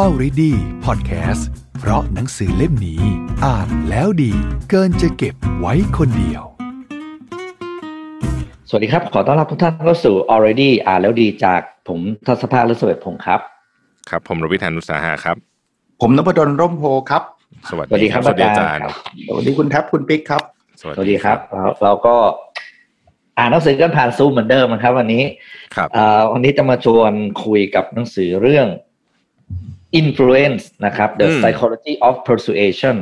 Already Podcast เพราะหนังสือเล่มนี้ อ่านแล้วดีเกินจะเก็บไว้คนเดียว สวัสดีครับ ขอต้อนรับทุกท่านเข้าสู่ already อ่านแล้วดีจากผมทัศภาคฤศเวทพงศ์ครับ ครับ ผมรวิธานุสาหะครับ ผมนพดลร่มโพครับ สวัสสวัสดีดีครับสวัสดีอาอาจาจารรย์ย์ครับสวัสดีคุณแท็บคุณปิ๊กครับ สวัสดีครับเราเราก็อ่านหนังสือกันผ่านซูมเหมือนเดิมนะครับ วันนี้ครับอ่าวันนี้จะมาชวนคุยกับหนังสือเรื่อง influence นะครับ the อืม psychology of persuasion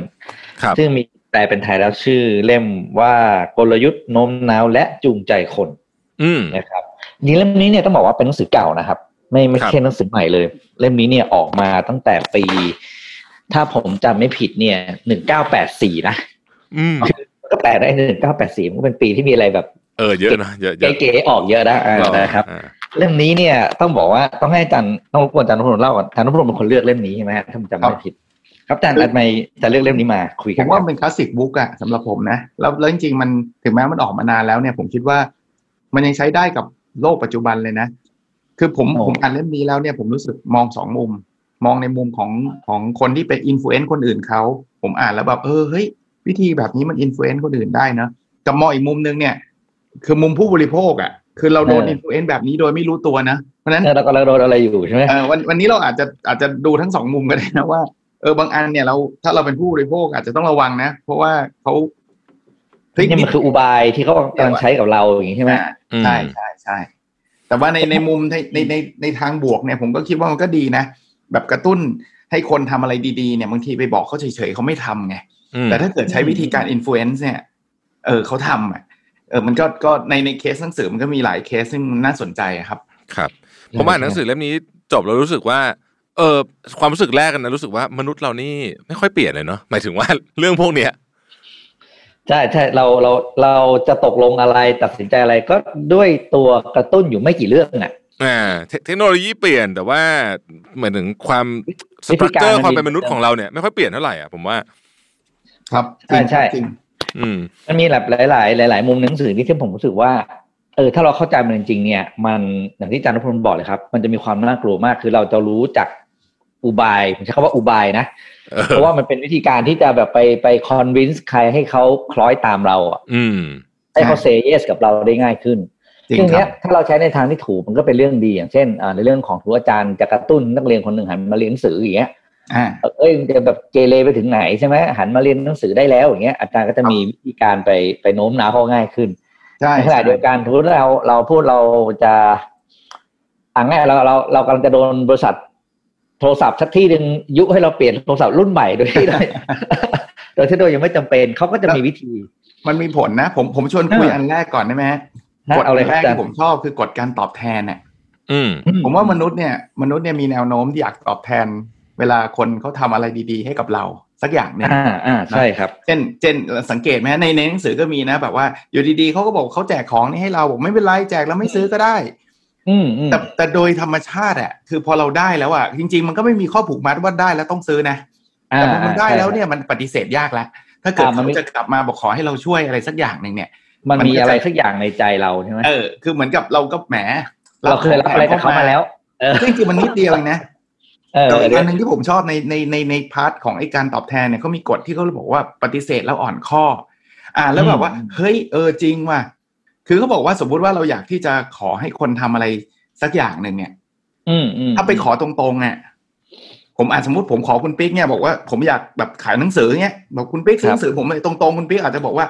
ครับซึ่งมีแปลเป็นไทยแล้วชื่อเล่มว่ากลยุทธ์โน้มน้าวและจูงใจคนอืมนะครับนี่เล่มนี้เนี่ยต้องบอกว่าเป็นหนังสือเก่านะครับ ไม่ไม่ครับใช่หนังสือใหม่เลย เล่มนี้เนี่ยออกมาตั้งแต่ปี ถ้าผมจำไม่ผิดเนี่ยหนึ่งเก้าแปดสี่นะอืมก็แปลได้หนึ่งเก้าแปดสี่มันก็เป็นปีที่มีอะไรแบบ เออเยอะนะเยอะเยอะเก๋ๆออกเยอะนะอ่านะครับอ่า เล่มนี้เนี่ยต้องบอกว่าต้องให้อาจารย์ต้องรบกวนอาจารย์นพดลเล่าก่อนอาจารย์นพดลเป็นคนเลือกเล่มนี้ใช่ไหมฮะถ้าผมจำไม่ผิด ครับอาจารย์ทำไมจะเลือกเล่มนี้มาคุยกันครับผมว่าเป็น classic book อะสำหรับผมนะแล้วแล้วจริงๆมันถึงแม้มันออกมานานแล้วเนี่ย ผมคิดว่า มันยังใช้ได้กับโลกปัจจุบันเลยนะ คือผมผมอ่านเล่มนี้แล้วเนี่ยผมรู้สึกมองสองมุม มองในมุมของของคนที่ไป influence คนอื่นเขาผมอ่านแล้วแบบเออเฮ้ยวิธีแบบนี้มัน influence คนอื่นได้นะกับมองอีกมุมนึงเนี่ย คือมุมผู้บริโภคอะ คือเราโดน influence แบบนี้โดยไม่รู้ตัวนะ เพราะฉะนั้นเออเรากำลังโดนอะไรอยู่ใช่ไหมเออวันวันนี้เราอาจจะอาจจะดูทั้งสองมุมก็ได้นะว่าเออบางอันเนี่ยเราถ้าเราเป็นผู้บริโภคอาจจะต้องระวังนะ เพราะว่าเขาพลิกนี่มันคืออุบายที่เขากำลังใช้กับเราอย่างนี้ใช่ไหมอ่าใช่ใช่ใช่แต่ว่าในในมุมในในในในทางบวกเนี่ยผมก็คิดว่ามันก็ดีนะ แบบกระตุ้นให้คนทำอะไรดีๆเนี่ยบางทีไปบอกเขาเฉยๆเขาไม่ทำไงอืมแต่ถ้าเกิดใช้วิธีการอิ f ฟ u เอนซ์เนี่ย เออเขาทำอะ เออมันก็ก็ในในเคสหนังสือมันก็มีหลายเคสซึ่งน่าสนใจอะครับ ครับผมอ่านหนังสือเล่มนี้จบแล้วรู้สึกว่า เออความรู้สึกแรกกันนะรู้สึกว่ามนุษย์เรานี่ไม่ค่อยเปลี่ยนเลยเนาะหมายถึงว่าเรื่องพวกเนี้ยใช่ใช่เราเราเราจะตกลงอะไรตัดสินใจอะไรก็ด้วยตัวกระตุ้นอยู่ไม่กี่เรื่องอะอ่าเทเทคโนโลยีเปลี่ยนแต่ว่าเหมือนถึงความสวิตธีรัคการเจอร์มันความเป็นมีมนุษย์ของเราเนี่ยไม่ค่อยเปลี่ยนเท่าไหร่อะผมว่า ครับใช่ใช่ จริงอืมมันมีแบบหลายๆหลายๆมุมหนังสือที่ที่ผมรู้สึกว่าเออถ้าเราเข้าใจมันจริงๆเนี่ย มันอย่างที่อาจารย์นพพลบอกเลยครับ มันจะมีความน่ากลัวมาก คือเราจะรู้จักอุบายผมใช้คำว่าอุบายนะเออเพราะว่ามันเป็นวิธีการที่จะแบบไปไปคอนวินส์ใครให้เขาคล้อยตามเราอะอืมให้เขาเซเยสกับเราได้ง่ายขึ้นจริงซึ่งคเนี้รัยบถ้าเราใช้ในทางที่ถูกมันก็เป็นเรื่องดีอย่างเช่นอ่าในเรื่องของครูอาจารย์จะกระตุ้นนักเรียนคนหนึ่งหันมาเรียนหนังสืออย่างเงี้ยอ่า เอ้ยจะแบบเกเรไปถึงไหนใช่ไหมหันมาเรียนหนังสือได้แล้วอย่างเงี้ยอาจารย์ก็จะมีวิธีการไปไปโน้มน้าวเขาง่ายขึ้นใช่ในขณะเดียวกันทุกเราเราพูดเราจะอ่าง่ายเราเราเรากำลังจะโดนบริษัทโทรศัพท์สักที่หนึ่งยุให้เราเปลี่ยนโทรศัพท์รุ่นใหม่โดยที่โดยโดยที่โดยยังไม่จำเป็นเขาก็จะมีวิธี มันมีผลนะ ผมผมชวนคุยเอออัอันแรกก่อนได้ไหมฮะนะกฎเอาเลยคแรรับกอาจารที่ย์ผมชอบคือกฎการตอบแทนเนี่ยอืมผมว่ามนุษย์เนี่ย มนุษย์เนี่ยมีแนวโน้มที่อยากตอบแทน เวลาคนเขาทำอะไรดีๆ ให้กับเราสักอย่างเนี่ยอ่าอ่าใช่ครับ เช่น เช่นสังเกตไหมในในหนังสือก็มีนะ แบบว่าอยู่ดีๆเขาก็บอกเขาแจกของนี่ให้เราบอกไม่เป็นไรแจกแล้วไม่ซื้อก็ได้ อืมอืมแต่แต่โดยธรรมชาติอะคือพอเราได้แล้วอะจริง ๆ มันก็ไม่มีข้อผูกมัดว่าได้แล้วต้องซื้อนะแต่พอมันได้แล้วเนี่ยมันปฏิเสธยากแล้วถ้าเกิดอ่ามันเขาไม่จะกลับมาบอกขอให้เราช่วยอะไรสักอย่างหนึ่งเนี่ย มันมันมีก็จะอะไรสักอย่างในใจเราใช่ไหมเออคือเหมือนกับเราก็แหม เราเคยรับอะไรกับเขามาแล้วเออซึ่งจริงๆมันนิดเดียวเองนะ เออแต่อีกเดี๋ยวอันหนึ่งที่ผมชอบในในในใน part ของไอ้การตอบแทนเนี่ยเขามีกฎที่เขาบอกว่าปฏิเสธแล้วอ่อนข้อ อ่า แล้วแบบว่าเฮ้ยเออจริงว่ะคือเขาบอกว่าสมมุติว่าเราอยากที่จะขอให้คนทำอะไรสักอย่างหนึ่งเนี่ยอืมอืมถ้าไปขอตรงๆเนี่ยผมอาจสมมติผมขอคุณปิ๊กเนี่ยบอกว่าผมอยากแบบขายหนังสือเนี่ยบอกคุณปิ๊กซื้อหนังสือผมเลยตรงๆคุณปิ๊กอาจจะบอกว่า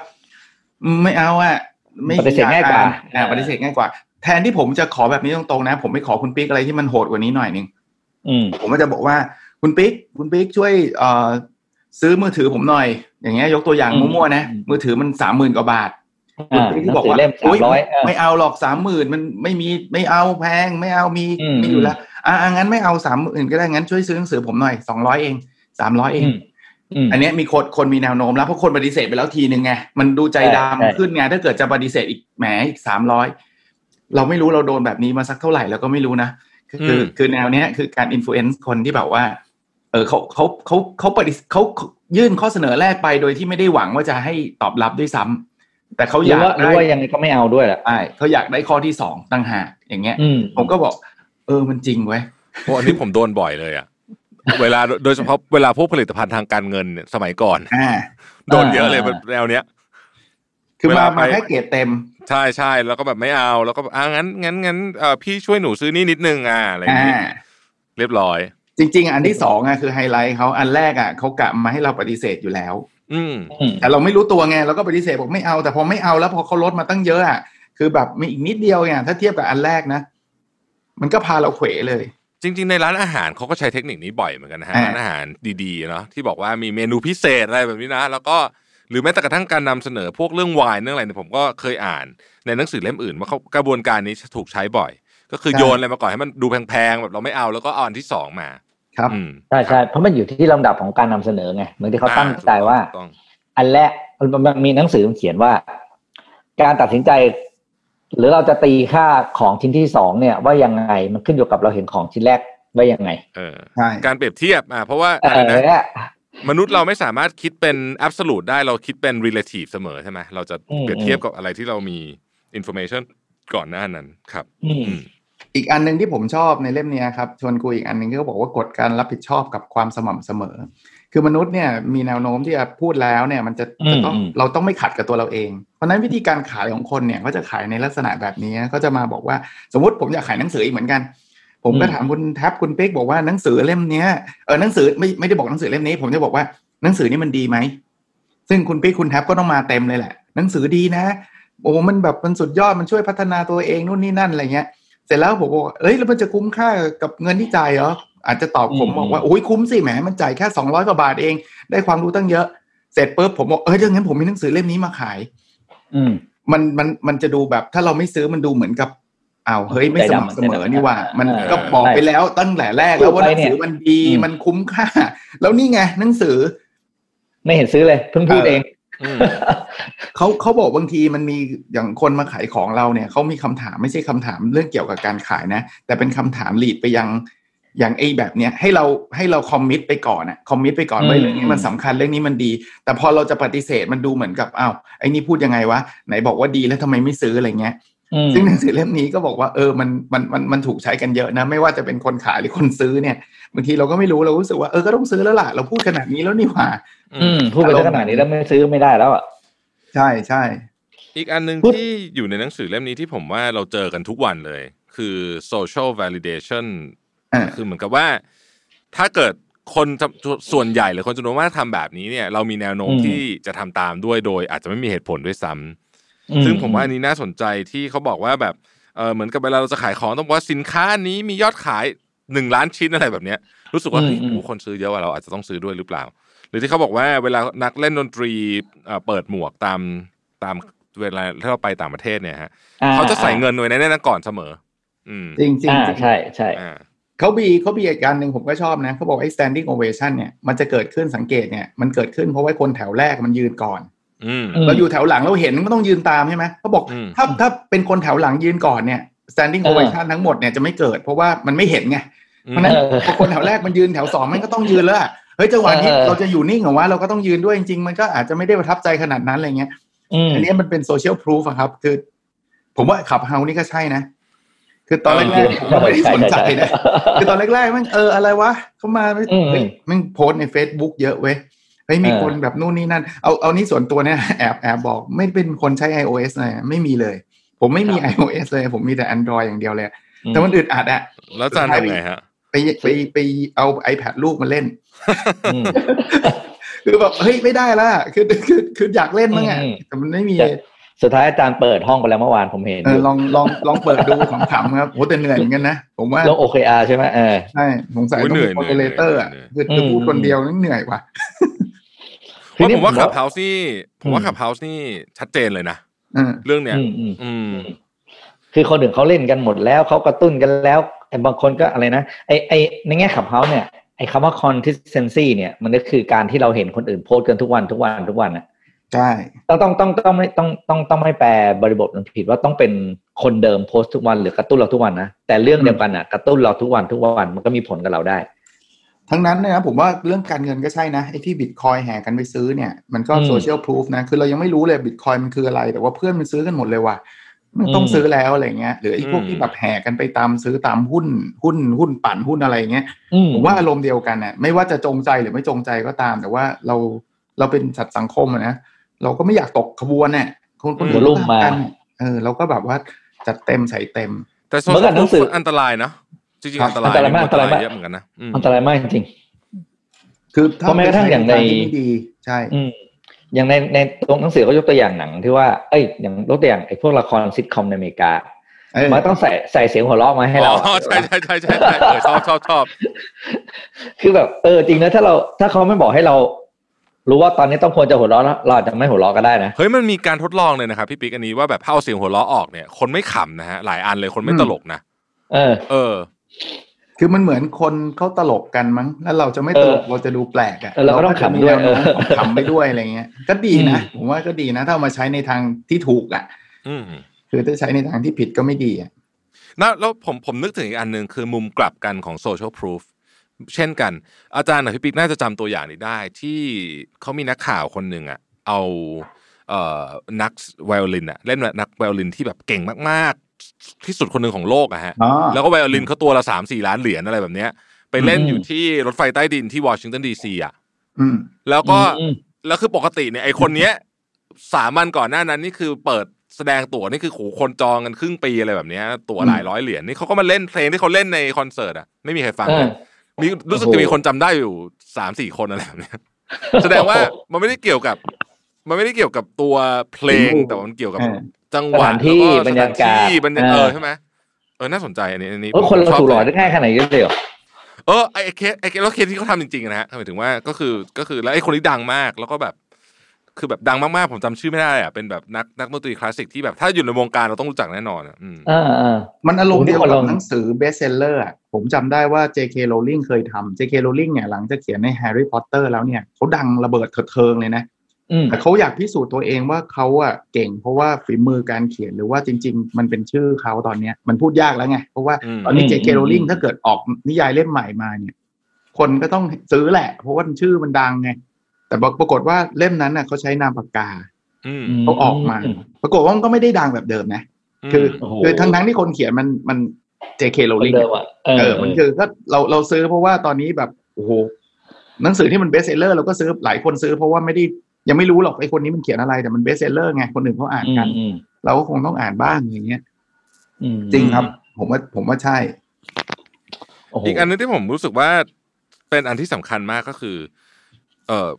อืมไม่เอาอะไม่ปฏิเสธง่ายกว่าอ่าปฏิเสธง่ายกว่า แทนที่ผมจะขอแบบนี้ตรงๆนะ ผมไม่ขอคุณปิ๊กอะไรที่มันโหดกว่านี้หน่อยนึงอืม ผมก็จะบอกว่าคุณปิ๊กคุณปิ๊กช่วยเอ่อซื้อมือถือผมหน่อย อย่างเงี้ยยกตัวอย่างอืมมั่วๆนะ มือถือมันสามหมื่นกว่าบาทอ่าคุณหปิ๊กนังบอกสือว่าเล่มสามอุ๊ยร้อยไม่เอาหรอกสามหมื่นมันไม่มีไม่เอาแพงไม่เอามีอืมมีอยู่แล้วอ่างั้นไม่เอาสามหมื่นก็ได้งั้นช่วยซื้อหนังสือผมหน่อยสองร้อยเองสามร้อยเองอืมอันเนี้ยมีคนคนมีแนวโน้มแล้วเพราะคนปฏิเสธไปแล้วทีนึงไงมันดูใจใช่ใช่ดำขึ้นไงถ้าเกิดจะปฏิเสธอีกแหมอีกสามร้อยเราไม่รู้เราโดนแบบนี้มาสักเท่าไหร่แล้วก็ไม่รู้นะ คือคืออืมคือแนวเนี้ยคือการอิมโฟเอนซ์คนที่แบบว่า เออเขาเขาเขาเขาปฏิเขายื่นข้อเสนอแรกไปโดยที่ไม่ได้หวังว่าจะให้ตอบรับด้วยซ้ำแต่เขาหอรืยาอกว่าหรือได้ว่ายังไงก็ไม่เอาด้วยแหละใช่เขาอยากได้ข้อที่สองตั้งหากอย่างเงี้ยอืมผมก็บอก เออมันจริงเว้ยเพราะอันนี้ผมโดนบ่อยเลยอะเเวลาโดยเฉพาะเวลาพวกผลิตภัณฑ์ทางการเงินเนี่ยสมัยก่อนอ่าโดนเยอะเลยอ่าแนวเนี้ย คือเวมาลาไปมาแค่เกรดเต็ม ใช่ใช่แล้วก็แบบไม่เอา แล้วก็แบบอ่างั้นงั้นงั้นเอ่อพี่ช่วยหนูซื้อนี่นิดนึงอ่าอะไรอย่างอ่างี้เรียบร้อย จริง ๆ อันที่สองอะคือไฮไลท์เขาอันแรกอะเขากะมาให้เราปฏิเสธอยู่แล้วอืมอืมแต่เราไม่รู้ตัวไงเราก็ปฏิเสธบอกไม่เอา แต่พอไม่เอาแล้วพอเขาลดมาตั้งเยอะอะคือแบบมีอีกนิดเดียวไงถ้าเทียบกับอันแรกนะ มันก็พาเราเขวเลย จริง ๆ ในร้านอาหารเขาก็ใช้เทคนิคนี้บ่อยเหมือนกันนะฮะอ่าร้านอาหารดีๆเนาะที่บอกว่ามีเมนูพิเศษอะไรแบบนี้นะ แล้วก็ หรือแม้แต่กระทั่งการนำเสนอพวกเรื่องไวน์เรื่องอะไรเนี่ยผมก็เคยอ่านในหนังสือเล่มอื่นว่าเขากระบวนการนี้ถูกใช้บ่อย ก็คือโยนอะไรมาก่อนให้มันดูแพงๆแบบเราไม่เอาแล้วก็เอาอันที่สองมา ครับอืมใช่ใช่เพราะมันอยู่ที่ลำดับของการนำเสนอไงเหมือนที่เขาตั้งใจว่าถูกต้องอันแรกมันมีหนังสือเขียนว่า การตัดสินใจ หรือเราจะตีค่าของชิ้นที่สองเนี่ย ว่ายังไงมันขึ้นอยู่กับเราเห็นของชิ้นแรกว่ายังไง เออใช่การเปรียบเทียบ อะเพราะว่าเออะไรอนะ มนุษย์เราไม่สามารถคิดเป็น absolute ได้เราคิดเป็น relative เสมอใช่ไหมเราจะอืมเปรียบเทียบกับอะไรที่เรามี information ก่อนหน้านั้นครับอืมอืมอีกอันหนึ่งที่ผมชอบในเล่มเนี้ยครับชวนคุยอีกอันหนึ่งที่เขาบอกว่ากฎการรับผิดชอบกับความสม่ำเสมอ คือมนุษย์เนี่ยมีแนวโน้มที่จะพูดแล้วเนี่ยมันจะอืมจะต้องอืมเราต้องไม่ขัดกับตัวเราเอง เพราะฉะนั้นวิธีการขายของคนเนี่ยก็จะขายในลักษณะแบบนี้ก็จะมาบอกว่าสมมติผมอยากขายหนังสืออีกเหมือนกัน ผมก็ถามคุณแท็บคุณปิ๊กบอกว่าหนังสือเล่มเนี้ยเออหนังสือไม่ไม่ได้บอกหนังสือเล่มนี้ ผมจะบอกว่าหนังสือนี่มันดีไหมซึ่งคุณปิ๊กคุณแท็บก็ต้องมาเต็มเลยแหละ หนังสือดีนะโอ้มันแบบมันสุดยอดมันช่วยพัฒนาตัวเองนู่นนี่นั่นอะไรเงี้ย เสร็จแล้วผมบอกว่าเอ้ยแล้วมันจะคุ้มค่ากับเงินที่จ่ายเหรออาจจะตอบผมอืมบอกว่าโอ้ยคุ้มสิแหมมันจ่ายแค่สองร้อยกว่าบาทเอง ได้ความรู้ตั้งเยอะ เสร็จปุ๊บผมบอกเอ้ยถ้างั้นผมมีหนังสือเล่มนี้มาขาย อืมมันมันมันจะดูแบบถ้าเราไม่ซื้อมันดูเหมือนกับ อ้าวเฮ้ยไม่สม่ำเสมอนี่หว่า มันเออก็บอกไปแล้วตั้งแต่แรกแล้วว่าหนังสือมันดีอืมมันคุ้มค่า แล้วนี่ไงหนังสือ ไม่เห็นซื้อเลยเพิ่งพูดเออเองอืมเขาเขาบอกบางทีมันมีอย่างคนมาขายของเราเนี่ยเขามีคำถามไม่ใช่คำถามเรื่องเกี่ยวกับการขายนะ แต่เป็นคำถามลีดไปยังอย่างไอ้แบบเนี้ยให้เราให้เราคอมมิตไปก่อนอะคอมมิตไปก่อนว่าอืมเรื่องนี้มันสำคัญเรื่องนี้มันดี แต่พอเราจะปฏิเสธมันดูเหมือนกับอ้าวไอ้นี่พูดยังไงวะไหนบอกว่าดีแล้วทำไมไม่ซื้ออะไรเงี้ยอืม ซึ่งหนังสือเล่มนี้ก็บอกว่าเออมันมันมันมันถูกใช้กันเยอะนะ ไม่ว่าจะเป็นคนขายหรือคนซื้อเนี่ยบางทีเราก็ไม่รู้เรารู้สึกว่าเออก็ต้องซื้อแล้วล่ะเราพูดขนาดนี้แล้วนี่หว่า อืมพูดไปถึงขนาดนี้แล้วไม่ซื้อไม่ได้แล้วอะใช่ใช่อีกอันหนึ่งพูดที่อยู่ในหนังสือเล่มนี้ที่ผมว่าเราเจอกันทุกวันเลย คือ social validation อ่าคือเหมือนกับว่า ถ้าเกิดคนจำส่วนใหญ่หรือคนจำนวนมากทำแบบนี้เนี่ย เรามีแนวโน้มอืมที่จะทำตามด้วยโดย อาจจะไม่มีเหตุผลด้วยซ้ำ ซึ่งผมว่าอันนี้น่าสนใจที่เขาบอกว่าแบบเออเหมือนกับเวลาเราจะขายของต้องบอกว่าสินค้านี้มียอดขายหนึ่งล้านชิ้นอะไรแบบเนี้ย รู้สึกว่าอืมเฮ้ยอืมโอ้โหคนซื้อเยอะว่าเราอาจจะต้องซื้อด้วยหรือเปล่า หรือที่เขาบอกว่าเวลานักเล่นดนตรีเอ่อเปิดหมวกตามตามเวลาที่เราไปต่างประเทศเนี่ยฮะอ่เขาจะใส่เงินไว้ในนั้นก่อนเสมอ อืมจริงจริงอ่าจริงใช่ใช่อ่าเขาบีเขาบีอีกการหนึ่งผมก็ชอบนะเขาบอกไอ้ standing ovation เนี่ยมันจะเกิดขึ้นสังเกตเนี่ยมันเกิดขึ้นเพราะว่าคนแถวแรกมันยืนก่อนอืมอืม เราอยู่แถวหลังเราเห็นมันก็ต้องยืนตามใช่ไหมเขาบอกอืมถ้าถ้าเป็นคนแถวหลังยืนก่อนเนี่ย standing เออ ovation ทั้งหมดเนี่ยจะไม่เกิด เพราะว่ามันไม่เห็นไงอืเพมราะฉะนั้นเออพอคนแถวแรกมันยืนแถวสองมันก็ต้องยืนแล้วอะเฮ้ยจังหวะนี้เออเราจะอยู่นิ่งเหรอวะเราก็ต้องยืนด้วยจริงๆมันก็อาจจะไม่ได้ประทับใจขนาดนั้นอะไรเงี้ยอืมอันนี้มันเป็นโซเชียลพ o ูฟครับ คือ ผมว่าขับเฮานี่ก็ใช่นะ คือตอนแรกๆผมก็ไม่ได้สนใจนะคือตอนแรกๆมันเอออะไรวะเขามาอืมเฮ้ยมันโพสต์ใน Facebook เยอะเว้ยเฮ้ยมีเออคนแบบนู่นนี่นั่น เอาเอานี่ส่วนตัวเนี่ยแอบแอบบอกไม่เป็นคนใช้ iOS เลยไม่มีเลย ผมไม่มี iOS เลย ผมมีแต่ Android อย่างเดียวเลย แต่มันอึดอัดอะแล้วอาจารย์ทำไงฮะไปไปไปเอา iPad ลูกมาเล่นอืมคือแบบเฮ้ยไม่ได้ละคือคือคืออยากเล่นมั้งอะอืมแต่มันไม่มีจะสุดท้ายอาจารย์เปิดห้องไปแล้วเมื่อวานผมเห็นเออลองลองลองเปิดดูขำๆครับโหแต่เหนื่อยเหมือนกันนะ ผมว่าเรื่องโอเคอาร์ใช่ไหมเออใช่สงสัยโอ้ยต้องเหนื่มีอยโมเดเลเตอร์อะเหนื่อยคือคืออืมพูดคนเดียวนั่นเหนื่อยกว่า ว่าผมว่าทีนี้ผมขัว่าบเฮาส์นี่ผมว่าอืมขับเฮาส์นี่ชัดเจนเลยนะเออเรื่องเนี้ยอืมอืมอืมคือคนอื่นเขาเล่นกันหมดแล้วเขากระตุ้นกันแล้วไอ้บางคนก็อะไรนะไอ้ไอ้ในแง่ขับเฮาเนี่ยไอ้คำว่า consistency เนี่ยมันก็คือการที่เราเห็นคนอื่นโพสต์กันทุกวันทุกวันทุกวันอะใช่ต้องต้องต้องต้องไม่ต้องต้องต้องไม่แปลบริบทมันผิดว่าต้องเป็นคนเดิมโพสต์ทุกวันหรือกระตุ้นเราทุกวันนะแต่เรื่องเดียวกันอะกระตุ้นเราทุกวันทุกวันมันก็มีผลกับเราได้ ทั้งนั้นเนี่ยนะผมว่าเรื่องการเงินก็ใช่นะไอ้ที่บิตคอยแห่กันไปซื้อเนี่ยมันก็อืมโซเชียลพ o ูฟนะคือเรายังไม่รู้เลยบิตคอยมันคืออะไร แต่ว่าเพื่อนมันซื้อกันหมดเลยว่ะมันต้องอืมซื้อแล้วอะไรเงี้ยหรือไอ้พวกอืมที่แบบแห่กันไปตามซื้อตามหุ้นหุ้นหุ้นปั่นหุ้นอะไรเงี้ยอืมผมว่าอารมณ์เดียวกันน่ะไม่ว่าจะจงใจหรือไม่จงใจก็ตาม แต่ว่าเราเราเป็นสัตว์สังคมอะนะเราก็ไม่อยากตกขบวนเนี่ยคนคนหัวลุ่มมากันเออเราก็แบบว่าจัดเต็มใส่เต็ม แต่โซเมื่อก่เชีอยนหนัลงสืออันตรายเนอะ จริงครัๆบอันตรายอันตรายมากอันตรายมากเยอะเหมือนกันนะอืมอันตรายมากจริงคือถ้าเพราะแม้กระทั่งอย่างในไปใช้ทที่ไม่ดีใช่อืมอย่างในในตรงหนังสือเขายกตัวอย่างหนังที่ว่าเอ้ยอย่างยกตัวอย่างไอ้พวกละครซิทคอมในอเมริกาเออมันต้องใส่ใส่เสียงหัวเราะมาให้เราอ๋อใช่ใช่ใช่ใช่ใช่เออชอบชอบชอบคือแบบเออจริงนะถ้าเราถ้าเขาไม่บอกให้เรา รู้ว่าตอนนี้ต้องควรจะหัวเราะแล้วเราอาจจะไม่หัวเราะก็ได้นะเฮ้ยมันมีการทดลองเลยนะครับพี่ปิ๊กอันนี้ว่าแบบถ้าเอาเสียงหัวเราะออกเนี่ยคนไม่ขำนะฮะหลายอันเลยคนไม่ตลกนะเออ เออ คือมันเหมือนคนเขาตลกกันมั้ง แล้วเราจะไม่ตลกเออเราจะดูแปลกอะเออเราก็ต้องขำด้วยเรก็จะมีแนโน้มเออขำไปด้วยอะไรเงี้ย ก็ดีนะอืมผมว่าก็ดีนะ ถ้าเอามาใช้ในทางที่ถูกอะอืมคือถ้าใช้ในทางที่ผิดก็ไม่ดีอะนะแล้วผมผมนึกถึงอีกอันหนึ่งคือมุมกลับกันของ social proof เช่นกัน อาจารย์กับพี่ปิ๊กน่าจะจำตัวอย่างนี้ได้ ที่เขามีนักข่าวคนหนึ่งอะ เอาเอ่อนักไวโอลินอะเล่นนักไวโอลินที่แบบเก่งมากๆ ที่สุดคนหนึ่งของโลกอะฮะอ๋อแล้วก็ไวโอลินเขาตัวละสามสี่ล้านเหรียญอะไรแบบเนี้ย ไปเล่นอืมอยู่ที่รถไฟใต้ดินที่วอชิงตันดีซีอะอืมแล้วก็อืมแล้วคือปกติเนี่ยไอคนเนี้ยสามวันก่อนหน้านั้นนี่คือเปิดแสดงตั๋วนี่คือโหคนจองกันครึ่งปีอะไรแบบเนี้ยตั๋วหลายร้อยเหรียญนี่เขาก็มาเล่นเพลงที่เขาเล่นในคอนเสิร์ตอะไม่มีใครฟังเลยเออมีรู้สึกโอ้โหจะมีคนจำได้อยู่สามสี่คนอะไรแบบเนี้ยแสดงว่ามันไม่ได้เกี่ยวกับ มันไม่ได้เกี่ยวกับตัวเพลงอืมแต่ว่ามันเกี่ยวกับเออ จังหวะสถานที่แล้วบรรยากาศสถานที่บรรยากาศเออเออใช่ไหมเออน่าสนใจอันนี้อันนี้เออคนเราผมชอบถูกหลอกได้ง่ายขนาดนี้เลยเหรอเออไอ้เคสไอ้เคสแล้วเคสที่เขาทำจริงๆนะฮะหมายถึงว่าก็คือก็คือแล้วไอ้คนนี้ดังมากแล้วก็แบบ คือแบบดังมากๆผมจำชื่อไม่ได้อะเป็นแบบนักนักดนตรีคลาสสิกที่แบบถ้าอยู่ในวงการเราต้องรู้จักแน่นอนอะอืมอ่าอ่ามันอารมณ์เดียวกับองหนังสือ best seller อะผมจำได้ว่า J.K. Rowling เคยทำ J.K. Rowling เนี่ยหลังจากเขียนใน Harry Potter แล้วเนี่ยเขาดังระเบิดเถิดเทิงเลยนะอืม แต่เขาอยากพิสูจน์ตัวเองว่าเขาอะเก่ง เพราะว่าฝีมือการเขียนหรือว่าจริง ๆ มันเป็นชื่อเขาตอนเนี้ย มันพูดยากแล้วไง เพราะว่าอืมตอนนี้อืม J.K. อืม Rowling ถ้าเกิดออกนิยายเล่มใหม่มาเนี่ย คนก็ต้องซื้อแหละ เพราะว่าชื่อมันดังไง แต่ปรากฏว่าเล่มนั้นน่ะเขาใช้นามปากกาอืมเขาออกมา ปรากฏว่ามันก็ไม่ได้ดังแบบเดิมนะ คือโอ้โหคือทั้งทั้งๆที่คนเขียนมันมัน J.K. Rowling คนเดิมอะเออเออมันคือก็เราเราซื้อเพราะว่าตอนนี้แบบโอ้โหหนังสือที่มัน best seller เราก็ซื้อหลายคนซื้อเพราะว่าไม่ได้ ยังไม่รู้หรอกไอ้คนนี้มันเขียนอะไรแต่มัน best seller ไงคนอื่นเขาอ่านกันอืมอืมเราก็คงต้องอ่านบ้างอย่างเงี้ยอืมจริงครับ ผมว่าผมว่าใช่โหอีกอันนึงที่ผมรู้สึกว่าเป็นอันที่สำคัญมากก็คือ เอ่อ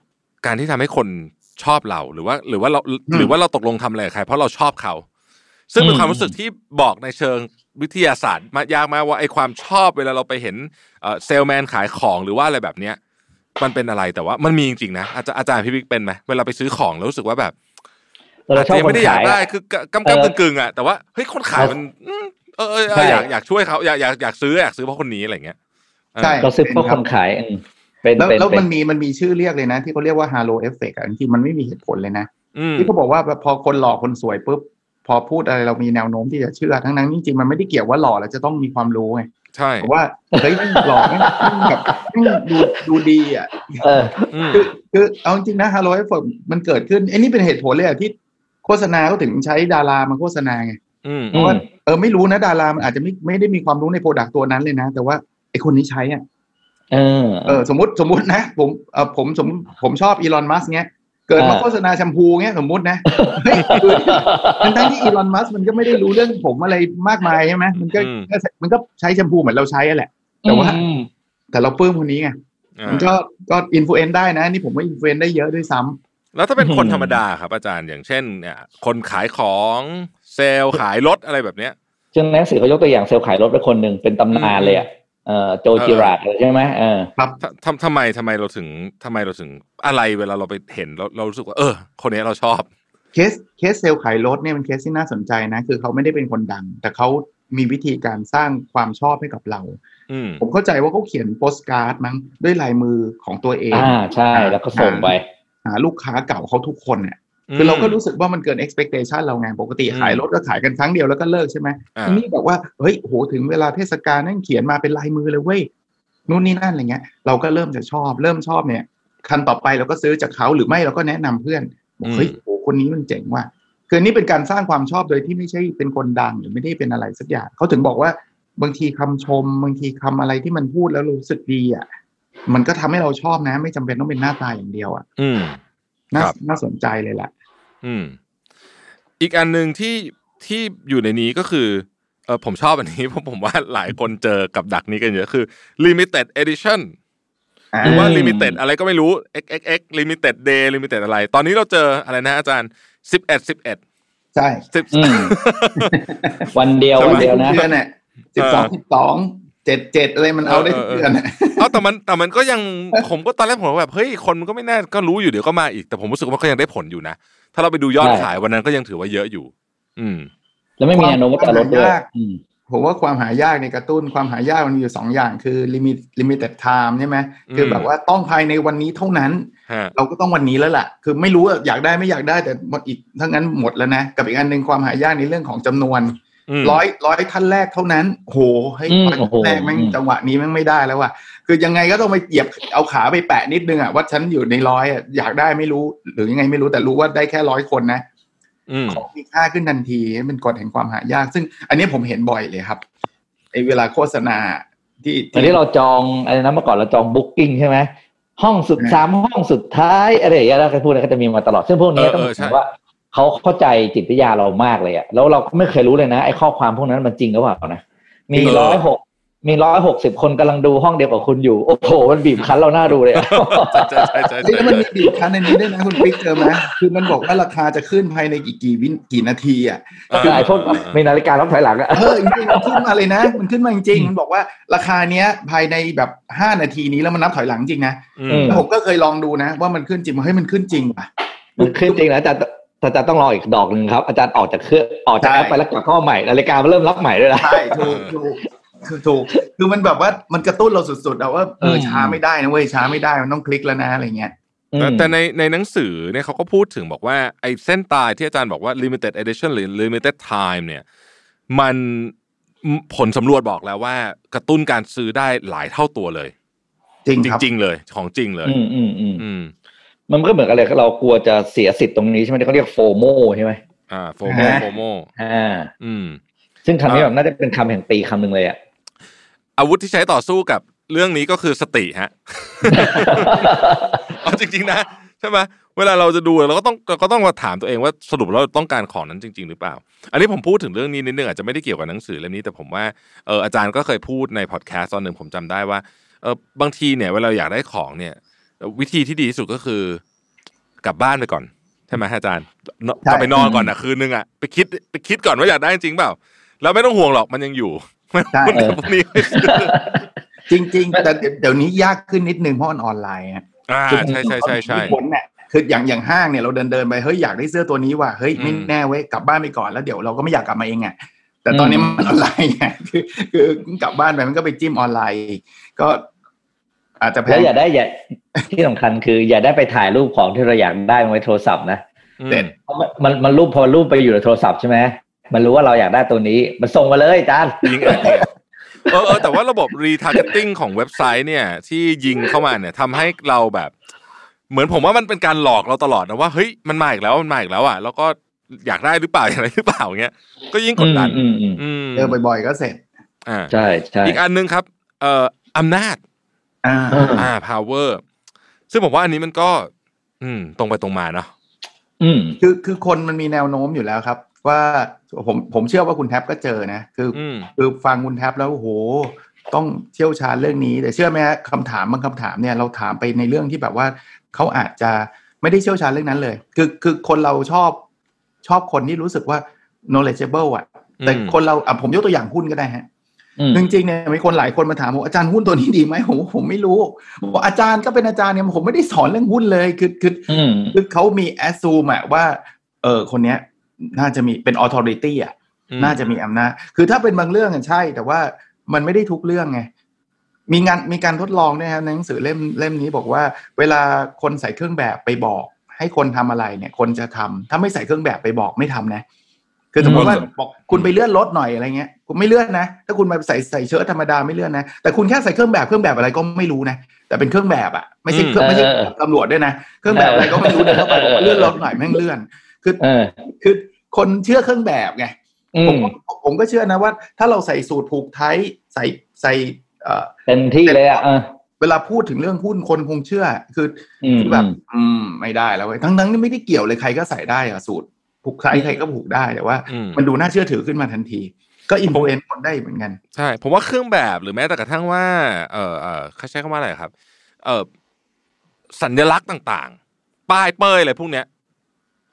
การที่ทำให้คนชอบเราหรือว่า หรือว่าเราอืมหรือว่าเราตกลงทำอะไรกับใครเพราะเราชอบเขา ซึ่งเป็นความรู้สึกที่บอกในเชิงวิทยาศาสตร์มายากมากว่าไอ้ความชอบเวลาเราไปเห็นเอ่อเซลแมนขายของหรือว่าอะไรแบบเนี้ย มันเป็นอะไรแต่ว่ามันมีจริงๆนะอาจารย์อาจารย์พี่บิ๊กเป็นไหมเวลาไปซื้อของแล้วรู้สึกว่าแบบเราอาจชอบจะยังคนไม่ได้อยาขากยได้อะคือกำเอกำอกึ่งกึ่งๆอะแต่ว่าเฮ้ยคนขายมันอืมเออเออเอใช่ออยากอยากช่วยเขาอยากอยากอยากซื้ออยากซื้อเพราะคนนี้อะไรเงี้ยเออใช่เราซื้อเพราะคนขายอืมเป็นแล้วเป็นแล้วเป็มันนมีมันมีชื่อเรียกเลยนะ ที่เขาเรียกว่า halo effect อะจริงๆมันไม่มีเหตุผลเลยนะอืมที่เขาบอกว่าแบบพอคนหล่อคนสวยปุ๊บพอพูดอะไรเรามีแนวโน้มที่จะเชื่อทั้งนั้นจริงๆมันไม่ได้เกี่ยวว่าหล่อแล้วจะต้องมีความรู้ไง ใช่แต่ว่าเฮ้ยแม่งหล่อแม่งแม่งแบบแม่งดูดูดีอะเอออืมคือคือเอาจริงๆนะ halo effect มันเกิดขึ้นไอ้นี่เป็นเหตุผลเลยอะที่โฆษณาเขาถึงใช้ดารามาโฆษณาไงอืมเพราะว่าเออไม่รู้นะดารามันอาจจะไม่ไม่ได้มีความรู้ใน product ตัวนั้นเลยนะ แต่ว่าไอ้คนนี้ใช้อะเออเออสมมติสมมตินะ ผมเออผมสมผมชอบ Elon Musk เงี้ย เกิดมาอ่าโฆษณาแชมพูเงี้ยสมมตินะเฮ้ยคือทั้งทั้งที่ Elon Musk มันก็ไม่ได้รู้เรื่องผมอะไรมากมายใช่ไหมมันก็อืมก็มันก็ใช้แชมพูเหมือนเราใช้อะแหละ แต่ว่าอืมแต่เราปลื้มคนนี้ไงอ่ามันก็ก็ influence ได้นะ นี่ผมว่า influence ได้เยอะด้วยซ้ำแล้วถ้าเป็นคนอืมธรรมดาครับอาจารย์อย่างเช่นเนี่ยคนขายของเซลส์ขายรถอะไรแบบเนี้ยซึ่งหนังสือเขายกตัวอย่างเซลส์ขายรถไปคนหนึ่งเป็นตำนานเลยอะ เออโจเออ Girard เลยใช่ไหมเออครับทำทำทำไมทำไมเราถึงทำไมเราถึงอะไรเวลาเราไปเห็นเราเรารู้สึกว่าเออ คนนี้เราชอบ เคสเคสเซลส์ขายรถเนี่ยเป็นเคสที่น่าสนใจนะ คือเขาไม่ได้เป็นคนดัง แต่เขามีวิธีการสร้างความชอบให้กับเราอืมผมเข้าใจว่าเขาเขียนโปสการ์ดมั้งด้วยลายมือของตัวเองอ่าใช่แล้วก็ส่งไปหาลูกค้าเก่าเขาทุกคนเนี่ย คือเราก็รู้สึกว่ามันเกิน expectation เราไงปกติอืมขายรถก็ขายกันครั้งเดียวแล้วก็เลิกใช่ไหมอ่าอันนี้แบบว่าเฮ้ยโหถึงเวลาเทศกาลนั่นเขียนมาเป็นลายมือเลยเว้ยนู่นนี่นั่นอะไรเงี้ย เราก็เริ่มจะชอบ เริ่มชอบเนี่ยคันต่อไปเราก็ซื้อจากเขาหรือไม่เราก็แนะนำเพื่อนบอกเฮ้ยโหคนนี้มันเจ๋งว่ะคือนี่เป็นการสร้างความชอบโดยที่ไม่ใช่เป็นคนดังหรือไม่ได้เป็นอะไรสักอย่างเขาถึงบอกว่าบางทีคำชม บางทีคำอะไรที่มันพูดแล้วรู้สึกดีอะมันก็ทำให้เราชอบนะ ไม่จำเป็นต้องเป็นหน้าตาอย่างเดียวอะอืมน่าครับน่าสนใจเลยแหละ อืม อีกอันหนึ่งที่ที่อยู่ในนี้ก็คือเออผมชอบอันนี้เพราะผมว่าหลายคนเจอกับดักนี้กันเยอะคือ limited edition หรือว่าอืม limited อะไรก็ไม่รู้ xxx limited day limited อะไร ตอนนี้เราเจออะไรนะอาจารย์สิบเอ็ดสิบเอ็ดใช่สิบอืมวันเดียวใช่ไหมวันเดียวนะเดือนเนี่ยสิบสองสิบสอง เจ็ดเจ็ดอะไรมันเอาได้ทุกเดือนอะเอาแต่มันแต่มันก็ยังผมก็ตอนแรกผมก็แบบเฮ้ยคนมันก็ไม่แน่ก็รู้อยู่เดี๋ยวก็มาอีกแต่ผมรู้สึกว่ามันก็ยังได้ผลอยู่นะถ้าเราไปดูยอดใช่ขายวันนั้นก็ยังถือว่าเยอะอยู่ อืม แล้วไม่มีแนวโน้มว่าจะลดด้วยความยากอืมผมว่าความหายากในกระตุ้นความหายากมันมีอยู่สองอย่างคือ limit limited time ใช่ไหมคือแบบว่าต้องภายในวันนี้เท่านั้นฮะเราก็ต้องวันนี้แล้วล่ะ คือไม่รู้ว่าอยากได้ไม่อยากได้แต่หมดอีกทั้งนั้นหมดแล้วนะ กับอีกอันหนึ่งความหายากในเรื่องของจำนวนม ร้อยร้อยท่านแรกเท่านั้นโหให้อืมร้อยโอ้โหท่านแรกแม่งจังหวะนี้แม่งไม่ได้แล้วว่ะคือยังไงก็ต้องไปเหยียบเอาขาไปแปะนิดนึงอะว่าฉันอยู่ในร้อยอะอยากได้ไม่รู้ หรือยังไงไม่รู้แต่รู้ว่าได้แค่ร้อยคนนะอืมของมีค่าขึ้นทันทีเป็นกฎแห่งความหายาก ซึ่งอันนี้ผมเห็นบ่อยเลยครับไอเวลาโฆษณาที่ตอนนี้เราจองอะไรนะเมื่อก่อนเราจองบุ๊กิ้งใช่ไหมห้องสุดสามห้องสุดท้ายอะไรอย่างเงี้ยแล้วก็พูดอะไรก็จะมีมาตลอด ซึ่งพวกนี้เออต้องเออใช่ถือว่า เขาเข้าใจจิตวิทยาเรามากเลยอะแล้วเราก็ไม่เคยรู้เลยนะไอ้ข้อความพวกนั้นมันจริงหรือเปล่านะมีร้อยหกมีร้อยหกสิบคนกำลังดูห้องเดียวกับคุณอยู่ โอ้โห มันบีบคั้นเราหน้าดูเลยอะใช่ใช่ใช่เฮ้ยใช่แล้วมันมีบีบคั้นในนี้ด้วยนะคุณปิ๊กเจอไหมคือมันบอกว่าราคาจะขึ้นภายในกี่กี่วินกี่นาทีอะคือไอ้พวกมีนาฬิการับถอยหลังอะเออจริงๆมันขึ้นมาเลยนะ มันขึ้นมาจริงๆมันบอกว่าราคาเนี้ยภายในแบบห้านาทีนี้แล้วมันนับถอยหลังจริงนะอือืมมแล้วผมก็เคยลองดูนะ ว่ามันขึ้นจริงไหมเฮ้ยมันขึ้นจริงว่ะมันขึ้นจริงนะอาจารย์แต่ อาจารย์ต้องรออีกดอกหนึ่งครับ อาจารย์ออกจากเครื่องออกจากแอปใช่ไปแล้วกลับเข้ามาใหม่นาฬิกามันเริ่มรับใหม่ด้วยนะใช่ถูกถูกคือถูกคือมันแบบว่ามันกระตุ้นเราสุดๆอะว่าเอออืมช้าไม่ได้นะเว้ยช้าไม่ได้มันต้องคลิกแล้วนะอะไรเงี้ยแต่แต่ในในหนังสือเนี่ยเขาก็พูดถึงบอกว่าไอ้เส้นตายที่อาจารย์บอกว่า limited edition หรือ limited time เนี่ย มันผลสำรวจบอกแล้วว่า กระตุ้นการซื้อได้หลายเท่าตัวเลย จริงจครับริงๆเลย ของจริงเลย อืมอืมอืมอื มมันก็เหมือนกันเลยเรากลัวจะเสียสิทธิ์ตรงนี้ใช่ไหมที่เขาเรียกโฟโมใช่ไหมอ่าโฟโมอ่าโฟโมอ่า อืม ซึ่งคำนี้อ่าแบบน่าจะเป็นคำแห่งปีคำหนึ่งเลยอะอาวุธที่ใช้ต่อสู้กับเรื่องนี้ก็คือสติฮะเอาจริง ๆ นะใช่ไหมเวลาเราจะดูเราก็ต้องเราก็ต้องมาถามตัวเองว่าสรุปเราต้องการของนั้นจริง ๆ หรือเปล่า อันนี้ผมพูดถึงเรื่องนี้นิดนึงอาจจะไม่ได้เกี่ยวกับหนังสือเล่มนี้แต่ผมว่าเอออาจารย์ก็เคยพูดในพอดแคสต์ตอนหนึ่งผมจำได้ว่าเออบางทีเนี่ยเวลาเราอยากได้ของเนี่ย วิธีที่ดีที่สุดก็คือกลับบ้านไปก่อนใช่ไหมอาจารย์เนอะใช่กลับไปนอนก่อนนะคืนนึงอะไปคิดไปคิดก่อนว่าอยากได้จริงเปล่าแล้วไม่ต้องห่วงหรอกมันยังอยู่ใช่เดี๋ยวพรุ่งนี้ค่อยซื้อจริง ๆ แต่เดี๋ยวนี้ยากขึ้นนิดนึงเพราะมันออนไลน์ฮะอ่าใช่ใช่ใช่ใช่มีผลเนี่ยคืออย่างอย่างห้างเนี่ยเราเดินเดินไปเฮ้ยอยากได้เสื้อตัวนี้ว่ะเฮ้ยไม่อืมแน่เว้ยกลับบ้านไปก่อนแล้วเดี๋ยวเราก็ไม่อยากกลับมาเองอะแต่ตอนนี้มันออนไลน์ไงคือคือกลับบ้านไปมันก็ไปจิ้มออนไลน์ ก็ อาจจะแพแล้วงอย่าได้อย่าที่สำคัญคือ อย่าได้ไปถ่ายรูปของที่เราอยากได้ไว้โทรศัพท์นะอืมเด็ดเพราะมันมันมันรูปพอรูปไปอยู่ในโทรศัพท์ใช่ไหมมันรู้ว่าเราอยากได้ตัวนี้ มันส่งมาเลยอาจารย์ยิงแอดเนี่ยเออเออแต่ว่าระบบ retargeting ของเว็บไซต์เนี่ย ที่ยิงเข้ามาเนี่ยทำให้เราแบบ เหมือนผมว่ามันเป็นการหลอกเราตลอดนะว่าเฮ้ยมันมาอีกแล้วมันมาอีกแล้วอะแล้วก็อยากได้หรือเปล่าอยากได้หรือเปล่าเงี้ยก็ยิ่งกดดันอืมอืมอืมเจอบ่อยๆก็เสร็จอ่าใช่ใช่อีกอันหนึงครับ เอ่ออำนาจ อ่าอืมอ่า power ซึ่งผมว่าอันนี้มันก็ อืม ตรงไปตรงมาเนาะอืมคือคือคนมันมีแนวโน้มอยู่แล้วครับ ว่าผมผมเชื่อว่าคุณแท็บก็เจอนะ คือออืมคือฟังคุณแท็บแล้วโอ้โหต้องเชี่ยวชาญเรื่องนี้ แต่เชื่อไหมฮะคำถามบางคำถามเนี่ยเราถามไปในเรื่องที่แบบว่าเขาอาจจะไม่ได้เชี่ยวชาญเรื่องนั้นเลย คือคือคนเราชอบชอบคนที่รู้สึกว่า knowledgeable อะ แต่อืมคนเราอะผมยกตัวอย่างหุ้นก็ได้ฮะอืม จริงๆเนี่ยมีคนหลายคนมาถามผมอาจารย์หุ้นตัวนี้ดีไหมผมผมไม่รู้บอกอาจารย์ก็เป็นอาจารย์เนี่ยผมไม่ได้สอนเรื่องหุ้นเลยคือคืออืมคือเขามีแอสซูมอะว่า เออคนเนี้ย น่าจะมีเป็นออ t h o r i t y อะอืมน่าจะมีอำนาจคือถ้าเป็นบางเรื่องอะใช่ แต่ว่ามันไม่ได้ทุกเรื่องไงมีงานมีการทดลองด้วยครับในหนังสือเล่มเล่มนี้บอกว่า เวลาคนใส่เครื่องแบบไปบอก ให้คนทำอะไรเนี่ย คนจะทำถ้าไม่ใส่เครื่องแบบไปบอกไม่ทำนะ คือสมมติว่าบอกคุณไปเลื่อนรถหน่อยอะไรเงี้ยคุณไม่เลื่อนนะ ถ้าคุณมาใส่ใส่เชิ้ตธรรมดาไม่เลื่อนนะแต่คุณแค่ใส่เครื่องแบบเครื่องแบบอะไรก็ไม่รู้นะแต่เป็นเครื่องแบบอะไม่ใช่เครื่องไม่ใช่ตำรวจด้วยนะเครื่องแบบอะไรก็ไม่รู้เดินเข้าไปบอกว่าเลื่อนรถหน่อยแม่งเลื่อน คือเออคือคนเชื่อเครื่องแบบไงอืผมมผมก็เชื่อนะว่า ถ้าเราใส่สูตรผูกไทยใส่ใส่เอ่อเต็มที่เลยอะเออเวลาพูดถึงเรื่องหุ้นคนคงเชื่อ คืออืมคือแบบอืมอืมไม่ได้แล้วเว้ยทั้งทั้งที่ไม่ได้เกี่ยวเลยใครก็ใส่ได้อะสูตร ผูกไทยใครก็ผูกได้แต่ว่าอืมมันดูน่าเชื่อถือขึ้นมาทันที ก็ influence คนได้เหมือนกัน ใช่ ผมว่าเครื่องแบบหรือแม้แต่กระทั่งว่า เออเออเขาใช้คำว่าอะไรครับ เออสัญลักษณ์ต่างๆ ป้ายเป้ยอะไรพวกเนี้ย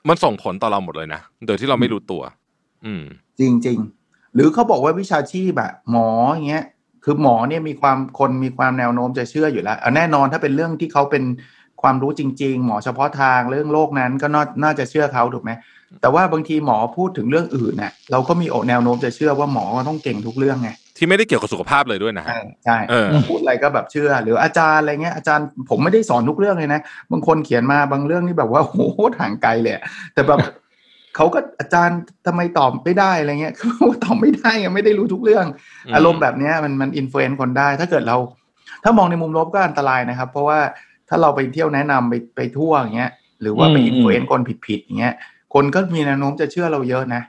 มันส่งผลต่อเราหมดเลยนะ โดยที่เราไม่รู้ตัว อืม จริงๆหรือเขาบอกว่าวิชาชีพอะหมออย่างเงี้ย คือหมอเนี่ยมีความคนมีความแนวโน้มจะเชื่ออยู่แล้วเอาแน่นอนถ้าเป็นเรื่องที่เขาเป็นความรู้จริง ๆ หมอเฉพาะทางเรื่องโรคนั้นก็น่าน่าจะเชื่อเขาถูกไหม แต่ว่าบางทีหมอพูดถึงเรื่องอื่นน่ะเราก็มีโอแนวโน้มจะเชื่อว่าหมอต้องเก่งทุกเรื่องไงที่ไม่ได้เกี่ยวกับสุขภาพเลยด้วยนะฮะใช่ใช่เออพูดอะไรก็แบบเชื่อ หรืออาจารย์อะไรเงี้ยอาจารย์ผมไม่ได้สอนทุกเรื่องเลยนะบางคนเขียนมาบางเรื่องนี่แบบว่าโหห่างไกลเลยอะแต่แบบเขาก็อาจารย์ทำไมตอบไม่ได้อะไรเงี้ยเขาตอบไม่ได้อะไม่ได้รู้ทุกเรื่องอืมอารมณ์แบบเนี้ยมันมัน influence คนได้ ถ้าเกิดเรา ถ้ามองในมุมลบก็อันตรายนะครับ เพราะว่าถ้าเราไปเที่ยวแนะนำไปไปทั่วอย่างเงี้ยหรือว่าไปอืม influence คนผิดๆอย่างเงี้ย คนก็มีแนวโน้มจะเชื่อเราเยอะนะ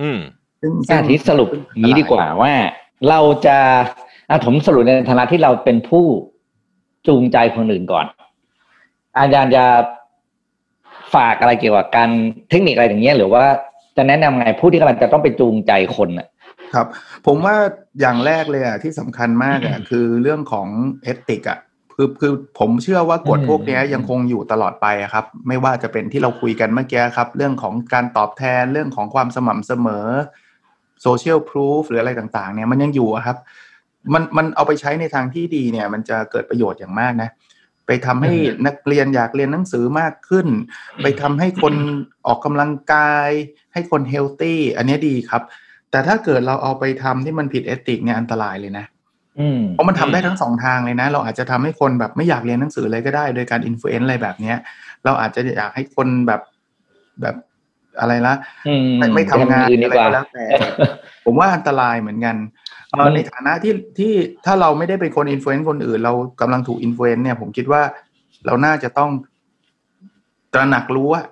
อืมซึ่งอะทีสรุปอย่างนี้ดีกว่าว่า เราจะอะผมสรุปในฐานะที่เราเป็นผู้จูงใจคนอื่นก่อน อาจารย์จะฝากอะไรเกี่ยวกับการเทคนิคอะไรอย่างเงี้ยหรือว่าจะแนะนำไงผู้ที่กำลังจะต้องไปจูงใจคนอะครับ ผมว่าอย่างแรกเลยอะที่สำคัญมากอะคือเรื่องของเอติกอะ คือคือผมเชื่อว่ากฎอืมพวกเนี้ยยังคงอยู่ตลอดไปอะครับ ไม่ว่าจะเป็นที่เราคุยกันเมื่อกี้ครับ เรื่องของการตอบแทนเรื่องของความสม่ำเสมอโซเชียลพ o ูฟหรืออะไรต่างๆ เนี่ยมันยังอยู่อะครับ มันมันเอาไปใช้ในทางที่ดีเนี่ย มันจะเกิดประโยชน์อย่างมากนะ ไปทำให้อืมนักเรียนอยากเรียนหนังสือมากขึ้น ไปทำให้คนออกกำลังกาย ให้คน healthy อันเนี้ยดีครับ แต่ถ้าเกิดเราเอาไปทำที่มันผิด ethic เนี่ยอันตรายเลยนะอืม เพราะมันทำได้ทั้งสองทางเลยนะ เราอาจจะทำให้คนแบบไม่อยากเรียนหนังสือเลยก็ได้ โดยการ influence อะไรแบบเนี้ย เราอาจจะอยากให้คนแบบแบบอะไรละอืมไม่ไม่ทำงานอื่นดีอะไรกว่าก็แล้วแต่ผมว่าอันตรายเหมือนกันเอ่อมันในฐานะที่ที่ถ้าเราไม่ได้เป็นคน influence คนอื่น เรากำลังถูก influence เนี่ย ผมคิดว่าเราน่าจะต้องตระหนักรู้อะ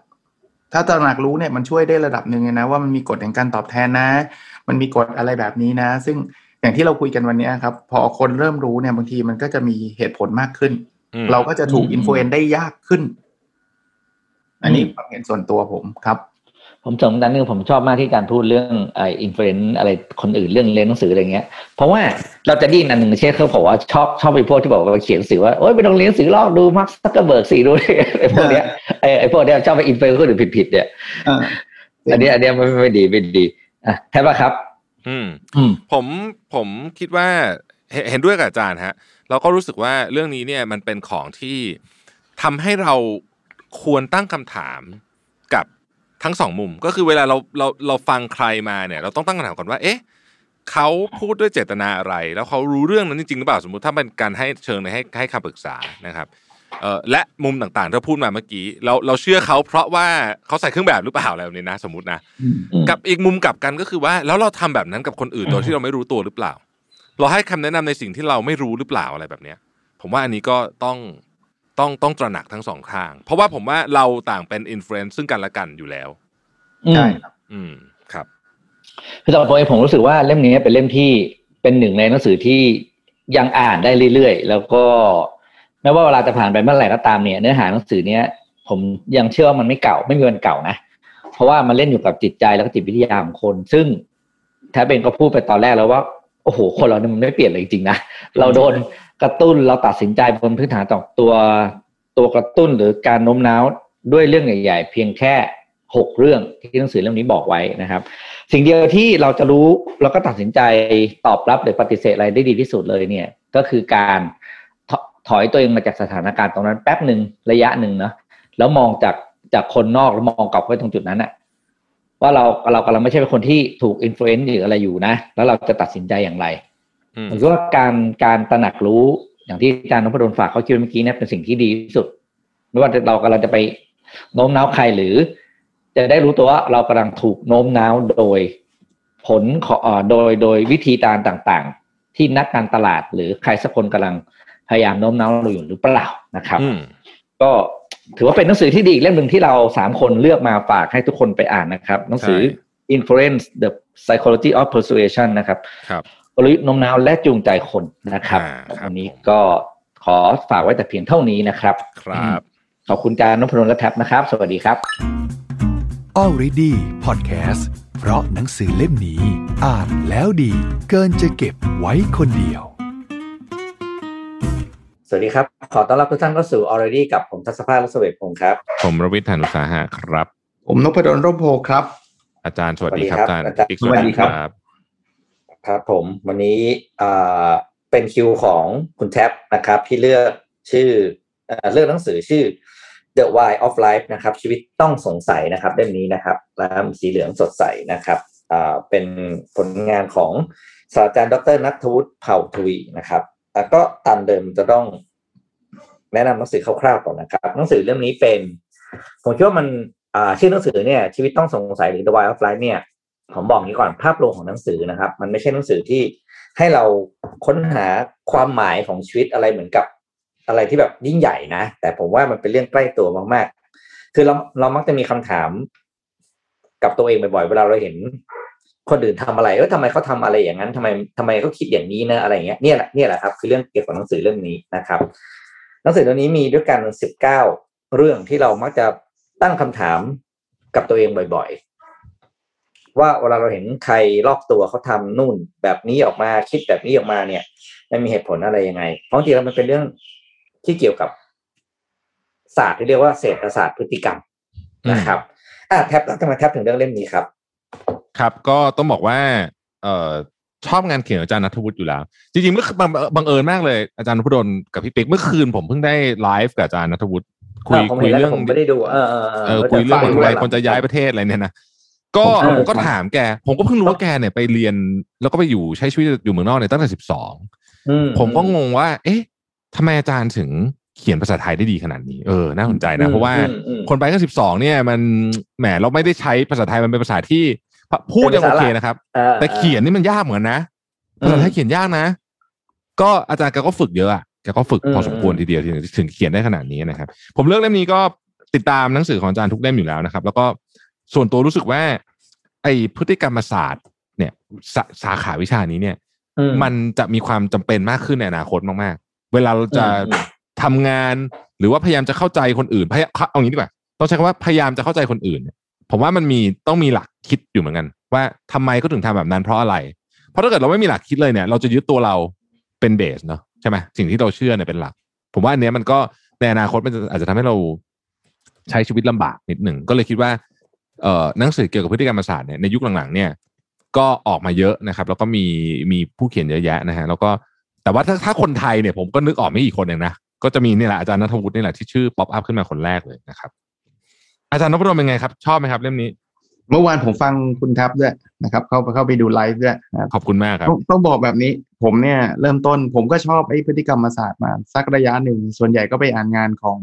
ถ้าตระหนักรู้เนี่ยมันช่วยได้ระดับหนึ่งเลยนะว่ามันมีกฎแห่งการตอบแทนนะ มันมีกฎอะไรแบบนี้นะ ซึ่ง อย่างที่เราคุยกันวันเนี้ยครับ พอคนเริ่มรู้เนี่ยบางทีมันก็จะมีเหตุผลมากขึ้นอืมเราก็จะถูกอืม influence ได้ยากขึ้น อันนี้ความเห็นส่วนตัวผมครับ ผมสมมติอันนึงผมชอบมากที่การพูดเรื่องไอ้ influence อะไรคนอื่นเรื่องเรียนหนังสืออะไรเงี้ย เพราะว่าเราจะได้ยินอันหนึ่งเช่นเขาบอกว่าชอบชอบไปพวกที่บอกว่าเขียนหนังสือว่าโอ๊ยไม่ต้องเรียนหนังสือหรอกดูมาร์คซักเกอร์เบิร์กสิดูดิไอ้พวกเนี้ยไอ้ไอ้พวกเนี้ยชอบไป influence คนอื่นผิดๆเนี่ยเอออันเนี้ยอันเนี้ยไม่ไม่ดีไม่ดีอะใช่ป่ะครับ อืมอืมผมผมคิดว่าเห็นเห็นด้วยกับอาจารย์ฮะเราก็รู้สึกว่าเรื่องนี้เนี่ยมันเป็นของที่ทำให้เราควรตั้งคำถามกับทั้งสองมุม ก็คือเวลาเราเราเราฟังใครมาเนี่ย เราต้องตั้งคำถามก่อนว่า เอ๊ะเขาพูดด้วยเจตนาอะไร แล้วเขารู้เรื่องนั้นจริงๆหรือเปล่าสมมติถ้าเป็นการให้เชิงในให้ให้คำปรึกษานะครับเอ่อ และมุมต่างๆที่พูดมาเมื่อกี้เราเราเชื่อเขาเพราะว่าเขาใส่เครื่องแบบหรือเปล่าอะไรแบบนี้นะ สมมตินะอืมกับอีกมุมกลับกันก็คือว่า แล้วเราทำแบบนั้นกับคนอื่นโดยที่เราไม่รู้ตัวหรือเปล่า เราให้คำแนะนำในสิ่งที่เราไม่รู้หรือเปล่าอะไรแบบเนี้ย ผมว่าอันนี้ก็ต้องต้องต้องตระหนักทั้งสองข้าง เพราะว่าผมว่าเราต่างเป็น influence ซึ่งกันและกันอยู่แล้วอืมใช่ครับ อืมครับคือสำหรับผมเองผมรู้สึกว่าเล่มนี้เป็นเล่มที่เป็นหนึ่งในหนังสือที่ยังอ่านได้เรื่อยๆ แล้วก็ ไม่ว่าเวลาจะผ่านไปเมื่อไหร่ก็ตามเนี่ยเนื้อหาหนังสือเนี้ยผมยังเชื่อว่ามันไม่เก่าไม่มีวันเก่านะเพราะว่ามันเล่นอยู่กับจิตใจแล้วก็จิตวิทยาของคน ซึ่งแท้เป็นก็พูดไปตอนแรกแล้วว่าโอ้โห คนเราเนี่ยมันไม่เปลี่ยนเลยจริงๆนะเราโดนกระตุ้นเราตัดสินใจบนพื้นฐานต่อตัวตัวกระตุ้นหรือการโน้มน้าวด้วยเรื่องใหญ่ๆ เพียงแค่หกเรื่องที่หนังสือเล่มนี้บอกไว้นะครับ สิ่งเดียวที่เราจะรู้แล้วก็ตัดสินใจตอบรับหรือปฏิเสธอะไรได้ดีที่สุดเลยเนี่ย ก็คือการ ถถอยตัวเองมาจากสถานการณ์ตรงนั้นแป๊บหนึ่งระยะหนึ่งเนาะแล้วมองจากจากคนนอกแล้วมองกลับไปตรงจุดนั้นอะว่าเราเรากำลังไม่ใช่เป็นคนที่ถูก influence หรืออะไรอยู่นะ แล้วเราจะตัดสินใจอย่างไรอืมผมคิดว่าการการตระหนักรู้อย่างที่อาจารย์นพดลฝากข้อคิดเมื่อกี้เนี่ยเป็นสิ่งที่ดีที่สุด ไม่ว่าเรากำลังจะไปโน้มน้าวใครหรือ จะได้รู้ตัวว่าเรากำลังถูกโน้มน้าวโดยผลของเอ่อโดยโดยวิธีการต่างๆ ที่นักการตลาดหรือใครสักคนกำลัง พยายามโน้มน้าวเราอยู่หรือเปล่านะครับอืมก็ถือว่าเป็นหนังสือที่ดีอีกเล่มหนึ่งที่เราสามคนเลือกมาฝากให้ทุกคนไปอ่านนะครับหนังสือ Influence the Psychology of Persuasion นะครับครับกลยุทธ์โน้มน้าวและจูงใจคนนะครับอ่าครับวันนี้ก็ขอฝากไว้แต่เพียงเท่านี้นะครับ ครับ ขอบคุณการนพดลและแท็บนะครับ สวัสดีครับ Already Podcast เพราะหนังสือเล่มนี้อ่านแล้วดีเกินจะเก็บไว้คนเดียว สวัสดีครับ ขอต้อนรับทุกท่านเข้าสู่ Already กับผมทัศภาและเสวตพงศ์ครับ ผมรวิทยานุสาหะครับ ผมนพดลร่มโพครับ อาจารย์สวัสดีครับสวัอาจารสย์ดีครับอีกสวัสดีครับ ครับครับผมวันนี้อ่าเป็นคิวของคุณแท็บนะครับ ที่เลือกชื่อเอ่อเลือกหนังสือชื่อ The Why of Life นะครับ ชีวิตต้องสงสัยนะครับเล่มนี้นะครับแล้วสีเหลืองสดใสนะครับอ่าเป็นผลงานของศาสตราจารย์ดรนัทวุฒิเผ่าทวีนะครับแล้ว ก็ตามเดิมจะต้องแนะนำหนังสือคร่าวๆก่อนนะครับ หนังสือเล่มนี้เป็น ผมคิดว่ามันอ่าชื่อหนังสือเนี่ยชีวิตต้องสงสัยหรือ The Why of Life เนี่ยผมบอกนี้ก่อนภาพรวมของหนังสือนะครับ มันไม่ใช่หนังสือที่ให้เราค้นหาความหมายของชีวิตอะไรเหมือนกับอะไรที่แบบยิ่งใหญ่นะ แต่ผมว่ามันเป็นเรื่องใกล้ตัวมากๆ คือเราเรามักจะมีคำถามกับตัวเองบ่อยๆเวลาเราเห็น คนอื่นทำอะไรเออทำไมเขาทำอะไรอย่างนั้นทำไมทำไมเขาคิดอย่างนี้นะอะไรเงี้ยเนี่ยแหละเนี่ยแหละครับคือเรื่องเกี่ยวกับหนังสือเรื่องนี้นะครับ หนังสือเล่มนี้มีด้วยกันสิบเก้าเรื่องที่เรามักจะตั้งคำถามกับตัวเองบ่อยๆ ว่าเวลาเราเห็นใครรอบตัวเขาทำนู่นแบบนี้ออกมาคิดแบบนี้ออกมาเนี่ยมันมีเหตุผลอะไรยังไง เพราะจริงๆแล้วมันเป็นเรื่องที่เกี่ยวกับศาสตร์ที่เรียกว่าเศรษฐศาสตร์พฤติกรรมนะครับอะแท็บแล้วทำไมแท็บถึงเรื่องเล่มนี้ครับ ครับ ก็ต้องบอกว่า เอ่อชอบงานเขียนของอาจารย์นัทวุฒิอยู่แล้ว จริงๆเมื่อบังบังเอิญมากเลยอาจารย์นพดลกับพี่ปิ๊กเมื่อคืนผมเพิ่งได้ไลฟ์กับอาจารย์นัทวุฒิคุยผมคุยเห็นแล้วเรื่องผมไม่ได้ดูเออเออเออคุยเรื่องแต่ฟัอะไรด้วยคนจะย้ายประเทศอะไรเนี่ยนะก็เออผมก็ถามแก ผมก็เพิ่งรู้ว่าแกเนี่ยไปเรียน แล้วก็ไปอยู่ใช้ชีวิตอยู่เมืองนอกเนี่ยตั้งแต่สิบสองอืผมก็งงว่า เอ๊ะทำไมอาจารย์ถึงเขียนภาษาไทยได้ดีขนาดนี้เออน่าสนใจนะ เพราะว่าอืมอืมคนไปแค่สิบสองเนี่ยมันแหมเราไม่ได้ใช้ภาษาไทยมันเป็นภาษาที่ พูดยังเป็นโอภาษาเคหลักนะครับออแต่เขียนนี่มันยากเหมือนกันนะอืมภาษาไทยเขียนยากนะ ก็อาจารย์แกก็ฝึกเยอะอะแกก็ฝึกอืมพอสมควรทีเดียวถึงถึงเขียนได้ขนาดนี้นะครับ ผมเลือกเล่มนี้ก็ติดตามหนังสือของอาจารย์ทุกเล่มอยู่แล้วนะครับ แล้วก็ส่วนตัวรู้สึกว่า ไอ้พฤติกรรมศาสตร์ เนี่ยสาสาขาวิชานี้เนี่ยอืมันจะมีความจำเป็นมากขึ้นในอนาคตมากๆ เวลาเราจะอืมอืมทำงานหรือว่าพยายามจะเข้าใจคนอื่นพยายามเอางี้ดีกว่าต้องใช้คำว่าพยายามจะเข้าใจคนอื่นเนี่ย ผมว่ามันมีต้องมีหลักคิดอยู่เหมือนกัน ว่าทำไมเขาถึงทำแบบนั้นเพราะอะไร เพราะถ้าเกิดเราไม่มีหลักคิดเลยเนี่ย เราจะยึดตัวเราเป็น base เนาะใช่ไหมสิ่งที่เราเชื่อเนี่ยเป็นหลัก ผมว่าอันเนี้ยมันก็ในอนาคตมันอาจจะทำให้เราใช้ชีวิตลำบากนิดหนึ่งก็เลยคิดว่าเอ่อหนังสือเกี่ยวกับพฤติกรรมศาสตร์เนี่ยในยุคหลังๆ เนี่ยก็ออกมาเยอะนะครับ แล้วก็มีมีผู้เขียนเยอะแยะนะฮะแล้วก็แต่ว่าถ้าถ้าคนไทยเนี่ยผมก็นึกออกไม่กี่คนเองนะก็จะมีนี่แหละอาจารย์ณัฐวุฒินี่แหละที่ชื่อ pop up ขึ้นมาคนแรกเลยนะครับ อาจารย์นพดลเป็นไงครับ ชอบไหมครับเล่มนี้ เมื่อวานผมฟังคุณทับด้วยนะครับ เข้าเข้าไปดูไลฟ์ด้วยนะครับขอบคุณมากครับต้องต้องบอกแบบนี้ ผมเนี่ยเริ่มต้นผมก็ชอบไอ้พฤติกรรมศาสตร์มาสักระยะหนึ่ง ส่วนใหญ่ก็ไปอ่านงานของ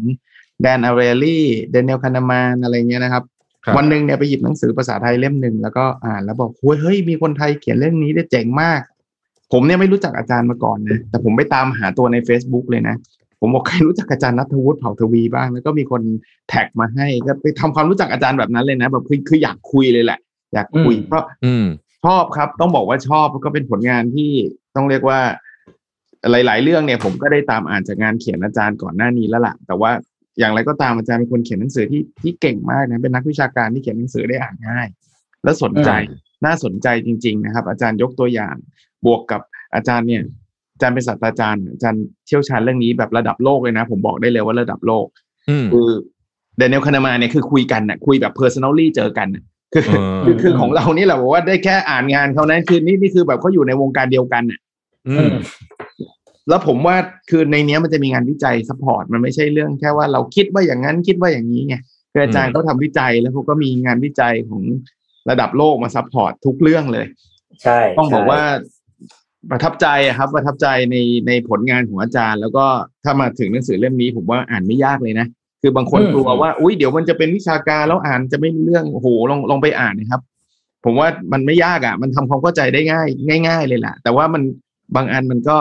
Dan Ariely Daniel Kahneman อะไรเงี้ยนะครับครับ วันหนึ่งเนี่ยไปหยิบหนังสือภาษาไทยเล่มหนึ่งแล้วก็อ่านแล้วบอกเฮ้ยเฮ้ยมีคนไทยเขียนเรื่องนี้ได้เจ๋งมาก ผมเนี่ยไม่รู้จักอาจารย์มาก่อนนะแต่ผมไปตามหาตัวใน Facebook เลยนะ ผมบอกใครรู้จักอาจารย์ณัฐวุฒิเผ่าทวีบ้าง แล้วก็มีคน tag มาให้ก็ไปทำความรู้จักอาจารย์แบบนั้นเลยนะ แบบคือคืออยากคุยเลยแหละ อยากคุยอืมเพราะอืมชอบครับ ต้องบอกว่าชอบก็เป็นผลงานที่ต้องเรียกว่า หลาย ๆ เรื่องเนี่ย ผมก็ได้ตามอ่านจากงานเขียนอาจารย์ก่อนหน้านี้แล้วล่ะ แต่ว่าอย่างไรก็ตามอาจารย์เป็นคนเขียนหนังสือที่ที่เก่งมากนะเป็นนักวิชาการที่เขียนหนังสือได้อ่านง่าย แล้วสนใจน่าสนใจจริง ๆ นะครับ อาจารย์ยกตัวอย่าง บวกกับอาจารย์เนี่ย อาจารย์เป็นศาสตราจารย์อาจารย์เชี่ยวชาญเรื่องนี้แบบระดับโลกเลยนะ ผมบอกได้เลยว่าระดับโลกอืมคือDaniel Kahneman เนี่ยคือคุยกันน่ะคุยแบบ personally เจอกันน่ะคือเออคือคือของเรานี่แหละบอกว่าได้แค่อ่านงานเขานั้นคือนี่นี่คือแบบเขาอยู่ในวงการเดียวกันน่ะอืมแล้วผมว่าคือในเนี้ยมันจะมีงานวิจัย support มันไม่ใช่เรื่องแค่ว่าเราคิดว่าอย่างนั้นคิดว่าอย่างนี้ไงคืออาจารย์เขาทำวิจัยแล้วเขาก็มีงานวิจัยของระดับโลกมา support ทุกเรื่องเลย ใช่ ต้องบอกใช่ว่า ประทับใจอะครับประทับใจในในผลงานของอาจารย์ แล้วก็ถ้ามาถึงหนังสือเล่มนี้ผมว่าอ่านไม่ยากเลยนะคือบางคนกลัวว่าอุ้ยเดี๋ยวมันจะเป็นวิชาการแล้วอ่านจะไม่รู้เรื่องโอ้โหลองลองไปอ่านนะครับ ผมว่ามันไม่ยากอะ มันทำความเข้าใจได้ง่าย ง่าย ๆ เลยแหละแต่ว่ามันบางอันมันก็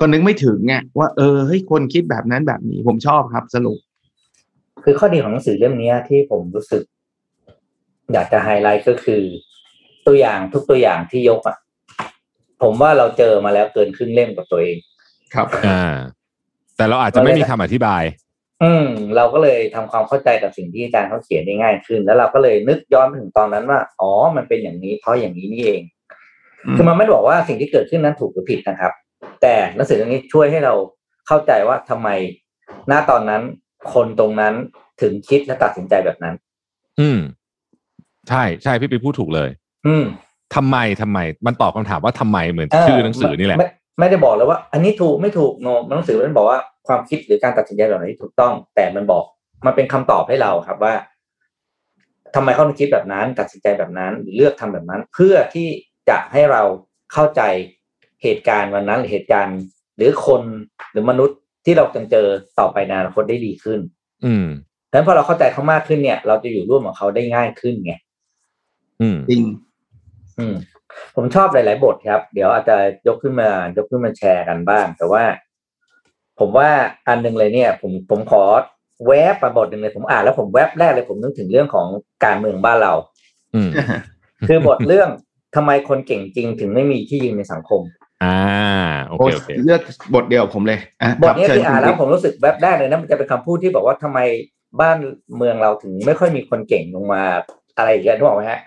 ก็นึกไม่ถึงไงว่าเออเฮ้ยคนคิดแบบนั้นแบบนี้ ผมชอบครับสรุป คือข้อดีของหนังสือเล่มนี้ที่ผมรู้สึก อยากจะไฮไลท์ก็คือ ตัวอย่างทุกตัวอย่างที่ยกอะ ผมว่าเราเจอมาแล้วเกินครึ่งเล่มกับตัวเอง ครับอ่าแต่เราอาจจะไม่มีคำอธิบาย อืม เราก็เลยทำความเข้าใจกับสิ่งที่อาจารย์เขาเขียนได้ง่ายขึ้น แล้วเราก็เลยนึกย้อนไปถึงตอนนั้นว่า อ๋อ มันเป็นอย่างนี้เพราะอย่างนี้นี่เองอืมคือมันไม่ได้บอกว่าสิ่งที่เกิดขึ้นนั้นถูกหรือผิดนะครับ แต่หนังสือเล่มนี้ช่วยให้เราเข้าใจว่าทำไมหน้าตอนนั้น คนตรงนั้นถึงคิดและตัดสินใจแบบนั้น อืม ใช่ใช่พี่ปีพูดถูกเลย อืม ทำไมทำไม มันตอบคำถามว่าทำไมเหมือนชื่อหนังสือนี่แหละไม่ไม่ได้บอกเลยว่า อันนี้ถูกไม่ถูกโนหนังสือมันบอกว่าความคิดหรือการตัดสินใจแบบไหนที่ถูกต้อง แต่มันบอกมันเป็นคำตอบให้เราครับว่าทำไมเขาถึงคิดแบบนั้น ตัดสินใจแบบนั้นหรือเลือกทำแบบนั้น เพื่อที่จะให้เราเข้าใจเหตุการณ์วันนั้นหรือเหตุการณ์ หรือคนหรือมนุษย์ที่เราจะเจอต่อไปในอนาคตได้ดีขึ้น อืมดังนั้นพอเราเข้าใจเขามากขึ้นเนี่ย เราจะอยู่ร่วมกับเขาได้ง่ายขึ้นไงอืมจริง อืมผมชอบหลาย ๆ บทครับ เดี๋ยวอาจจะยกขึ้นมายกขึ้นมาแชร์กันบ้าง แต่ว่า ผมว่าอันหนึ่งเลยเนี่ย ผมผมขอแวบประบทหนึ่งเลยผมอ่านแล้วผมแวบแรกเลยผมนึกถึงเรื่องของการเมืองบ้านเราอืมคือบทเรื่องทำไมคนเก่งจริงถึงไม่มีที่ยืนในสังคม อ่าโอโอ้เคโอเคเลือกบทเดียวกับผมเลยอะบทเนี้ยคที่อ่านเชิญแล้วคุณผมรู้สึกแวบแรกเลยนะมันจะเป็นคำพูดที่บอกว่าทำไมบ้านเมืองเราถึงไม่ค่อยมีคนเก่งลงมาอะไรอย่างเงี้ยนึกออกไหมฮะ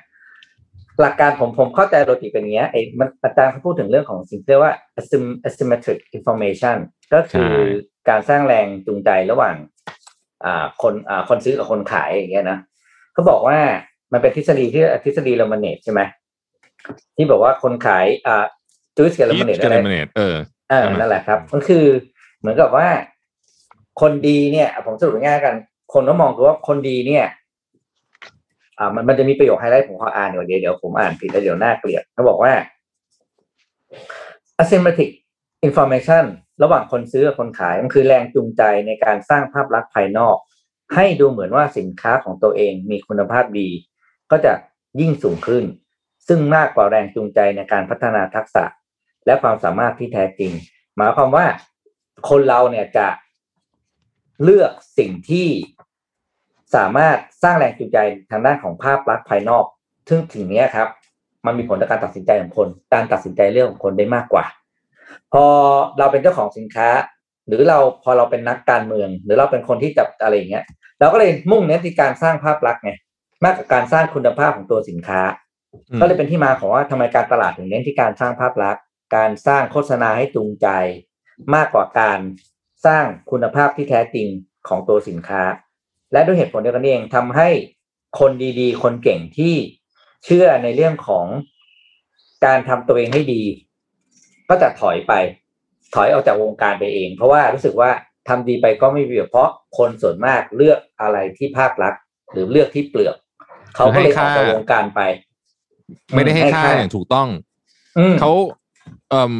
หลักการผมผมเข้าใจโลจิกเป็นอย่างเงี้ยไอ้มันอาจารย์เขาพูดถึงเรื่องของสิ่งที่เรียกว่า asym- asymmetric information ก็คือการสร้างแรงจูงใจระหว่าง อ่าคนอ่าคนซื้อกับคนขายอย่างเงี้ยนะเขาบอกว่ามันเป็นทฤษฎีที่ทฤษฎีเลมเนตใช่ไหมที่บอกว่าคนขายอ่าจูสกับเลมเนต Each กับ Lemonade เออเออใช่ไหมนั่นแหละครับมันคือเหมือนกับว่า คนดีเนี่ย ผมสรุปง่ายๆกัน คนก็มองดูว่าคนดีเนี่ย อ่ามันมันจะมีประโยคไฮไลท์ผมขออ่านเดี๋ยวเดี๋ยวเดี๋ยวผมอ่านผิดแล้วเดี๋ยวหน้าเกลียดเขาบอกว่า asymmetric information ระหว่างคนซื้อกับคนขาย มันคือแรงจูงใจในการสร้างภาพลักษณ์ภายนอก ให้ดูเหมือนว่าสินค้าของตัวเองมีคุณภาพดี ก็จะยิ่งสูงขึ้น ซึ่งมากกว่าแรงจูงใจในการพัฒนาทักษะ และความสามารถที่แท้จริง หมายความว่าคนเราเนี่ยจะเลือกสิ่งที่ สามารถสร้างแรงจูงใจทางด้านของภาพลักษณ์ภายนอก ซึ่งถึงเนี้ยครับ มันมีผลต่อการตัดสินใจของคน การตัดสินใจเรื่องของคนได้มากกว่า พอเราเป็นเจ้าของสินค้า หรือเราพอเราเป็นนักการเมือง หรือเราเป็นคนที่จับอะไรอย่างเงี้ย เราก็เลยมุ่งเน้นที่การสร้างภาพลักษณ์ไงมากกว่าการสร้างคุณภาพของตัวสินค้าอืมก็เลยเป็นที่มาของว่าทำไมการตลาดถึงเน้นที่การสร้างภาพลักษณ์ การสร้างโฆษณาให้จูงใจ มากกว่าการสร้างคุณภาพที่แท้จริงของตัวสินค้า และด้วยเหตุผลเดียวกันเองทำให้คนดีๆ คนเก่งที่เชื่อในเรื่องของการทำตัวเองให้ดี ก็จะถอยไป ถอยออกจากวงการไปเอง เพราะว่ารู้สึกว่าทำดีไปก็ไม่มีประโยชน์เพราะคนส่วนมากเลือกอะไรที่ภาพลักษณ์หรือเลือกที่เปลือก เขาก็เลยออกจากวงการไป ไม่ได้ให้ให้ค่าค่าอย่างถูกต้องอืมเขาเอ่ม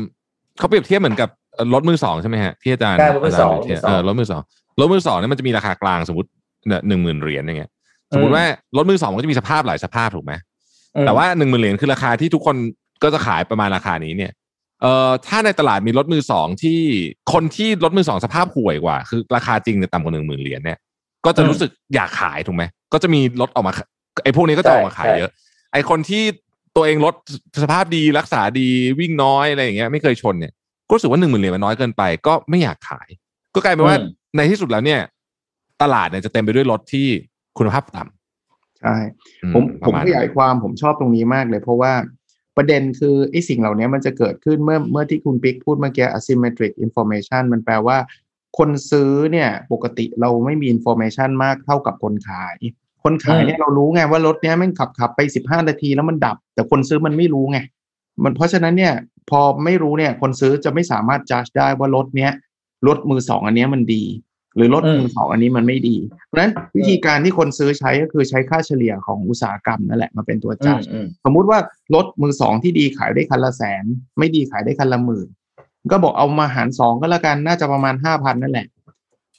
เขาเปรียบเทียบเหมือนกับรถมือสองใช่ไหมฮะที่อาจารย์ใช่รถมือสองาจารย์เปรียบเทียบเออรถมือสองรถมือสองเนี่ยมันจะมีราคากลางสมมติเนี่ย หนึ่งหมื่นเหรียญอย่างเงี้ยสมมติว่ารถมือสองมันก็จะมีสภาพหลายสภาพถูกไหมอืมแต่ว่าหนึ่งหมื่นเหรียญคือราคาที่ทุกคนก็จะขายประมาณราคานี้เนี่ยเอ่อถ้าในตลาดมีรถมือสองที่คนที่รถมือสองสภาพห่วยกว่า คือราคาจริงเนี่ยต่ำกว่าหนึ่งหมื่นเหรียญเนี่ยก็จะรู้สึกอยากขายถูกไหมก็จะมีรถออกมาขายไอ้พวกนี้ก็จะออกมาขายเยอะ ไอคนที่ตัวเองรถสภาพดีรักษาดีวิ่งน้อยอะไรอย่างเงี้ยไม่เคยชนเนี่ยก็รู้สึกว่าหนึ่งหมื่นเหรียญมันน้อยเกินไป ก็ไม่อยากขาย ก็กลายเป็นว่าอืมในที่สุดแล้วเนี่ย ตลาดเนี่ยจะเต็มไปด้วยรถที่คุณภาพต่ำใช่อืผมปผระมมาณขยายความผมชอบตรงนี้มากเลย เพราะว่าประเด็นคือไอ้สิ่งเหล่านี้มันจะเกิดขึ้นเมื่อเมื่อที่คุณปิ๊กพูดเมื่อกี้ asymmetric information มันแปลว่า คนซื้อเนี่ยปกติเราไม่มี information มากเท่ากับคนขาย คนขายเนี่ยเรารู้ไงว่ารถเนี้ยแม่งขับขับไปสิบห้านาทีแล้วมันดับ แต่คนซื้อมันไม่รู้ไงมันเพราะฉะนั้นเนี่ยพอไม่รู้เนี่ยคนซื้อจะไม่สามารถ judge ได้ว่ารถเนี้ยรถมือสองอันเนี้ยมันดี หรือรถอืมมือสองอันนี้มันไม่ดี เพราะฉะนั้นวิธีการที่คนซื้อใช้ก็คือใช้ค่าเฉลี่ยของอุตสาหกรรมนั่นแหละมาเป็นตัวอืจัมดอืมสมมุติว่ารถมือสองที่ดีขายได้คันละแสน ไม่ดีขายได้คันละหมื่น ก็บอกเอามาหารสองก็แล้วกันน่าจะประมาณห้าพันนั่นแหละ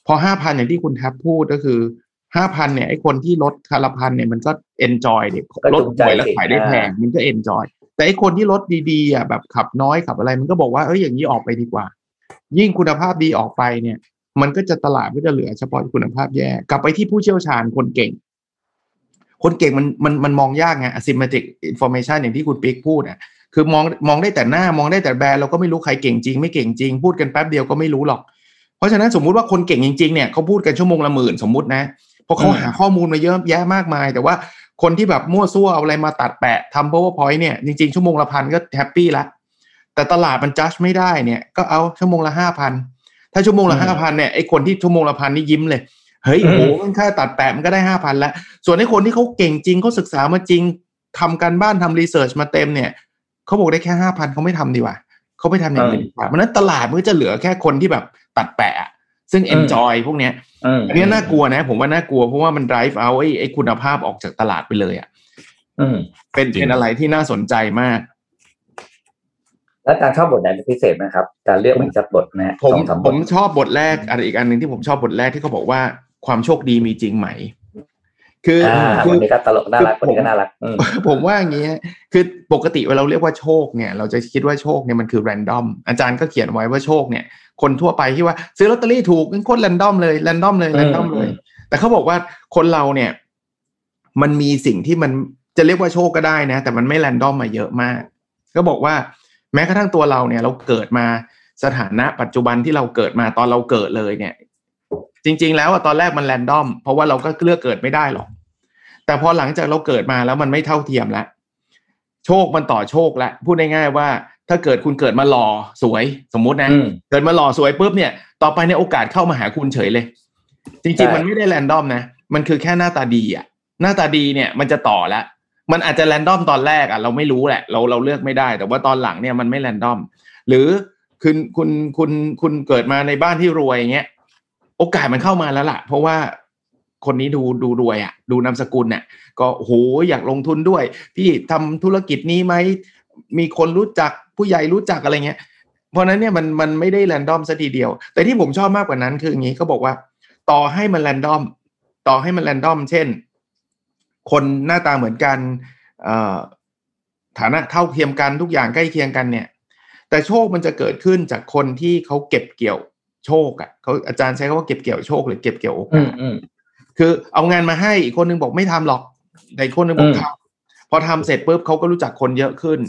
พอห้าพันอย่างที่คุณแท็บพูดก็คือห้าพันเนี่ยไอ้คนที่ลดคันละพันเนี่ยมันก็เอนจอยเด็กก็ลดจูงใจหวยแล้วสิขายได้แพงอ่ามันก็เอนจอยแต่ไอ้คนที่ลดดีๆอะแบบขับน้อยขับอะไร มันก็บอกว่าเอ้ยอย่างนี้ออกไปดีกว่า ยิ่งคุณภาพดีออกไปเนี่ย มันก็จะตลาดก็จะเหลือเฉพาะคุณภาพแย่กลับไปที่ผู้เชี่ยวชาญคนเก่ง คนเก่งมันมันมันมองยากไง asymmetric information อย่างที่คุณปิ๊กพูดอะคือมองมองได้แต่หน้ามองได้แต่แบรนด์เราก็ไม่รู้ใครเก่งจริงไม่เก่งจริงพูดกันแป๊บเดียวก็ไม่รู้หรอก เพราะฉะนั้นสมมุติว่าคนเก่งจริงๆเนี่ยเขาพูดกันชั่วโมงละหมื่นสมมตินะเพราะเขาหาข้อมูลมาเยอะแยะมากมาย แต่ว่าคนที่แบบมั่วซั่วเอาอะไรมาตัดแปะทำ PowerPoint เนี่ยจริงๆชั่วโมงละพันก็ happy ละแต่ตลาดมันจัดไม่ได้เนี่ยก็เอาชั่วโมงละห้าพัน ถ้าชั่วโมงละห้าพันเนี่ยไอ้คนที่ชั่วโมงละพันนี่ยิ้มเลยเฮ้ยโอ้โหมันแค่ตัดแปะมันก็ได้ห้าพันแล้วส่วนไอคนที่เขาเก่งจริงเขาศึกษามาจริงทำการบ้านทำรีเสิร์ชมาเต็มเนี่ยเขาบอกได้แค่ห้าพันเขาไม่ทำดีกว่าเขาไม่ทำอย่างอื่นดีกว่าเพราะนั้นตลาดมันก็จะเหลือแค่คนที่แบบตัดแปะซึ่ง enjoy พวกเนี้ยอันนี้น่ากลัวนะ ผมว่าน่ากลัวเพราะว่ามัน drive เอาไอ้ไอ้คุณภาพออกจากตลาดไปเลยอะเป็นเป็นอะไรที่น่าสนใจมาก แล้วการชอบบทไหนเป็นพิเศษไหมครับการเลือกมันจากบทนะผมผมชอบบทแรกอะไรอีกอันหนึ่งที่ผมชอบบทแรกที่เขาบอกว่าความโชคดีมีจริงไหม คือคือนี้ก็ตลกน่ารักคนนี้ก็น่ารักผมว่าอย่างนี้คือปกติเวลาเราเรียกว่าโชคเนี่ย เราจะคิดว่าโชคเนี่ยมันคือแรนดอมอาจารย์ก็เขียนไว้ว่าโชคเนี่ย คนทั่วไปที่ว่าซื้อลอตเตอรี่ถูกเป็นคนแรนดอมเลยแรนดอมเลยแรนดอมเลย แต่เขาบอกว่าคนเราเนี่ย มันมีสิ่งที่มันจะเรียกว่าโชคก็ได้นะ แต่มันไม่แรนดอมมาเยอะมาก ก็บอกว่า แม้กระทั่งตัวเราเนี่ยเราเกิดมาสถานะปัจจุบันที่เราเกิดมาตอนเราเกิดเลยเนี่ย จริง ๆ แล้วตอนแรกมันแรนดอม เพราะว่าเราก็เลือกเกิดไม่ได้หรอก แต่พอหลังจากเราเกิดมาแล้วมันไม่เท่าเทียมแล้วโชคมันต่อโชคแล้วพูดง่ายๆว่า ถ้าเกิดคุณเกิดมาหล่อสวยสมมุตินะเกิดมาหล่อสวยปุ๊บเนี่ย ต่อไปในโอกาสเข้ามาหาคุณเฉยเลย จริง ๆ มันไม่ได้แรนดอมนะมันคือแค่หน้าตาดีอะ หน้าตาดีเนี่ย มันจะต่อแล้ว มันอาจจะแรนดอมตอนแรกอะเราไม่รู้แหละ เราเราเลือกไม่ได้ แต่ว่าตอนหลังเนี่ยมันไม่แรนดอม หรือคุณคุณคุณคุณเกิดมาในบ้านที่รวยอย่างเงี้ยโอกาสมันเข้ามาแล้วล่ะ เพราะว่าคนนี้ดูดูรวยอะ ดูนามสกุลเนี่ยก็โหอยากลงทุนด้วย พี่ทำธุรกิจนี้ไหมมีคนรู้จักผู้ใหญ่รู้จักอะไรเงี้ย เพราะนั้นเนี่ยมันมันไม่ได้แรนดอมซะทีเดียว แต่ที่ผมชอบมากกว่านั้นคืออย่างนี้เขาบอกว่า ต่อให้มันแรนดอม ต่อให้มันแรนดอม เช่น คนหน้าตาเหมือนกันฐานะเท่าเทียมกันทุกอย่างใกล้เคียงกันเนี่ย แต่โชคมันจะเกิดขึ้นจากคนที่เขาเก็บเกี่ยวโชคอะ่ะเขาอาจารย์ใช้คำว่าเก็บเกี่ยวโชคหรือเก็บเกี่ยวโอกาสคือเอางานมาให้อีกคนนึงบอกไม่ทำหรอกแต่อีกคนนึงบอกทำพอทำเสร็จปุ๊บเขาก็รู้จักคนเยอะขึ้น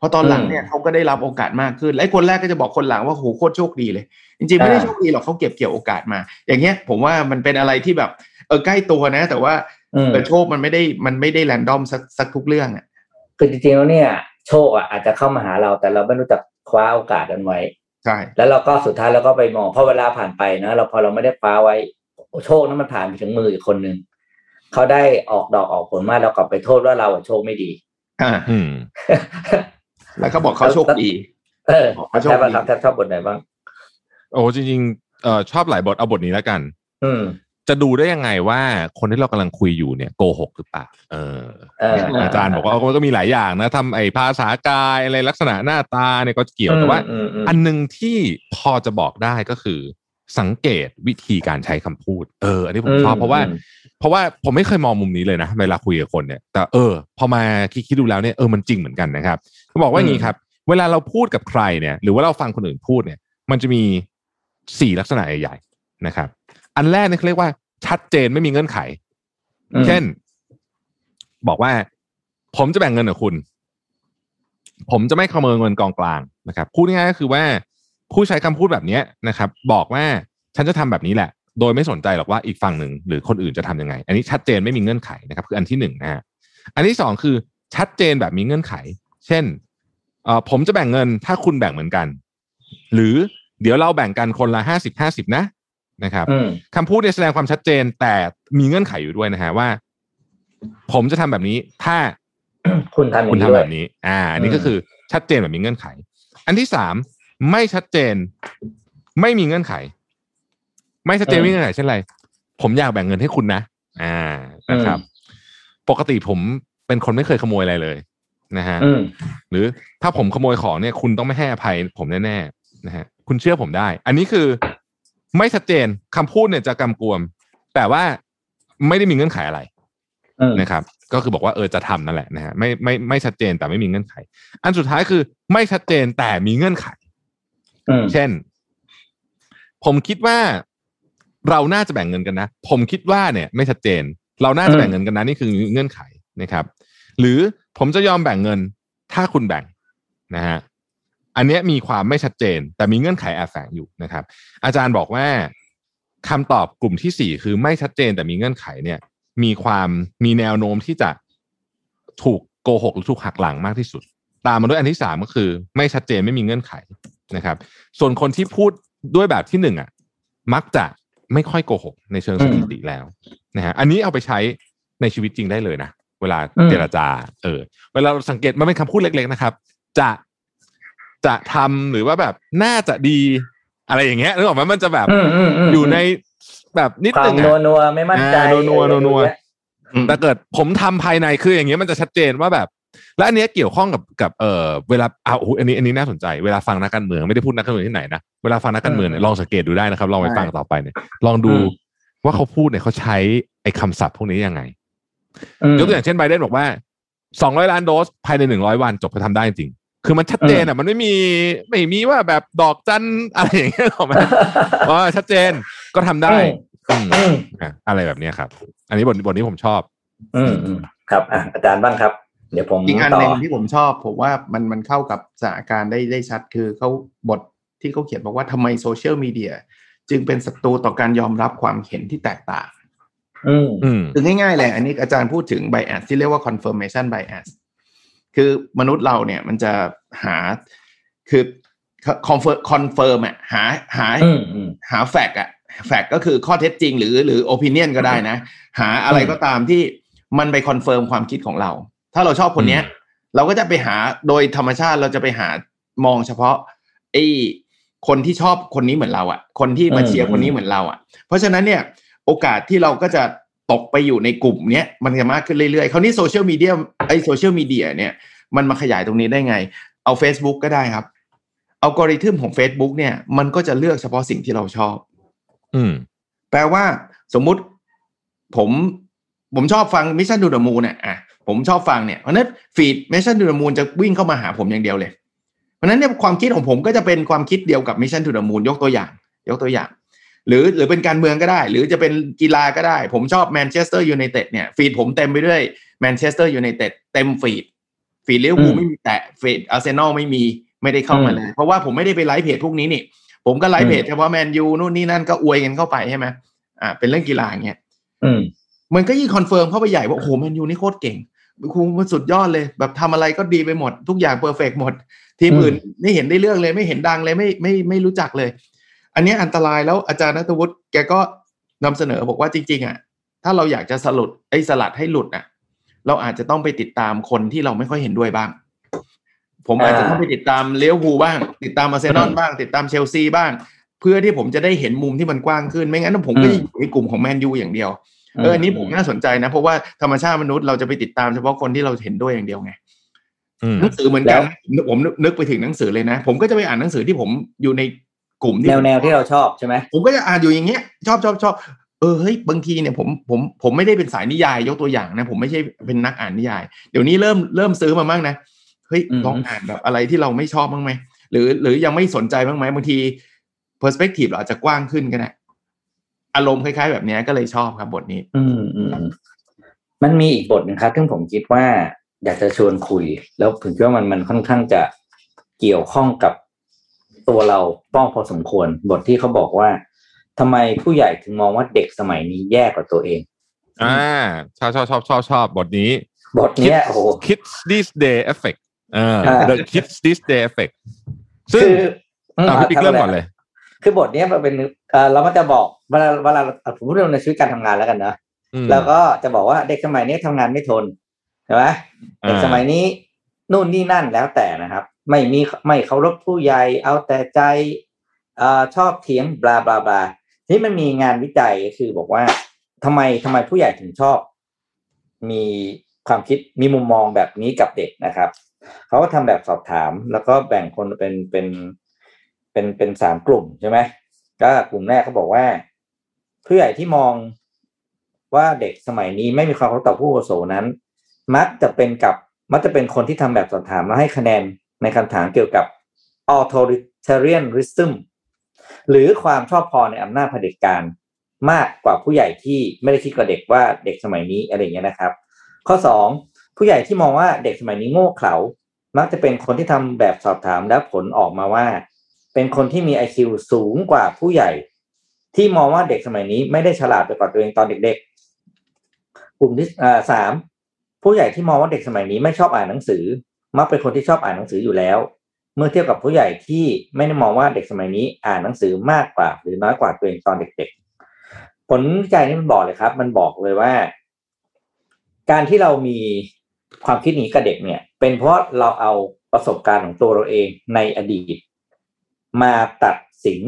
พอตอนหลังเนี่ยเขาก็ได้รับโอกาสมากขึ้น และคนแรกก็จะบอกคนหลังว่าโหโคตรโชคดีเลย จริงๆ ไม่ได้โชคดีหรอกเขาเก็บเกี่ยวโอกาสมา อย่างเงี้ยผมว่ามันเป็นอะไรที่แบบเออใกล้ตัวนะ แต่ว่า แต่โชคมันไม่ได้มันไม่ได้แรนดอมสักสักทุกเรื่องอะคือจริงๆแล้วเนี่ย โชคอะอาจจะเข้ามาหาเราแต่เราไม่รู้จักคว้าโอกาสนั้นไว้ใช่แล้วเราก็สุดท้ายเราก็ไปมองเพราะเวลาผ่านไปนะเราพอเราไม่ได้คว้าไว้ โชคนั้นมันผ่านไปถึงมืออีกคนนึงเขาได้ออกดอกออกผลมาเรากลับไปโทษว่าเราโชคไม่ดีอ่าอืมแล้วเขาบอกเขาโชคดีเออเขาโชคดีชอบบทไหนบ้างโอ้จริงๆเอ่อชอบหลายบทเอาบทนี้แล้วกัน อืม จะดูได้ยังไงว่าคนที่เรากำลังคุยอยู่เนี่ยโกหกหรือเปล่าเอออาจารย์บอกว่ามันก็มีหลายอย่างนะทำไอ้ภาษากายอะไรลักษณะหน้าตาเนี่ยก็เกี่ยวแต่ว่า อันหนึ่งที่พอจะบอกได้ก็คือ สังเกตวิธีการใช้คำพูด เออ อันนี้ผมชอบเพราะว่า เพราะว่าผมไม่เคยมองมุมนี้เลยนะเวลาคุยกับคนเนี่ยแต่เออ พอมาคิดคิดดูแล้วเนี่ยเออมันจริงเหมือนกันนะครับเขาบอกว่าอย่างนี้ครับ เวลาเราพูดกับใครเนี่ย หรือว่าเราฟังคนอื่นพูดเนี่ย มันจะมีสี่ลักษณะใหญ่ๆนะครับ อันแรกเนี่ยเขาเรียกว่า ชัดเจนไม่มีเงื่อนไข เช่น บอกว่า ผมจะแบ่งเงินกับคุณ ผมจะไม่ขโมยเงินกองกลางนะครับพูดง่ายๆก็คือว่า ผู้ใช้คำพูดแบบนี้นะครับ บอกว่าฉันจะทำแบบนี้แหละ โดยไม่สนใจหรอกว่าอีกฝั่งหนึ่งหรือคนอื่นจะทํำยังไง อันนี้ชัดเจนไม่มีเงื่อนไขนะครับ คืออันที่หนึ่งนะฮะอันที่สองคือชัดเจนแบบมีเงื่อนไข เช่นเอผมจะแบ่งเงินถ้าคุณแบ่งเหมือนกัน หรือเดี๋ยวเราแบ่งกันคนละห้าสิบห้าสิบนะ นะครับคำพูดเนี่ยแสดงความชัดเจนแต่มีเงื่อนไขอยู่ด้วยนะฮะว่า ผมจะทำแบบนี้ ถ้าคุณทำคุณทำแบบนี้ อ่าอันนี้ก็คือชัดเจนแบบมีเงื่อนไข อันที่สามไม่ชัดเจน ไม่มีเงื่อนไข ไม่ชัดเจนไม่มีเงื่อนไขเช่นไร ผมอยากแบ่งเงินให้คุณนะ อ่านะครับ ปกติผมเป็นคนไม่เคยขโมยอะไรเลยนะฮะหรือถ้าผมขโมยของเนี่ย คุณต้องไม่ให้อภัยผมแน่ๆนะฮะคุณเชื่อผมได้ อันนี้คือ ไม่ชัดเจนคำพูดเนี่ยจะกำกวม แต่ว่าไม่ได้มีเงื่อนไขอะไรนะครับ ก็คือบอกว่าเออจะทำนั่นแหละนะฮะไม่ไม่ไม่ชัดเจนแต่ไม่มีเงื่อนไข อันสุดท้ายคือไม่ชัดเจนแต่มีเงื่อนไขเช่น ผมคิดว่าเราน่าจะแบ่งเงินกันนะ ผมคิดว่าเนี่ย ไม่ชัดเจน เราน่าจะแบ่งเงินกันนะนี่คือเงื่อนไขนะครับ หรือผมจะยอมแบ่งเงินถ้าคุณแบ่งนะฮะ อันนี้มีความไม่ชัดเจน แต่มีเงื่อนไขแอบแฝงอยู่นะครับ อาจารย์บอกว่าคำตอบกลุ่มที่สี่คือไม่ชัดเจน แต่มีเงื่อนไขเนี่ย มีความมีแนวโน้มที่จะถูกโกหกหรือถูกหักหลังมากที่สุด ตามมาด้วยอันที่สามก็คือ ไม่ชัดเจนไม่มีเงื่อนไขนะครับ ส่วนคนที่พูดด้วยแบบที่หนึ่งอะ มักจะไม่ค่อยโกหก ในเชิงสถิติแล้วนะฮะอันนี้เอาไปใช้ในชีวิตจริงได้เลยนะเวลาเจรจา เออ เวลาเราสังเกตมันเป็นคำพูดเล็ก ๆ นะครับ จะ จะทำหรือว่าแบบน่าจะดีอะไรอย่างเงี้ยนึกออกไหมมันจะแบบอืมอืมอืมอยู่ในแบบนิดควานึมงนัวอะนัวๆไม่มั่นใจอ่านัวๆอะไรนัวๆอย่างเงี้ยแต่เกิดผมทำภายในคืออย่างเงี้ยมันจะชัดเจนว่าแบบ และอันเนี้ยเกี่ยวข้องกับกับเอ่อเวลาเอาโอ้โหอันนี้อันนี้น่าสนใจเวลาฟังนักการเมืองไม่ได้พูดนักการเมืองที่ไหนนะเวลาฟังนักการเมืองเนี่ยลองสังเกตดูได้นะครับ ลองไปฟังต่อไปเนี่ยลองดูว่าเขาพูดเนี่ยเขาใช้ไอ้คำศัพท์พวกนี้ยังไงอืมยกตัวอย่างเช่นไบเดนบอกว่าสองร้อยล้านโดสภายในหนึ่งร้อยวันจบไปทำได้จริง คือมันชัดเจนอะ มันไม่มีไม่มีว่าแบบดอกจันอะไรอย่างเงี้ยหรอกไหมว่าชัดเจนก็ทำได้อืมอืมอะอะไรแบบเนี้ยครับ อันนี้บทบทนี้ผมชอบอืมอืมครับอะอาจารย์บ้างครับ เดี๋ยวผมอีกอันต่หนึ่งที่ผมชอบ ผมว่ามันมันเข้ากับสถานการณ์ได้ได้ชัดคือเขาบทที่เขาเขียนบอกว่าทำไมโซเชียลมีเดียจึงเป็นศัตรูต่อการยอมรับความเห็นที่แตกต่างอืมอืมคือง่ายๆเลยอันนี้อาจารย์พูดถึง bias ที่เรียกว่า confirmation bias คือมนุษย์เราเนี่ยมันจะหาคือ confirm confirm อะหาหาอืมอืมหา fact อะ fact ก็คือข้อเท็จจริงหรือหรือ opinion ก็ได้นะ หาอะไรก็ตามที่มันไป confirm ความคิดของเรา ถ้าเราชอบคนเนี้ย เราก็จะไปหาโดยธรรมชาติเราจะไปหามองเฉพาะไอ้คนที่ชอบคนนี้เหมือนเราอะคนที่มาเชียร์คนนี้เหมือนเราอะเพราะฉะนั้นเนี่ยโอกาสที่เราก็จะ ตกไปอยู่ในกลุ่มเนี้ยมันจะมากขึ้นเรื่อยๆ คราวนี้โซเชียลมีเดียไอ้โซเชียลมีเดียเนี่ยมันมาขยายตรงนี้ได้ไง เอา Facebook ก็ได้ครับอัลกอริทึมของ Facebook เนี่ยมันก็จะเลือกเฉพาะสิ่งที่เราชอบ อืม แปลว่าสมมุติผมผมชอบฟัง Mission To The Moon เนี่ยอะผมชอบฟังเนี่ยเพราะฉะนั้น feed Mission To The Moon จะวิ่งเข้ามาหาผมอย่างเดียวเลย เพราะฉะนั้นเนี่ยความคิดของผมก็จะเป็นความคิดเดียวกับ Mission To The Moon ยกตัวอย่าง ยกตัวอย่าง หรือหรือเป็นการเมืองก็ได้ หรือจะเป็นกีฬาก็ได้ ผมชอบแมนเชสเตอร์ยูไนเต็ดเนี่ย feed ผมเต็มไปด้วยแมนเชสเตอร์ยูไนเต็ดเต็ม feed feed ลิเวอร์พูลไม่มีแตะ feed อาร์เซนอลไม่มีไม่ได้เข้ามาเลย เพราะว่าผมไม่ได้ไปไลฟ์เพจพวกนี้นี่ ผมก็ไลฟ์เพจเฉพาะแมนยูนู่นนี่นั่นก็อวยกันเข้าไปใช่ไหมอ่าเป็นเรื่องกีฬาอย่างเงี้ยอืมมันก็ยิ่ง confirm เข้าไปใหญ่ว่าโอ้โหแมนยูนี่โคตรเก่งโอ้โหมันสุดยอดเลย แบบทำอะไรก็ดีไปหมด ทุกอย่าง perfect หมด ทีมอืมอื่นไม่เห็นได้เรื่องเลย ไม่เห็นดังเลยไม่ไม่ไม่รู้จักเลย อันนี้อันตรายแล้วอาจารย์นัทวุฒิแกก็นำเสนอบอกว่าจริง ๆ อะ ถ้าเราอยากจะสลุดไอ้สลัดให้หลุดอะ เราอาจจะต้องไปติดตามคนที่เราไม่ค่อยเห็นด้วยบ้าง ผมอาจจะต้องไปติดตามเลี้ยวภูลบ้าง ติดตามอาร์เซนอลบ้าง ติดตามเชลซีบ้าง เพื่อที่ผมจะได้เห็นมุมที่มันกว้างขึ้นไม่งั้นผมก็จะอยู่ในกลุ่มของแมนยูอย่างเดียวเอออันนี้ผมน่าสนใจนะ เพราะว่าธรรมชาติมนุษย์เราจะไปติดตามเฉพาะคนที่เราเห็นด้วยอย่างเดียวไงอืมหนังสือเหมือนกันนะผมนึกไปถึงหนังสือเลยนะ ผมก็จะไปอ่านหนังสือที่ผมอยู่ใน กลุ่มที่แนวแนวที่เราชอบใช่ไหมผมก็จะอ่านอยู่อย่างเงี้ยชอบชอบชอบเออเฮ้ยบางทีเนี่ยผมผมผมไม่ได้เป็นสายนิยายยกตัวอย่างนะ ผมไม่ใช่เป็นนักอ่านนิยาย เดี๋ยวนี้เริ่มเริ่มซื้อมาบ้างนะเฮ้ยลองอ่านแบบอะไรที่เราไม่ชอบบ้างไหมหรือ หรือยังไม่สนใจบ้างไหมบางที perspective เราอาจจะกว้างขึ้นก็ได้อารมณ์คล้าย ๆ แบบเนี้ยก็เลยชอบครับบทนี้ อืมอืมมันมีอีกบทหนึ่งครับซึ่งผมคิดว่าอยากจะชวนคุย แล้วผมคิดว่ามันมันค่อนข้างจะเกี่ยวข้องกับ ตัวเราป้องพอสมควร บทที่เขาบอกว่าทำไมผู้ใหญ่ถึงมองว่าเด็กสมัยนี้แย่กว่าตัวเอง อ่าชอบชอบชอบชอบชอบบทนี้ บทเนี้ยโอ้โห Kids This Day Effect อ่าอ่า The Kids This Day Effect ซึ่งคืออืมอ่าพี่ปิ๊กทำเริ่มอะไรก่อนเลย คือบทเนี้ยมันเป็นเออเราก็จะบอกเวลาเวลาผมพูดเรื่องในชีวิตการทำงานแล้วกันนะอืมแล้วก็จะบอกว่าเด็กสมัยนี้ทำงานไม่ทนใช่ไหมอ่าเด็กสมัยนี้นู่นนี่นั่นแล้วแต่นะครับ ไม่มีไม่เคารพผู้ใหญ่เอาแต่ใจอชอบเถียงบลาบลาบลาที่มันมีงานวิจัยก็คือบอกว่าทำไมทำไมผู้ใหญ่ถึงชอบ มีความคิดมีมุมมองแบบนี้กับเด็กนะครับเขาก็ทำแบบสอบถาม แล้วก็แบ่งคนเป็นเป็นเป็นเป็นสามกลุ่มใช่ไหมก็กลุ่มแรกเขาบอกว่าผู้ใหญ่ที่มองว่าเด็กสมัยนี้ไม่มีความเคารพต่อผู้อาวุโสนั้น มักจะเป็นกับมักจะเป็นคนที่ทำแบบสอบถามแล้วให้คะแนน ในคำถามเกี่ยวกับ authoritarianism หรือความชอบพอในอำนาจเผด็จการมากกว่าผู้ใหญ่ที่ไม่ได้คิดกับเด็กว่าเด็กสมัยนี้อะไรเงี้ยนะครับ ข้อสองผู้ใหญ่ที่มองว่าเด็กสมัยนี้โง่เขลา มักจะเป็นคนที่ทำแบบสอบถามแล้วผลออกมาว่า เป็นคนที่มี IQ สูงกว่าผู้ใหญ่ ที่มองว่าเด็กสมัยนี้ไม่ได้ฉลาดไปกว่าตัวเองตอนเด็กๆกลุ่มที่สามผู้ใหญ่ที่มองว่าเด็กสมัยนี้ไม่ชอบอ่านหนังสือ มักเป็นคนที่ชอบอ่านหนังสืออยู่แล้ว เมื่อเทียบกับผู้ใหญ่ที่ไม่ได้มองว่าเด็กสมัยนี้อ่านหนังสือมากกว่า หรือน้อยกว่าตัวเองตอนเด็ก ๆ ผลวิจัยนี้มันบอกเลยครับ มันบอกเลยว่า การที่เรามีความคิดนี้กับเด็กเนี่ย เป็นเพราะเราเอาประสบการณ์ของตัวเราเองในอดีต มาตัดสิน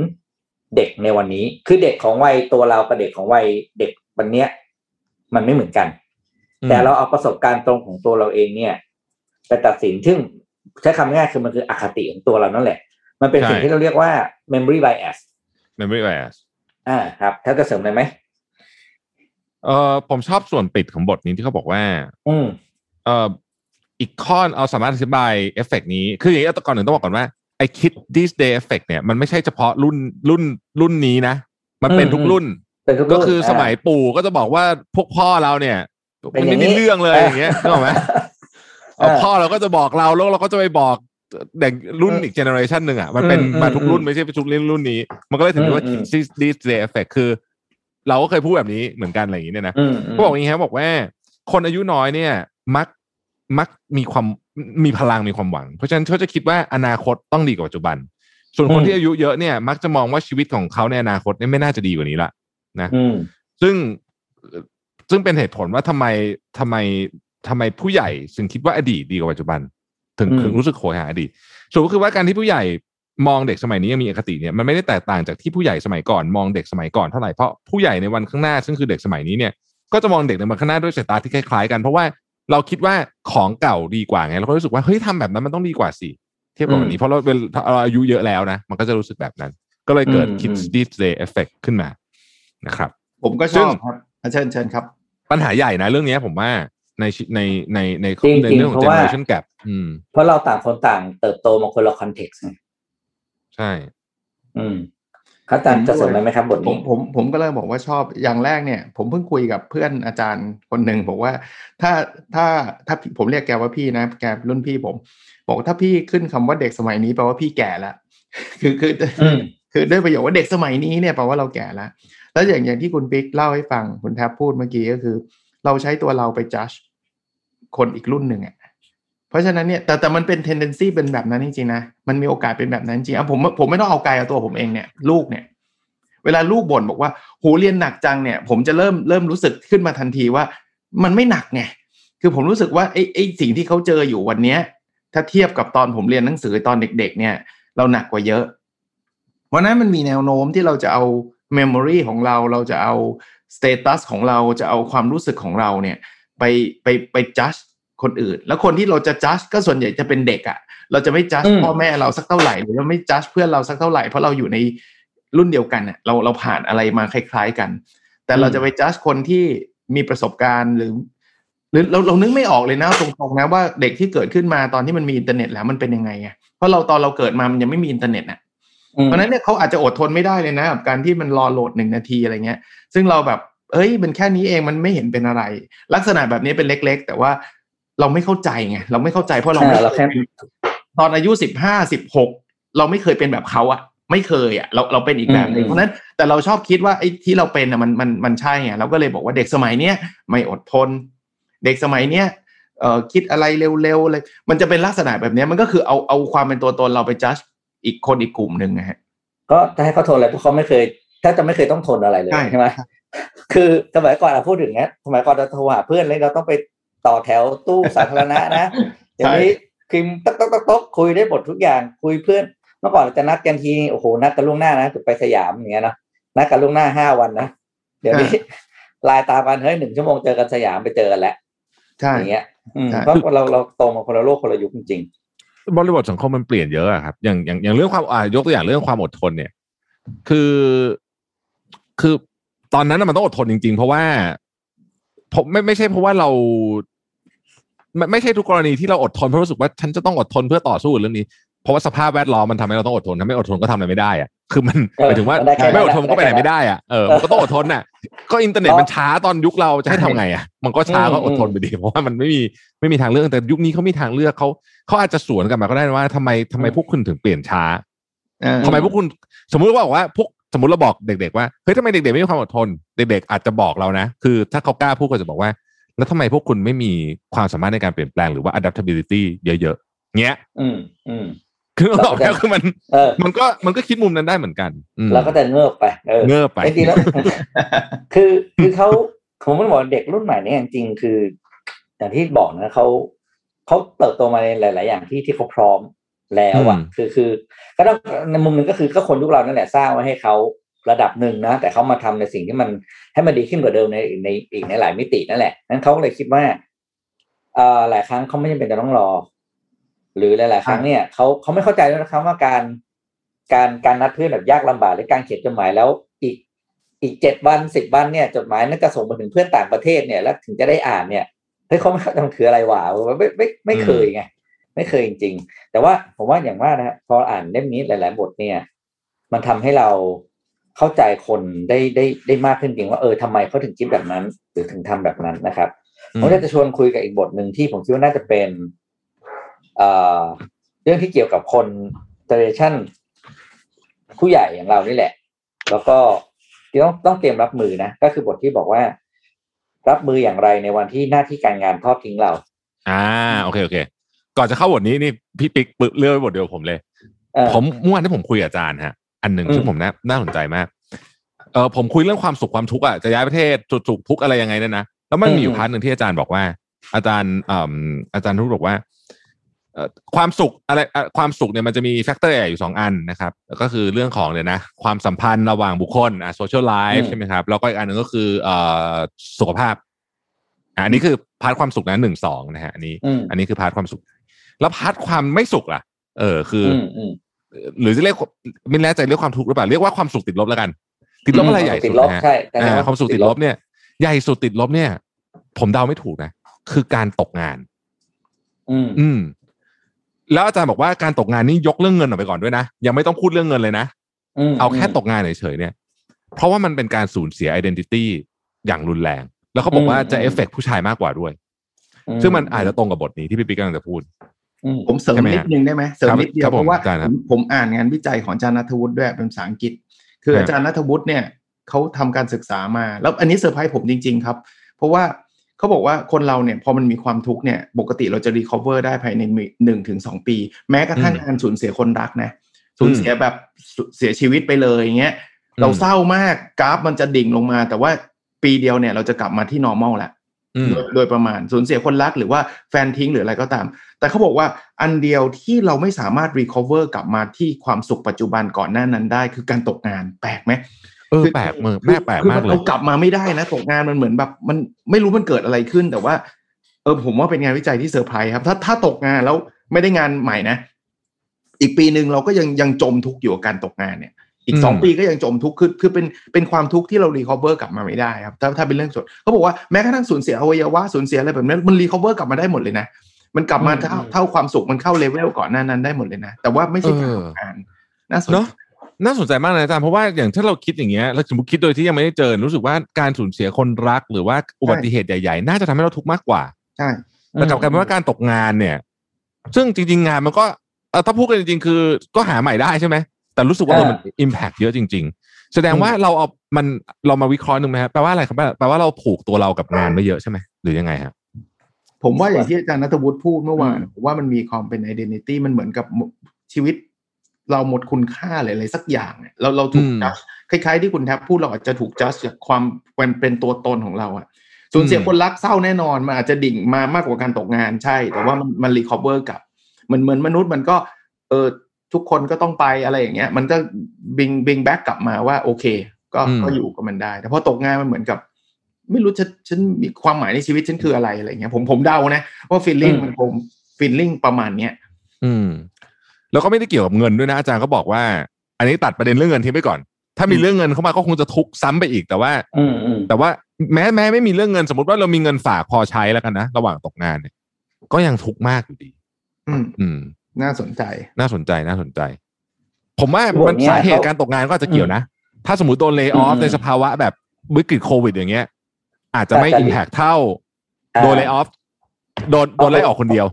เด็กในวันนี้ คือเด็กของวัยตัวเรากับเด็กของวัยเด็กวันเนี้ย มันไม่เหมือนกัน แต่เราเอาประสบการณ์ตรงของตัวเราเองเนี่ย ไปตัดสิน ซึ่งใช้คำง่ายคือมันคืออคติของตัวเรานั่นแหละ มันเป็นสิ่งใช่ที่เราเรียกว่า memory bias memory bias อ่าครับถ้าจะเสริมอะไรไหมเออผมชอบส่วนปิดของบทนี้ที่เขาบอกว่า อืมเอ่ออีกข้อเอาสามารถอธิบายเอฟเฟกนี้ คืออย่างนี้ก่อนหนึ่งต้องบอกก่อนว่าไอคิด this day effect เนี่ยมันไม่ใช่เฉพาะรุ่นรุ่นรุ่นนี้นะ มันเป็นทุกรุ่นเป็นทุกก็รุ่นคือสมัยปู่ก็จะบอกว่าพวกพ่อเราเนี่ยเป็มันนอย่างไม่นี้มีเรื่องเลยอย่างเงี้ยนึกออกไหมเออเอา พ่อเราก็จะบอกเราแล้วเราก็จะไปบอกเด็กรุ่นอืมอีกเจเนอเรชันหนึ่งอะมันเป็นอืมมาทุกรุ่นอืมไม่ใช่ทุกรุ่นรุ่นนี้ มันก็เลยถึงเรียกว่าอืม this this day effect คือ เราก็เคยพูดแบบนี้เหมือนกันอะไรอย่างนี้เนี่ยนะอืมเขาบอกอย่างนี้ครับบอกว่า คนอายุน้อยเนี่ย มักมักมีความมีพลังมีความหวัง เพราะฉะนั้นเขาจะคิดว่าอนาคตต้องดีกว่าปัจจุบัน ส่วนคนอืมที่อายุเยอะเนี่ย มักจะมองว่าชีวิตของเขาในอนาคตเนี่ยไม่น่าจะดีกว่านี้ละนะอืมซึ่งซึ่งเป็นเหตุผลว่าทำไมทำไม ทำไมผู้ใหญ่ถึงคิดว่าอดีตดีกว่าปัจจุบัน ถึงอืมถึงรู้สึกโหยหาอดีตส่วนก็คือว่าการที่ผู้ใหญ่มองเด็กสมัยนี้ยังมีอคติเนี่ยมันไม่ได้แตกต่างจากที่ผู้ใหญ่สมัยก่อนมองเด็กสมัยก่อนเท่าไหร่เพราะผู้ใหญ่ในวันข้างหน้า ซึ่งคือเด็กสมัยนี้เนี่ยก็จะมองเด็กในวันข้างหน้าด้วยสายตาที่คล้ายๆกัน เพราะว่าเราคิดว่าของเก่าดีกว่าไงเราก็รู้สึกว่าเฮ้ยทำแบบนั้นมันต้องดีกว่าสิเทียบกับวันนี้เพราะเราเป็นเราอายุเยอะแล้วนะ มันก็จะรู้สึกแบบนั้น ก็เลยเกิดอืม kids these day effect ขึ้นมานะครับ ผมก็ชซึ่องบครับอะเชิญเชิญครับ ปัญหาใหญ่นะเรื่องเนี้ยผมว่า ในชีในในในจริงๆในเรื่องของเพราะว่า generation gap อืม เพราะเราต่างคนต่างเติบโตมาคนละคอนเท็กซ์ไงใช่ อืมเขาจารย์จะเสริมอะไรไหมครับบทผมนี้ผมผมก็เลยบอกว่าชอบอย่างแรกเนี่ย ผมเพิ่งคุยกับเพื่อนอาจารย์คนหนึ่งบอกว่า ถ้าถ้าถ้าผมเรียกแกว่าพี่นะ แกรุ่นพี่ผม บอกว่าถ้าพี่ขึ้นคำว่าเด็กสมัยนี้แปลว่าพี่แก่แล้วคือคืออืมคือด้วยประโยคว่าเด็กสมัยนี้เนี่ยแปลว่าเราแก่แล้วแล้วอย่างอย่างที่คุณปิ๊กเล่าให้ฟังคุณแทบพูดเมื่อกี้ก็คือ เราใช้ตัวเราไปจัดคนอีกรุ่นหนึ่งอะเพราะฉะนั้นเนี่ยแต่แต่มันเป็น tendency เป็นแบบนั้นจริงๆนะมันมีโอกาสเป็นแบบนั้นจริงอะผมผมไม่ต้องเอาไกลเอาตัวผมเองเนี่ยลูกเนี่ยเวลาลูกบ่นบอกว่าโหเรียนหนักจังเนี่ย ผมจะเริ่มเริ่มรู้สึกขึ้นมาทันทีว่า มันไม่หนักไงคือผมรู้สึกว่าไอ้ไอ้สิ่งที่เขาเจออยู่วันเนี้ย ถ้าเทียบกับตอนผมเรียนหนังสือตอนเด็ก ๆ เนี่ย เราหนักกว่าเยอะ เพราะนั้นมันมีแนวโน้มที่เราจะเอา memory ของเราเราจะเอา status ของเราจะเอาความรู้สึกของเราเนี่ยไปไปไปจัดคนอื่น แล้วคนที่เราจะจัดก็ส่วนใหญ่จะเป็นเด็กอะ่ะ เราจะไม่จัดอืมพ่อแม่เราสักเท่าไหร่หรือเราไม่จัดเพื่อนเราสักเท่าไหร่เพราะเราอยู่ในรุ่นเดียวกันอะเราเราผ่านอะไรมาคล้าย ๆกัน แต่เราจะไปจัดคนที่มีประสบการณ์หรือหรือเราเรานึกไม่ออกเลยนะตรงๆนะว่าเด็กที่เกิดขึ้นมาตอนที่มันมีอินเทอร์เน็ตแล้วมันเป็นยังไงไงเพราะเราตอนเราเกิดมามันยังไม่มีอินเทอร์เน็ตอะอืม เพราะฉะนั้นเนี่ยเขาอาจจะอดทนไม่ได้เลยนะกับการที่มันรอโหลดหนึ่งนาทีอะไรเงี้ย ซึ่งเราแบบเอ้ยมันแค่นี้เองมันไม่เห็นเป็นอะไร ลักษณะแบบนี้เป็นเล็ก ๆ แต่ว่าเราไม่เข้าใจไงเราไม่เข้าใจเพราะเราไม่อ่าเราแค่ตอนอายุสิบห้าสิบหกเราไม่เคยเป็นแบบเขาอะไม่เคยอะเราเราเป็นอีกแบบหนึงอืมเพราะฉะนั้นแต่เราชอบคิดว่าไอ้ที่เราเป็นอะมันมันมันใช่ไงเราก็เลยบอกว่าเด็กสมัยเนี้ยไม่อดทน เด็กสมัยเนี้ยเอ่อคิดอะไรเร็วๆเลยมันจะเป็นลักษณะแบบเนี้ยมันก็คือเอาเอาความเป็นตัวตนเราไปจัด อีกคนอีกกลุ่มหนึ่งนะฮะก็จะให้เขาทนอะไรเพราะเขาไม่เคยแทบจะไม่เคยต้องทนอะไรเลยใช่ใช่ไหมคือสมัยก่อนอะพูดถึงเนี้ยสมัยก่อนเราโทรหาเพื่อนเลยเราต้องไปต่อแถวตู้สาธารณะนะเดี๋ยวนี้คิมต๊อกต๊อกต๊อกต๊อกคุยได้หมดทุกอย่างคุยเพื่อน เมื่อก่อนเราจะนัดกันทีโอ้โหนัดกันล่วงหน้านะไปสยามอย่างเงี้ยนะนัดกันล่วงหน้าห้าวันนะเดี๋ยวนี้ไลน์ตามกันเฮ้ยหนึ่งชั่วโมงเจอกันสยามไปเจอกันแล้วใช่อย่างเงี้ยอืมใช่เพราะเราเราโตมาคนละโลกคนละยุคจริง บริบทสังคมมันเปลี่ยนเยอะอะครับ อย่างอย่างอย่างเรื่องความอ่ายกตัวอย่างเรื่องความอดทนเนี่ย คือคือตอนนั้นมันต้องอดทนจริง ๆ เพราะว่าผมไม่ไม่ใช่เพราะว่าเราไม่ไม่ใช่ทุกกรณีที่เราอดทนเพราะรู้สึกว่าฉันจะต้องอดทนเพื่อต่อสู้เรื่องนี้ เพราะว่าสภาพแวดล้อมมันทำให้เราต้องอดทนถ้าไม่อดทนก็ทำอะไรไม่ได้อะคือมันเออหมายถึงว่ามันได้แค่ไม่อดทนนั้นก็ไปไหนไม่ได้อะเออมันก็ต้องอดทนน่ะ ก็อินเทอร์เน็ตเพราะมันช้าตอนยุคเราจะให้ทำไงอะมันก็ช้าอืมก็อดทนไปดีเพราะว่ามันไม่มีไม่มีทางเลือกแต่ยุคนี้เขามีทางเลือกเขาเขาอาจจะสวนกลันมาก็ได้ว่าทำไมทำไมพวกคุณถึงเปลี่ยนช้าเออทำไมพวกคุณสมมุติว่าบอกว่าพวกสมมติเราบอกเด็ก ๆ ว่าเฮ้ยทำไมเด็กๆไม่มีความอดทน เด็ก ๆ อาจจะบอกเรานะ คือถ้าเขากล้าพูดก็จะบอกว่า แล้วทำไมพวกคุณไม่มีความสามารถในการเปลี่ยนแปลงหรือว่า adaptability เยอะๆเงี้ย อืมอืม คือเราบอกแล้วคือมันเออมันก็มันก็คิดมุมนั้นได้เหมือนกันอืมเราก็จะเงิบไปเออเงือบไปจริงๆแล้วคือคือเขาผมไม่บอกเด็กรุ่นใหม่เนี่ยจริงๆคือ อย่างที่บอกนะเขาเขาเติบโตมาในหลาย ๆ อย่างที่ที่เขาพร้อมแล้วอะอืมคือคือ ก็ต้องในมุมหนึ่งก็คือก็คนยุคเรานั่นแหละสร้างไว้ให้เขาระดับหนึ่งนะ แต่เขามาทำในสิ่งที่มันให้มันดีขึ้นกว่าเดิมในในอีกในหลายมิตินั่นแหละนั้นเขาก็เลยคิดว่าเอ่อหลายครั้งเขาไม่จำเป็นจะต้องรอ หรือหลายๆครั้งเนี่ยเขาเขาไม่เข้าใจด้วยนะครับว่าการการการนัดเพื่อนแบบยากลำบากหรือการเขียนจดหมายแล้วอีกอีกเจ็ดวันสิบวันเนี่ยจดหมายนั่นจะส่งมาถึงเพื่อนต่างประเทศเนี่ยแล้วถึงจะได้อ่านเนี่ยเฮ้ยเขาไม่เข้าใจมันคืออะไรวะไม่ไม่ไม่เคยไงไม่เคยจริง ๆ แต่ว่าผมว่าอย่างว่านะฮะพออ่านเล่มนี้หลาย ๆ บทเนี่ย มันทำให้เราเข้าใจคนได้ได้ได้มากขึ้นจริงว่าเออทำไมเขาถึงคิดแบบนั้น หรือถึงทำแบบนั้นนะครับผมอยากจะชวนคุยกับอีกบทหนึ่งที่ผมคิดว่าน่าจะเป็น เอ่อเรื่องที่เกี่ยวกับคน generation ผู้ใหญ่อย่างเรานี่แหละ แล้วก็ที่ต้องต้องเตรียมรับมือนะ ก็คือบทที่บอกว่า รับมืออย่างไรในวันที่หน้าที่การงานทอดทิ้งเรา อ่าโอเคโอเค ก่อนจะเข้าบทนี้นี่พี่ปิ๊กปึเลือกไว้บทเดียวผมเลยเออผมเมื่อวานที่ผมคุยกับอาจารย์ฮะ อันหนึ่งอืมซึ่งผมน่าน่าสนใจมากเออผมคุยเรื่องความสุขความทุกข์อะจะย้ายประเทศสุขสุขทุกข์อะไรยังไงเนี่ยนะแล้วมันมีอยู่พาร์ทหนึ่งที่อาจารย์บอกว่า อาจารย์อ่าอาจารย์ทุกบอกว่าเอ่อ ความสุขอะไรอะความสุขเนี่ยมันจะมีแฟกเตอร์ใหญ่อยู่สองอันนะครับก็คือเรื่องของเนี่ยนะความสัมพันธ์ระหว่างบุคคลอะโซเชียลไลอืฟ์มใช่ไหมครับ แล้วก็อีกอันหนึ่งก็คือเอ่อสุขภาพอะอันนี้คือ part ความสุขนะหนึ่งสองนะฮะอันนี้อืมอันนี้คือ part ความสุข แล้ว part ความไม่สุขล่ะ เออคืออือมอืมหรือจะเรียกไม่แน่ใจเรียกความทุกข์หรือเปล่าเรียกว่าความสุขติดลบแล้วกัน ติดลบอะไรใหญ่สุดดลบนะฮะใช่แต่อ่าว่าความสุขติดลบเนี่ยใหญ่สุดติดลบเนี่ย ผมเดาไม่ถูกนะคือการตกงาน อืมอืม แล้วอาจารย์บอกว่าการตกงานนี่ยกเรื่องเงินออกไปก่อนด้วยนะ ยังไม่ต้องพูดเรื่องเงินเลยนะมเอาแค่ตกงานเฉยๆเนี่ย เพราะว่ามันเป็นการสูญเสีย identity อย่างรุนแรง แล้วเขาบอกว่าจะเอฟเฟกผู้ชายมากกว่าด้วย ซึ่งมันอาจจะตรงกับบทนี้ที่พี่ปิ๊กกำลังจะพูดอืมใช่ไหมฮะผมเสริมนิดนึงได้ไหมครับเสริมนิดเดียวครับผมเพราะว่าอาจารย์ครับผมผมอ่านงานวิจัยของอาจารย์นัทวุฒิด้วยเป็นภาษาอังกฤษ คือครับอาจารย์นัทวุฒิเนี่ยเขาทำการศึกษามา แล้วอันนี้เซอร์ไพรส์ผมจริง ๆ ครับ เพราะว่า เขาบอกว่าคนเราเนี่ยพอมันมีความทุกข์เนี่ยปกติเราจะ recover ได้ภายในหนึ่งถึงสองปี แม้กระทั่งอืมการสูญเสียคนรักนะสูญเสียแบบสุเสียชีวิตไปเลยอย่างเงี้ยอืมเราเศร้ามากกราฟมันจะดิ่งลงมา แต่ว่าปีเดียวเนี่ยเราจะกลับมาที่ normal แล้วอืมโดยโดยประมาณสูญเสียคนรักหรือว่าแฟนทิ้งหรืออะไรก็ตาม แต่เขาบอกว่าอันเดียวที่เราไม่สามารถ recover กลับมาที่ความสุขปัจจุบันก่อนหน้านั้นได้ คือการตกงานแปลกไหม เออคือแปลกเมือแม่แปลกคือมากนเลยเรากลับมาไม่ได้นะตกงานมันเหมือนแบบ มันไม่รู้มันเกิดอะไรขึ้น แต่ว่า เออผมว่าเป็นงานวิจัยที่เซอร์ไพรส์ครับ ถ้าถ้าตกงานแล้วไม่ได้งานใหม่นะ อีกปีหนึ่งเราก็ยังยังจมทุกข์อยู่กับการตกงานเนี่ยอีกสองอืมปีก็ยังจมทุกข์คือคือเป็นเป็นความทุกข์ที่เรา recover กลับมาไม่ได้ครับถ้าถ้าเป็นเรื่องสดเขาบอกว่าแม้กระทั่งสูญเสียอวัยวะสูญเสียอะไรแบบนั้นมัน recover กลับมาได้หมดเลยนะ มันกลับมาอืมเท่าเท่าความสุขมันเข้าเลเวลก่อนหน้านั้นได้หมดเลยนะ แต่ว่าไม่ใช่การตกงานน่าสนใจเนาะน่าสนใจมากนะอาจารย์เพราะว่าอย่างถ้าเราคิดอย่างเงี้ยเราสมมติคิดโดยที่ยังไม่ได้เจอ รู้สึกว่าการสูญเสียคนรักหรือว่าอุบัติเหตุใหญ่ๆ น่าจะทำให้เราทุกข์มากกว่า ใช่แต่กลับกลายเป็นว่าการตกงานเนี่ย ซึ่งจริง ๆ งานมันก็เอ่อถ้าพูดกันจริงๆ คือก็หาใหม่ได้ใช่ไหม แต่รู้สึกว่าเออมันอิมแพกเยอะจริง ๆ แสดงว่าเราเอามันเรามาวิเคราะห์หนึ่งไหมครับแปลว่าอะไรครับแปลว่าเราผูกตัวเรากับงานไม่เยอะใช่ไหมหรือยังไงฮะผมว่าอย่างที่อาจารย์นัทวุฒิพูดเมื่อวานผมว่ามันมีความเป็น identity มันเหมือนกับชีวิต เราหมดคุณค่าอะไรอะไรสักอย่างเนี่ยเราเราถูกอืมจัดคล้าย ๆ ที่คุณแทบพูดเราอาจจะถูกจัดจากความเป็นเป็นตัวตนของเราอะสูญเสียอืมคนรักเศร้าแน่นอนมันอาจจะดิ่งมามากกว่าการตกงานใช่ แต่ว่ามันมัน recover กลับเหมือนเหมือนมนุษย์มันก็ เออทุกคนก็ต้องไปอะไรอย่างเงี้ย มันก็ bring bring back กลับมาว่าโอเค ก็อืมก็อยู่กับมันได้ แต่พอตกงานมันเหมือนกับ ไม่รู้ฉันฉันมีความหมายในชีวิตฉันคืออะไรอะไรเงี้ยผมผมเดานะว่า feeling อืมมันคง feeling ประมาณเนี้ย อืม แล้วก็ไม่ได้เกี่ยวกับเงินด้วยนะอาจารย์ก็บอกว่า อันนี้ตัดประเด็นเรื่องเงินทิ้งไปก่อน ถ้ามีอืมเรื่องเงินเข้ามาก็คงจะทุกข์ซ้ำไปอีกแต่ว่าอืมอืมแต่ว่าแม้แม้ไม่มีเรื่องเงินสมมติว่าเรามีเงินฝากพอใช้แล้วกันนะระหว่างตกงานเนี่ย ก็ยังทุกข์มากอยู่ดีอืมอืมน่าสนใจ น่าสนใจน่าสนใจ ผมว่าบทมันเนี้ยสาเหตุเขาการตกงานก็อาจจะเกี่ยวนะ ถ้าสมมติโดนเล y o ออฟอืมในสภาวะแบบวิกฤตโควิด อย่างเงี้ย อาจจะไม่อาจจะอิมแพกเท่า โดนเล y o ออฟโดนโดนไล่ออกคนเดียว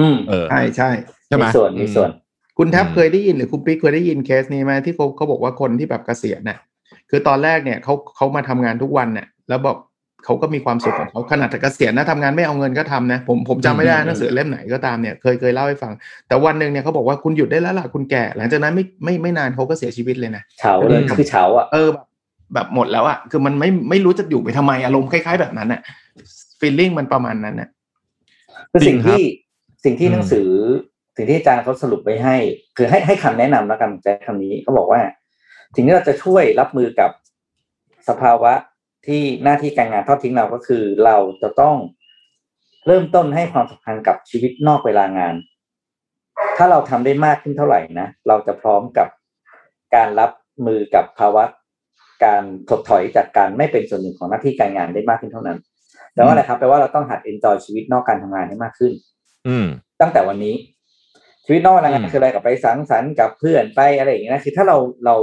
อืมเออใช่ใช่ ใช่ไหมมีส่วนมีส่วน คุณแทบอืมเคยได้ยินหรือคุณปิ๊กเคยได้ยินเคสนี้ไหมที่เขาเขาบอกว่าคนที่แบบเกษียณน่ะคือตอนแรกเนี่ยเขาเขามาทำงานทุกวันเนี่ยแล้วบอกเขาก็มีความสุขของเขาขนาดเกษียณนะทำงานไม่เอาเงินก็ทำนะผมผมจำไม่ได้อืมหนังสือเล่มไหนก็ตามเนี่ยเคยเคยเล่าให้ฟัง แต่วันหนึ่งเนี่ยเขาบอกว่าคุณหยุดได้แล้วล่ะคุณแก่ หลังจากนั้นไม่ไม่ไม่นานเขาก็เสียชีวิตเลยนะเฉาเลยคือเฉาอะเออแบบแบบหมดแล้วอะคือมันไม่ไม่รู้จะอยู่ไปทำไมอารมณ์คล้ายๆแบบนั้นอะฟีลลิ่งมันประมาณนั้นอะคือสิ่งจริงครับที่สิ่งที่อืมหนังสือ สิ่งที่อาจารย์เขาสรุปไว้ให้ คือให้ให้คำแนะนำแล้วกันใช้คำนี้เขาบอกว่าสิ่งที่เราจะช่วยรับมือกับสภาวะที่หน้าที่การงานทอดทิ้งเราก็คือ เราจะต้องเริ่มต้นให้ความสำคัญกับชีวิตนอกเวลางาน ถ้าเราทำได้มากขึ้นเท่าไหร่นะเราจะพร้อมกับการรับมือกับภาวะการถดถอยจากการไม่เป็นส่วนหนึ่งของหน้าที่การงานได้มากขึ้นเท่านั้นแต่ว่าอะไรครับแปลว่าเราต้องหัด enjoy ชีวิตนอกการทำงานให้มากขึ้น อืมตั้งแต่วันนี้ ชีวิตนอกการทำงานอืมคืออะไรกับไปสังสรรค์กับเพื่อนไปอะไรอย่างเงี้ยนะคือถ้าเราเรา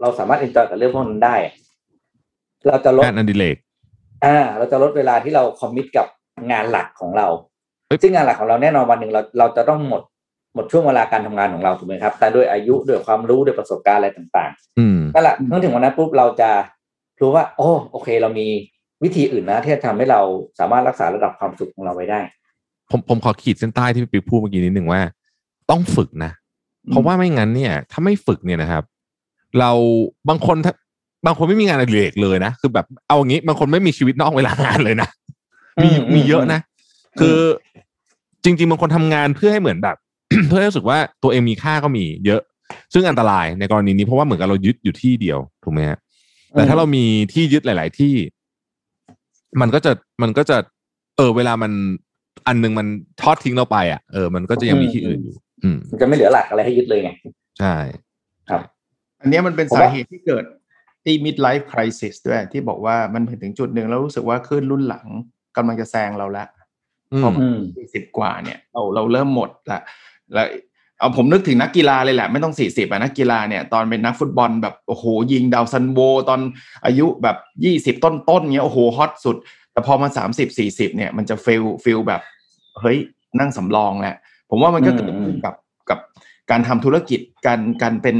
เราสามารถ enjoy กับเรื่องพวกนั้นได้อะเราจะลดงานอดิเรกอ่า เราจะลดเวลาที่เรา commit กับงานหลักของเราเฮ้ยซึ่งงานหลักของเราแน่นอนวันหนึ่งเราเราจะต้องหมดหมดช่วงเวลาการทำงานของเราถูกไหมครับ แต่ด้วยอายุด้วยความรู้ด้วยประสบการณ์อะไรต่างอืมๆนั่นแหละเมื่อถึงวันนั้นปุ๊บเราจะรู้ว่า โอ้โอเค เรามีวิธีอื่นนะที่จะทำให้เราสามารถรักษาระดับความสุขของเราไว้ได้ ผมผมขอขีดเส้นใต้ที่พี่ปิ๊กพูดเมื่อกี้นิดหนึ่งว่า ต้องฝึกนะ เพราะว่าไม่งั้นเนี่ย ถ้าไม่ฝึกเนี่ยนะครับ เราบางคนถ้าบางคนไม่มีงานอดิเรกเลยนะคือแบบเอาอย่างนี้บางคนไม่มีชีวิตนอกเวลางานเลยนะมีอืมมีเยอะนะอืมคือจริง ๆบางคนทำงานเพื่อให้เหมือนแบบ เพื่อให้รู้สึกว่าตัวเองมีค่าก็มีเยอะ ซึ่งอันตรายในกรณีนี้เพราะว่าเหมือนกับเรายึดอยู่ที่เดียวถูกไหมฮะแต่ถ้าเรามีที่ยึดหลาย ๆ ที่ มันก็จะมันก็จะ เออ เวลามันอันหนึงมันทอดทิ้งเราไปอะเออมันก็จะยังมีที่อื่นอยู่อื มมันจะไม่เหลือหลักอะไรให้ยึดเลยไงใช่ครับ อันเนี้ยมันเป็นผมสาว่าเหตุที่เกิดไอ้ midlife crisis ด้วย ที่บอกว่ามันถึงจุดหนึ่งแล้วรู้สึกว่าขึ้นรุ่นหลังกำลังจะแซงเราแล้วอืมพอมาอืมสี่สิบกว่าเนี่ยเราเราเริ่มหมดละแล้วเอาผมนึกถึงนักกีฬาเลยแหละ ไม่ต้องสี่สิบอะนักกีฬาเนี่ยตอนเป็นนักฟุตบอลแบบโอ้โหยิงดาวซันโวตอนอายุแบบยี่สิบต้นๆเงี้ยโอ้โหฮอตสุด แต่พอมาสามสิบสี่สิบเนี่ยมันจะ feel feel แบบ เฮ้ยนั่งสำรองแหละ ผมว่ามันก็เกิดขึ้นกับกับการทำธุรกิจการการเป็น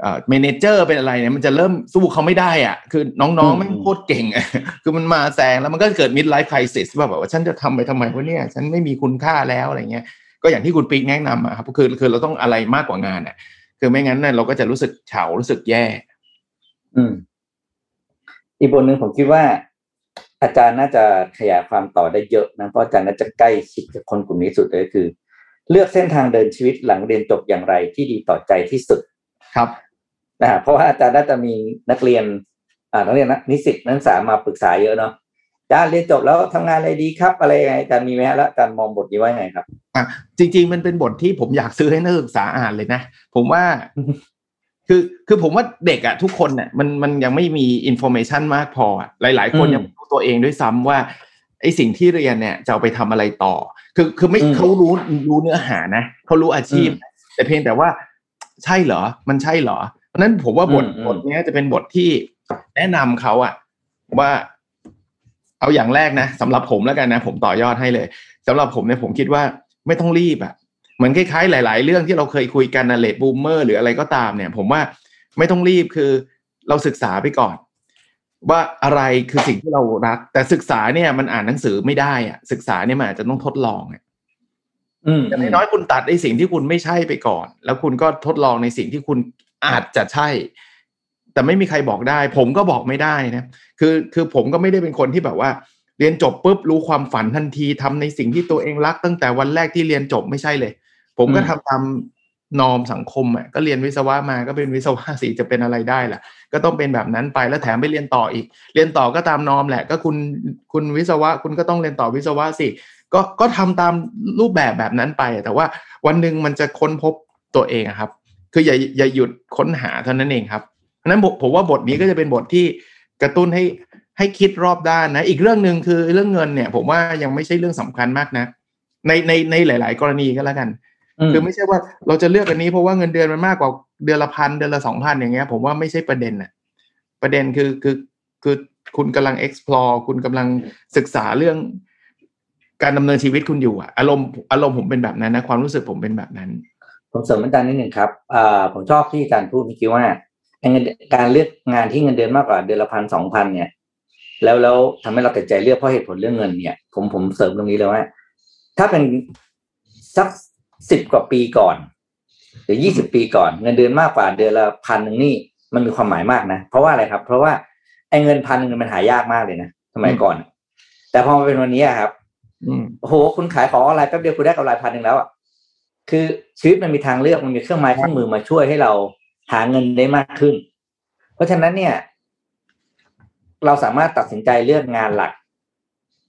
เอ่อ manager เป็นอะไรเนี่ยมันจะเริ่มสู้เขาไม่ได้อะ คือน้องๆอืมแม่งโคตรเก่งอะคือมันมาแซงแล้วมันก็เกิด mid life crisis ว่าแบบว่าฉันจะทำไปทำไมวะเนี่ย ฉันไม่มีคุณค่าแล้วอะไรเงี้ย ก็อย่างที่คุณปิ๊กแนะนำอะครับคือคือเราต้องอะไรมากกว่างานอะ คือไม่งั้นเนี่ยเราก็จะรู้สึกเฉารู้สึกแย่ อืม อีกบทหนึ่งผมคิดว่า อาจารย์น่าจะขยายความต่อได้เยอะนะเพราะอาจารย์น่าจะใกล้ชิดกับคนกลุ่มนี้สุดเลยคือ เลือกเส้นทางเดินชีวิตหลังเรียนจบอย่างไรที่ดีต่อใจที่สุดครับนะฮะเพราะว่าอาจารย์น่าจะมีนักเรียนอ่านักเรียนนะนิสิตนักศึกษามาปรึกษาเยอะเนาะอาจารย์เรียนจบแล้วทำงานอะไรดีครับ อะไรยังไงอาจารย์มีไหมฮะแล้วอาจารย์มองบทนี้ว่ายังไงครับอะจริง ๆ มันเป็นบทที่ผมอยากซื้อให้นักศึกษาอ่านเลยนะ ผมว่า คือคือผมว่าเด็กอะทุกคนเนี่ยมันมันยังไม่มี information มากพออะหลาย ๆ คนอืมยังไม่รู้ตัวเองด้วยซ้ำว่าไอสิ่งที่เรียนเนี่ยจะเอาไปทำอะไรต่อ คือคือไม่อืมเขารู้รู้เนื้อหานะเขารู้อาชีพ แต่เพียงแต่ว่าใช่เหรอ มันใช่เหรอ เพราะฉะนั้นผมว่าบทอืมอืมบทเนี้ยจะเป็นบทที่แนะนำเขาอะว่าเอาอย่างแรกนะสำหรับผมแล้วกันนะ ผมต่อยอดให้เลยสำหรับผมเนี่ยผมคิดว่าไม่ต้องรีบอะเหมือนคล้ายๆ หลาย ๆ เรื่องที่เราเคยคุยกันนะ late bloomer หรืออะไรก็ตามเนี่ย ผมว่าไม่ต้องรีบคือเราศึกษาไปก่อน ว่าอะไรคือสิ่งที่เรารัก แต่ศึกษาเนี่ยมันอ่านหนังสือไม่ได้อะศึกษาเนี่ยมันอาจจะต้องทดลองอะอืมอย่างน้อยๆคุณตัดในสิ่งที่คุณไม่ใช่ไปก่อน แล้วคุณก็ทดลองในสิ่งที่คุณอาจจะใช่ แต่ไม่มีใครบอกได้ ผมก็บอกไม่ได้นะคือคือผมก็ไม่ได้เป็นคนที่แบบว่า เรียนจบปุ๊บรู้ความฝันทันทีทำในสิ่งที่ตัวเองรักตั้งแต่วันแรกที่เรียนจบไม่ใช่เลย ผมก็อืมทำตาม นอมสังคมอะก็เรียนวิศวะมาก็เป็นวิศวะสิจะเป็นอะไรได้ล่ะ ก็ต้องเป็นแบบนั้นไปแล้วแถมไปเรียนต่ออีก เรียนต่อก็ตามนอมแหละ ก็คุณคุณวิศวะ คุณก็ต้องเรียนต่อวิศวะสิก็ก็ทำตามรูปแบบแบบนั้นไป แต่ว่าวันหนึ่งมันจะค้นพบตัวเองครับ คืออย่าอย่าหยุดค้นหาเท่านั้นเองครับเพราะนั้นผมว่าบทนี้ก็จะเป็นบทที่กระตุ้นให้ให้คิดรอบด้านนะ อีกเรื่องหนึ่งคือเรื่องเงินเนี่ย ผมว่ายังไม่ใช่เรื่องสำคัญมากนะ ในในในหลาย ๆ กรณีก็แล้วกัน คือไม่ใช่ว่าเราจะเลือกอันนี้เพราะว่าเงินเดือนมันมากกว่าเดือนละพันเดือนละสองพันอย่างเงี้ย ผมว่าไม่ใช่ประเด็นน่ะประเด็นคือคือคือคุณกำลัง explore คุณกำลังศึกษาเรื่องการดำเนินชีวิตคุณอยู่อะอารมณ์อารมณ์ผมเป็นแบบนั้นนะความรู้สึกผมเป็นแบบนั้น ผมเสริมอาจารย์นิดหนึ่งครับอ่าผมชอบที่อาจารย์พูดเมื่อกี้ว่าไอ้เงินการเลือกงานที่เงินเดือนมากกว่าเดือนละพันสองพันเนี่ย แล้วแล้วทำให้เราตัดใจเลือกเพราะเหตุผลเรื่องเงินเนี่ย ผมผมเสริมตรงนี้เลยว่า ถ้าเป็นสัก สิบกว่าปีก่อนหรือยี่สิบปีก่อนเงินเดือนมากกว่าเดือนละพันหนึ่งนี่มันมีความหมายมากนะ เพราะว่าอะไรครับ เพราะว่าไอ้เงินพันหนึ่งมันหายากมากเลยนะสมัยก่อน แต่พอมาเป็นวันนี้อะครับอืมโอ้โหคุณขายของออนไลน์แป๊บเดียวคุณได้กำไรพันหนึ่งแล้วอะคือชีวิตมันมีทางเลือกมันมีเครื่องไม้เครื่องมือมาช่วยให้เราหาเงินได้มากขึ้น เพราะฉะนั้นเนี่ย เราสามารถตัดสินใจเลือกงานหลัก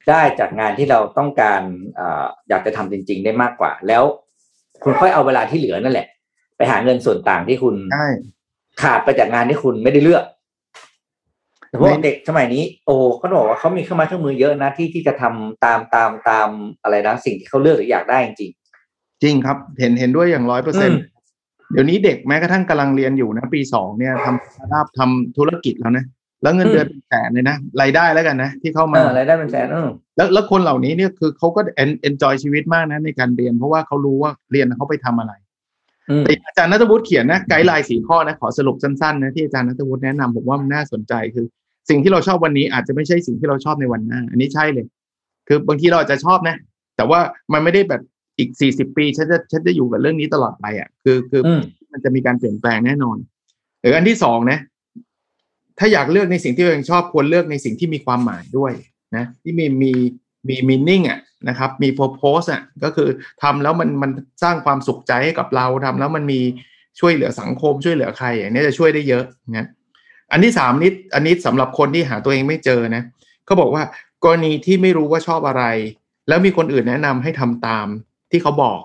ได้จากงานที่เราต้องการเอออยากจะทำจริง ๆ ได้มากกว่า แล้ว คุณค่อยเอาเวลาที่เหลือนั่นแหละ ไปหาเงินส่วนต่างที่คุณใช่ขาดไปจากงานที่คุณไม่ได้เลือกแต่ไม่พวกเด็กสมัยนี้โอ้เขาบอกว่าเขามีเครื่องไม้เครื่องมือเยอะนะที่ที่จะทำตามตามตามอะไรนะสิ่งที่เขาเลือกหรืออยากได้จริงจริงครับ เห็นเห็นด้วยอย่างร้อยเปอร์เซ็นต์อืมเดี๋ยวนี้เด็กแม้กระทั่งกำลังเรียนอยู่นะ ปีสองเนี่ยทำสตาร์ทอัพทำธุรกิจแล้วนะ แล้วเงินเดือนเป็นแสนเลยนะรายได้แล้วกันนะที่เข้าๆมาอะเออรายได้เป็นแสนเออแล้วแล้วคนเหล่านี้เนี่ยคือเขาก็ enjoy ชีวิตมากนะในการเรียน เพราะว่าเขารู้ว่าเรียนเขาไปทำอะไรอืมแต่อาจารย์นัทวุฒิเขียนนะ guideline สี่ข้อนะขอสรุปสั้นๆนะที่อาจารย์นัทวุฒิแนะนำผมว่ามันน่าสนใจคือ สิ่งที่เราชอบวันนี้อาจจะไม่ใช่สิ่งที่เราชอบในวันหน้า อันนี้ใช่เลย คือบางทีเราอาจจะชอบนะ แต่ว่ามันไม่ได้แบบอีกสี่สิบปีฉันจะฉันจะอยู่กับเรื่องนี้ตลอดไปอะคือคืออืมมันจะมีการเปลี่ยนแปลงแน่นอนหรืออันที่สองนะ ถ้าอยากเลือกในสิ่งที่ตัวเองชอบควรเลือกในสิ่งที่มีความหมายด้วยนะที่มีมีมีมีนิ่งอะนะครับมี purpose อะก็คือทำแล้วมันมันสร้างความสุขใจให้กับเราทำแล้วมันมีช่วยเหลือสังคมช่วยเหลือใครอย่างนี้จะช่วยได้เยอะนะอันที่สามนิดอันนี้สำหรับคนที่หาตัวเองไม่เจอนะเขาบอกว่ากรณีที่ไม่รู้ว่าชอบอะไร แล้วมีคนอื่นแนะนำให้ทำตามที่เขาบอก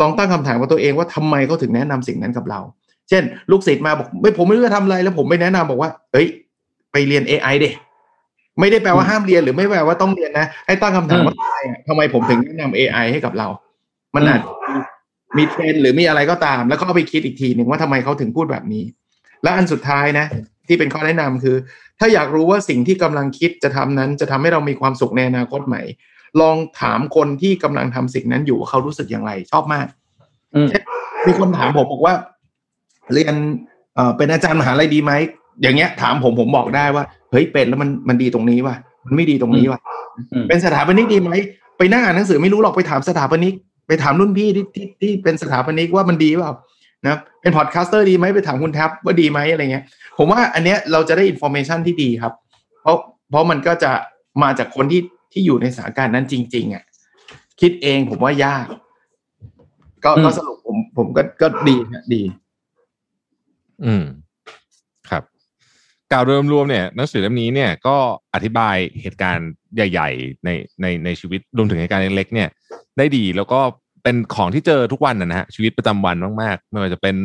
ลองตั้งคำถามกับตัวเองว่าทำไมเขาถึงแนะนำสิ่งนั้นกับเรา เช่น ลูกศิษย์มาบอกไม่ผมไม่รู้จะทำอะไรแล้วผมไปแนะนำบอกว่า เอ้ย ไปเรียน AI เดไม่ได้แปลว่าห้ามเรียนหรือไม่แปลว่าต้องเรียนนะ ให้ตั้งคำถามว่าทำไมอะทำไมผมถึงแนะนำ AI ให้กับเรา มันอาจจะมีมีเทรนด์หรือมีอะไรก็ตาม แล้วก็เอาไปคิดอีกทีหนึ่งว่าทำไมเขาถึงพูดแบบนี้ และอันสุดท้ายนะ ที่เป็นข้อแนะนำคือ ถ้าอยากรู้ว่าสิ่งที่กำลังคิดจะทำนั้น จะทำให้เรามีความสุขในอนาคตใหม่ ลองถามคนที่กำลังทำสิ่งนั้นอยู่ว่าเขารู้สึกอย่างไร ชอบมากอืมมีคนถามผมบอกว่า เรียนเอ่อเป็นอาจารย์มหาลัยดีไหมอย่างเงี้ย ถามผมผมบอกได้ว่าเฮ้ยเป็นแล้วมันมันดีตรงนี้ว่ะมันไม่ดีตรงนี้ว่ะอืมเป็นสถาปนิกดีไหมไปนั่งอ่านหนังสือไม่รู้หรอกไปถามสถาปนิกไปถามรุ่นพี่ที่ที่ที่เป็นสถาปนิกว่ามันดีเปล่านะเป็น podcaster ดีไหมไปถามคุณแท็บว่าดีไหมอะไรเงี้ย ผมว่าอันเนี้ยเราจะได้ information ที่ดีครับ เพราะเพราะมันก็จะมาจากคนที่ที่อยู่ในสถานการณ์นั้นจริง ๆอะคิดเองผมว่ายาก ก็อืมก็สรุปผมผมก็ก็ดีนะดี อืมครับกล่าวโดยรวมๆเนี่ยหนังสือเล่มนี้เนี่ยก็อธิบายเหตุการณ์ใหญ่ ๆ ในในในชีวิตรวมถึงเหตุการณ์เล็กๆเนี่ย ได้ดีแล้วก็เป็นของที่เจอทุกวันนะนะฮะชีวิตประจำวันมากๆไม่ว่าจะเป็น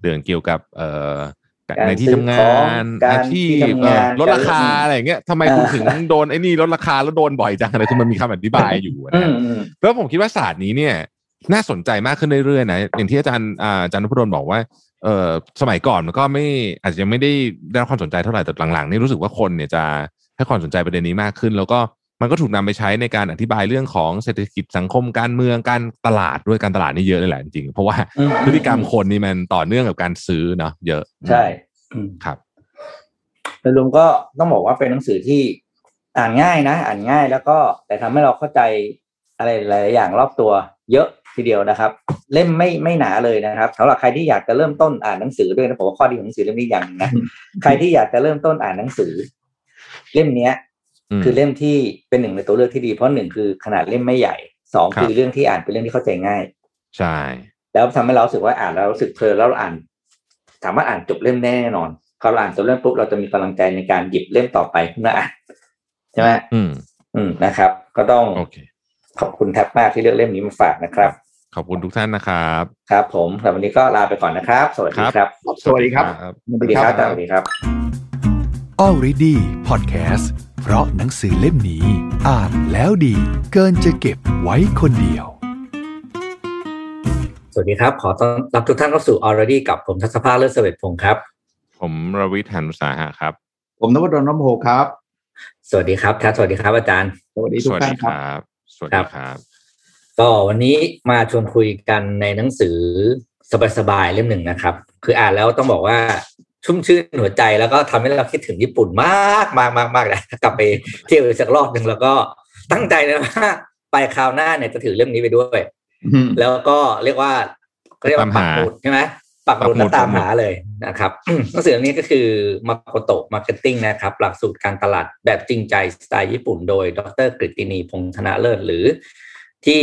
เรื่องเกี่ยวกับ เอ่อการในที่ซื้อทำงาของนการอาชีที่พทำงานเออลดราคาการอะไรอย่างเงี้ยทำไมคุณถึงโดนไอ้นี่ลดราคาแล้วโดนบ่อยจังอะไรคือมันมีคำอธิบายอยู่นะอืฮะมอืมแล้วผมคิดว่าศาสตร์นี้เนี่ย น่าสนใจมากขึ้นเรื่อยๆนะอย่างที่อาจารย์อ่าอาจารย์นพดลบอกว่า เออสมัยก่อนมันก็ไม่อาจจะยังไม่ได้ได้รับความสนใจเท่าไหร่แต่หลังๆนี่รู้สึกว่าคนเนี่ยจะให้ความสนใจประเด็นนี้มากขึ้น แล้วก็มันก็ถูกนำไปใช้ในการอธิบายเรื่องของเศรษฐกิจสังคมการเมืองการตลาดด้วยการตลาดนี่เยอะเลยแหละจริงๆเพราะว่าอืมพฤติกรรมคนนี่มันต่อเนื่องกับการซื้อเนาะเยอะ ใช่อืมครับโดยรวมก็ต้องบอกว่าเป็นหนังสือที่อ่านง่ายนะ อ่านง่ายแล้วก็แต่ทำให้เราเข้าใจอะไรหลายๆอย่างรอบตัว เยอะ ทีเดียวนะครับ เล่มไม่ไม่หนาเลยนะครับสำหรับใครที่อยากจะเริ่มต้นอ่านหนังสือด้วยนะผมว่าข้อดีของหนังสือเล่มนี้อย่างหนึ่งนะใครที่อยากจะเริ่มต้นอ่านหนังสือ เล่มเนี้ยมคือเล่มที่เป็นหนึ่งในตัวเลือกที่ดีเพราะหนึ่งคือขนาดเล่มไม่ใหญ่สองครับคือเรื่องที่อ่านเป็นเรื่องที่เข้าใจง่าย ใช่ แล้วทำให้เรารู้สึกว่าอ่านแล้วรู้สึกเพลินแล้วเราอ่าน สามารถอ่านจบเล่มแน่นอนพอเราอ่านจบเล่มปุ๊บเราจะมีกำลังใจในการหยิบเล่มต่อไปขึ้นมาอ่านใช่ไหมอืมอืมนะครับ ก็ต้องโอเคขอบคุณแท็บมากที่เลือกเล่มนี้มาฝากนะครับ ขอบคุณทุกท่านนะครับ ครับ ผมสำหรับวันนี้ก็ลาไปก่อนนะครับ สวัสดีครับ สวัสดีครับ สวัสดีครับสวัสดีครับ Already Podcast เพราะหนังสือเล่มนี้ อ่านแล้วดี เกินจะเก็บไว้คนเดียว สวัสดีครับ ขอต้อนรับทุกท่านเข้าสู่ already กับผมทัศภาคเลิศเสวตพงศ์ครับ ผมรวิทย์หันุสาหะครับ ผมนวดลน้ำโหครับ สวัสดีครับครับสวัสดีครับอาจารย์ สวัสดีทุสกวัสท่านดีคครับรับ สวัสดีครับ ก็วันนี้มาชวนคุยกันในหนังสือสบายๆเล่มหนึ่งนะครับ คืออ่านแล้วต้องบอกว่าชุ่มชื่นหัวใจแล้วก็ทำให้เราคิดถึงญี่ปุ่นมากมากมากมากเลยกลับไปเที่ยวอีกสักรอบหนึ่งแล้วก็ตั้งใจเลยว่าไปคราวหน้าเนี่ยจะถือเล่มนี้ไปด้วยอืมแล้วก็เรียกว่าเขาเรียกว่าตามปักหาหมุดใช่ไหมปักหมุดปักหมุแล้วตามหาเลยนะครับหนังสือเล่มนี้ก็คือมาโกโตะ marketing นะครับ หลักสูตรการตลาดแบบจริงใจสไตล์ญี่ปุ่น โดยดรกฤตินีพงษ์ธนาเลิศหรือ ที่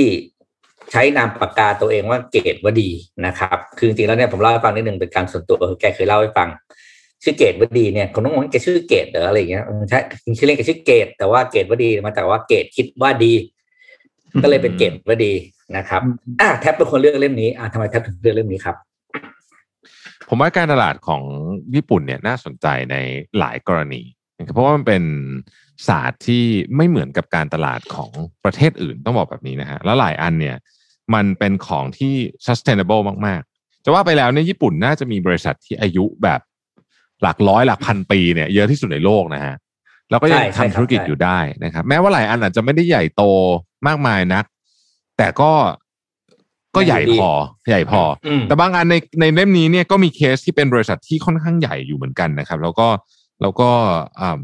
ใช้นามปากกาตัวเองว่าเกตุวดีนะครับ คือจริงๆแล้วเนี่ยผมเล่าให้ฟังนิดนึงเป็นการส่วนตัวคือแกเคยเล่าให้ฟัง ชื่อเกตวดีเนี่ยคนต้องมองว่าแกชื่อเกตเหรออะไรอย่างเงี้ยเออใช่ชื่อเล่นแกชื่อเกต แต่ว่าเกตวดีมาจากว่าเกตคิดว่าดี ก็เลยเป็นเกตวดีนะครับอะแท็บเป็นคนเลือกเล่มนี้อะทำไมแท็บถึงเลือกเล่มนี้ครับผมว่าการตลาดของญี่ปุ่นเนี่ยน่าสนใจในหลายกรณีนะครับเพราะว่ามันเป็น ศาสตร์ที่ไม่เหมือนกับการตลาดของประเทศอื่นต้องบอกแบบนี้นะฮะแล้วหลายอันเนี่ยมันเป็นของที่ sustainable มากๆ จะว่าไปแล้วเนี่ยญี่ปุ่นน่าจะมีบริษัทที่อายุแบบหลักร้อยหลักพันปีเนี่ยเยอะที่สุดในโลกนะฮะแล้วก็ยังใช่ใช่ครับทำธุรกิจใช่อยู่ได้นะครับ แม้ว่าหลายอันอาจจะไม่ได้ใหญ่โตมากมายนัก แต่ก็ก็ใหญ่พอใหญ่พออืมแต่บางอันในในเล่มนี้เนี่ยก็มีเคสที่เป็นบริษัทที่ค่อนข้างใหญ่อยู่เหมือนกันนะครับ แล้วก็แล้วก็อืม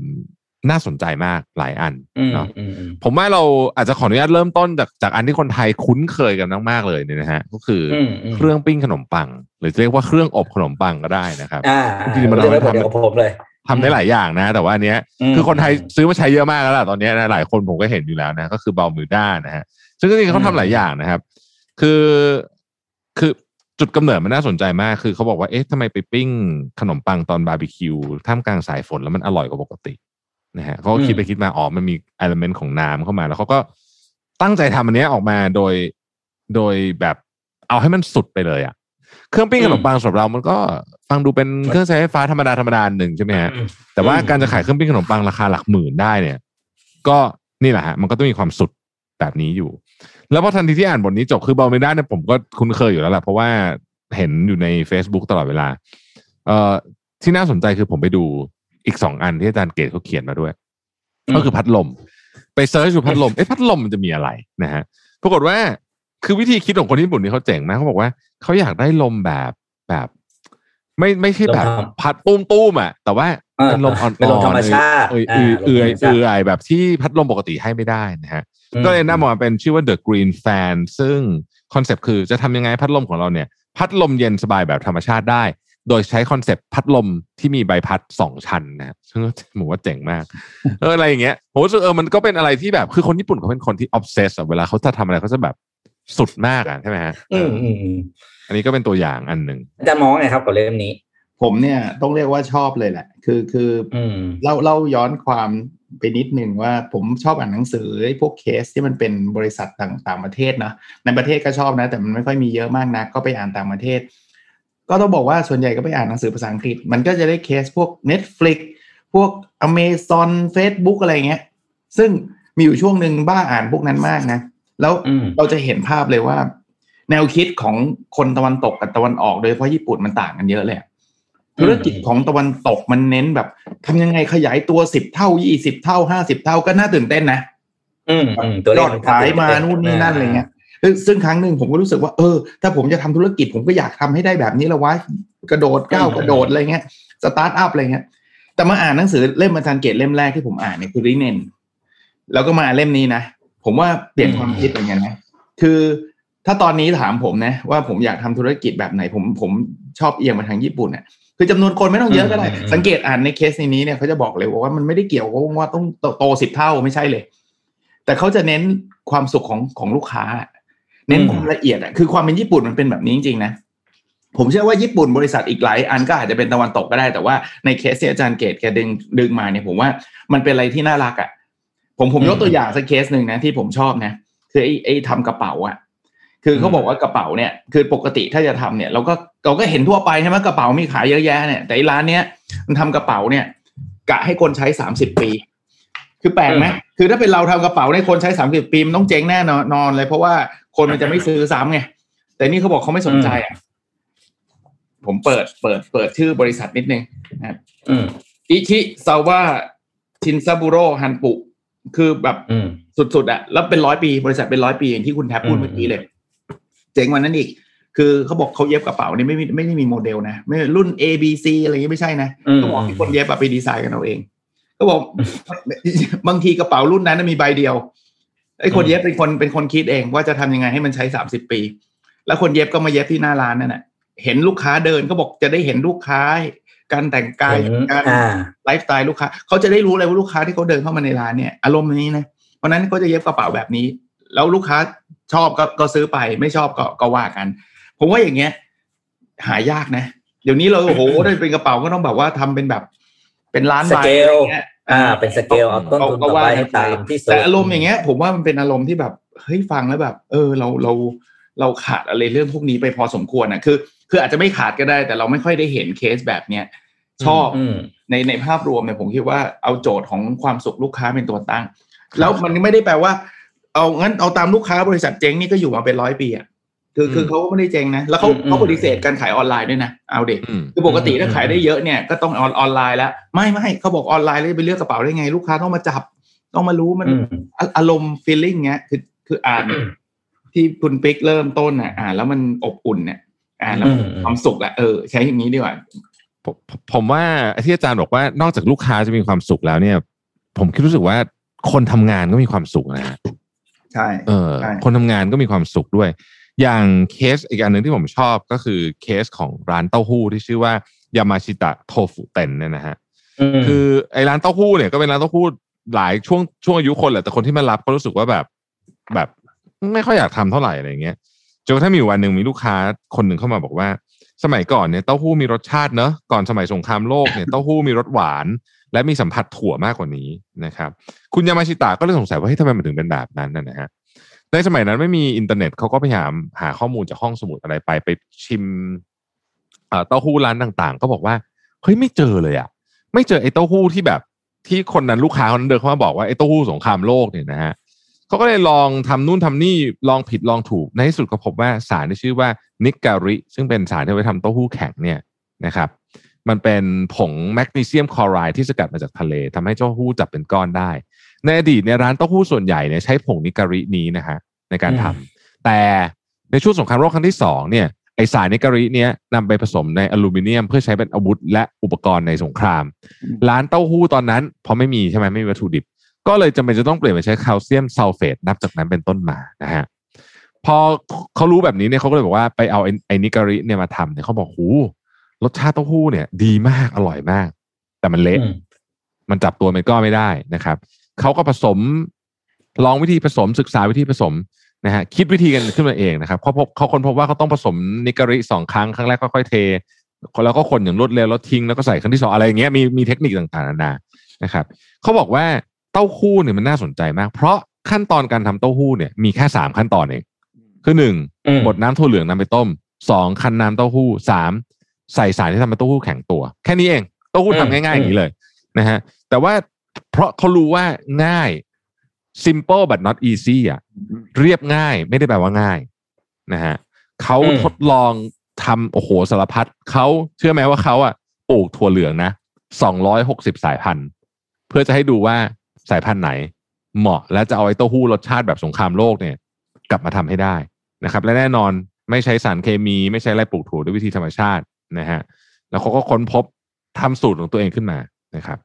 น่าสนใจมากหลายอันอืมเนาะอืมอืมผมว่าเราอาจจะขออนุญาตเริ่มต้นจากจากอันที่คนไทยคุ้นเคยกันมากๆเลยเนี่ยนะฮะก็คืออมอืมเครื่องปิ้งขนมปัง หรือจะเรียกว่าเครื่องอบขนมปังก็ได้นะครับอ่าจริงๆมันเรื่องเอาไว้ไว้เดียวทำกับผมเลยทำได้หลายอย่างนะ แต่ว่าอันเนี้ยมคือคนไทยซื้อมาใช้เยอะมากแล้วล่ะตอนเนี้ยนะหลายคนผมก็เห็นอยู่แล้วนะ ก็คือ Balmuda นะฮะซึ่งจริงๆเขาทำหลายอย่างนะครับ คือคือจุดกำเนิดมันน่าสนใจมากคือเขาบอกว่าเอ๊ะทำไมไปปิ้งขนมปังตอนบาร์บีคิวท่ามกลางสายฝนแล้วมันอร่อยกว่าปกติ นะฮะเขาก็คิดไปคิดมาอ๋อมันมีเอลเมนต์ของน้ำเข้ามา แล้วเขาก็ตั้งใจทำอันเนี้ยออกมาโดยโดยแบบเอาให้มันสุดไปเลยอะเครื่องปิ้งขนมปังสำหรับเรามันก็ฟังดูเป็นเครื่องใช้ไฟฟ้าธรรมดาธรรมดาหนึ่งใช่ไหมฮะแต่ว่าการจะขายเครื่องปิ้งขนมปังราคาหลักหมื่นได้เนี่ย ก็นี่แหละฮะมันก็ต้องมีความสุดแบบนี้อยู่ แล้วพอทันทีที่อ่านบทนี้จบคือบอลเมด้าเนี่ยผมก็คุ้นเคยอยู่แล้วแหละเพราะว่าเห็นอยู่ใน Facebook ตลอดเวลา เอ่อที่น่าสนใจคือผมไปดู อีกสองอันที่อาจารย์เกตุเขาเขียนมาด้วยอืมก็คือพัดลม ไป search ดูพัดลมเอ๊ะพัดลมมันจะมีอะไรนะฮะปรากฏว่าคือวิธีคิดของคนญี่ปุ่นนี่เขาเจ๋งมากเขาบอกว่าเขาอยากได้ลมแบบแบบ ไม่ไม่ใช่แบบลมธรรมพัดตุ้มตุ้มๆอะ แต่ว่าอ่าเป็นลมอ่อนๆเป็นลมธรรมชาติเอยอ่าเอยเอยลมธรรมชาติเอยเอยแบบที่พัดลมปกติให้ไม่ได้นะฮะก็เลยนำมาเป็นชื่อว่า The Green Fan ซึ่งconcept คือจะทำยังไงพัดลมของเราเนี่ย พัดลมเย็นสบายแบบธรรมชาติได้ โดยใช้ concept พัดลมที่มีใบพัดสองชั้นนะฮะซึ่งผมว่าเจ๋งมาก เอออะไรอย่างเงี้ยผมรู้สึกเออมันก็เป็นอะไรที่แบบคือคนญี่ปุ่นเขาเป็นคนที่ obsess เวลาเขาจะทำอะไรเขาจะแบบสุดมากอะใช่ไหมฮะอืมอืมอืมอันนี้ก็เป็นตัวอย่างอันหนึ่งอาจารย์มองว่าไงครับกับเล่มนี้ ผมเนี่ยต้องเรียกว่าชอบเลยแหละ คือคืออืมเล่าเล่าย้อนความไปนิดหนึ่งว่าผมชอบอ่านหนังสือไอ้พวกเคสที่มันเป็นบริษัทต่างต่างประเทศนะในประเทศก็ชอบนะ แต่มันไม่ค่อยมีเยอะมากนะก็ไปอ่านต่างประเทศ ก็ต้องบอกว่าส่วนใหญ่ก็ไปอ่านหนังสือภาษาอังกฤษ มันก็จะได้เคสพวก Netflix พวก Amazon Facebook อะไรเงี้ย ซึ่งมีอยู่ช่วงหนึ่งบ้าอ่านพวกนั้นมากนะ แล้วอืมเราจะเห็นภาพเลยว่า แนวคิดของคนตะวันตกกับตะวันออกโดยเฉพาะญี่ปุ่นมันต่างกันเยอะเลยอะธุรกิจของตะวันตกมันเน้นแบบทำยังไงขยายตัวสิบเท่ายี่สิบเท่าห้าสิบเท่าก็น่าตื่นเต้นนะ อืมอืมตัวเลยยอดขายมานู่นนี่นั่นอะไรเงี้ย ซึ่งซึ่งครั้งหนึ่งผมก็รู้สึกว่าเออ ถ้าผมจะทำธุรกิจผมก็อยากทำให้ได้แบบนี้แหละวะกระโดดก้าวกระโดดอะไรเงี้ยสตาร์ทอัพอะไรเงี้ยแต่มาอ่านหนังสือเล่มอาจารย์เกตุเล่มแรกที่ผมอ่านเนี่ยคือริเนนแล้วก็มาเล่มนี้นะผมว่าเปลี่ยนความคิดเหมือนกันนะคือถ้าตอนนี้ถามผมนะ ว่าผมอยากทำธุรกิจแบบไหนผมผมชอบเอียงมาทางญี่ปุ่นเนี่ยคือจำนวนคนไม่ต้องเยอะก็ได้ สังเกตอ่านในเคสนี้เนี่ยเขาจะบอกเลยว่ามันไม่ได้เกี่ยวกับว่าต้องโตสิบเท่าไม่ใช่เลย แต่เขาจะเน้นความสุขของของลูกค้า เน้นความละเอียดอะคือความเป็นญี่ปุ่นมันเป็นแบบนี้จริงๆนะผมเชื่อว่าญี่ปุ่นบริษัทอีกหลายอันก็อาจจะเป็นตะวันตกก็ได้แต่ว่าในเคสที่อาจารย์เกตแกดึงดึงมาเนี่ยผมว่ามันเป็นอะไรที่น่ารักอะผมผมยกตัวอย่างสักเคสหนึ่งนะที่ผมชอบนะคือไอ้ไอ้ทำกระเป๋าอะ คือเขาบอกว่ากระเป๋าเนี่ย คือปกติถ้าจะทำเนี่ยเราก็เราก็เห็นทั่วไปใช่ไหมกระเป๋ามีขายเยอะแยะเนี่ยแต่ร้านเนี้ยมันทำกระเป๋าเนี่ย กะให้คนใช้สามสิบปี คือแปลกไหม คือถ้าเป็นเราทำกระเป๋าในยคนใช้สามสิบปีมันต้องเจ๊งแน่นอนนอนเลย เพราะว่าคนมันจะไม่ซื้อซ้ำไงแต่นี่เขาบอกเขาไม่สนใจอะผมเปิดเปิดเปิดชื่อบริษัทนิดนึงนะครับอืมอิชิซาวะชินซาบุโรฮันปุคือแบบอืมสุดๆอะแล้วเป็นร้อยปี บริษัทเป็นร้อยปีอย่างที่คุณแทบพูดอืมเมื่อกี้เลย เจ๋งกว่านั้นอีก คือเขาบอกเขาเย็บกระเป๋านี่ไม่มีไม่ได้มีโมเดลนะ ไม่รุ่น A B C อะไรอย่างเงี้ยไม่ใช่นะอืมเขาบอกให้คนเย็บอะไปดีไซน์กันเอาเอง เขาบอกบางทีกระเป๋ารุ่นนั้นนะมีใบเดียวไอ้คนเย็บเป็นคนเป็นคนคิดเองว่าจะทำยังไงให้มันใช้สามสิบปี แล้วคนเย็บก็มาเย็บที่หน้าร้านนั่นแหะเห็นลูกค้าเดินก็บอกจะได้เห็นลูกค้า การแต่งกายเห็นการอ่าไลฟ์สไตล์ลูกค้าเขาจะได้รู้เลยว่าลูกค้าที่เขาเดินเข้ามาในร้านเนี่ยอารมณ์นี้นะเพราะฉะนั้นเขาจะเย็บกระเป๋าแบบนี้ แล้วลูกค้าชอบก็ก็ซื้อไปไม่ชอบก็ก็ว่ากัน ผมว่าอย่างเงี้ย หายากนะ เดี๋ยวนี้เราโอ้โหได้เป็นกระเป๋าก็ต้องแบบว่าทำเป็นแบบ เป็นล้านสใบเกอะไรลเงี้ยอ่า เป็นสเกลเอาต้นทุนต่อไปให้ตามที่สุดแต่อารมณ์อย่างเงี้ย ผมว่ามันเป็นอารมณ์ที่แบบเฮ้ยฟังแล้วแบบ เออเราเราเราขาดอะไรเรื่องพวกนี้ไปพอสมควรนะคือ คืออาจจะไม่ขาดก็ได้ แต่เราไม่ค่อยได้เห็นเคสแบบเนี้ยชอบอืมในในภาพรวมเนี่ยผมคิดว่าเอาโจทย์ของความสุขลูกค้าเป็นตัวตั้ง แล้วมันไม่ได้แปลว่า เอางั้นเอาตามลูกค้าบริษัทเจ๊งนี่ก็อยู่มาเป็นร้อยปีอะ คือคือเขาก็ไม่ได้เจ๊งนะ แล้วเขาอืมเขาปฏิเสธการขายออนไลน์ด้วยนะ เอาเด็กอืมคือปกติอืมถ้าขายได้เยอะเนี่ยก็ต้องออนออนไลน์แล้ว ไม่ไม่เขาบอกออนไลน์แล้วจะไปเลือกกระเป๋าได้ไง ลูกค้าต้องมาจับ ต้องมารู้มันอืมอะอารมณ์ฟีลลิ่งเงี้ย คือคืออ่านที่คุณปิ๊กเริ่มต้นอะอ่านแล้วมันอบอุ่นเนี่ยอ่านแล้วมันอืมความสุขอะเออใช้อย่างนี้ดีกว่าผมผมว่าที่อาจารย์บอกว่านอกจากลูกค้าจะมีความสุขแล้วเนี่ย ผมคิดรู้สึกว่าคนทำงานก็มีความสุขนะฮะใช่ เออใช่คนทำงานก็มีความสุขด้วย อย่างเคสอีกอันหนึ่งที่ผมชอบก็คือเคสของร้านเต้าหู้ที่ชื่อว่ายามาชิตะโทฟุเต็นเนี่ยนะฮะมคือไอ้ร้านเต้าหู้เนี่ยก็เป็นร้านเต้าหู้หลายช่วงช่วงอายุคนแหละแต่คนที่มารับก็รู้สึกว่าแบบแบบไม่ค่อยอยากทำเท่าไหร่อะไรอย่างเงี้ยจนกระทั่งมีอยู่วันหนึ่งมีลูกค้าคนหนึ่งเข้ามาบอกว่า สมัยก่อนเนี่ยเต้าหู้มีรสชาติเนอะก่อนสมัยสงครามโลกเนี่ยเต้าหู้มีรสหวาน และมีสัมผัสถั่วมากกว่านี้นะครับ คุณยามาชิตะก็เลยสงสัยว่าเฮ้ยทำไมมันถึงเป็นแบบนั้นนะนะฮะ ในสมัยนั้นไม่มีอินเทอร์เน็ตเขาก็พยายามหาข้อมูลจากห้องสมุดอะไรไปไปชิมเอ่อเต้าหู้ร้านต่างๆ ก็บอกว่าเฮ้ยไม่เจอเลยอะไม่เจอไอ้เต้าหู้ที่แบบที่คนนั้นลูกค้าคนนั้นเดินเข้ามาบอกว่าไอ้เต้าหู้สงครามโลกเนี่ยนะฮะเขาก็เลยลองทำนู่นทำนี่ลองผิดลองถูกในที่สุดก็พบว่าสารที่ชื่อว่านิกการิ ซึ่งเป็นสารที่ไว้ทำเต้าหู้แข็งเนี่ยนะครับ มันเป็นผงแมกนีเซียมคลอไรด์ที่สกัดมาจากทะเลทำให้เต้าหู้จับเป็นก้อนได้ ในอดีตเนี่ยร้านเต้าหู้ส่วนใหญ่เนี่ยใช้ผงนิการินี้นะฮะในการทำแต่ในช่วงสงครามโลกครั้งที่สองเนี่ยไอสารนิการิเนี้ยนำไปผสมในอลูมิเนียม เพื่อใช้เป็นอาวุธและอุปกรณ์ในสงคราม ร้านเต้าหู้ตอนนั้นพอไม่มีใช่ไหมไม่มีวัตถุดิบ ก็เลยจำเป็นจะต้องเปลี่ยนไปใช้แคลเซียมซัลเฟตนับจากนั้นเป็นต้นมานะฮะพอเขารู้แบบนี้เนี่ยเขาก็เลยบอกว่าไปเอาไอ้ไอ้นิการิเนี่ยมาทำเนี่ยเขาบอกหูรสชาติเต้าหู้เนี่ย ดีมากอร่อยมาก แต่มันเละอืมมันจับตัวเป็นก้อนไม่ได้นะครับ เขาก็ผสมลองวิธีผสมศึกษาวิธีผสมนะฮะคิดวิธีกันขึ้นมาเองนะครับเขาพบเขาคนพบว่าเขาต้องผสมนิการิสองครั้งครั้งแรกค่อยๆเทแล้วก็คนอย่างรวดเร็วแล้วทิ้งแล้วก็ใส่ครั้งที่สองอะไรอย่างเงี้ยมีมีเทคนิคต่างๆนานานะครับเขาบอกว่าเต้าหู้เนี่ยมันน่าสนใจมาก เพราะขั้นตอนการทำเต้าหู้เนี่ยมีแค่สามขั้นตอนเองคือหนึ่งอืมบดน้ำถั่วเหลืองนำไปต้มสองคั้นน้ำเต้าหู้สามใส่สารที่ทำให้เต้าหู้แข็งตัว แค่นี้เองเต้าหู้ทำง่ายๆอย่างนี้เลยนะฮะแต่ว่า เพราะเขารู้ว่าง่าย simple but not easy อะเรียบง่ายไม่ได้แปลว่าง่ายนะฮะเขาอืมทดลองทำโอ้โหสารพัดเขาเชื่อไหมว่าเขาอะปลูกถั่วเหลืองนะสองร้อยหกสิบสายพันธุ์ เพื่อจะให้ดูว่าสายพันธุ์ไหน เหมาะและจะเอาไอ้เต้าหู้รสชาติแบบสงครามโลกเนี่ย กลับมาทำให้ได้นะครับ และแน่นอนไม่ใช้สารเคมี ไม่ใช้อะไรปลูกถั่วด้วยวิธีธรรมชาตินะฮะแล้วเขาก็ค้นพบทำสูตรของตัวเองขึ้นมานะครับ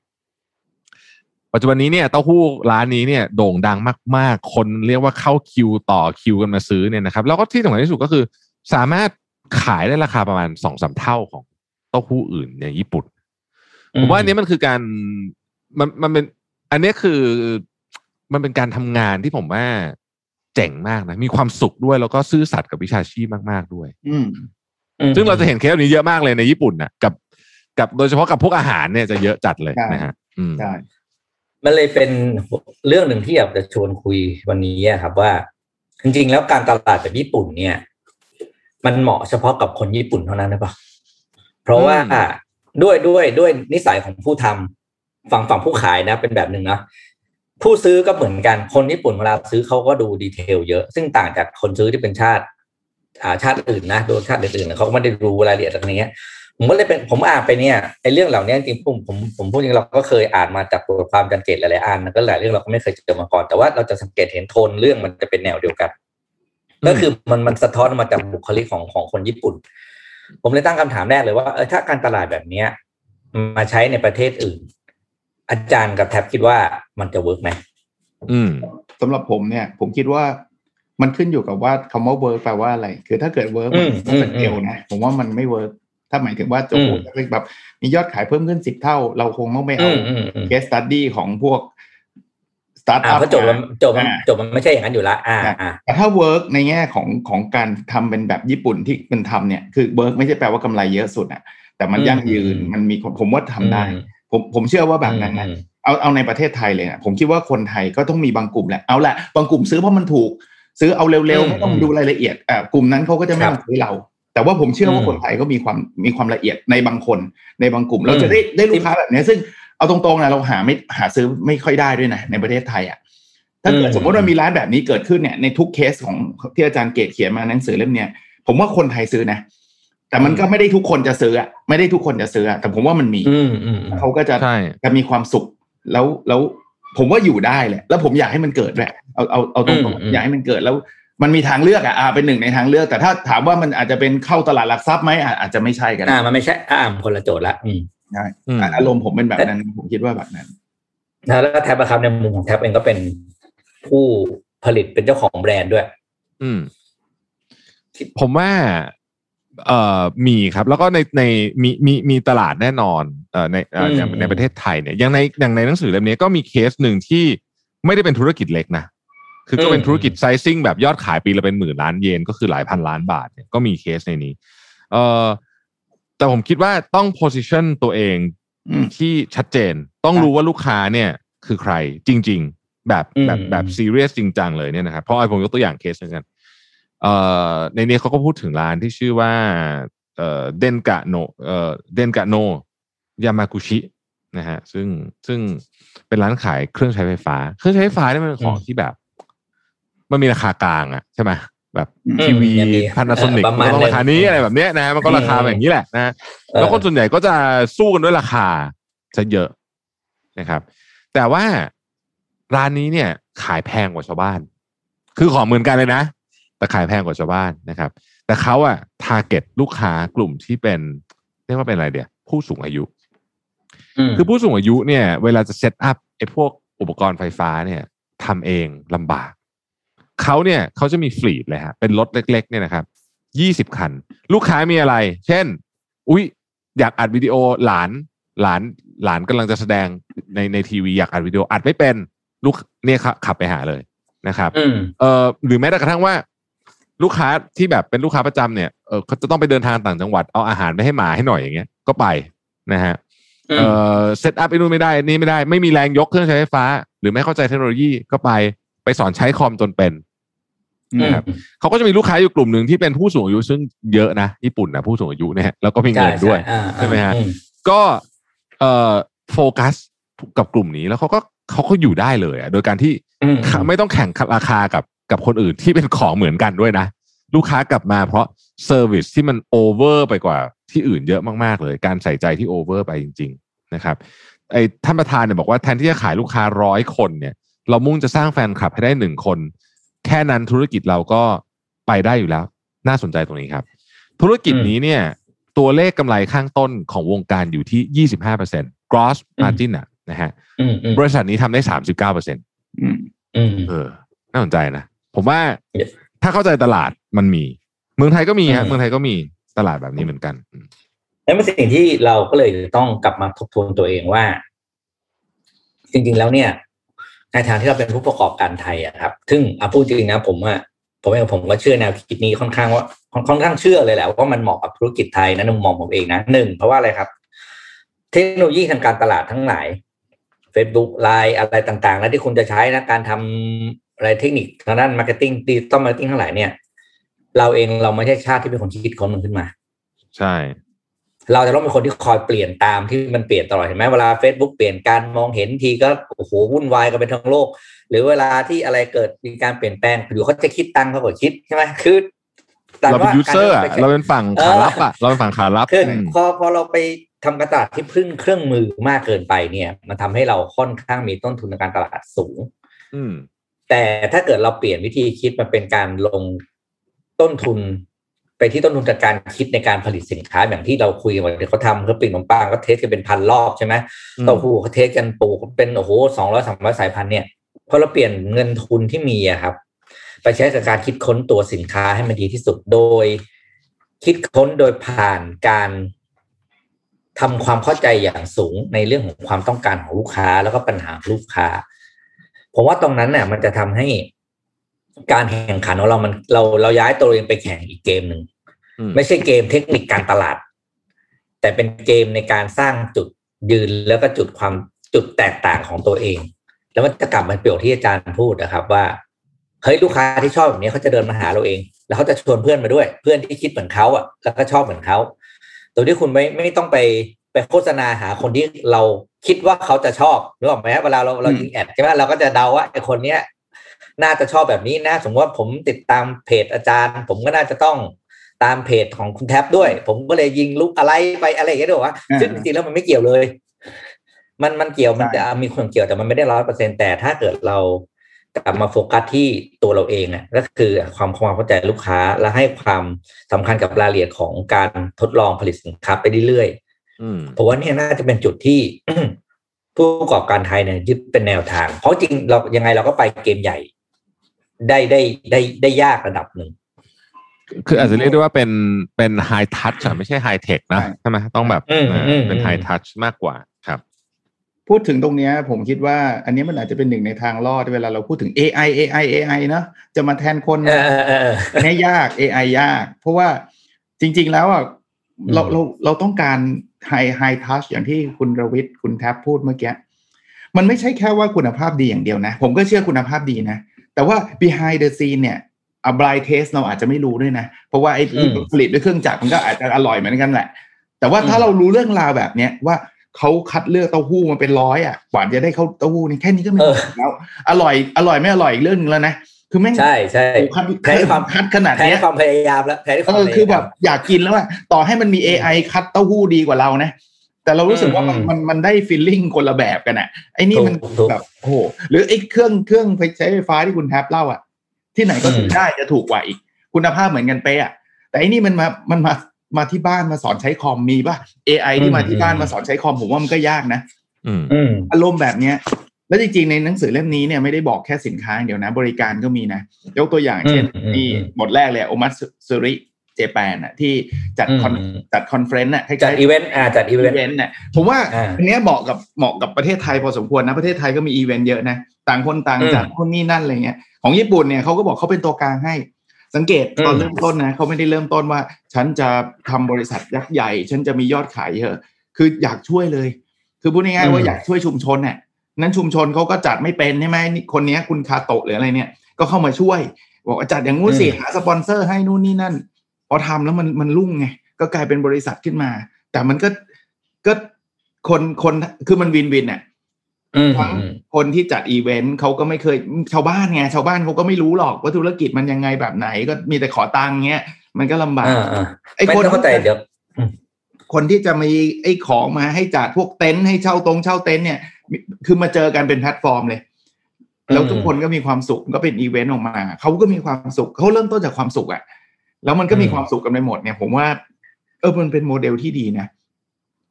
ปัจจุบันนี้เนี่ยเต้าหู้ร้านนี้เนี่ยโด่งดังมาก ๆ คนเรียกว่าเข้าคิวต่อคิวกันมาซื้อเนี่ยนะครับ แล้วก็ที่สำคัญที่สุดก็คือ สามารถขายได้ราคาประมาณสองสามเท่าของเต้าหู้อื่นในญี่ปุ่นผมว่าอันนี้มันคือการมันมันเป็น อันนี้คือมันเป็นการทำงานที่ผมว่าเจ๋งมากนะ มีความสุขด้วยแล้วก็ซื่อสัตย์กับวิชาชีพมาก ๆ ด้วย อืมอืมซึ่งเราจะเห็นเคสแบบนี้เยอะมากเลยในญี่ปุ่นนะกับ กับโดยเฉพาะกับพวกอาหารเนี่ยจะเยอะจัดเลยใช่นะฮะอืมใช่ มันเลยเป็นเรื่องหนึ่งที่อยากจะชวนคุยวันนี้อะครับว่า จริง ๆ แล้วการตลาดแบบญี่ปุ่นเนี่ย มันเหมาะเฉพาะกับคนญี่ปุ่นเท่านั้นหรือเปล่าเพราะว่าอืมด้วยด้วยด้วยนิสัยของผู้ทำฝั่งฝั่งผู้ขายนะ เป็นแบบหนึ่งนะผู้ซื้อก็เหมือนกันคนญี่ปุ่นเวลาซื้อเขาก็ดูดีเทลเยอะ ซึ่งต่างจากคนซื้อที่เป็นชาติ อ่าชาติอื่นนะโดนชาติอื่นๆเขาก็ไม่ได้รู้รายละเอียดอะไรเงี้ย ผมก็เลยเป็นผมอ่านไปเนี่ยไอ้เรื่องเหล่านี้จริงๆผมผมผมพูดจริงเราก็เคยอ่านมาจากบทความจันเกตหลายๆอันก็หลายเรื่องเราก็ไม่เคยเจอมาก่อนแต่ว่าเราจะสังเกตเห็นโทนเรื่องมันจะเป็นแนวเดียวกัน ก็คือมันมันสะท้อนมาจากบุคลิกของของคนญี่ปุ่น ผมเลยตั้งคำถามแรกเลยว่าเออถ้าการตลาดแบบเนี้ยมาใช้ในประเทศอื่น อาจารย์กับแท็บคิดว่ามันจะเวิร์กไหมอืมสำหรับผมเนี่ย ผมคิดว่ามันขึ้นอยู่กับว่าคำว่า work แปลว่าอะไร คือถ้าเกิด work อืมมันเป็นอืมเอวนะผมว่ามันไม่ work ถ้าหมายถึงว่าจะโอ้โหอืมแบบมียอดขายเพิ่มขึ้นสิบเท่า เราคงต้องไม่อืเอามอืมอืม case study ของพวกสตาร์ทอ่า up เพราะจบมันจบมันอ่าจบมันไม่ใช่อย่างนั้นอยู่ละอ่าอ่าแต่ถ้า work ในแง่ของของการทำเป็นแบบญี่ปุ่นที่เป็นทำเนี่ย คือ work ไม่ใช่แปลว่ากำไรเยอะสุดอะแต่มันอืมยั่งยืนอืมมันมีคนผมว่าทำได้ ผมผมเชื่อว่าแบบนั้นนะอืมเอาเอาในประเทศไทยเลยนะผมคิดว่าคนไทยก็ต้องมีบางกลุ่มแหละเอาแหละบางกลุ่มซื้อเพราะมันถูก ซื้อเอาเร็วอืมๆไม่ต้องดูรายละเอียดอ่ากลุ่มนั้นเขาก็จะไม่ครับมาซื้อเรา แต่ว่าผมเชื่อว่าอืมคนไทยก็มีความมีความละเอียดในบางคน ในบางกลุ่ม เราอืมจะได้ได้ลูกค้าแบบเนี้ยซึ่งเอาตรงๆนะเราหาไม่หาซื้อไม่ค่อยได้ด้วยนะในประเทศไทยอะถ้าเกิดอืมสมมติว่ามีร้านแบบนี้เกิดขึ้นเนี่ยในทุกเคสของที่อาจารย์เกตเขียนมาในหนังสือเล่มเนี้ยผมว่าคนไทยซื้อนะ แต่มันก็ไม่ได้ทุกคนจะซื้ออะไม่ได้ทุกคนจะซื้ออะแต่ผมว่ามันมีอืมอืมอืมเขาก็จะใช่จะมีความสุขแล้วแล้วผมว่าอยู่ได้แหละ แล้วผมอยากให้มันเกิดแหละเอาเอาเอาตรงอืมอืมๆอยากให้มันเกิดแล้ว มันมีทางเลือกอะอ่าเป็นหนึ่งในทางเลือก แต่ถ้าถามว่ามันอาจจะเป็นเข้าตลาดหลักทรัพย์ไหมอะอาจจะไม่ใช่กันอ่ามันไม่ใช่อ่ามันคนละโจทย์ละอืมใช่อืมอะอารมณ์ผมเป็นแบบนั้นผมคิดว่าแบบนั้นนะแล้วก็แท็บอะครับในมุมของแท็บเองก็เป็นผู้ผลิตเป็นเจ้าของแบรนด์ด้วย อืม ผมว่าเอ่อมีครับ แล้วก็ในในมีมีมีตลาดแน่นอนเอ่อในเอ่ออย่างอืมในประเทศไทยเนี่ยอย่างในอย่างในหนังสือเล่มนี้ก็มีเคสหนึ่งที่ไม่ได้เป็นธุรกิจเล็กนะ คือก็เป็นธุรกิจไซซิ่งแบบยอดขายปีละเป็นหมื่นล้านเยนก็คือหลายพันล้านบาทเนี่ยก็มีเคสในนี้ เอ่อแต่ผมคิดว่าต้อง position ตัวเองอืมที่ชัดเจน ต้องครับรู้ว่าลูกค้าเนี่ยคือใครจริง ๆ แบบอืมแบบแบบอืมซีเรียสจริงจังเลยเนี่ยนะครับเพราะไอ้ผมยกตัวอย่างเคสเหมือนกันเอ่อในนี้เขาก็พูดถึงร้านที่ชื่อว่าเอ่อเดนกะโนเอ่อเดนกะโนยามากุชินะฮะซึ่งซึ่งเป็นร้านขายเครื่องใช้ไฟฟ้า เครื่องใช้ไฟฟ้าเนี่ยมันเป็นของที่แบบ มันมีราคากลางอะใช่ไหมแบบอืมทีวียังมีพานาโซนิกประมัมาณนก็ราคานี้หนึ่งอะไรแบบเนี้ยนะมันก็ราคาอืมแบบนี้แหละนะเออแล้วคนส่วนใหญ่ก็จะสู้กันด้วยราคาซะเยอะนะครับ แต่ว่าร้านนี้เนี่ยขายแพงกว่าชาวบ้าน คือของเหมือนกันเลยนะ แต่ขายแพงกว่าชาวบ้านนะครับ แต่เขาอะ target ลูกค้ากลุ่มที่เป็น เรียกว่าเป็นอะไรเดียวผู้สูงอายุอืมคือผู้สูงอายุเนี่ย เวลาจะ set up ไอ้พวกอุปกรณ์ไฟฟ้าเนี่ยทำเองลำบาก เขาเนี่ยเขาจะมี fleet เลยฮะเป็นรถเล็ก ๆ เนี่ยนะครับยี่สิบคัน ลูกค้ามีอะไร เช่น อุ๊ย อยากอัดวิดีโอหลานหลานหลานกำลังจะแสดงในในทีวีอยากอัดวิดีโออัดไม่เป็นลูกเนี่ยครับขับไปหาเลยนะครับอืมเออหรือแม้แต่กระทั่งว่า ลูกค้าที่แบบเป็นลูกค้าประจำเนี่ยเออเขาจะต้องไปเดินทางต่างจังหวัดเอาอาหารไปให้หมาให้หน่อยอย่างเงี้ยก็ไปนะฮะเออเซตอัพไอ้นู่นไม่ได้นี่ไม่ได้ ไม่มีแรงยกเครื่องใช้ไฟฟ้า หรือไม่เข้าใจเทคโนโลยีก็ไปไปสอนใช้คอมจนเป็น นะครับเขาก็จะมีลูกค้าอยู่กลุ่มหนึ่งที่เป็นผู้สูงอายุซึ่งเยอะนะญี่ปุ่นนะผู้สูงอายุเนี่ยแล้วก็มีเงินด้วยอ่าใช่ไหมฮะอืก็เอ่อโฟกัสกับกลุ่มนี้แล้วเขาก็เขาก็อยู่ได้เลยอะโดยการที่อืมไม่ต้องแข่งราคากับกับคนอื่นที่เป็นของเหมือนกันด้วยนะ ลูกค้ากลับมาเพราะ service ที่มัน over ไปกว่าที่อื่นเยอะมากๆเลย การใส่ใจที่ over ไปจริง ๆ นะครับไอ้ท่านประธานเนี่ยบอกว่าแทนที่จะขายลูกค้าร้อยคนเนี่ย เรามุ่งจะสร้างแฟนคลับให้ได้หนึ่งคน แค่นั้นธุรกิจเราก็ไปได้อยู่แล้ว น่าสนใจตรงนี้ครับ ธุรกิจนี้เนี่ย ตัวเลขกำไรข้างต้นของวงการอยู่ที่ 25% gross margin อะนะฮะอืมอืมบริษัทนี้ทำได้ 39เปอร์เซ็นอืมอืมเออ น่าสนใจนะ ผมว่า Yes ถ้าเข้าใจตลาดมันมี เมืองไทยก็มีอืฮะมเมืองไทยก็มีตลาดแบบนี้เหมือนกันอืมนั่นเป็นสิ่งที่เราก็เลยต้องกลับมาทบทวนตัวเองว่า จริงๆแล้วเนี่ย ในทางที่เราเป็นผู้ประกอบการไทยอะครับ ซึ่งอาพูดจริงนะผมว่าผมเองผมก็เชื่อแนวคิดนี้ค่อนข้างว่าค่อนข้างเชื่อเลยแหละว่ามันเหมาะกับธุรกิจไทยนะในมุมมองผมเองนะหนึ่งเพราะว่าอะไรครับ เทคโนโลยีทางการตลาดทั้งหลาย Facebook ไลน์อะไรต่างๆแล้วที่คุณจะใช้นะการทำอะไรเทคนิคทางด้าน marketing digital marketing ทั้งหลายเนี่ย เราเองเราไม่ใช่ชาติที่เป็นคนคิดค้นมันขึ้นมา ใช่ เราจะต้องเป็นคนที่คอยเปลี่ยนตามที่มันเปลี่ยนตลอดเห็นไหมเวลา Facebook เปลี่ยนการมองเห็นทีก็โอ้โหวุ่นวายกันไปทั้งโลก หรือเวลาที่อะไรเกิดมีการเปลี่ยนแปลงอยู่เขาจะคิดตังค์เขาก็คิดใช่ไหมคือแต่เราเป็นว่า user การที่เราเป็นฝั่งขารับอะเราเป็นฝั่งขารับคืออืมพอพอเราไปทำการตลาดที่พึ่งเครื่องมือมากเกินไปเนี่ย มันทำให้เราค่อนข้างมีต้นทุนในการตลาดสูง อืมแต่ถ้าเกิดเราเปลี่ยนวิธีคิดมาเป็นการลงต้นทุน ไปที่ต้นทุนจากการคิดในการผลิตสินค้าอย่างที่เราคุยกันว่าเดี๋ยวเขาทำเขาปิ้งขนมปังก็ test กันเป็นพันรอบใช่ไหมอืมเต้าหู้เขาเทสกันปลูกเป็นโอ้โหสองร้อยสามร้อยสายพันธุ์เนี่ยพอเราเปลี่ยนเงินทุนที่มีอะครับ ไปใช้กับการคิดค้นตัวสินค้าให้มันดีที่สุดโดย คิดค้นโดยผ่านการทำความเข้าใจอย่างสูงในเรื่องของความต้องการของลูกค้าแล้วก็ปัญหาของลูกค้า ผมว่าตรงนั้นเนี่ยมันจะทำให้ การแข่งขันของเรามันเราเราย้ายตัวเองไปแข่งอีกเกมหนึ่งอืมไม่ใช่เกมเทคนิคการตลาด แต่เป็นเกมในการสร้างจุดยืนแล้วก็จุดความจุดแตกต่างของตัวเอง แล้วมันจะกลับมาประโยชน์ที่อาจารย์พูดนะครับ ว่าเฮ้ยลูกค้าที่ชอบแบบนี้เขาจะเดินมาหาเราเอง แล้วเขาจะชวนเพื่อนมาด้วย เพื่อนที่คิดเหมือนเขาอะแล้วก็ชอบเหมือนเขาโดยที่คุณไม่ไม่ต้องไปไปโฆษณาหาคนที่เราคิดว่าเขาจะชอบนึกออกไหมเวลาเราเรายิงแอดใช่ไหมเราก็จะเดาว่าไอคนเนี้ย น่าจะชอบแบบนี้นะสมมติว่าผมติดตามเพจอาจารย์ ผมก็น่าจะต้องตามเพจของคุณแท็บด้วย ผมก็เลยยิงลุกอะไรไปอะไรอย่างเงี้ยด้วยว่าอ่าซึ่งจริงๆแล้วมันไม่เกี่ยวเลย มันมันเกี่ยวมันใช่จะมีความเกี่ยวแต่มันไม่ได้ร้อยเปอร์เซ็นแต่ถ้าเกิดเรากลับมาโฟกัสที่ตัวเราเองอะก็คือความความเข้าใจลูกค้าและให้ความสำคัญกับรายละเอียดของการทดลองผลิตสินค้าไปเรื่อยๆอืมผมว่าเนี่ยน่าจะเป็นจุดที่ผู้ประกอบการไทยเนี่ยยึดเป็นแนวทาง เพราะจริงเรายังไงเราก็ไปเกมใหญ่ ได้ได้ได้ได้ยากระดับหนึ่ง คืออาจจะเรียกได้ว่าเป็นเป็นไฮทัชไม่ใช่ไฮเทคนะใช่ใช่ไหมต้องแบบอืมเอออืมเป็นอืมไฮทัชมากกว่าครับ พูดถึงตรงเนี้ยผมคิดว่า อันนี้มันอาจจะเป็นหนึ่งในทางรอดเวลาเราพูดถึง AI AI AI เนอะจะมาแทนคนเออเออเออเอออันนี้ยาก AI ยาก เพราะว่าจริง ๆ แล้วอะอืมเราเราเราต้องการไฮไฮทัชอย่างที่คุณรวิทย์คุณแท็บพูดเมื่อกี้มันไม่ใช่แค่ว่าคุณภาพดีอย่างเดียวนะ ผมก็เชื่อคุณภาพดีนะ แต่ว่า behind the scene เนี่ยอับ i เทสเราอาจจะไม่รู้ด้วยนะ เพราะว่าไอ้อืมผลิตด้วยเครื่องจักรมันก็อาจจะอร่อยเหมือนกันแหละ แต่ว่าถ้าอืมเรารู้เรื่องราวแบบเนี้ยว่าเขาคัดเลือกเต้าหู้มาเป็นร้อยอะกว่าจะได้เข้าเต้าหู้นี่แค่นี้ก็ไม่พอแล้วอร่อยอร่อยไม่อร่อยอีกเรื่องหนึงแล้วนะคือแม่งใช่ใช่โอ้คัดแพ้ความคัดขนาดแพ้เนี้ยความพยายามแล้วแพ้ควาเอมอพยายามคือแบบอยากกินแล้วอะต่อให้มันมี AI คัดเต้าหู้ดีกว่าเรานะ แต่เรารู้สึกว่ามันอืมมันมันได้ฟีลลิ่งคนละแบบกันอะไอ้นี่มันถูกถูกแบบโอ้โหหรือไอ้เครื่องเครื่องไฟใช้ไฟฟ้าที่คุณแท็บเล่าอะที่ไหนก็อืมซื้อได้จะถูกกว่าอีก คุณภาพเหมือนกันเป๊ะอะแต่ไอ้นี่มันมามันมามาที่บ้านมาสอนใช้คอมมีป่ะ AI ที่มาที่บ้านมาสอนใช้คอมผมว่ามันก็ยากนะอืมอืมอารมณ์แบบเนี้ย แล้วจริงๆ ในหนังสือเล่มนี้เนี่ยไม่ได้บอกแค่สินค้าอย่างเดียวนะ บริการก็มีนะ ยกตัวอย่างเช่นอืมอืมนี่อืมบทแรกเลยโอมัตสุริ Japan อะที่จัดอืมคอนอืมจัด conference อะคล้ายๆจัดอีเวนต์อ่าจัดอีอีเวนต์เวนต์เนี่ยผมว่าอ่าอันเนี้ยเหมาะกับเหมาะกับประเทศไทยพอสมควรนะ ประเทศไทยก็มีอีเวนต์เยอะนะ ต่างคนต่างอืมจัดคนนี่นั่นอะไรเงี้ยของญี่ปุ่นเนี่ยเขาก็บอกเขาเป็นตัวกลางให้ สังเกตตอนอืมเริ่มต้นนะเขาไม่ได้เริ่มต้นว่า ฉันจะทำบริษัทยักษ์ใหญ่ ฉันจะมียอดขายเยอะ คืออยากช่วยเลย คือพูดง่ายๆว่าอยากช่วยชุมชนเนี่ยนั้นชุมชนเขาก็จัดไม่เป็นใช่ไหมนี่คนเนี้ยคุณคาโตะหรืออะไรเนี่ย ก็เข้ามาช่วย บอกว่าจัดอย่างงู้นสิอืมหาสปอนเซอร์ให้นู่นนี่นั่น พอทำแล้วมันมันรุ่งไงก็กลายเป็นบริษัทขึ้นมา แต่มันก็ก็คนคนคือมัน win-win อะอืมทั้งอืมคนที่จัดอีเวนต์เขาก็ไม่เคยชาวบ้านไงชาวบ้านเขาก็ไม่รู้หรอกว่าธุรกิจมันยังไงแบบไหน ก็มีแต่ขอตังค์เงี้ย มันก็ลำบากอ่าอ่าไอ้ไม่คนต้องเข้าใจเดี๋ยวคนที่จะมีไอ้ของมาให้จัดพวกเต็นท์ให้เช่าตรงเช่าเต็นท์เนี่ยมีคือมาเจอกันเป็นแพลตฟอร์มเลย แล้วทุกคนก็มีความสุขก็เป็นอีเวนต์ออกมาเขาก็มีความสุขเขาเริ่มต้นจากความสุขอะ แล้วมันก็มีอืมความสุขกันไปหมดเนี่ย ผมว่า เออมันเป็นโมเดลที่ดีนะ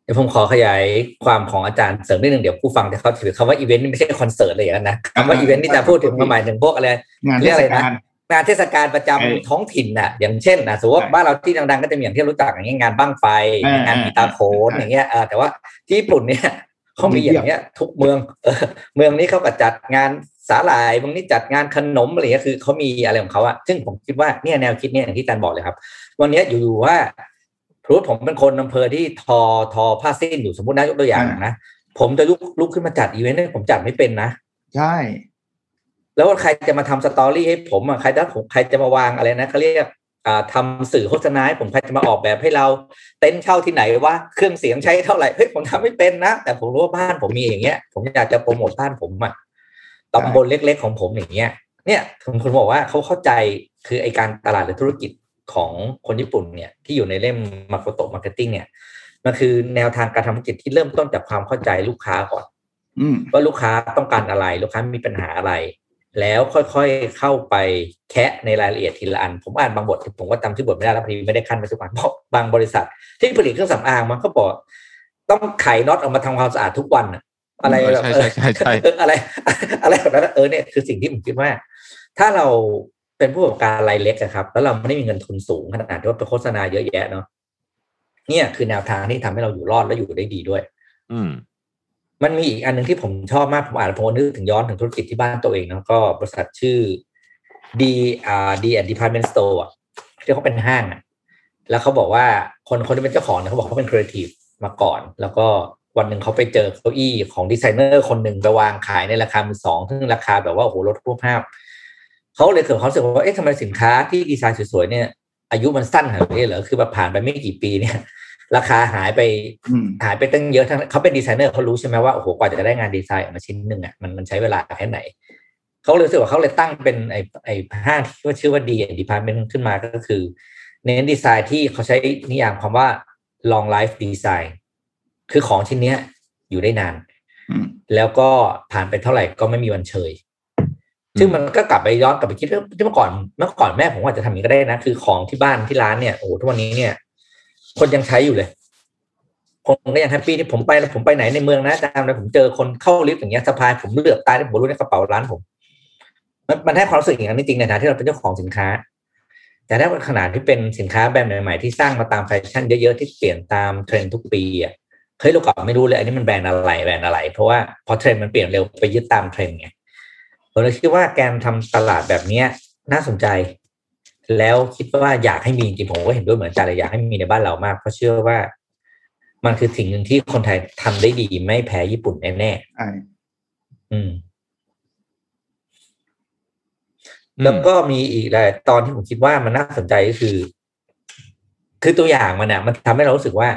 เดี๋ยวผมขอขยายความของอาจารย์เสริมนิดนึงเดี๋ยวผู้ฟังจะเขาถือคำว่าอีเวนต์นี่ไม่ใช่คอนเสิร์ตเลยอย่างนั้นนะคำว่าอีเวนต์นี่จะพูดถึงหมายถึงพวกอะไรงานเทเรียกศอะไรนะกาลงานเทศกาลประจำเออท้องถิ่นน่ะ อย่างเช่นนะสมมติว่าใช่บ้านเราที่ดังๆก็จะมีอย่างที่รู้จักอย่างเงี้ยงานบั้งไฟเอองานกีตาร์โขนใช่อย่างเงี้ยเออแต่ว่าที่ญี่ปุ่นเนี่ยเขามีอย่างเงี้ย ทุกเมืองเออเมืองนี้เขาก็จัดงาน สาหร่ายเมืองนี้จัดงานขนมอะไรเงี้ยคือเขามีอะไรของเขาอะซึ่งผมคิดว่าเนี่ยแนวคิดเนี่ยอย่างที่อาจารย์บอกเลยครับ วันเนี้ยอยู่ๆว่าพรุผมเป็นคนอำเภอที่ทอทอผ้าสิ้นอยู่สมมตินะยกตัวอย่างนะผมจะลุกลุกขึ้นมาจัดอีเวนต์เนี่ยผมจัดไม่เป็นนะใช่แล้วใครจะมาทำสตอรี่ให้ผมอะใครถ้าผมใครจะมาวางอะไรนะเขาเรียกอ่าทำสื่อโฆษณาให้ผมใครจะมาออกแบบให้เรา เต็นท์เช่าที่ไหนว่าเครื่องเสียงใช้เท่าไหร่เฮ้ยผมทำไม่เป็นนะ แต่ผมรู้ว่าบ้านผมมีอย่างเงี้ย ผมอยากจะโปรโมทบ้านผมอะ ตำบลเล็ก ๆ ของผมอย่างเงี้ย เนี่ยผมคุณบอกว่าเขาเข้าใจคือไอ้การตลาดหรือธุรกิจของคนญี่ปุ่นเนี่ยที่อยู่ในเล่มมาโคโตะ marketing เนี่ยมันคือแนวทางการทำธุรกิจที่เริ่มต้นจากความเข้าใจลูกค้าก่อนอืมว่าลูกค้าต้องการอะไร ลูกค้ามีปัญหาอะไร แล้วค่อยๆเข้าไปแคะในรายละเอียดทีละอัน ผมอ่านบางบทผมก็จำชื่อบทไม่ได้แล้วพอดีไม่ได้ขั้นไปทุกวันเพราะบางบริษัท ที่ผลิตเครื่องสำอางมันก็บอกต้องไขน็อตออกมาทำความสะอาดทุกวัน อะอะไรเออแบบใช่ใช่ใช่ใช่เอออะไร อะไรแบบนั้นอะเออเนี่ยคือสิ่งที่ผมคิดว่า ถ้าเราเป็นผู้ประกอบการรายเล็กอะครับ แล้วเราไม่ได้มีเงินทุนสูงขนาดที่ว่าไปโฆษณาเยอะแยะเนาะเนี่ยคือแนวทางที่ทำให้เราอยู่รอดและอยู่ได้ดีด้วย อืมมันมีอีกอันหนึ่งที่ผมชอบมาก ผมอ่านแล้วผมก็นึกถึงย้อนถึงธุรกิจที่บ้านตัวเองนะก็บริษัทชื่อ D อ่า D and Department Store อะที่เขาเป็นห้างอะ แล้วเขาบอกว่าคนคนที่เป็นเจ้าของเนี่ยเขาบอกเขาเป็นครีเอทีฟมาก่อน แล้วก็ วันหนึ่งเขาไปเจอเก้าอี้ของดีไซเนอร์คนหนึ่งไปวางขายในราคามือสองซึ่งราคาแบบว่าโอ้โหลดฮวบฮาบเขาเลยเกิดความรู้สึกว่าเอ๊ะทำไมสินค้าที่ดีไซน์สวยๆเนี่ยอายุมันสั้นขนาดนี้เหรอคือแบบผ่านไปไม่กี่ปีเนี่ย ราคาหายไปอืมหายไปตั้งเยอะทั้งเขาเป็นดีไซเนอร์เขารู้ใช่ไหมว่าโอ้โหกว่าจะได้งานดีไซน์ออกมาชิ้นหนึ่งอะมันมันใช้เวลาแค่ไหนเขาเลยรู้สึกว่าเขาเลยตั้งเป็นไอ้ไอ้ห้างที่ว่าชื่อว่า D Department ขึ้นมาก็คือ เน้นดีไซน์ที่เขาใช้นิยามคำว่า long life design คือของชิ้นเนี้ย อยู่ได้นานอืมแล้วก็ผ่านไปเท่าไหร่ก็ไม่มีวันเชยซึ่งมันก็กลับไปย้อนกลับไปคิดว่าเมื่อก่อนเมื่อก่อนแม่ผมอาจจะทำอย่างนี้ก็ได้นะ คือของที่บ้านที่ร้านเนี่ยโอ้โหทุกวันนี้เนี่ย คนยังใช้อยู่เลยคนก็ยังแฮปปี้ที่ผมไปแล้วผมไปไหนในเมืองนะจำเลยผมเจอคนเข้าลิฟต์อย่างเงี้ยสะพายผมเหลือบตาที่ผมรู้ในกระเป๋าร้านผม มันมันให้ความรู้สึกอย่างนั้นจริงๆในฐานะที่เราเป็นเจ้าของสินค้า แต่ถ้าขนาดที่เป็นสินค้าแบรนด์ใหม่ๆที่สร้างมาตามแฟชั่นเยอะๆที่เปลี่ยนตามเทรนด์ทุกปีอะ เฮ้ยเรากลับไม่รู้เลย อันนี้มันแบรนด์อะไรแบรนด์อะไร เพราะว่าพอเทรนด์มันเปลี่ยนเร็วไปยึดตามเทรนด์ไงผมเลยคิดว่าการทำตลาดแบบเนี้ยน่าสนใจ แล้วคิดว่าอยากให้มีจริงๆผมก็เห็นด้วยเหมือนอาจารย์เลยอยากให้มีในบ้านเรามาก เพราะเชื่อว่า มันคือสิ่งหนึ่งที่คนไทยทำได้ดีไม่แพ้ญี่ปุ่นแน่ใช่ๆอืมแล้วก็มีอีกหลายตอนที่ผมคิดว่ามันน่าสนใจก็คือ คือตัวอย่างมันอะ มันทำให้เรารู้สึกว่า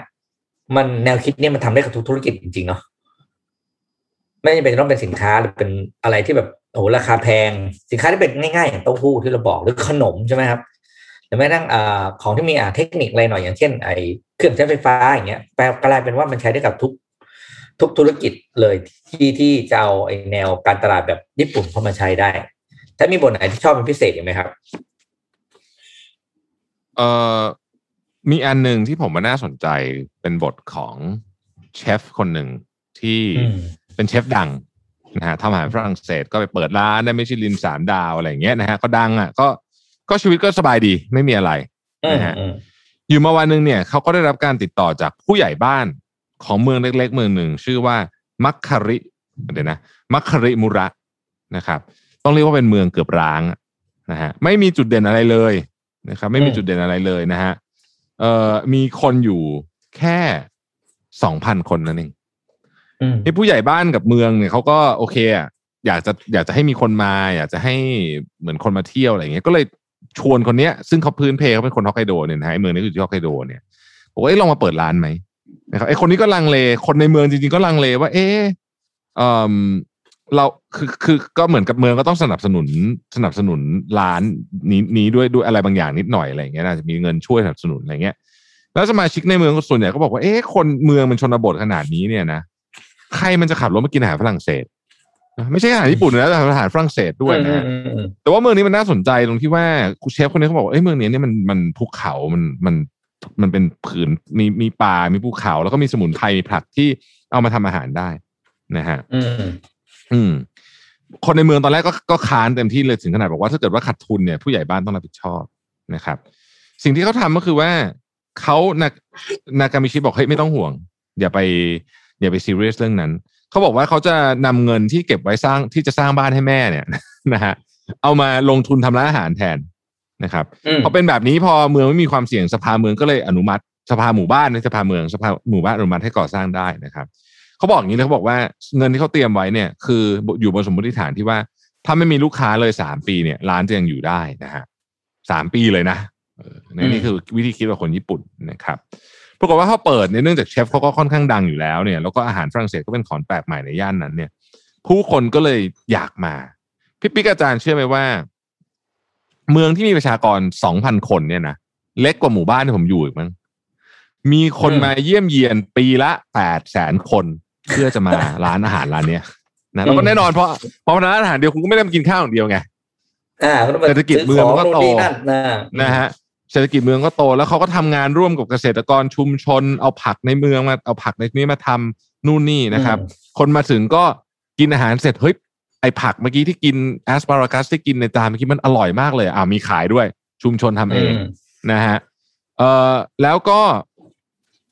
มันแนวคิดเนี่ยมันทำได้กับทุกธุรกิจจริงๆเนาะไม่จำเป็นต้องเป็นสินค้าหรือเป็นอะไรที่แบบโอ้โหราคาแพง สินค้าที่เป็นง่ายๆอย่างเต้าหู้ที่เราบอกหรือขนมใช่ไหมครับหรือแม้กระทั่งอของที่มีอ่าเทคนิคอะไรหน่อยอย่างเช่น ไอ้เครื่องใช้ไฟฟ้าอย่างเงี้ยแปลกลายเป็นว่ามันใช้ได้กับทุกทุกธุรกิจเลยที่ที่จะเอาไอแนวการตลาดแบบญี่ปุ่นเข้ามาใช้ได้ถ้ามีบทไหนที่ชอบเป็นพิเศษไหมครับ เอ่อ มีอันหนึ่งที่ผมว่าน่าสนใจเป็นบทของเชฟคนหนึ่งที่อืมเป็นเชฟดังนะฮะทำอาหารฝรั่งเศสก็ไปเปิดร้านได้ไม่ใช่ลินสามดาวอะไรอย่างเงี้ยนะฮะก็ดังอะก็ก็ชีวิตก็สบายดีไม่มีอะไรอืมนะฮะอืมอยู่มาวันหนึ่งเนี่ยเขาก็ได้รับการติดต่อจากผู้ใหญ่บ้านของเมืองเล็ก ๆ เมืองหนึ่ง ชื่อว่ามัคคาริเดี๋ยวนะมัคคาริมุระนะครับ ต้องเรียกว่าเป็นเมืองเกือบร้างอะนะฮะไม่มีจุดเด่นอะไรเลยนะครับ ไม่มีจุดเด่นอะไรเลยนะฮะ เอ่อมีคนอยู่แค่สองพันคนนั่นเองอืมนี่ผู้ใหญ่บ้านกับเมืองเนี่ยเขาก็โอเคอะอยากจะอยากจะให้มีคนมา อยากจะให้เหมือนคนมาเที่ยวอะไรอย่างเงี้ยก็เลยชวนคนเนี้ย ซึ่งเขาพื้นเพเขาเป็นคนฮอกไกโดเนี่ยนะฮะไอ้เมืองนี้อยู่ที่ฮอกไกโดเนี่ยบอกว่าเอ้ยลองมาเปิดร้านไหมนะครับไอ้คนนี้ก็ลังเลคนในเมืองจริงๆก็ลังเลว่า เอ๊ะ เออเราคือคือก็เหมือนกับเมืองก็ต้องสนับสนุนสนับสนุนร้านนี้นี้ด้วยด้วยอะไรบางอย่างนิดหน่อยอะไรอย่างเงี้ยน่าจะมีเงินช่วยสนับสนุนอะไรเงี้ย แล้วสมาชิกในเมืองก็ส่วนใหญ่ก็บอกว่าเอ๊ะคนเมืองมันชนบทขนาดนี้เนี่ยนะใครมันจะขับรถมากินอาหารฝรั่งเศสนะไม่ใช่อาหารญี่ปุ่นนะแต่อาหารฝรั่งเศสด้วยนะฮะอืมอืมอืมแต่ว่าเมืองนี้มันน่าสนใจตรงที่ว่าเชฟคนนี้เขาบอกว่าเอ้ยเมืองนี้เนี่ยมันมันภูเขามันมันมันเป็นผืนมีมีป่ามีภูเขา แล้วก็มีสมุนไพรมีผักที่เอามาทำอาหารได้นะฮะ อืมอืม คนในเมืองตอนแรกก็ก็ค้านเต็มที่เลยถึงขนาดบอกว่าถ้าเกิดว่าขาดทุนเนี่ยผู้ใหญ่บ้านต้องรับผิดชอบนะครับ สิ่งที่เขาทำก็คือว่าเขานานากามิชิบอกเฮ้ยไม่ต้องห่วง อย่าไป อย่าไปซีเรียสเรื่องนั้นเขาบอกว่าเขาจะนำเงินที่เก็บไว้สร้างที่จะสร้างบ้านให้แม่เนี่ยนะฮะเอามาลงทุนทำร้านอาหารแทนนะครับอืมพอเป็นแบบนี้พอเมืองไม่มีความเสี่ยงสภาเมืองก็เลยอนุมัติ สภาหมู่บ้านในสภาเมืองสภาหมู่บ้านอนุมัติให้ก่อสร้างได้นะครับ เขาบอกอย่างนี้เลยเขาบอกว่าเงินที่เขาเตรียมไว้เนี่ยคืออยู่บนสมมติฐานที่ว่า ถ้าไม่มีลูกค้าเลยสามปีเนี่ยร้านจะยังอยู่ได้นะฮะสามปีเลยนะเออนี่นี่คือวิธีคิดของคนญี่ปุ่นนะครับปรากฏว่าเขาเปิดเนี่ยเนื่องจากเชฟเขาก็ค่อนข้างดังอยู่แล้วเนี่ยแล้วก็อาหารฝรั่งเศสก็เป็นของแปลกใหม่ในย่านนั้น เนี่ย ผู้คนก็เลยอยากมาพี่ปิ๊กอาจารย์เชื่อไหมว่า เมืองที่มีประชากรสองพันคนเนี่ยนะเล็กกว่าหมู่บ้านที่ผมอยู่อีกมั้งมีคนมาเยี่ยมเยียนปีละแปดแสนคน เพื่อจะมาร้านอาหารร้านเนี้ยนะแล้วก็แน่นอนเพราะเพราะร้านอาหารเดียวคุณก็ไม่ได้มากินข้าวอย่างเดียวไงอ่าเศรษฐกิจเมืองมันก็โตซื้ขนู่นนี่นั่นนะนะฮะเศรษฐกิจเมืองก็โต แล้วเขาก็ทำงานร่วมกับเกษตรกรชุมชน เอาผักในเมืองมาเอาผักในนี้มาทำนู่นนี่นะครับ คนมาถึงก็กินอาหารเสร็จเฮ้ยไอผักเมื่อกี้ที่กินแอสปารากัสที่กินในจานเมื่อกี้มันอร่อยมากเลยอ่ามีขายด้วย ชุมชนทำเองมนะฮะเอ่อแล้วก็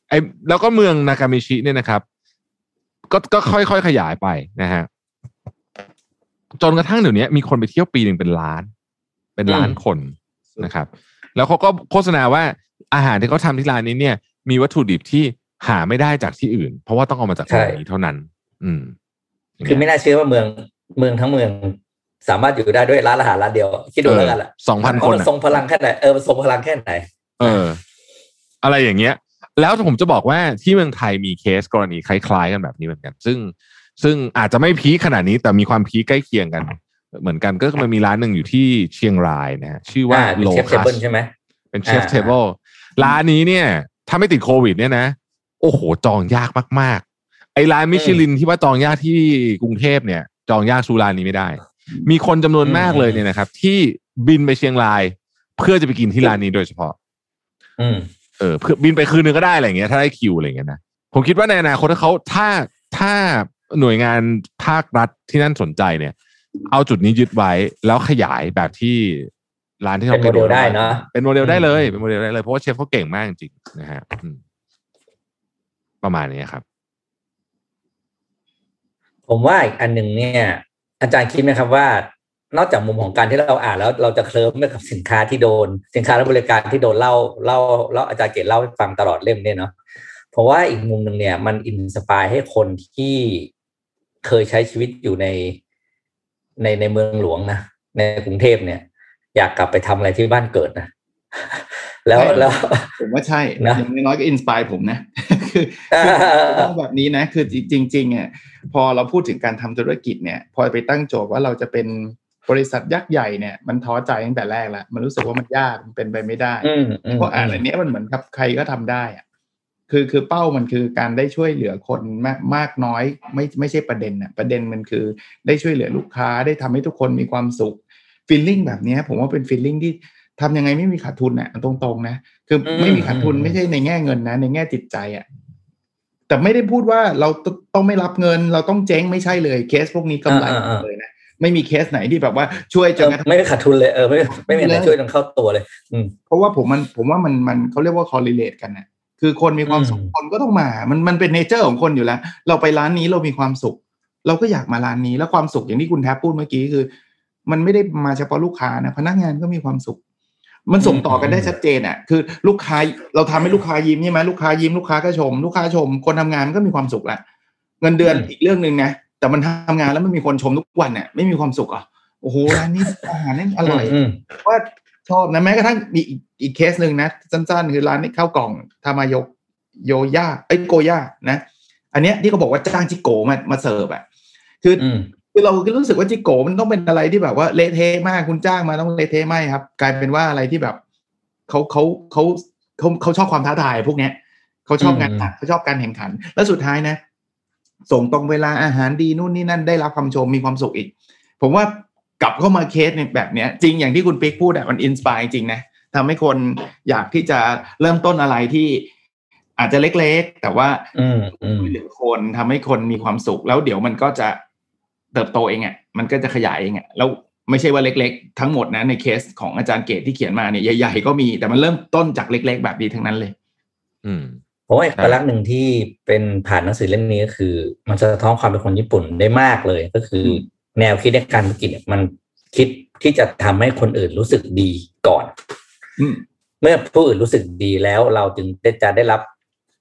ไอแล้วก็เมืองนากามิชิเนี่ยนะครับ ก็ก็ค่อยๆขยายไปนะฮะจนกระทั่งเดี๋ยวนี้มีคนไปเที่ยวปีหนึ่งเป็นล้าน เป็นล้านคนนะครับ แล้วเขาก็โฆษณาว่าอาหารที่เขาทำที่ร้านนี้เนี่ย มีวัตถุดิบที่หาไม่ได้จากที่อื่น เพราะว่าต้องเอามาจากใช่ร้านนี้เท่านั้น อืม คือไม่น่าเชื่อว่าเมืองเมืองทั้งเมืองสามารถอยู่ได้ด้วยร้านอาหารร้านเดียว คิดดูแล้วกันแหละสองพันเพคราะนมันอะทรงพลังแค่ไหนเออมันทรงพลังแค่ไหน เออ อะไรอย่างเงี้ย แล้วผมจะบอกว่าที่เมืองไทยมีเคสกรณีคล้ายๆกันแบบนี้เหมือนกัน ซึ่งซึ่งอาจจะไม่พีคขนาดนี้แต่มีความพีคใกล้เคียงกัน เหมือนกันก็มันมีร้านหนึ่งอยู่ที่เชียงรายนะฮะชื่อว่าอ่าเป็นโลเชฟเทคัเบิสลใช่ไหมเป็นเชฟอ่าเทเบิลร้านนี้เนี่ย ถ้าไม่ติดโควิด เนี่ยนะ โอ้โห จองยากมากๆ ไอ้ร้านมิชลินที่ว่าจองยากที่กรุงเทพเนี่ย จองยากสู้ร้านนี้ไม่ได้ มีคนจำนวนมากเลยเนี่ยนะครับ ที่บินไปเชียงราย เพื่อจะไปกินที่ร้านนี้โดยเฉพาะอืม เออเพื่อบินไปคืนนึงก็ได้อะไรอย่างเงี้ยถ้าได้คิวอะไรอย่างเงี้ยนะผมคิดว่าในอนาคตถ้าเขาถ้าถ้าหน่วยงานภาครัฐที่นั่นสนใจเนี่ย เอาจุดนี้ยึดไว้แล้วขยายแบบที่ร้านที่เราเป็นโมเดลได้เนอะเป็นโมเดลได้เลยอืมเป็นโมเดลได้เลยเพราะว่าเชฟเขาเก่งมากจริงๆนะฮะอืมประมาณนี้ครับ ผมว่าอีกอันหนึ่งเนี่ย อาจารย์คิดไหมครับว่า นอกจากมุมของการที่เราอ่านแล้วเราจะเคลิ้มไปกับสินค้าที่โดน สินค้าและบริการที่โดนเล่าเล่าเล่าอาจารย์เกตเล่าให้ฟังตลอดเล่มเนี่ยเนาะเพราะว่าอีกมุมหนึ่งเนี่ย มัน inspire ให้คนที่เคยใช้ชีวิตอยู่ในในในเมืองหลวงนะในกรุงเทพเนี่ย อยากกลับไปทำอะไรที่บ้านเกิดนะแล้วใช่แล้วผมว่าใช่นะอย่างน้อยๆก็อินสปายผมนะคือคือต้องแบบนี้นะ คือจริงๆอะพอเราพูดถึงการทำธุรกิจเนี่ย พอไปตั้งโจทย์ว่าเราจะเป็น บริษัทยักษ์ใหญ่เนี่ยมันท้อใจตั้งแต่แรกแล้วมันรู้สึกว่ามันยากมันเป็นไปไม่ได้อืมอืมเพราะอ่านอันเนี้ยมันเหมือนกับใครก็ทำได้อะคือคือเป้ามันคือการได้ช่วยเหลือคนมากมากน้อยไม่ไม่ใช่ประเด็นอะประเด็นมันคือได้ช่วยเหลือลูกค้าได้ทำให้ทุกคนมีความสุขฟีลลิ่งแบบเนี้ยผมว่าเป็นฟีลลิ่งที่ทำยังไงไม่มีขาดทุนอะตรงๆนะคืออมไม่มีขาดทุนอืมไม่ใช่ในแง่เงินนะ ในแง่จิตใจอะแต่ไม่ได้พูดว่าเราตต้องไม่รับเงิน เราต้องเจ๊งไม่ใช่เลยเคสพวกนี้กำไรอ่าอ่าอ่าเลยนะ ไม่มีเคสไหนที่แบบว่าช่วยจเอนอกระทั่งไม่ได้ขาดทุนเลยเออไม่ไม่มีอะไรเลยช่วยจนเข้าตัวเลย อืมเพราะว่าผมมันผมว่ามันมันเขาเรียกว่า correlate กันนะคือคนมีความสุขอืมคนก็ต้องมา มันมันเป็นเนเจอร์ของคนอยู่แล้ว เราไปร้านนี้เรามีความสุข เราก็อยากมาร้านนี้แล้วความสุขอย่างที่คุณแทบพูดเมื่อกี้คือ มันไม่ได้มาเฉพาะลูกค้านะพนักงานก็มีความสุข มันส่งต่อกันได้ชัดเจนอะ คือลูกค้าเราทำให้ลูกค้ายิ้มใช่ไหมลูกค้ายิ้มลูกค้าก็ชม ลูกค้าชม คนทำงานมันก็มีความสุขแหละเงินเดือนอืมอีกเรื่องหนึ่งนะ แต่มันทำงานแล้วมันมีคนชมทุกวันเนี่ยไม่มีความสุขอะโอ้โหร้านนี้อาหารนี่อร่อยอืมว่าชอบนะแม้กระทั่งมีอีกอีกเคสหนึ่งนะสั้นๆ คือร้านนี้ข้าวกล่องทามายกโยย่าเอ้ยโกย่านะ อันเนี้ยที่เขาบอกว่าจ้างจิโกมามาเสิร์ฟอะคือออืมคือเราก็รู้สึกว่าจิโกมันต้องเป็นอะไรที่แบบว่าเละเทะมากคุณจ้างมาต้องเละเทะไม่ครับ กลายเป็นว่าอะไรที่แบบเขาเขาเขาเขาเขาชอบความท้าทายพวกเนี้ยเขาชอบงานหนักเขาชอบการแข่งขัน แล้วสุดท้ายนะ ส่งตรงเวลาอาหารดีนู่นนี่นั่นได้รับคำชมมีความสุขอีก ผมว่ากลับเข้ามาเคสในแบบเนี้ยจริงอย่างที่คุณปิ๊กพูดอะมัน inspire จริงนะทำให้คนอยากที่จะเริ่มต้นอะไรที่อาจจะเล็กๆ แต่ว่าอืมอืมช่วยเหลือคนทำให้คนมีความสุข แล้วเดี๋ยวมันก็จะเติบโตเองอะมันก็จะขยายเองอะแล้วไม่ใช่ว่าเล็ก ๆ ทั้งหมดนะในเคสของอาจารย์เกตที่เขียนมาเนี่ยใหญ่ ๆ ก็มีแต่มันเริ่มต้นจากเล็ก ๆ แบบนี้ทั้งนั้นเลย อืม ผมว่าเอกลักษณ์หนึ่งที่เป็นผ่านหนังสือเล่มนี้ก็คือ มันจะสะท้อนความเป็นคนญี่ปุ่นได้มากเลย ก็คือ แนวคิดในการธุรกิจเนี่ยมันคิดที่จะทำให้คนอื่นรู้สึกดีก่อนอืมเมื่อผู้อื่นรู้สึกดีแล้วเราจึงจะได้รับ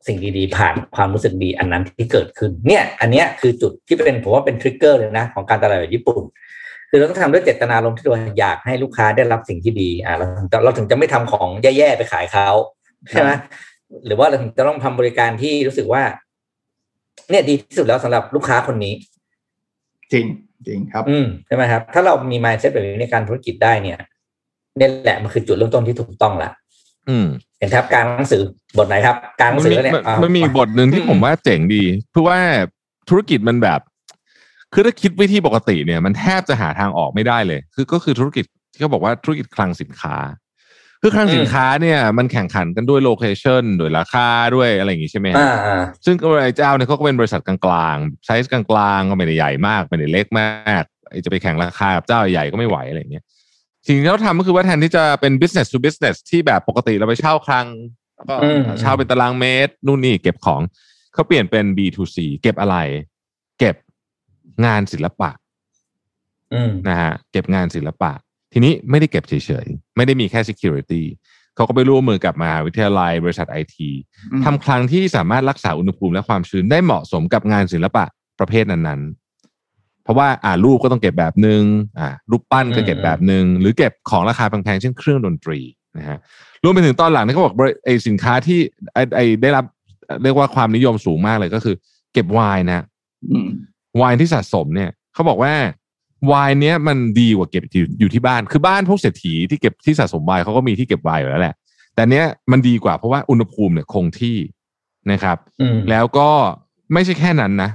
สิ่งดีๆ ผ่านความรู้สึกดีอันนั้นที่เกิดขึ้น เนี่ย อันเนี้ยคือจุดที่เป็นผมว่าเป็นทริกเกอร์เลยนะของการตลาดแบบญี่ปุ่น คือเราต้องทำด้วยเจตนารมณ์ที่เราอยากให้ลูกค้าได้รับสิ่งที่ดี อ่าเราถึงจะเราถึงจะไม่ทำของแย่ๆไปขายเขาใช่ไหม หรือว่าเราถึงจะต้องทำบริการที่รู้สึกว่า เนี่ยดีที่สุดแล้วสำหรับลูกค้าคนนี้ จริงจริงครับ อืมใช่ไหมครับ ถ้าเรามี mindset แบบนี้ในการธุรกิจได้เนี่ยเนี่ยแหละมันคือจุดเริ่มต้นที่ถูกต้องละอืมเห็นครับกลางหนังสือบทไหนครับกลางหนัมังนสืมีอเนี่ยมันอ่ามันมีบทหนึ่งที่ผมว่าเจ๋งดี เพราะว่าธุรกิจมันแบบ คือถ้าคิดวิธีปกติเนี่ย มันแทบจะหาทางออกไม่ได้เลย คือก็คือธุรกิจที่เขาบอกว่าธุรกิจคลังสินค้า คือคลังสินค้าเนี่ยมันแข่งขันกันด้วยโลเคชันด้วยราคาด้วยอะไรอย่างงี้ใช่ไหมฮะอ่าอ่าซึ่งไอ้เจ้าเนี่ยเขาก็เป็นบริษัทกลางๆไซส์กลางๆก็ไม่ได้ใหญ่มากไม่ได้เล็กมากไอ้จะไปแข่งราคากับเจ้าใหญ่ก็ไม่ไหวอะไรอย่างเงี้ยสิ่งที่เขาทำก็คือว่าแทนที่จะเป็น business to business ที่แบบปกติเราไปเช่าคลังแล้วก็อืมเช่าเป็นตารางเมตร นู่นนี่เก็บของเขาเปลี่ยนเป็น B2C เก็บอะไร เก็บงานศิลปะอืมนะฮะเก็บงานศิลปะ ทีนี้ไม่ได้เก็บเฉยๆ ไม่ได้มีแค่ security เขาก็ไปร่วมมือกับมหาวิทยาลัยบริษัทไอทีอืมทำคลังที่สามารถรักษาอุณหภูมิและความชื้นได้เหมาะสมกับงานศิลปะประเภทนั้นๆ เพราะว่าอ่ารูปก็ต้องเก็บแบบหนึ่งอ่ารูปปั้นก็เก็บแบบหนึ่งหรือเก็บของราคาแพงๆเช่นเครื่องดนตรีนะฮะรวมไปถึงตอนหลังนี่เขาบอกบริไอสินค้าที่ไอไอได้รับเรียกว่าความนิยมสูงมากเลยก็คือ เก็บไวน์นะอืมไวน์ที่สะสมเนี่ยเขาบอกว่า ไวน์เนี้ยมันดีกว่าเก็บอยู่อยู่ที่บ้าน คือบ้านพวกเศรษฐีที่เก็บที่สะสมไวน์เขาก็มีที่เก็บไวน์อยู่แล้วแหละ แต่เนี้ยมันดีกว่าเพราะว่าอุณหภูมิเนี่ยคงที่นะครับอืมแล้วก็ไม่ใช่แค่นั้นนะ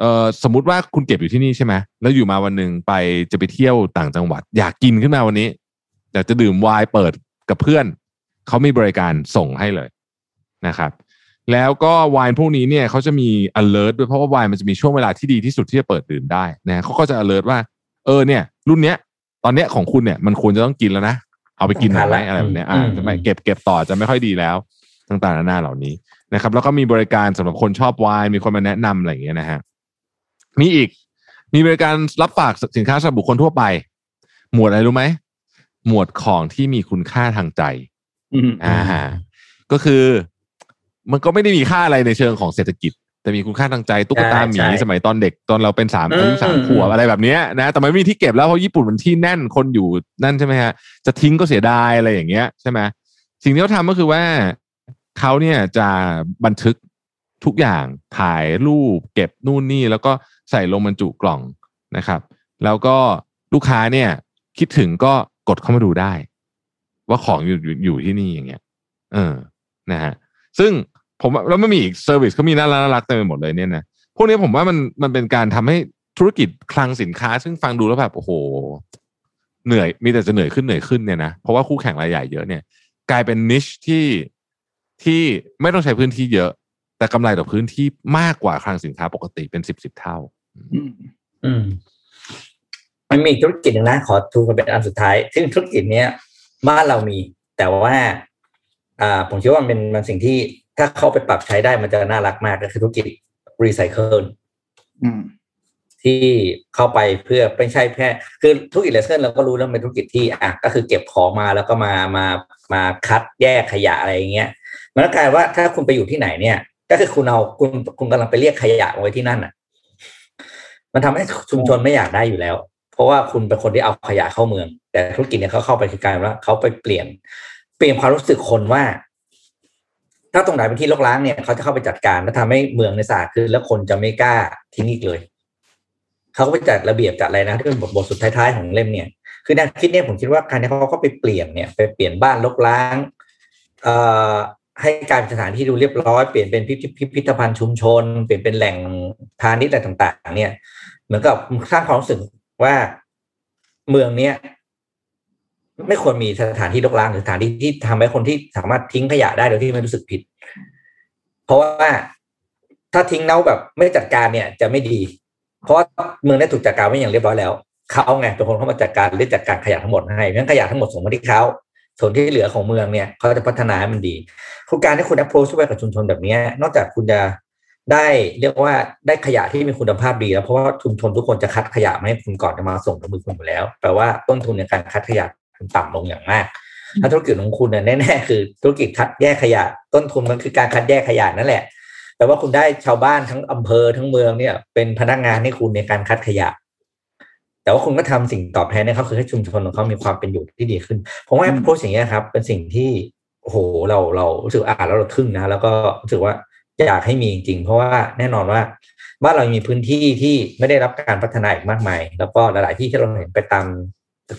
เออสมมุติว่าคุณเก็บอยู่ที่นี่ใช่ไหมแล้วอยู่มาวันหนึ่งไปจะไปเที่ยวต่างจังหวัด อยากกินขึ้นมาวันนี้อยากจะดื่มไวน์เปิดกับเพื่อนเขามีบริการส่งให้เลยนะครับ แล้วก็ไวน์พวกนี้เนี่ยเขาจะมี alert ด้วยเพราะว่าไวน์มันจะมีช่วงเวลาที่ดีที่สุดที่จะเปิดดื่มได้นะเขาก็จะ alert ว่า เออเนี่ย รุ่นเนี้ย ตอนเนี้ยของคุณเนี่ยมันควรจะต้องกินแล้วนะเอาไปกินหน่อยไหมอะไรแบบเนี้ยอ่าจะไม่เก็บเก็บต่อจะไม่ค่อยดีแล้วต่างๆนานาเหล่านี้นะครับ แล้วก็มีบริการสำหรับคนชอบไวน์มีคนมาแนะนำอะไรอย่างเงี้ยนะฮะมีอีกมีบริการรับฝากสินค้าสำหรับบุคคลทั่วไป หมวดอะไรรู้ไหมหมวดของที่มีคุณค่าทางใจอืมอ่าฮะก็คือ มันก็ไม่ได้มีค่าอะไรในเชิงของเศรษฐกิจ แต่มีคุณค่าทางใจตุ๊กตาหมีใช่ใช่สมัยตอนเด็กตอนเราเป็นสามอืมอายุสามขวบอะไรแบบเนี้ยนะแต่มันไม่มีที่เก็บแล้วเพราะญี่ปุ่นมันที่แน่นคนอยู่นั่นใช่ไหมฮะจะทิ้งก็เสียดายอะไรอย่างเงี้ยใช่ไหมสิ่งที่เขาทำก็คือว่าเขาเนี่ยจะบันทึกทุกอย่างถ่ายรูปเก็บนู่นนี่แล้วก็ใส่ลงบรรจุกล่องนะครับ แล้วก็ลูกค้าเนี่ย คิดถึงก็กดเข้ามาดูได้ ว่าของอยู่อยู่อยู่ที่นี่อย่างเงี้ย เออนะฮะซึ่ง ผมว่าแล้วมันมีอีก service เขามีน่ารักน่ารักเต็มไปหมดเลยเนี่ยนะพวกนี้ผมว่ามันมันเป็นการทำให้ธุรกิจคลังสินค้า ซึ่งฟังดูแล้วแบบโอ้โห เหนื่อยมีแต่จะเหนื่อยขึ้นเหนื่อยขึ้นเนี่ยนะเพราะว่าคู่แข่งรายใหญ่เยอะเนี่ย กลายเป็น niche ที่ที่ไม่ต้องใช้พื้นที่เยอะ แต่กำไรต่อพื้นที่มากกว่าคลังสินค้าปกติเป็นสิบสิบเท่า อืมอืมมันมีอีกธุรกิจหนึ่งนะขอทูกันเป็นอันสุดท้าย ซึ่งธุรกิจเนี้ยบ้านเรามี แต่ว่า อ่า ผมคิดว่ามันเป็นมันสิ่งที่ ถ้าเข้าไปปรับใช้ได้มันจะน่ารักมากก็คือธุรกิจรีไซเคิลอืมที่เข้าไปเพื่อไม่ใช่แค่คือธุรกิจรีไซเคิลเราก็รู้แล้วเป็นธุรกิจที่อะก็คือเก็บของมาแล้วก็มามามาคัดแยกขยะอะไรอย่างเงี้ยมันก็กลายว่าถ้าคุณไปอยู่ที่ไหนเนี่ย ก็คือคุณเอาคุณคุณกำลังไปเรียกขยะมาไว้ที่นั่นอะ มันทำให้ชุมชนไม่อยากได้อยู่แล้ว เพราะว่าคุณเป็นคนที่เอาขยะเข้าเมือง แต่ธุรกิจเนี่ยเขาเข้าไปคือกลายว่าเขาไปเปลี่ยน เปลี่ยนความรู้สึกคนว่า ถ้าตรงไหนเป็นที่รกร้างเนี่ยเขาจะเข้าไปจัดการและทำให้เมืองในสะอาดขึ้นแล้วคนจะไม่กล้าทิ้งอีกเลยเขาก็ไปจัดระเบียบจัดอะไรนะที่เป็นบทบทสุดท้ายๆของเล่มเนี่ย คือแนวคิดเนี่ยผมคิดว่าการที่เขาก็ไปเปลี่ยนเนี่ยไปเปลี่ยนบ้านรกร้างเอ่อให้กลารเป็นสถานที่ดูเรียบร้อยเปลี่ยนเป็นพิพิพิพิธภัณฑ์ชุมชน เปลี่ยนเป็นแหล่งพาณิชย์อะไรต่าง ๆ เนี่ย เหมือนกับสร้างความรู้สึกว่าเมืองเนี้ย ไม่ควรมีสถานที่รกร้างหรือสถานที่ที่ทำให้คนที่สามารถทิ้งขยะได้โดยที่ไม่รู้สึกผิด เพราะว่าถ้าทิ้งเน่าแบบไม่จัดการเนี่ย จะไม่ดี เพราะาเมืองได้ถูกจัดการไว้อย่างเรียบร้อยแล้วเขาไงเป็นคนเข้ามาจัดการหรือจัดการขยะทั้งหมดให้เพราะงั้นขยะทั้งหมดส่งมาที่เขาส่วนที่เหลือของเมืองเนี่ยเขาจะพัฒนาให้มันดีโครงการที่คุณ approach ช่วยกับชุมชนแบบนี้นอกจากคุณจะได้เรียกว่าได้ขยะที่มีคุณภาพดีแล้วเพราะว่าชุมชนทุกคนจะคัดขยะมาให้คุณก่อนจะมาส่งถึงมือคุณอยู่แล้วแปลว่าต้นทุนในการคัดขยะ คุณต่ำลงอย่างมาก ถ้าธุรกิจของคุณเนี่ยแน่ๆคือธุรกิจคัดแยกขยะ ต้นทุนมันคือการคัดแยกขยะนั่นแหละแปลว่าคุณได้ชาวบ้านทั้งอำเภอทั้งเมืองเนี่ย เป็นพนักงานให้คุณในการคัดขยะ แต่ว่าคุณก็ทำสิ่งตอบแทนให้เขาคือให้ชุมชนของเขามีความเป็นอยู่ที่ดีขึ้นผมว่าโพสอย่างเงี้ยครับ เป็นสิ่งที่โอ้โหเราเรารู้สึกอ่านแล้วเราทึ่งนะ แล้วก็รู้สึกว่าอยากให้มีจริงๆเพราะว่าแน่นอนว่าบ้านเรามีพื้นที่ที่ไม่ได้รับการพัฒนาอีกมากมาย แล้วก็หลาย ๆ ที่ที่เราเห็นไปตาม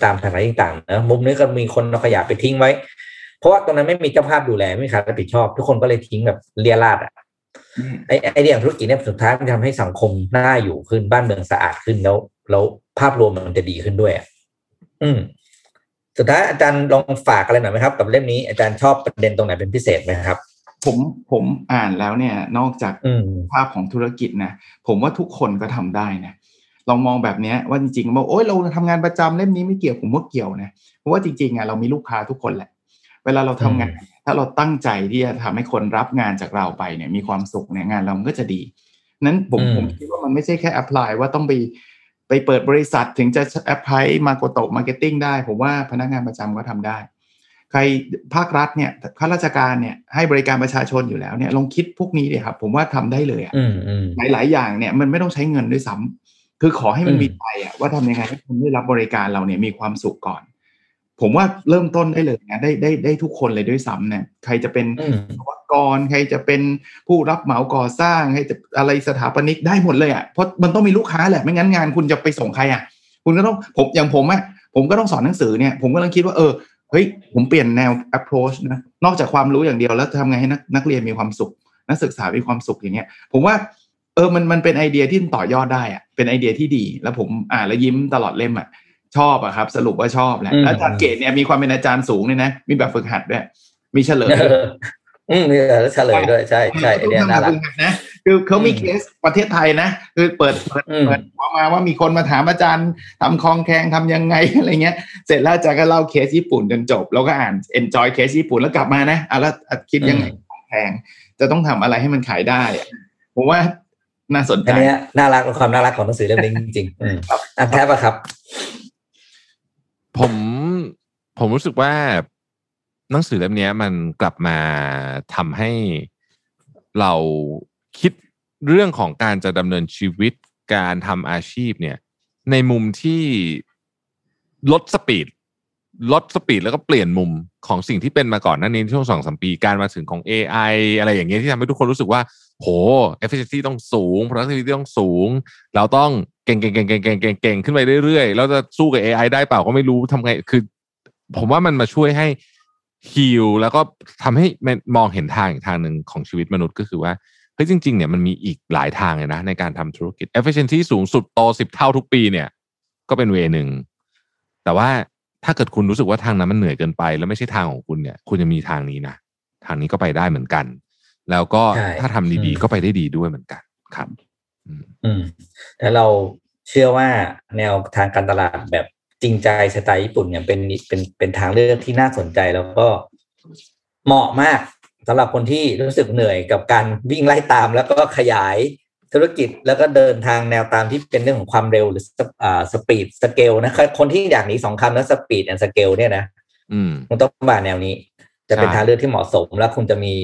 ตามสถานที่ต่างๆนะมุมนี้ก็มีคนเอาขยะไปทิ้งไว้ เพราะว่าตรงนั้นไม่มีเจ้าภาพดูแลไม่มีใครรับผิดชอบ ทุกคนก็เลยทิ้งแบบเลียราดอะไอ้ไอเดียของธุรกิจเนี่ยสุดท้ายมันทำให้สังคมน่าอยู่ขึ้นบ้านเมืองสะอาดขึ้นแล้วแล้วภาพรวมมันจะดีขึ้นด้วยอะอืมสุดท้ายอาจารย์ลองฝากอะไรหน่อยไหมครับ กับเล่มนี้อาจารย์ชอบประเด็นตรงไหนเป็นพิเศษไหมครับ ผมผมอ่านแล้วเนี่ย นอกจากอืมภาพของธุรกิจนะผมว่าทุกคนก็ทำได้นะ ลองมองแบบเนี้ยว่าจริงๆว่าโอ๊ยเราทำงานประจำเล่มนี้ไม่เกี่ยวผมว่าเกี่ยวนะเพราะว่าจริงๆอะเรามีลูกค้าทุกคนแหละ เวลาเราทำงาน ถ้าเราตั้งใจที่จะทำให้คนรับงานจากเราไปเนี่ยมีความสุขเนี่ยงานเรามันก็จะดี นั้นผมอืมผมคิดว่ามันไม่ใช่แค่ apply ว่าต้องไปไปเปิดบริษัทถึงจะ apply มาโกโต marketing ได้ ผมว่าพนักงานประจำก็ทำได้ ใครภาครัฐเนี่ยข้าราชการเนี่ยให้บริการประชาชนอยู่แล้วเนี่ยลองคิดพวกนี้เลยครับ ผมว่าทำได้เลยอะอืมอืมหลายๆอย่างเนี่ยมันไม่ต้องใช้เงินด้วยซ้ำ คือขอให้มันอืมมีใจอะว่าทำยังไงให้คนที่รับบริการเราเนี่ยมีความสุขก่อน ผมว่าเริ่มต้นได้เลยนะได้ได้ได้ทุกคนเลยด้วยซ้ำเนี่ยใครจะเป็นอืมวิศวกรใครจะเป็นผู้รับเหมาก่อสร้างใครจะอะไรสถาปนิกได้หมดเลยอะเพราะมันต้องมีลูกค้าแหละไม่งั้นงานคุณจะไปส่งใครอะคุณก็ต้องผมอย่างผมอะผมก็ต้องสอนหนังสือเนี่ยผมก็ต้องคิดว่าเออเฮ้ยผมเปลี่ยนแนว approach นะนอกจากความรู้อย่างเดียวแล้วทำไงให้นักนักเรียนมีความสุข นักศึกษามีความสุขอย่างเงี้ย ผมว่า เออมันมันเป็นไอเดียที่ต่อยอดได้อะเป็นไอเดียที่ดี แล้วผมอ่านแล้วยิ้มตลอดเล่มอะชอบอะครับ สรุปว่าชอบแหละอืมแล้วอาจารย์เกตเนี่ยมีความเป็นอาจารย์สูงเลยนะมีแบบฝึกหัดด้วยมีเฉลยเอออืมเนี่ยแล้วเฉลยด้วยใช่ใช่ไอเดียน่ารักต้องทำแบบฝึกหัดนะคือเขามีอืมเคสประเทศไทยนะ คือเปิดเปิดอืมเปิดหัวมาว่ามีคนมาถามอาจารย์ทำคลองแคงทำยังไงอะไรเงี้ย เสร็จแล้วอาจารย์ก็เล่าเคสญี่ปุ่นจนจบ แล้วก็อ่าน enjoy เคสญี่ปุ่นแล้วกลับมานะอะแล้วคิดยังไงคลองแคงจะต้องทำอะไรให้มันขายได้อะผมว่า น่าสนใจอันเนี้ยน่ารักความน่ารักของหนังสือเล่มนี้จริงๆอืมอะแทบอะครับ ผมผมรู้สึกว่าหนังสือเล่มเนี้ยมันกลับมาทำให้เราคิดเรื่องของการจะดำเนินชีวิตการทำอาชีพเนี่ย ในมุมที่ลดสปีด ลดสปีดแล้วก็เปลี่ยนมุมของสิ่งที่เป็นมาก่อนหน้านี้ช่วงสองสามปีการมาถึงของ AI อะไรอย่างเงี้ยที่ทำให้ทุกคนรู้สึกว่า โห efficiency ต้องสูง productivity ต้องสูง เราต้องเก่งเก่งเก่งเก่งเก่งเก่งขึ้นไปเรื่อยๆแล้วจะสู้กับ AI ได้เปล่าก็ไม่รู้ทำไงคือ ผมว่ามันมาช่วยให้ heal แล้วก็ทำให้มองเห็นทางอีกทางหนึ่งของชีวิตมนุษย์ก็คือว่าเฮ้ยจริงๆเนี่ยมันมีอีกหลายทางเลยนะ ในการทำธุรกิจ efficiency สูงสุดโตสิบเท่าทุกปีเนี่ย ก็เป็นเวหนึ่งแต่ว่า ถ้าเกิดคุณรู้สึกว่าทางนั้นมันเหนื่อยเกินไป แล้วไม่ใช่ทางของคุณเนี่ย คุณจะมีทางนี้นะทางนี้ก็ไปได้เหมือนกัน แล้วก็ใช่ถ้าทำดีอืมๆก็ไปได้ดีด้วยเหมือนกันครับอืมอืมแล้วเราเชื่อว่าแนวทางการตลาดแบบจริงใจสไตล์ญี่ปุ่นเนี่ยเป็นเป็นเป็นทางเลือกที่น่าสนใจแล้วก็เหมาะมากสำหรับคนที่รู้สึกเหนื่อยกับการวิ่งไล่ตามแล้วก็ขยาย ธุรกิจแล้วก็เดินทางแนวตามที่เป็นเรื่องของความเร็วหรืออ่า speed scale นะคนที่อยากหนีสองคำนะ speed and scale เนี่ยนะอืมคุณต้องมาแนวนี้ จะเป็นใช่ทางเลือกที่เหมาะสมแล้วคุณจะมี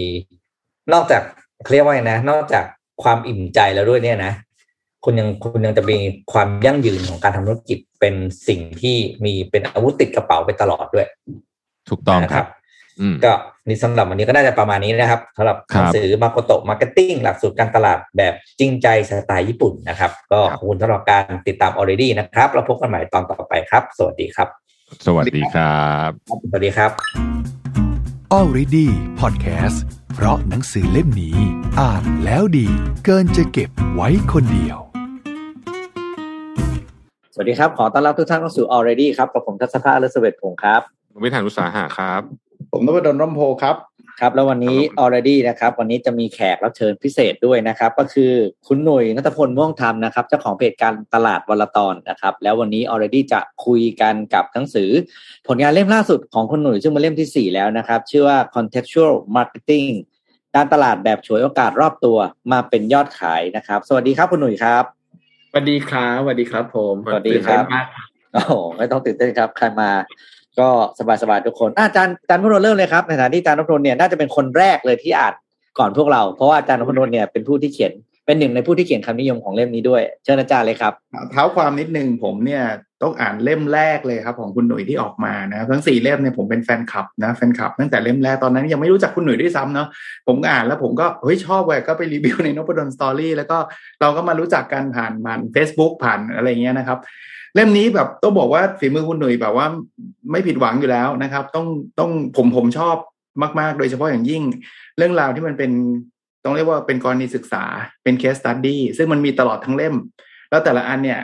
นอกจากเขาเรียกว่าไงนะ นอกจากความอิ่มใจแล้วด้วยเนี่ยนะคุณยังคุณยังจะมีความยั่งยืนของการทำธุรกิจเป็นสิ่งที่มีเป็นอาวุธติดกระเป๋าไปตลอดด้วย ถูกต้องนะคครัรับบอืม ก็นี่สำหรับวันนี้ก็น่าจะประมาณนี้นะครับสำหรับหนังสือมาโกโตะ marketing หลักสูตรการตลาดแบบจริงใจสไตล์ญี่ปุ่นนะครับ ก็ครับขอบคุณสำหรับการติดตาม already นะครับ เราพบกันใหม่ตอนต่อไปครับ สวัสดีครับ สวัสดีครับ สวัสดีครับ Already Podcast เพราะหนังสือเล่มนี้ อ่านแล้วดี เกินจะเก็บไว้คนเดียว สวัสดีครับ ขอต้อนรับทุกท่านเข้าสู่ already ครับกับผมทัศภาอลสเวตพงศ์ครับวิธานอุตสาหะครับ ผมนพดลร่มโพครับครับ แล้ววันนี้ครับผม already นะครับ วันนี้จะมีแขกรับเชิญพิเศษด้วยนะครับ ก็คือคุณหนุ่ยนัทพลม่วงธรรมนะครับเจ้าของเพจการตลาดวลตอนนะครับ แล้ววันนี้ already จะคุยกันกับหนังสือ ผลงานเล่มล่าสุดของคุณหนุ่ยซึ่งเป็นเล่มที่ 4 แล้วนะครับ ชื่อว่า contextual marketing การตลาดแบบฉวยโอกาสรอบตัวมาเป็นยอดขายนะครับ สวัสดีครับคุณหนุ่ยครับสวัสดีครับสวัสดีครับผมสวัสดีครับตื่นเต้นมากโอ้โหไม่ต้องตื่นเต้นครับ ใครมา ก็สบายๆทุกคนอะอาจารย์อาจารย์นพดลเริ่มเลยครับในฐานะที่อาจารย์นพดลเนี่ยน่าจะเป็นคนแรกเลยที่อ่านก่อนพวกเรา เพราะว่าอาจารย์นพดลเนี่ยเป็นผู้ที่เขียนเป็นหนึ่งในผู้ที่เขียนคำนิยมของเล่มนี้ด้วย เชิญอาจารย์เลยครับ เท้าความนิดนึงผมเนี่ยต้องอ่านเล่มแรกเลยครับ ของคุณหนุ่ยที่ออกมานะทั้งสี่เล่มเนี่ยผมเป็นแฟนคลับนะแฟนคลับตั้งแต่เล่มแรกตอนนั้นยังไม่รู้จักคุณหนุ่ยด้วยซ้ำเนาะผมก็อ่านแล้วผมก็เฮ้ยชอบเว้ยก็ไปรีวิวในนพดลสตอรี่แล้วก็เราก็มารู้จักกันผ่านผ่าน Facebook ผ่านอะไรเงี้ยนะครับ เล่มนี้แบบต้องบอกว่าฝีมือคุณหนุ่ยแบบว่าไม่ผิดหวังอยู่แล้วนะครับ ต้องต้องผมผมชอบมาก ๆ โดยเฉพาะอย่างยิ่ง เรื่องราวที่มันเป็นต้องเรียกว่าเป็นกรณีศึกษาเป็น case study ซึ่งมันมีตลอดทั้งเล่ม แล้วแต่ละอันเนี่ย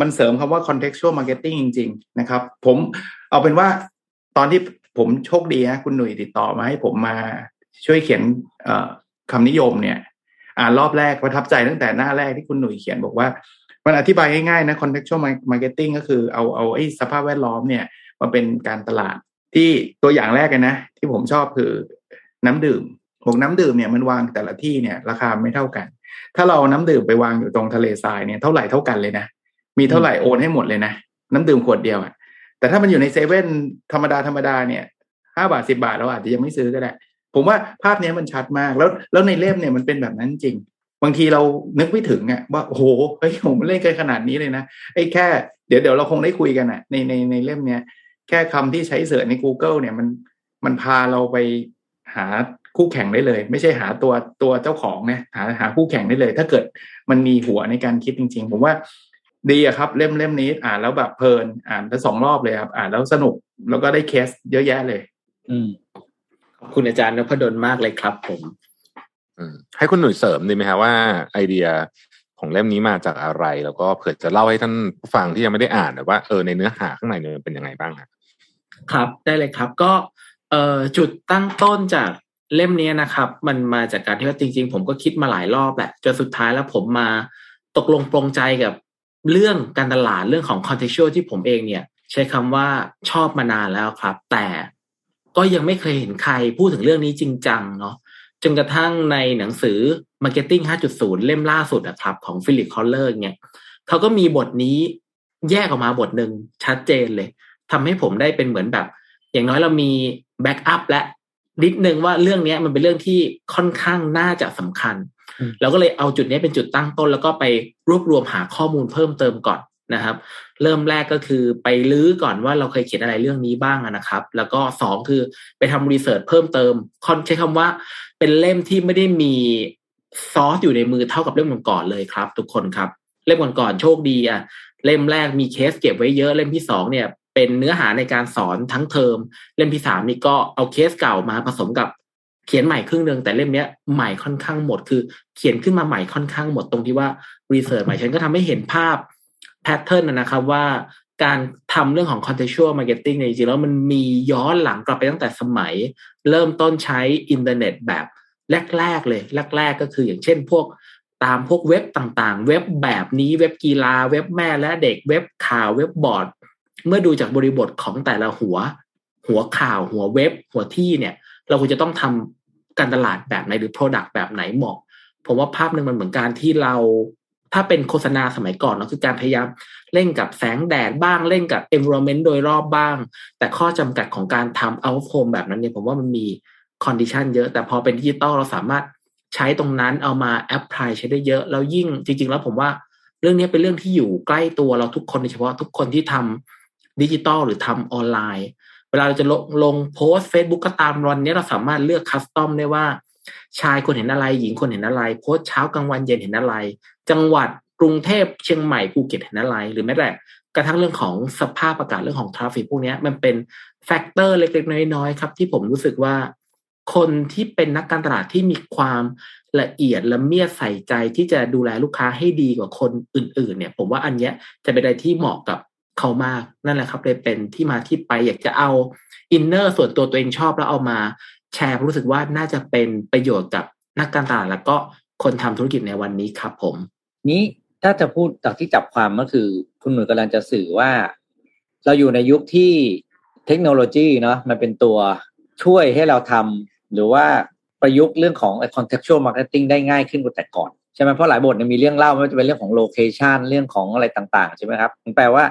มันเสริมคำว่า contextual marketing จริง ๆ นะครับ ผมเอาเป็นว่าตอนที่ผมโชคดีฮะคุณหนุ่ยติดต่อมาให้ผมมาช่วยเขียนคำนิยมเนี่ย อ่านรอบแรกประทับใจตั้งแต่หน้าแรกที่คุณหนุ่ยเขียนบอกว่า มันอธิบายง่ายๆนะ contextual marketing ก็คือเอาเอาไอ้สภาพแวดล้อมเนี่ยมาเป็นการตลาดที่ตัวอย่างแรกเลยนะ ที่ผมชอบคือน้ำดื่มบอกน้ำดื่มเนี่ยมันวางแต่ละที่เนี่ย ราคาไม่เท่ากัน ถ้าเราน้ำดื่มไปวางอยู่ตรงทะเลทรายเนี่ยเท่าไหร่เท่ากันเลยนะ มีเท่าไหร่โอนให้หมดเลยนะ น้ำดื่มขวดเดียวอะแต่ถ้ามันอยู่ในเซเว่นธรรมดาธรรมดาเนี่ยห้าบาทสิบาทเราอาจจะยังไม่ซื้อก็ได้ ผมว่าภาพนี้มันชัดมากแล้วแล้วในเล่มเนี่ยมันเป็นแบบนั้นจริง บางทีเรานึกไม่ถึงอะว่าโอ้โหเฮ้ยผมเล่นกันขนาดนี้เลยนะไอ้แค่ เดี๋ยวเดี๋ยวเราคงได้คุยกันอะในในในเล่มเนี้ยแค่คำที่ใช้เสิร์ชใน Google เนี่ยมันมันพาเราไปหาคู่แข่งได้เลย ไม่ใช่หาตัวตัวเจ้าของเนี่ยหาหาคู่แข่งได้เลย ถ้าเกิดมันมีหัวในการคิดจริง ๆ ผมว่าดีอะครับ เล่มเล่มนี้ อ่านแล้วแบบเพลิน อ่านทั้งสองรอบเลยครับ อ่านแล้วสนุกแล้วก็ได้เคสเยอะแยะเลย อืมขอบคุณอาจารย์นพดลมากเลยครับ ผม ให้คุณหนุ่ยเสริมดีไหมฮะว่าไอเดียของเล่มนี้มาจากอะไร แล้วก็เผื่อจะเล่าให้ท่านผู้ฟังที่ยังไม่ได้อ่านว่าเออในเนื้อหาข้างในเนี่ยเป็นยังไงบ้างครับได้เลยครับก็เอ่อจุดตั้งต้นจากเล่มนี้นะครับ มันมาจากการที่ว่าจริง ๆ ผมก็คิดมาหลายรอบแหละจนสุดท้ายแล้วผมมาตกลงปรงใจกับเรื่องการตลาดเรื่องของ contextual ที่ผมเองเนี่ย ใช้คำว่าชอบมานานแล้วครับ แต่ก็ยังไม่เคยเห็นใครพูดถึงเรื่องนี้จริงจังเนาะ จนกระทั่งในหนังสือ Marketing 5.0 เล่มล่าสุดนะครับของฟิลิปคอตเลอร์เนี่ยเขาก็มีบทนี้แยกออกมาบทหนึ่งชัดเจนเลยทำให้ผมได้เป็นเหมือนแบบ อย่างน้อยเรามี backup แล้วนิดนึงว่าเรื่องนี้มันเป็นเรื่องที่ค่อนข้างน่าจะสำคัญเราก็เลยเอาจุดนี้เป็นจุดตั้งต้น แล้วก็ไปรวบรวมหาข้อมูลเพิ่มเติมก่อนนะครับ เริ่มแรกก็คือไปรื้อก่อนว่าเราเคยเขียนอะไรเรื่องนี้บ้างนะครับ แล้วก็สองคือไปทำ research เพิ่มเติมคอนใช้คำว่า เป็นเล่มที่ไม่ได้มีซอสอยู่ในมือเท่ากับเล่มก่อนเลยครับ ทุกคนครับ เล่มก่อนโชคดีอะเล่มแรกมีเคสเก็บไว้เยอะเล่มที่สองเนี่ย เป็นเนื้อหาในการสอนทั้งเทอม เล่มที่สามนี่ก็เอาเคสเก่ามาผสมกับเขียนใหม่ครึ่งหนึ่งแต่เล่มเนี้ยใหม่ค่อนข้างหมด คือเขียนขึ้นมาใหม่ค่อนข้างหมดตรงที่ว่า research ใหม่ฉันก็ทำให้เห็นภาพ pattern นะครับว่า การทำเรื่องของ contextual marketing จริงแล้วมันมีย้อนหลังกลับไปตั้งแต่สมัย เริ่มต้นใช้อินเทอร์เน็ตแบบแรก ๆ เลย แรก ๆ ก็คืออย่างเช่นพวกตามพวกเว็บต่างๆ เว็บแบบนี้เว็บกีฬาเว็บแม่และเด็กเว็บข่าวเว็บบอร์ด เมื่อดูจากบริบทของแต่ละหัว หัวข่าวหัวเว็บ หัวที่เนี่ย เราควรจะต้องทำการตลาดแบบไหนหรือ Product แบบไหนเหมาะ ผมว่าภาพหนึ่งมันเหมือนการที่เรา ถ้าเป็นโฆษณาสมัยก่อนเนาะคือการพยายามเล่นกับแสงแดดบ้างเล่นกับ environment โดยรอบบ้าง แต่ข้อจำกัดของการทำ out of home แบบนั้นเนี่ยผมว่ามันมี condition เยอะ แต่พอเป็นดิจิตอลเราสามารถใช้ตรงนั้นเอามาแอพพลายใช้ได้เยอะ แล้วยิ่งจริง ๆ แล้วผมว่าเรื่องนี้เป็นเรื่องที่อยู่ใกล้ตัวเราทุกคนโดยเฉพาะทุกคนที่ทำดิจิตอลหรือทำออนไลน์ เวลาเราจะลงลงโพสเฟซบุ๊กก็ตามวันนี้เราสามารถเลือก custom ได้ว่า ชายคนเห็นอะไร หญิงคนเห็นอะไร โพสเช้ากลางวันเย็นเห็นอะไร จังหวัดกรุงเทพเชียงใหม่ภูเก็ตเห็นอะไร หรือแม้แต่กระทั่งเรื่องของสภาพอากาศเรื่องของ traffic พวกนี้มันเป็น factor เล็กๆน้อยๆครับ ที่ผมรู้สึกว่า คนที่เป็นนักการตลาดที่มีความละเอียดละเมียดใส่ใจที่จะดูแลลูกค้าให้ดีกว่าคนอื่น ๆ เนี่ย ผมว่าอันเนี้ยจะเป็นอะไรที่เหมาะกับเขามากนั่นแหละครับเลยเป็นที่มาที่ไปอยากจะเอา inner ส่วนตัวตัวเองชอบแล้วเอามา แชร์รู้สึกว่าน่าจะเป็นประโยชน์กับนักการตลาดแล้วก็คนทำธุรกิจในวันนี้ครับผม นี้ถ้าจะพูดจากที่จับความก็คือ คุณหนุ่ยกำลังจะสื่อว่า เราอยู่ในยุคที่เทคโนโลยีเนาะมันเป็นตัวช่วยให้เราทำหรือว่าประยุกต์เรื่องของ contextual marketing ได้ง่ายขึ้นกว่าแต่ก่อน ใช่ไหมเพราะหลายบทมีเรื่องเล่าไม่ว่าจะเป็นเรื่องของ location เรื่องของอะไรต่าง ๆ ใช่ไหมครับแปลว่า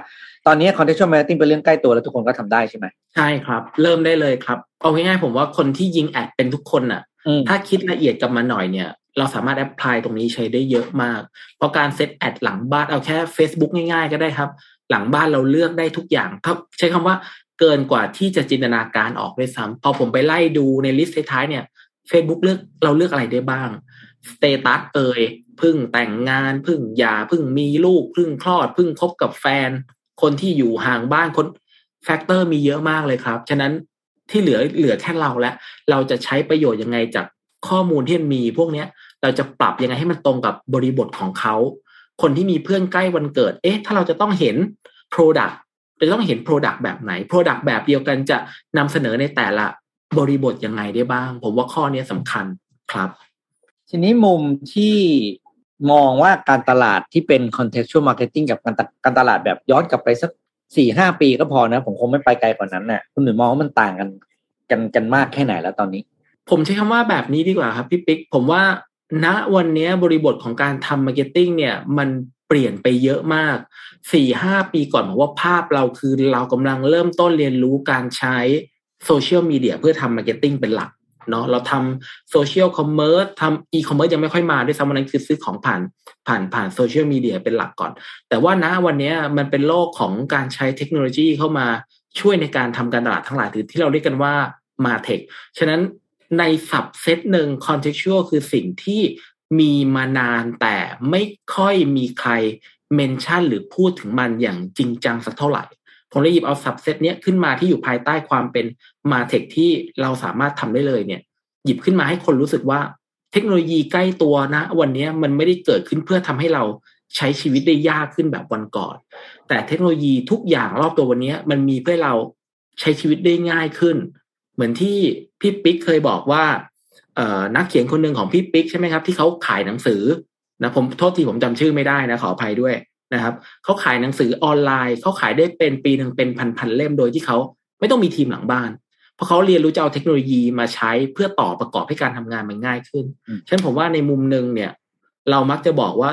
ตอนนี้ contextual marketing เป็นเรื่องใกล้ตัวแล้วทุกคนก็ทำได้ใช่ไหมใช่ครับ เริ่มได้เลยครับ เอาง่ายๆผมว่าคนที่ยิง ad เป็นทุกคนอะ ถ้าคิดละเอียดกับมาหน่อยเนี่ย เราสามารถ apply ตรงนี้ใช้ได้เยอะมาก เพราะการ set ad หลังบ้านเอาแค่ Facebook ง่ายๆ ก็ได้ครับ หลังบ้านเราเลือกได้ทุกอย่างครับใช้คำว่าเกินกว่าที่จะจินตนาการออกด้วยซ้ำพอผมไปไล่ดูใน list ท้ายเนี่ย Facebook เลือกเราเลือกอะไรได้บ้าง status เอ่ยพึ่งแต่งงานพึ่งหย่าพึ่งมีลูกพึ่งคลอดพึ่งคบกับแฟน คนที่อยู่ห่างบ้านคน factor มีเยอะมากเลยครับ ฉะนั้นที่เหลือเหลือแค่เราแล้วเราจะใช้ประโยชน์ยังไงจากข้อมูลที่มีพวกเนี้ย เราจะปรับยังไงให้มันตรงกับบริบทของเขา คนที่มีเพื่อนใกล้วันเกิด เอ๊ะ ถ้าเราจะต้องเห็น Product จะต้องเห็น Product แบบไหน Product แบบเดียวกันจะนำเสนอในแต่ละบริบทยังไงได้บ้าง ผมว่าข้อนี้สำคัญครับ ทีนี้มุมที่ มองว่าการตลาดที่เป็น contextual marketing กับการการตลาดแบบย้อนกลับไปสักสี่ห้าปีก็พอนะ ผมคงไม่ไปไกลกว่านั้นน่ะคุณหนุ่ยมองว่ามันต่างกันกันกันมากแค่ไหนแล้วตอนนี้ ผมใช้คำว่าแบบนี้ดีกว่าครับพี่ปิ๊กผมว่าณวันนี้บริบทของการทำ marketing เนี่ย มันเปลี่ยนไปเยอะมากสี่ห้าปีก่อนผมว่าภาพเราคือเรากำลังเริ่มต้นเรียนรู้การใช้โซเชียลมีเดียเพื่อทำ marketing เป็นหลัก เนาะเราทำ social commerce ทำอีคอมเมิร์ซยังไม่ค่อยมาด้วยซ้ำวันนั้นคือซื้อของผ่านผ่านผ่านโซเชียลมีเดียเป็นหลักก่อน แต่ว่าณวันนี้มันเป็นโลกของการใช้เทคโนโลยีเข้ามาช่วยในการทำการตลาดทั้งหลายที่เราเรียกกันว่า MarTech ฉะนั้นใน subset หนึ่ง contextual คือสิ่งที่มีมานานแต่ไม่ค่อยมีใคร mention หรือพูดถึงมันอย่างจริงจังสักเท่าไหร่ ผมเลยหยิบเอาสับเซตเนี้ยขึ้นมาที่อยู่ภายใต้ความเป็นมาเทคที่เราสามารถทำได้เลยเนี่ย หยิบขึ้นมาให้คนรู้สึกว่าเทคโนโลยีใกล้ตัวนะ วันนี้มันไม่ได้เกิดขึ้นเพื่อทำให้เราใช้ชีวิตได้ยากขึ้นแบบวันก่อน แต่เทคโนโลยีทุกอย่างรอบตัววันนี้มันมีเพื่อเราใช้ชีวิตได้ง่ายขึ้น เหมือนที่พี่ปิ๊กเคยบอกว่านักเขียนคนหนึ่งของพี่ปิ๊กใช่ไหมครับ ที่เขาขายหนังสือนะผมโทษทีผมจำชื่อไม่ได้นะขออภัยด้วย นะครับเขาขายหนังสือออนไลน์เขาขายได้เป็นปีหนึ่งเป็นพันๆเล่มโดยที่เขาไม่ต้องมีทีมหลังบ้าน เพราะเขาเรียนรู้จะเอาเทคโนโลยีมาใช้เพื่อต่อประกอบให้การทำงานมันง่ายขึ้นฉะนั้นผมว่าในมุมหนึ่งเนี่ย เรามักจะบอกว่า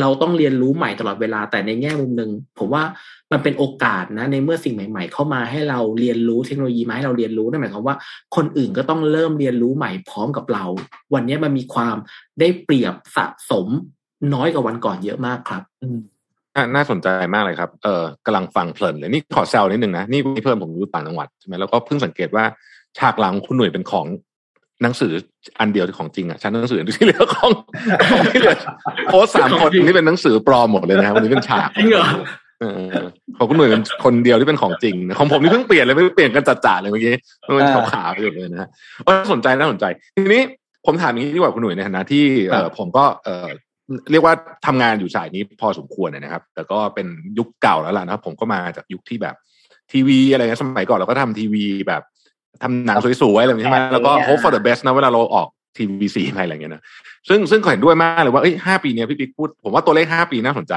เราต้องเรียนรู้ใหม่ตลอดเวลาแต่ในแง่มุมหนึ่งผมว่ามันเป็นโอกาสนะ ในเมื่อสิ่งใหม่ ๆ เข้ามาให้เราเรียนรู้เทคโนโลยีมาให้เราเรียนรู้นั่นหมายความว่าคนอื่นก็ต้องเริ่มเรียนรู้ใหม่พร้อมกับเรา วันนี้มันมีความได้เปรียบสะสม น้อยกว่าวันก่อนเยอะมากครับอืมน่าสนใจมากเลยครับ เออกำลังฟังเพลินเลยนี่ขอแซวนิดนึงนะ นี่เพิ่มผมอยู่ต่างจังหวัดใช่ไหมแล้วก็เพิ่งสังเกตว่าฉากหลังคุณหน่วยเป็นของหนังสืออันเดียวที่ของจริงอะชั้นหนังสือที่เหลือของของที่เหลือโพสสามคนนี่เป็นหนังสือปลอมหมดเลยนะครับวันนี้เป็นฉากจริงเหรอเออของคุณหน่วยเป็นคนเดียวที่เป็นของจริงของผมนี่เพิ่งเปลี่ยนเลยไม่เปลี่ยนกันจัดๆเลยเมื่อกี้มันเป็นขาวๆอยู่เลยนะฮะน่าสนใจน่าสนใจ ทีนี้ผมถามอย่างนี้ดีกว่าคุณหน่วยในฐานะที่เออผมก็ เออเรียกว่าทำงานอยู่สายนี้พอสมควรนะครับ แต่ก็เป็นยุคเก่าแล้วล่ะนะครับ ผมก็มาจากยุคที่แบบ ทีวีอะไรเงี้ยสมัยก่อนเราก็ทำทีวีแบบทำหนังสวยๆอะไรแบบนี้ใช่ไหมแล้วก็ hope for the best นะเวลาเราออกทีวีซีอะไรอย่างเงี้ยนะซึ่งซึ่งก็เห็นด้วยมากเลยว่าเอ้ยห้าปีเนี้ยพี่ปิ๊กพูด ผมว่าตัวเลขห้าปีน่าสนใจ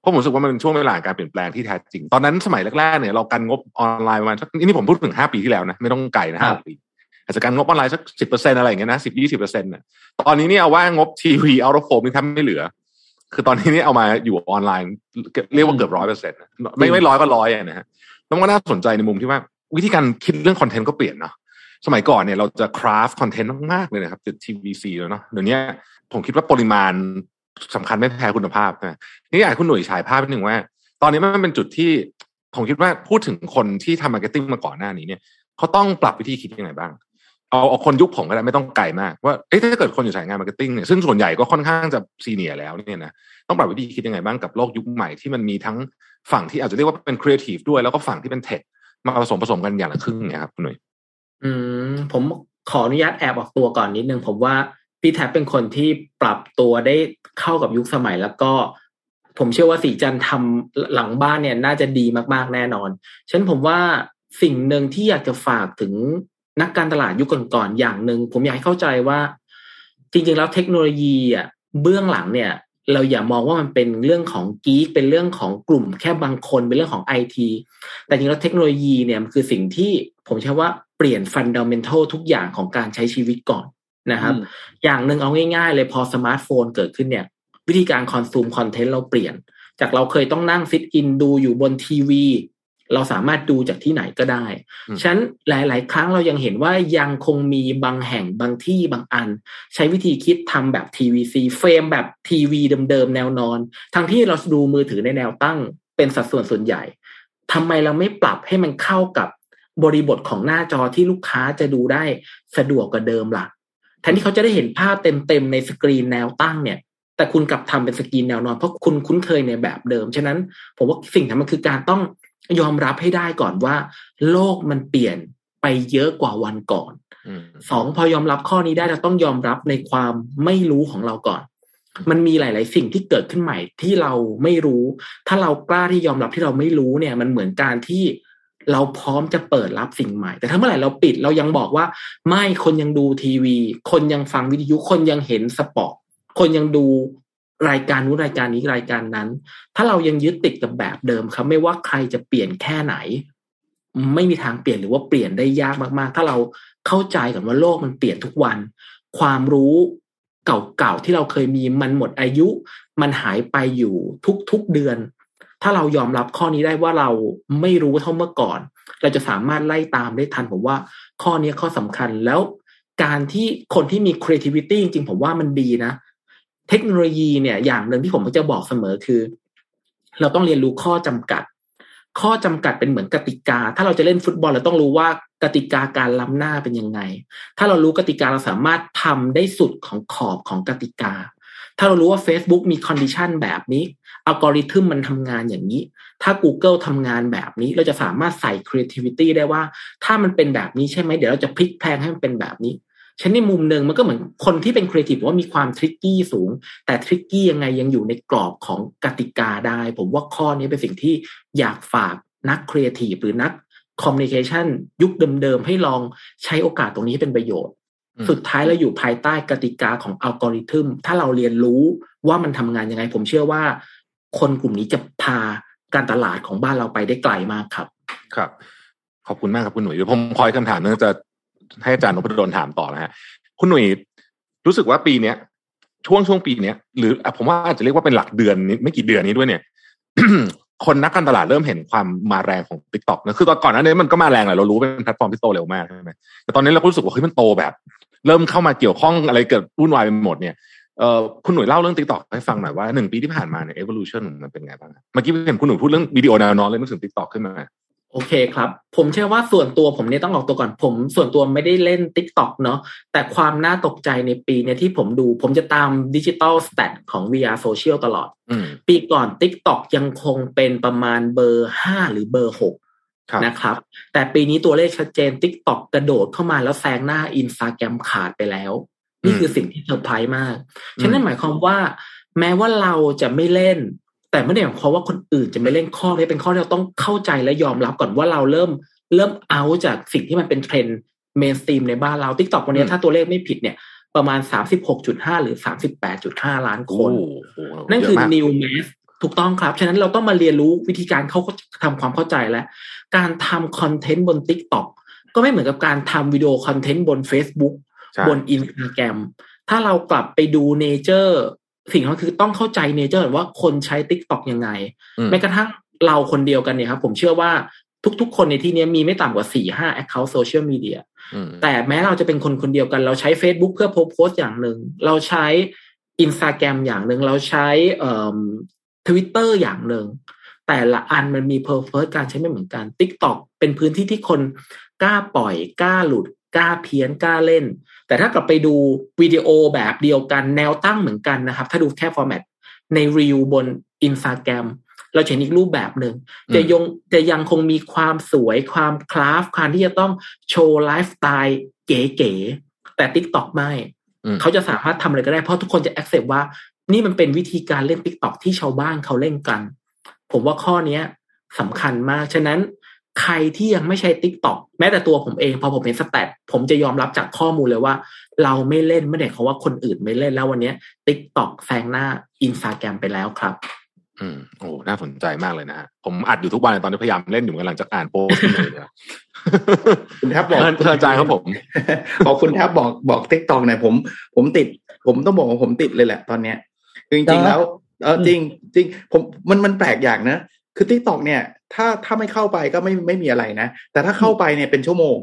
เพราะผมรู้สึกว่ามันเป็นช่วงเวลาการเปลี่ยนแปลงที่แท้จริง ตอนนั้นสมัยแรกๆเนี่ยเรากันงบออนไลน์ประมาณสักนี่ผมพูดถึงห้าปีที่แล้วนะ ไม่ต้องไกลนะห้าปี อาจจะกันงบออนไลน์สักสิบเปอร์เซ็นต์อะไรอย่างเงี้ยนะสิบยี่สิบเปอร์เซ็นต์น่ะตอนนี้เนี่ยเอาว่างบทีวี out of home นี่แทบไม่เหลือ คือตอนนี้นี่เอามาอยู่ออนไลน์เรียกว่าเกือบร้อยเปอร์เซ็นต์ไม่ไม่ร้อยก็ร้อยนะฮะแล้วมันก็น่าสนใจในมุมที่ว่า วิธีการคิดเรื่องคอนเทนต์ก็เปลี่ยนเนาะสมัยก่อนเนี่ยเราจะ craft คอนเทนต์มากๆเลยนะครับจะ TVC แล้วเนาะเดี๋ยวนี้ผมคิดว่าปริมาณสำคัญไม่แพ้คุณภาพนะนี่อยากให้คุณหนุ่ยฉายภาพนิดหนึ่งว่า ตอนนี้มันเป็นจุดที่ผมคิดว่าพูดถึงคนที่ทำ marketing มาก่อนหน้านี้เนี่ยเขาต้องปรับวิธีคิดยังไงบ้าง เอาเอาคนยุคผมก็ได้ไม่ต้องไกลมากว่าเอ๊ะถ้าเกิดคนอยู่สายงาน marketing เนี่ยซึ่งส่วนใหญ่ก็ค่อนข้างจะ senior แล้วเนี่ยนะต้องปรับวิธีคิดยังไงบ้างกับโลกยุคใหม่ที่มันมีทั้งฝั่งที่อาจจะเรียกว่าเป็นครีเอทีฟด้วยแล้วก็ฝั่งที่เป็น tech มาผสมผสมกันอย่างละครึ่งเนี่ยครับคุณหนุ่ยอืมผมขออนุญาตแอบออกตัวก่อนนิดนึงผมว่าพี่แท็บเป็นคนที่ปรับตัวได้เข้ากับยุคสมัยแล้วก็ ผมเชื่อว่าสีจันทำหลังบ้านเนี่ยน่าจะดีมากๆแน่นอน ฉันผมว่าสิ่งหนึ่งที่อยากจะฝากถึง นักการตลาดยุคก่อนๆอย่างหนึ่งผมอยากให้เข้าใจว่า จริงๆแล้วเทคโนโลยีอะเบื้องหลังเนี่ย เราอย่ามองว่ามันเป็นเรื่องของกีกเป็นเรื่องของกลุ่มแค่บางคนเป็นเรื่องของไอทีแต่จริงแล้วเทคโนโลยีเนี่ยมันคือสิ่งที่ผมใช้ว่าเปลี่ยนฟันดัมเมนทัลทุกอย่างของการใช้ชีวิตก่อนนะครับ อย่างหนึ่งเอาง่ายๆ เลยพอสมาร์ทโฟนเกิดขึ้นเนี่ย วิธีการ consume คอนเทนต์เราเปลี่ยน จากเราเคยต้องนั่ง fit in ดูอยู่บนทีวี เราสามารถดูจากที่ไหนก็ได้ฉะนั้นหลาย ๆ ครั้งเรายังเห็นว่ายังคงมีบางแห่งบางที่บางอัน ใช้วิธีคิดทำแบบ TVC frame แบบทีวีเดิม ๆ แนวนอน ทั้งที่เราดูมือถือในแนวตั้งเป็นสัดส่วนส่วนใหญ่ทำไมเราไม่ปรับให้มันเข้ากับบริบทของหน้าจอที่ลูกค้าจะดูได้สะดวกกว่าเดิมล่ะแทนที่เขาจะได้เห็นภาพเต็ม ๆ ในสกรีนแนวตั้งเนี่ยแต่คุณกลับทำเป็นสกรีนแนวนอนเพราะคุณคุ้นเคยในแบบเดิม ฉะนั้น ผมว่าสิ่งที่มันคือการต้อง ยอมรับให้ได้ก่อนว่า โลกมันเปลี่ยนไปเยอะกว่าวันก่อนอืมสองพอยอมรับข้อนี้ได้เราต้องยอมรับในความไม่รู้ของเราก่อน มันมีหลาย ๆ สิ่งที่เกิดขึ้นใหม่ที่เราไม่รู้ ถ้าเรากล้าที่ยอมรับที่เราไม่รู้เนี่ย มันเหมือนการที่เราพร้อมจะเปิดรับสิ่งใหม่ แต่ถ้าเมื่อไหร่เราปิดเรายังบอกว่า ไม่คนยังดูทีวี คนยังฟังวิทยุคนยังเห็นสปอร์ตคนยังดู รายการนู้นรายการนี้รายการนั้น ถ้าเรายังยึดติดกับแบบเดิมครับไม่ว่าใครจะเปลี่ยนแค่ไหน ไม่มีทางเปลี่ยนหรือว่าเปลี่ยนได้ยากมากๆ ถ้าเราเข้าใจก่อนว่าโลกมันเปลี่ยนทุกวัน ความรู้เก่าๆที่เราเคยมีมันหมดอายุ มันหายไปอยู่ทุกๆเดือน ถ้าเรายอมรับข้อนี้ได้ว่าเราไม่รู้เท่าเมื่อก่อน เราจะสามารถไล่ตามได้ทันผมว่าข้อนี้ข้อสำคัญแล้วการที่คนที่มี creativity จริงๆ ผมว่ามันดีนะ เทคโนโลยีเนี่ยอย่างหนึ่งที่ผมก็จะบอกเสมอคือ เราต้องเรียนรู้ข้อจำกัด ข้อจำกัดเป็นเหมือนกติกา ถ้าเราจะเล่นฟุตบอลเราต้องรู้ว่ากติกาการล้ำหน้าเป็นยังไง ถ้าเรารู้กติกาเราสามารถทำได้สุดของขอบของกติกา ถ้าเรารู้ว่า Facebook มี condition แบบนี้อัลกอริทึมมันทำงานอย่างนี้ ถ้า Google ทำงานแบบนี้ เราจะสามารถใส่ creativity ได้ว่า ถ้ามันเป็นแบบนี้ใช่ไหม เดี๋ยวเราจะพลิกแพลงให้มันเป็นแบบนี้ ฉะนั้นในมุมหนึ่งมันก็เหมือนคนที่เป็นครีเอทีฟว่ามีความ tricky สูง แต่ tricky ยังไงยังอยู่ในกรอบของกติกาได้ ผมว่าข้อนี้เป็นสิ่งที่อยากฝากนักครีเอทีฟหรือนัก communication ยุคเดิมๆ ให้ลองใช้โอกาสตรงนี้ให้เป็นประโยชน์อืมสุดท้ายเราอยู่ภายใต้กติกาของอัลกอริทึมถ้าเราเรียนรู้ว่ามันทำงานยังไง ผมเชื่อว่า คนกลุ่มนี้จะพาการตลาดของบ้านเราไปได้ไกลมากครับ ครับ ขอบคุณมากครับคุณหนุ่ยเดี๋ยวผมคอยคำถามนึงจะ ให้อาจารย์นพดลถามต่อนะฮะคุณหนุ่ยรู้สึกว่าปีเนี้ยช่วงช่วงปีเนี้ยหรือผมว่าอาจจะเรียกว่าเป็นหลักเดือนนี้ไม่กี่เดือนนี้ด้วยเนี่ยคนนักการตลาดเริ่มเห็นความมาแรงของ t ิ k t o k นะคือตอนก่อนหน้านี้มันก็มาแรงแหละเรารู้เป็นแพลตฟอร์มที่โตเร็วมากใช่ไหมแต่ตอนนี้เราก็รู้สึกว่าเฮ้ยมันโตแบบ เริ่มเข้ามาเกี่ยวข้องอะไรเกิดวุ่นวายไปหมดเนี่ยเอ่อคุณหนุ่ยเล่าเรื่อง t ิ k t o k ให้ฟังหน่อยว่าหนึ่งปีที่ผ่านมาเนี่ย evolution มันเป็นไงบ้างเมื่อกี้เห็นคุณหนุ่ยพูดเรื่องวิดีโอแนวนอนเลยนึกถึง t ิ k t o k ขึ้นมา โอเคครับ ผมเชื่อว่าส่วนตัวผมเนี่ยต้องออกตัวก่อน ผมส่วนตัวไม่ได้เล่น t ิ k t o k เนาะแต่ความน่าตกใจในปีเนี่ยที่ผมดู ผมจะตามดิจิ t a ลส t a t ของ VR Social ตลอดอืมปีก่อน t ิ k t o k ยังคงเป็นประมาณเบอร์ห้าหรือเบอร์หกครับนะครับ แต่ปีนี้ตัวเลขชัดเจน TikTok กระโดดเข้ามาแล้วแซงหน้าอินสตาแกรมขาดไปแล้ว นี่คือสิ่งที่เซอร์ไพรส์มาก ฉะนั้นหมายความว่า แม้ว่าเราจะไม่เล่น แต่ไม่ได้หมายความว่าคนอื่นจะไม่เล่นข้อนี้เป็นข้อที่เราต้องเข้าใจและยอมรับก่อนว่าเราเริ่มเริ่มเอาจากสิ่งที่มันเป็นเทรนด์ mainstream ในบ้านเรา TikTok วันนี้ถ้าตัวเลขไม่ผิดเนี่ยประมาณ 36.5 หรือ 38.5 ล้านคนโอ้โหนั่นคือเยะมาก new mass ถูกต้องครับ ฉะนั้นเราต้องมาเรียนรู้วิธีการเขาทำความเข้าใจแล้วการทำคอนเทนต์บน TikTok ก็ไม่เหมือนกับการทำวิดีโอคอนเทนต์บน Facebook ใช่บนอินสตาแกรมถ้าเรากลับไปดู nature สิ่งที่คือต้องเข้าใจ nature ว่าคนใช้ TikTok ยังไงอืมแม้กระทั่งเราคนเดียวกันเนี่ยครับ ผมเชื่อว่าทุกๆ คนในที่เนี้ยมีไม่ต่ำกว่าสี่ห้า account โซเชียลมีเดียอืมแต่แม้เราจะเป็นคนคนเดียวกัน เราใช้ Facebook เพื่อโพสต์อย่างหนึ่ง เราใช้ Instagram อย่างหนึ่ง เราใช้เอ่อทวิตเตอร์อย่างหนึ่ง แต่ละอันมันมี purpose การใช้ไม่เหมือนกัน TikTok เป็นพื้นที่ที่คนกล้าปล่อยกล้าหลุดกล้าเพี้ยนกล้าเล่น แต่ถ้ากลับไปดูวิดีโอแบบเดียวกันแนวตั้งเหมือนกันนะครับ ถ้าดูแค่ format ใน Reels บน Instagram เราจะเห็นอีกรูปแบบหนึ่งจะยงจะยังคงมีความสวยความ craft ความที่จะต้องโชว์ไลฟ์สไตล์เก๋ๆแต่ TikTok ไม่อืมเขาจะสามารถทำอะไรก็ได้เพราะทุกคนจะ accept ว่า นี่มันเป็นวิธีการเล่น TikTok ที่ชาวบ้านเขาเล่นกัน ผมว่าข้อเนี้ยสำคัญมาก ฉะนั้น ใครที่ยังไม่ใช้ TikTok แม้แต่ตัวผมเองพอผมเห็นสแตทผมจะยอมรับจากข้อมูลเลยว่า เราไม่เล่นไม่ได้เขามว่าคนอื่นไม่เล่นแล้ววันเนี้ย TikTok แซงหน้า Instagram ไปแล้วครับ อืมโอ้น่าสนใจมากเลยนะฮะผมอัดอยู่ทุกวันเลยตอนนี้พยายามเล่นอยู่เหมือนกันหลังจากอ่านโพสต์คุณหนุ่ยเนี่ยคุณแทบบอกเชิญเชิญอาจารย์ครับผมขอบคุณแทบบอกบอก TikTok หน่อยผม ผมติด ผมต้องบอกว่าผมติดเลยแหละตอนเนี้ยคือจริงๆแล้วเออจริงจริงผมมันมันแปลกอย่างนะ คือ TikTok เนี่ย ถ้าถ้าไม่เข้าไปก็ไม่ไม่มีอะไรนะ แต่ถ้าเข้าไปเนี่ยเป็นชั่วโมง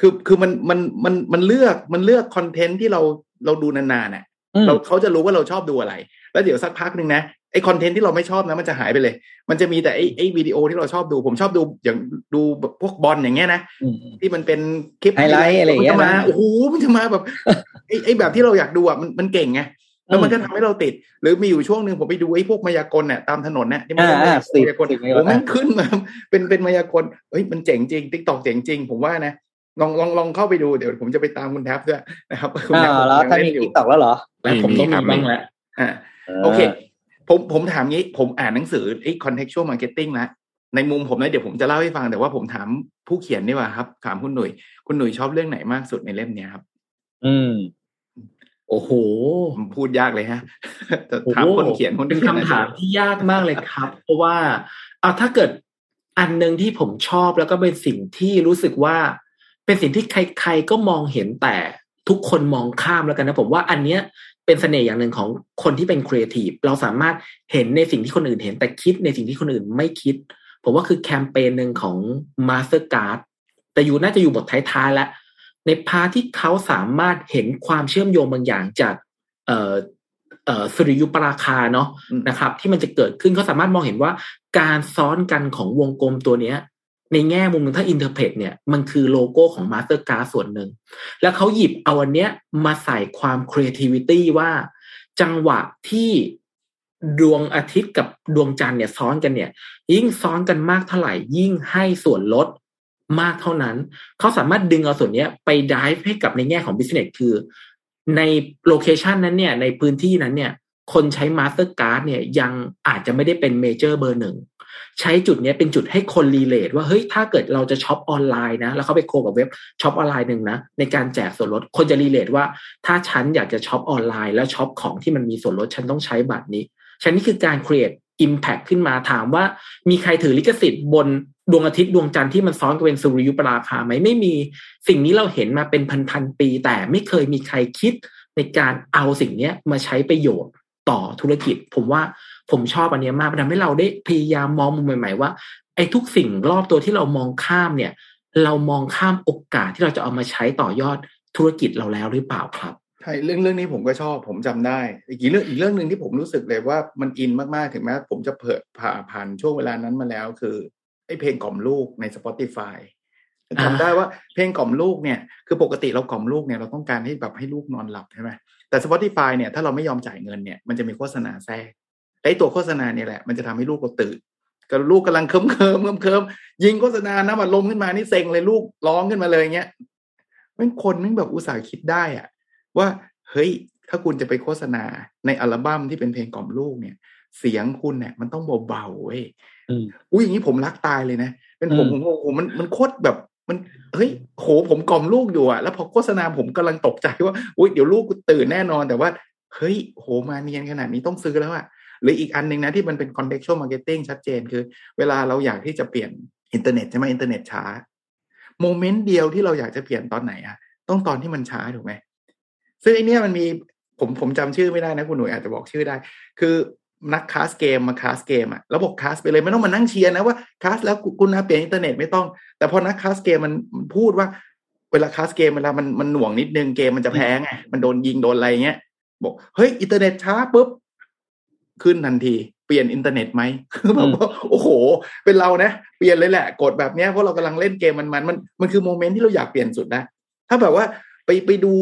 คือคือมันมันมันมันเลือกมันเลือกคอนเทนต์ที่เราเราดูนานๆน่ะอืมเราเขาจะรู้ว่าเราชอบดูอะไร แล้วเดี๋ยวสักพักหนึ่งนะไอคอนเทนต์ที่เราไม่ชอบนะมันจะหายไปเลย มันจะมีแต่ไอไอวิดีโอที่เราชอบดู ผมชอบดูอย่างดูแบบพวกบอลอย่างเงี้ยนะอืมที่มันเป็นคลิปไฮไลท์อะไรอย่างเงี้ยมันจมานะโอ้โหมันจะมาแบบไอ้ไอ้แบบที่เราอยากดูอะมันมันเก่งไง แล้วมันก็ทำให้เราติด หรือมีอยู่ช่วงหนึ่งผมไปดูไอ้พวกมายากลเนี่ยตามถนนเนี่ยที่มันอ่าเป็นอ่าสิบมายากลสิบมายากลผมแม่งขึ้นมาเป็นเป็นมายากลเฮ้ยมันเจ๋งจริงติ๊กตอกเจ๋งจริง ผมว่านะลองลองลองเข้าไปดูเดี๋ยวผมจะไปตามคุณแท็บด้วยนะครับคุณอ่าแท็บผมแล้วยังถ้าเล่มีนอยู่ทิกตอกแล้วเหรอแล้วผมต้องมีบ้างแหละอ่าโอเค ผมผมถามงี้ผมอ่านหนังสือไอ้ contextual marketing แล้วในมุมผมนะเดี๋ยวผมจะเล่าให้ฟังแต่ว่าผมถามผู้เขียนดีกว่าครับ ถามคุณหนุ่ยคุณหนุ่ยชอบเรื่องไหนมากสุดในเล่มเนี้ยครับ อืม โอ้โหผมพูดยากเลยฮะแต่โอ้โหถามคนเขียนคนเป็นขียคำถามที่ยากมากเลยครับ เพราะว่าเอาถ้าเกิดอันหนึ่งที่ผมชอบแล้วก็เป็นสิ่งที่รู้สึกว่า เป็นสิ่งที่ใคร ๆ ก็มองเห็นแต่ทุกคนมองข้ามแล้วกันนะผมว่าอันเนี้ยเป็นเสน่ห์อย่างหนึ่งของคนที่เป็นครีเอทีฟเราสามารถเห็นในสิ่งที่คนอื่นเห็น แต่คิดในสิ่งที่คนอื่นไม่คิด ผมว่าคือแคมเปญหนึ่งของ Mastercard แต่อยู่น่าจะอยู่บทท้ายๆแล้ว ใน part ที่เขาสามารถเห็นความเชื่อมโยงบางอย่างจากเอ่อเอ่อสุริยุปราคาเนาะอืมนะครับ ที่มันจะเกิดขึ้นเขาสามารถมองเห็นว่าการซ้อนกันของวงกลมตัวเนี้ย ในแง่มุมหนึ่งถ้า interpret เนี่ยมันคือโลโก้ของ Mastercard ส่วนหนึ่ง แล้วเขาหยิบเอาอันเนี้ยมาใส่ความ creativity ว่าจังหวะที่ดวงอาทิตย์กับดวงจันทร์เนี่ยซ้อนกันเนี่ย ยิ่งซ้อนกันมากเท่าไหร่ยิ่งให้ส่วนลด มากเท่านั้น เขาสามารถดึงเอาส่วนนี้ไป drive ให้กับในแง่ของ business คือใน location นั้นเนี่ยในพื้นที่นั้นเนี่ยคนใช้ Mastercard เนี่ยยังอาจจะไม่ได้เป็น major เบอร์หนึ่งใช้จุดนี้เป็นจุดให้คน relate ว่าเฮ้ยถ้าเกิดเราจะช็อปออนไลน์นะแล้วเขาไป co กับเว็บช็อปออนไลน์หนึ่งนะในการแจกส่วนลดคนจะ relate ว่า ถ้าฉันอยากจะช็อปออนไลน์แล้วช็อปของที่มันมีส่วนลดฉันต้องใช้บัตรนี้ฉันนี่คือการ create impact ขึ้นมาถามว่ามีใครถือลิขสิทธิ์บนดวงอาทิตย์ดวงจันทร์ที่มันซ้อนกันเป็นสุริยุปราคาไหมไม่มีสิ่งนี้เราเห็นมาเป็นพันๆปี แต่ไม่เคยมีใครคิดในการเอาสิ่งเนี้ยมาใช้ประโยชน์ต่อธุรกิจ ผมว่าผมชอบอันนี้มากมันทำให้เราได้พยายามมองมุมใหม่ ๆ ว่าไอ้ทุกสิ่งรอบตัวที่เรามองข้ามเนี่ย เรามองข้ามโอกาสที่เราจะเอามาใช้ต่อยอดธุรกิจเราแล้วหรือเปล่าครับ ใช่เรื่องเรื่องนี้ผมก็ชอบผมจำได้ อีกเรื่องอีกเรื่องหนึ่งที่ผมรู้สึกเลยว่ามันอินมากๆถึงแม้ผมจะเผิดผ่าผ่านช่วงเวลานั้นมาแล้ว คือไอ้เพลงกล่อมลูกใน Spotify จำได้ว่าเพลงกล่อมลูกเนี่ยคือปกติเรากล่อมลูกเนี่ยเราต้องการให้แบบให้ลูกนอนหลับใช่ไหมแต่ Spotify เนี่ยถ้าเราไม่ยอมจ่ายเงินเนี่ยมันจะมีโฆษณาแทรกไอ้ตัวโฆษณาเนี่ยแหละมันจะทำให้ลูกเราตื่นก็ลูกกำลังเคิมเคิมเคิมเคิมยิงโฆษณาน้ำอัดลมขึ้นมานี่เซ็งเลยลูกร้องขึ้นมาเลยเงี้ยแม่งคนแม่งแบบอุตส่าห์คิดได้อะ ว่าเฮ้ยถ้าคุณจะไปโฆษณาในอัลบั้มที่เป็นเพลงกล่อมลูกเนี่ย เสียงคุณเนี่ยมันต้องเบาๆเว้ยอืมอุ้ยอย่างนี้ผมรักตายเลยนะ เป็นผมอืผมมโอ้โหมันมันโคตรแบบมันเฮ้ยโหผมกล่อมลูกอยู่อะแล้วพอโฆษณาผมกำลังตกใจว่าอุ้ยเดี๋ยวลูกกูตื่นแน่นอน แต่ว่าเฮ้ยโหมาเนียนขนาดนี้ต้องซื้อแล้วอะหรืออีกอันหนึ่งนะที่มันเป็น contextual marketing ชัดเจนคือ เวลาเราอยากที่จะเปลี่ยนอินเทอร์เน็ตใช่ไหมอินเทอร์เน็ตช้า moment เดียวที่เราอยากจะเปลี่ยนตอนไหนอะต้องตอนที่มันช้าถูกไหม ซึ่งไอเนี้ยมันมีผมผมจำชื่อไม่ได้นะคุณหนุ่ยอาจจะบอกชื่อได้ คือนักคลาสเกมมาคลาสเกมอะแล้วบคลาสไปเลยไม่ต้องมานั่งเชียร์นะว่าคลาสแล้วคุณนะเปลี่ยนอินเทอร์เน็ตไม่ต้อง แต่พอนักคลาสเกมมันพูดว่า เวลาคลาสเกมเวลามันมันหน่วงนิดนึงเกมมันจะแพ้ไงมันโดนยิงโดนอะไรเงี้ยบอกเฮ้ยอินเทอร์เน็ตช้าปุ๊บขึ้นทันทีเปลี่ยนอินเทอร์เน็ตไหมคือแบบว่าโอ้โห เป็นเรานะเปลี่ยนเลยแหละกดแบบเนี้ยเพราะเรากำลังเล่นเกมมันมันมันมันคือ moment ที่เราอยากเปลี่ยนสุดนะถ้าแบบว่าไปไปดู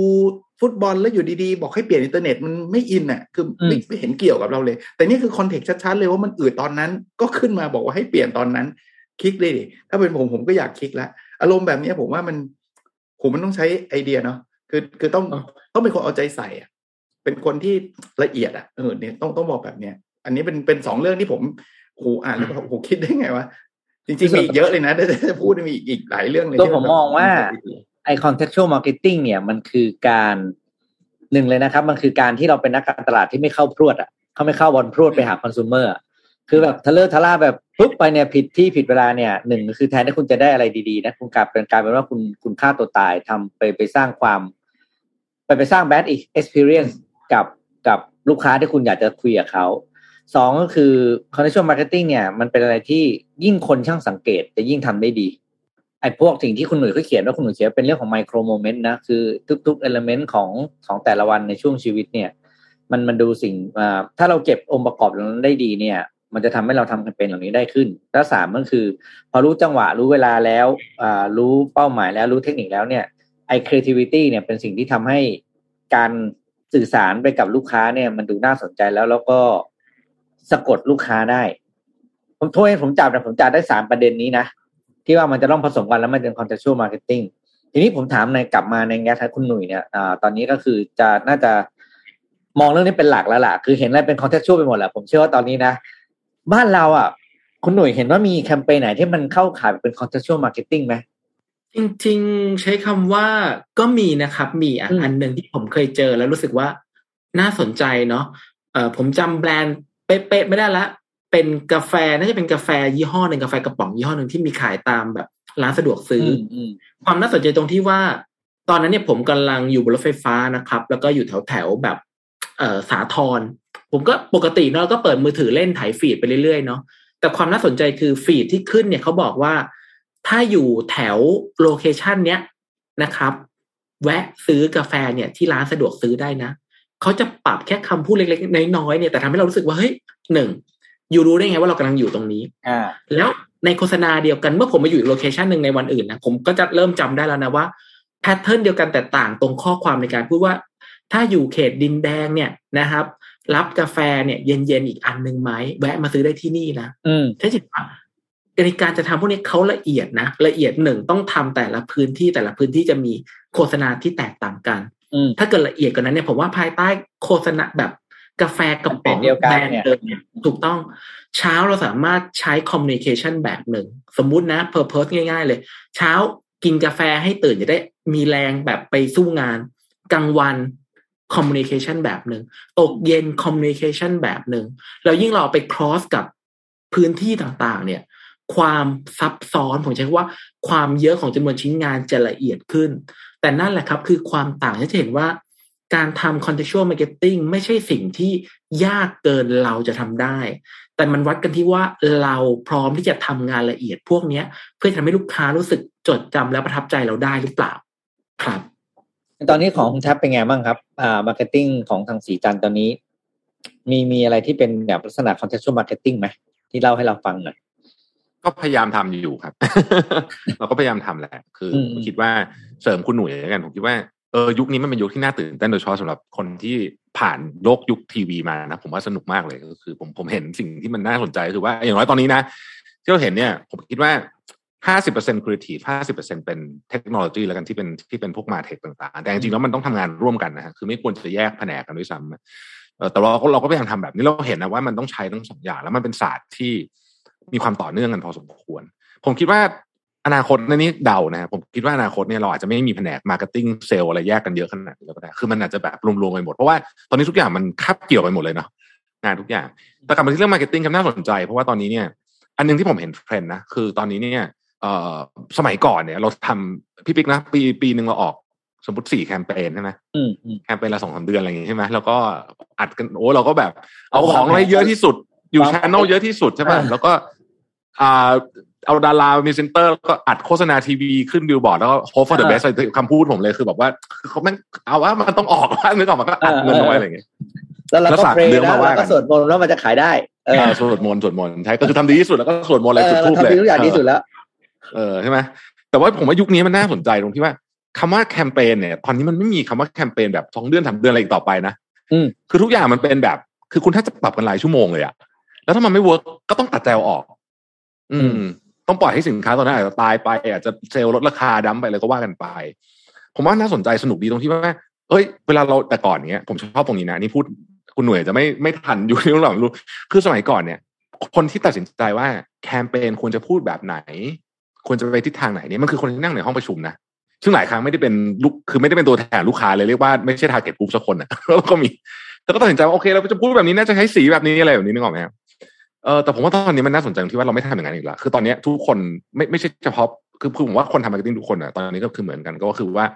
ฟุตบอลแล้วอยู่ดีๆ บอกให้เปลี่ยนอินเทอร์เน็ตมันไม่ in อะคือไม่ไม่เห็นเกี่ยวกับเราเลย แต่นี่คือ context ชัดๆเลยว่ามันอืดตอนนั้นก็ขึ้นมาบอกว่าให้เปลี่ยนตอนนั้น คลิกเลยดิถ้าเป็นผมผมก็อยากคลิกแล้วอารมณ์แบบเนี้ยผมว่ามันผมมันต้องใช้ไอเดียเนาะคือคือต้องอ๋อต้องเป็นคนเอาใจใส่อะเป็นคนที่ละเอียดอะเออเนี่ยต้องต้องบอกแบบเนี้ย อันนี้เป็นเป็นสองเรื่องที่ผมโหอ่านแล้วแบบโหคิดได้ไงวะจริงๆมีอีกเยอะเลยนะถ้าจะพูดมีอีกอีกหลายเรื่องเลยตัวที่ผมแบบมองว่าไอ contextual marketing เนี่ยมันคือการหนึ่งเลยนะครับ มันคือการที่เราเป็นนักการตลาดที่ไม่เข้าพรวดอะเขาไม่เข้าบอลพรวดไปหาคอน sumer คือแบบทะเลอะทะล่าแบบปุ๊บไปเนี่ยผิดที่ผิดเวลาเนี่ยหนึ่งคือแทนที่คุณจะได้อะไรดีๆนะคุณกลับเป็นกลายเป็นว่าคุณคุณฆ่าตัวตายทำไปไปสร้างความ ไปไปสร้าง bad experience กับกับลูกค้าที่คุณอยากจะคุยกับเขาสองก็คือ contextual marketing เนี่ย มันเป็นอะไรที่ยิ่งคนช่างสังเกตจะยิ่งทำได้ดี ไอ้พวกสิ่งที่คุณหนุ่ยเขาเขียนว่าคุณหนุ่ยเขียนเป็นเรื่องของไมโครโมเมนต์นะคือทุกๆเอลเมนต์ของของแต่ละวันในช่วงชีวิตเนี่ย มันมันดูสิ่งอ่าถ้าเราเก็บองค์ประกอบเหล่านั้นได้ดีเนี่ย มันจะทำให้เราทำแคมเปญเหล่านี้ได้ขึ้นแล้วสามก็คือ พอรู้จังหวะรู้เวลาแล้วอ่ารู้เป้าหมายแล้วรู้เทคนิคแล้วเนี่ยไอ้ creativity เนี่ยเป็นสิ่งที่ทำให้การสื่อสารไปกับลูกค้าเนี่ย มันดูน่าสนใจแล้วแล้วก็สะกดลูกค้าได้ ผมโทษให้ผมจับแต่ผมจับได้สามประเด็นนี้นะ ที่ว่ามันจะต้องผสมกันแล้วมันเป็น contextual marketing ทีนี้ผมถามในกลับมาในแง่ทางคุณหนุ่ยเนี่ยอ่าตอนนี้ก็คือจะน่าจะมองเรื่องนี้เป็นหลักแล้วล่ะ คือเห็นอะไรเป็น contextual ไปหมดแหละผมเชื่อว่าตอนนี้นะ บ้านเราอะ คุณหนุ่ยเห็นว่ามีแคมเปญไหนที่มันเข้าข่ายเป็น contextual marke ting ไหมจริงๆ ใช้คำว่าก็มีนะครับ มีอะอืมอันหนึ่งที่ผมเคยเจอแล้วรู้สึกว่าน่าสนใจเนาะเออผมจำแบรนด์เป๊ะๆไม่ได้ละ เป็นกาแฟน่าจะเป็นกาแฟยี่ห้อหนึ่งกาแฟกระป๋องยี่ห้อหนึ่งที่มีขายตามแบบร้านสะดวกซื้อออืมความน่าสนใจตรงที่ว่า ตอนนั้นเนี่ยผมกำลังอยู่บนรถไฟฟ้านะครับ แล้วก็อยู่แถวแถวๆแบบ เอ่อสาทรผมก็ปกติเนาะก็เปิดมือถือเล่นถ่ายฟีดไปเรื่อยๆเนาะแต่ความน่าสนใจคือ feed ที่ขึ้นเนี่ยเขาบอกว่า ถ้าอยู่แถว location เนี้ยนะครับ แวะซื้อกาแฟเนี่ยที่ร้านสะดวกซื้อได้นะเขาจะปรับแค่คำพูดเล็กๆน้อยๆเนี่ยแต่ทำให้เรารู้สึกว่าเฮ้ยหนึ่ง อยู่รู้ได้ไงว่าเรากำลังอยู่ตรงนี้อ่าแล้วในโฆษณาเดียวกันเมื่อผมมาอยู่อีก location หนึ่งในวันอื่นนะผมก็จะเริ่มจำได้แล้วนะว่า pattern เดียวกันแต่ต่างตรงข้อความในการพูดว่า ถ้าอยู่เขตดินแดงเนี่ยนะครับ รับกาแฟเนี่ยเย็นๆอีกอันหนึ่งไหมแวะมาซื้อได้ที่นี่นะอืมใช่จิตว่าในการจะทำพวกนี้เขาละเอียดนะละเอียดหนึ่งต้องทำแต่ละพื้นที่แต่ละพื้นที่จะมีโฆษณาที่แตกต่างกันอืมถ้าเกิดละเอียดกว่านั้นเนี่ยผมว่าภายใต้โฆษณาแบบ กาแฟกระป๋องเป็นเดียวกันแบรนด์เนี่ยเดิมเนี่ยถูกต้องเช้าเราสามารถใช้ communication แบบหนึ่ง สมมุตินะ purpose ง่าย ๆ เลย เช้ากินกาแฟให้ตื่นจะได้มีแรงแบบไปสู้งาน กลางวัน communication แบบหนึ่งตกเย็น communication แบบหนึ่งแล้วยิ่งเราเอาไป cross กับพื้นที่ต่างๆ เนี่ย ความซับซ้อนผมใช้คำว่าความเยอะของจำนวนชิ้นงานจะละเอียดขึ้น แต่นั่นแหละครับคือความต่างที่จะเห็นว่า การทำ contextual marketing ไม่ใช่สิ่งที่ยากเกินเราจะทำได้ แต่มันวัดกันที่ว่าเราพร้อมที่จะทำงานละเอียดพวกเนี้ยเพื่อทำให้ลูกค้ารู้สึกจดจำและประทับใจเราได้หรือเปล่า ครับ ตอนนี้ของคุณแท็บเป็นไงบ้างครับอ่ามาร์เก็ตติ้งของทางศรีจันทร์ตอนนี้ มีมีอะไรที่เป็นแบบลักษณะคอนเทนต์มาร์เก็ตติ้งไหมที่เล่าให้เราฟังหน่อยก็พยายามทำอยู่ครับ เราก็พยายามทำแหละ คืออมผมคิดว่าเสริมคุณหนุ่ยแล้วกันผมคิดว่า เออยุคนี้มันเป็นยุคที่น่าตื่นเต้นโดยเฉพาะสำหรับคนที่ผ่านโลกยุคทีวีมานะผมว่าสนุกมากเลยก็คือ ผมผมเห็นสิ่งที่มันน่าสนใจก็คือว่าอย่างน้อยตอนนี้นะที่เราเห็นเนี่ย ผมคิดว่าห้าสิบเปอร์เซ็นต์ครีเอทีฟห้าสิบเปอร์เซ็นต์เป็นเทคโนโลยีแล้วกันที่เป็นที่เป็นพวก MarTech ต่างๆ แต่จริงๆแล้วมันต้องทำงานร่วมกันนะฮะคือไม่ควรจะแยกแผนกกันด้วยซ้ำแต่เราก็เราก็พยายามทำแบบนี้เราเห็นนะว่ามันต้องใช้ทั้งสองอย่างแล้วมันเป็นศาสตร์ที่มีความต่อเนื่องกันพอสมควร ผมคิดว่า อนาคตในนี้เดานะผมคิดว่าอนาคตเนี่ยเราอาจจะไม่มีแผนกมาร์เก็ตติ้งเซลอะไรแยกกันเยอะขนาดนี้ก็ได้คือมันอาจจะแบบรวมๆไปหมด เพราะว่าตอนนี้ทุกอย่างมันคาบเกี่ยวไปหมดเลยเนาะงานทุกอย่าง แต่กลับมาที่เรื่องมาร์เก็ตติ้งครับน่าสนใจ เพราะว่าตอนนี้เนี่ย อันหนึ่งที่ผมเห็นเทรนด์นะคือตอนนี้เนี่ยเอ่อสมัยก่อนเนี่ย เราทำพี่ปิ๊กนะปีปีหนึ่งเราออกสมมติสี่แคมเปญใช่ไหมอืมอืมแคมเปญละสองสามเดือนอะไรอย่างงี้ใช่ไหมแล้วก็อัดกันโอ้เราก็แบบ เอาของไว้เยอะที่สุดอยู่วาง channel เยอะที่สุดใช่ป่ะอ่าแล้วก็อ่า เอาดาราพรีเซนเตอร์แล้วก็อัดโฆษณาทีวีขึ้นบิลบอร์ดแล้วก็ hope for the best คำพูดผมเลยคือแบบว่าคือเขาแม่งเอาว่ามันต้องออกว่านึกออกมาก็อัดเงินเอาไว้อะไรอย่างเงี้ยแล้วเราแล้วก็ฝากเพลเรื่องนะมาว่าแล้วกัก็นสวดมนต์ว่ามันจะขายได้เออเออสวดมนต์สวดมนต์ใช่ก็คือทำดีที่สุดแล้วก็สวดมนต์อะไรเอจุดอทูบเราเลยทำดีทุกอย่างดีสุดแล้ว เออใช่ไหมแต่ว่าผมว่ายุคนี้มันน่าสนใจตรงที่ว่าคำว่าแคมเปญเนี่ย ตอนนี้มันไม่มีคำว่าแคมเปญแบบสองเดือนสามเดือนอะไรอีกต่อไปนะอืมคือทุกอย่างมันเป็นแบบ คือคุณถ้าจะปรับกันหลายชั่วโมงเลยอะแล้วถ้ามันไม่เวิร์กก็ต้องตัดใจเอาออก อืม ต้องปล่อยให้สินค้าตอนนั้นอาจจะตายไปอาจจะเซลล์ลดราคาดั้มไปเลยก็ว่ากันไป ผมว่าน่าสนใจสนุกดีตรงที่ว่าเอ้ยเวลาเราแต่ก่อนเนี้ยผมชอบตรงนี้นะนี่พูดคุณหน่วยจะไม่ไม่ทันอยู่ที่หลังรู้คือสมัยก่อนเนี่ย คนที่ตัดสินใจว่าแคมเปญควรจะพูดแบบไหน ควรจะไปทิศทางไหนเนี่ยมันคือคนที่นั่งในห้องประชุมนะซึ่งหลายครั้งไม่ได้เป็นลูกคือไม่ได้เป็นตัวแทนลูกค้าเลยเรียกว่าไม่ใช่ทาร์เก็ตกลุ่มสักคนนะแล้วก็มีแต่ก็ตัดสินใจว่าโอเคเราจะพูดแบบนี้น่าจะใช้สีแบบนี้อะไรแบบนี้นึกออกไหมครับ เออแต่ผมว่าตอนนี้มันน่าสนใจตรงที่ว่าเราไม่ทำอย่างนั้นอีกแล้วคือตอนเนี้ยทุกคนไม่ไม่ใช่เฉพาะคือคือผมว่าคนทำมาร์เก็ตติ้งทุกคนอะตอนนี้ก็คือเหมือนกันก็คือว่า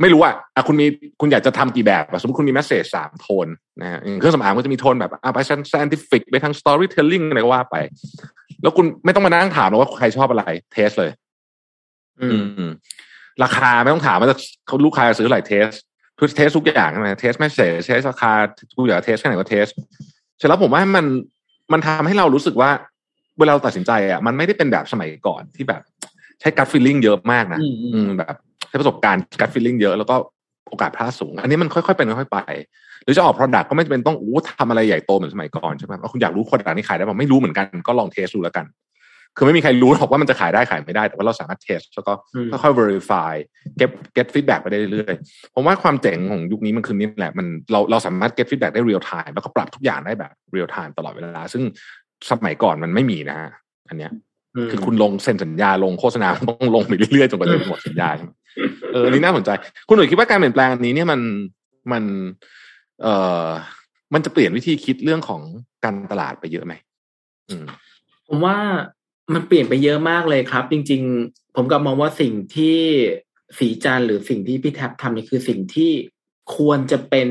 ไม่รู้อะอะคุณมีคุณอยากจะทำกี่แบบอะสมมติคุณมี message สามโทนนะฮะอย่างเครื่องสำอางก็จะมีโทนแบบอะไป scientific ไปทาง storytelling อะไรก็ว่าไป แล้วคุณไม่ต้องมานั่งถามหรอกว่าใครชอบอะไร test เลย อืมอืมราคาไม่ต้องถามว่าจะเขาลูกค้าจะซื้ออะไร test ทุก test ทุกอย่างใช่ไหม test message test ราคากูอยาก test แค่ไหนก็ testเสร็จแล้วผมว่ามัน มันทำให้เรารู้สึกว่า เวลาเราตัดสินใจอะมันไม่ได้เป็นแบบสมัยก่อนที่แบบ ใช้การฟีลลิ่งเยอะมากนะอืมอืมอืมแบบใช้ประสบการณ์การฟีลลิ่งเยอะแล้วก็โอกาสพลาดสูง อันนี้มันค่อยๆเป็นค่อยๆไป หรือจะออก Product ก็ไม่จำเป็นต้องอู้ทำอะไรใหญ่โตเหมือนสมัยก่อนใช่ไหมว่าคุณอยากรู้ Product นี้ขายได้ป่ะไม่รู้เหมือนกันก็ลองเทสดูแล้วกัน คือไม่มีใครรู้หรอกว่ามันจะขายได้ขายไม่ได้ แต่ว่าเราสามารถเทสแล้วก็อืมค่อยๆ verify เก็บ get feedback ไปได้เรื่อยๆผมว่าความเจ๋งของยุคนี้มันคือนี่แหละมันเราเราสามารถ get feedback ได้ real time แล้วก็ปรับทุกอย่างได้แบบ real time ตลอดเวลา ซึ่งสมัยก่อนมันไม่มีนะฮะอันเนี้ยมคือคุณลงเซ็นสัญญาลงโฆษณาต้องลงไปเรื่อยๆจนกว่าจะหมดสัญญาใช่ไหมเอออันนี้น่าสนใจ คุณหนุ่ยคิดว่าการเปลี่ยนแปลงอันนี้เนี่ยมันมัน เอ่อมันจะเปลี่ยนวิธีคิดเรื่องของการตลาดไปเยอะไหมอืมผมว่า มันเปลี่ยนไปเยอะมากเลยครับ จริง ๆ ผมก็มองว่าสิ่งที่ศรีจันทร์หรือสิ่งที่พี่แท็บทำนี่คือสิ่งที่ควรจะเป็น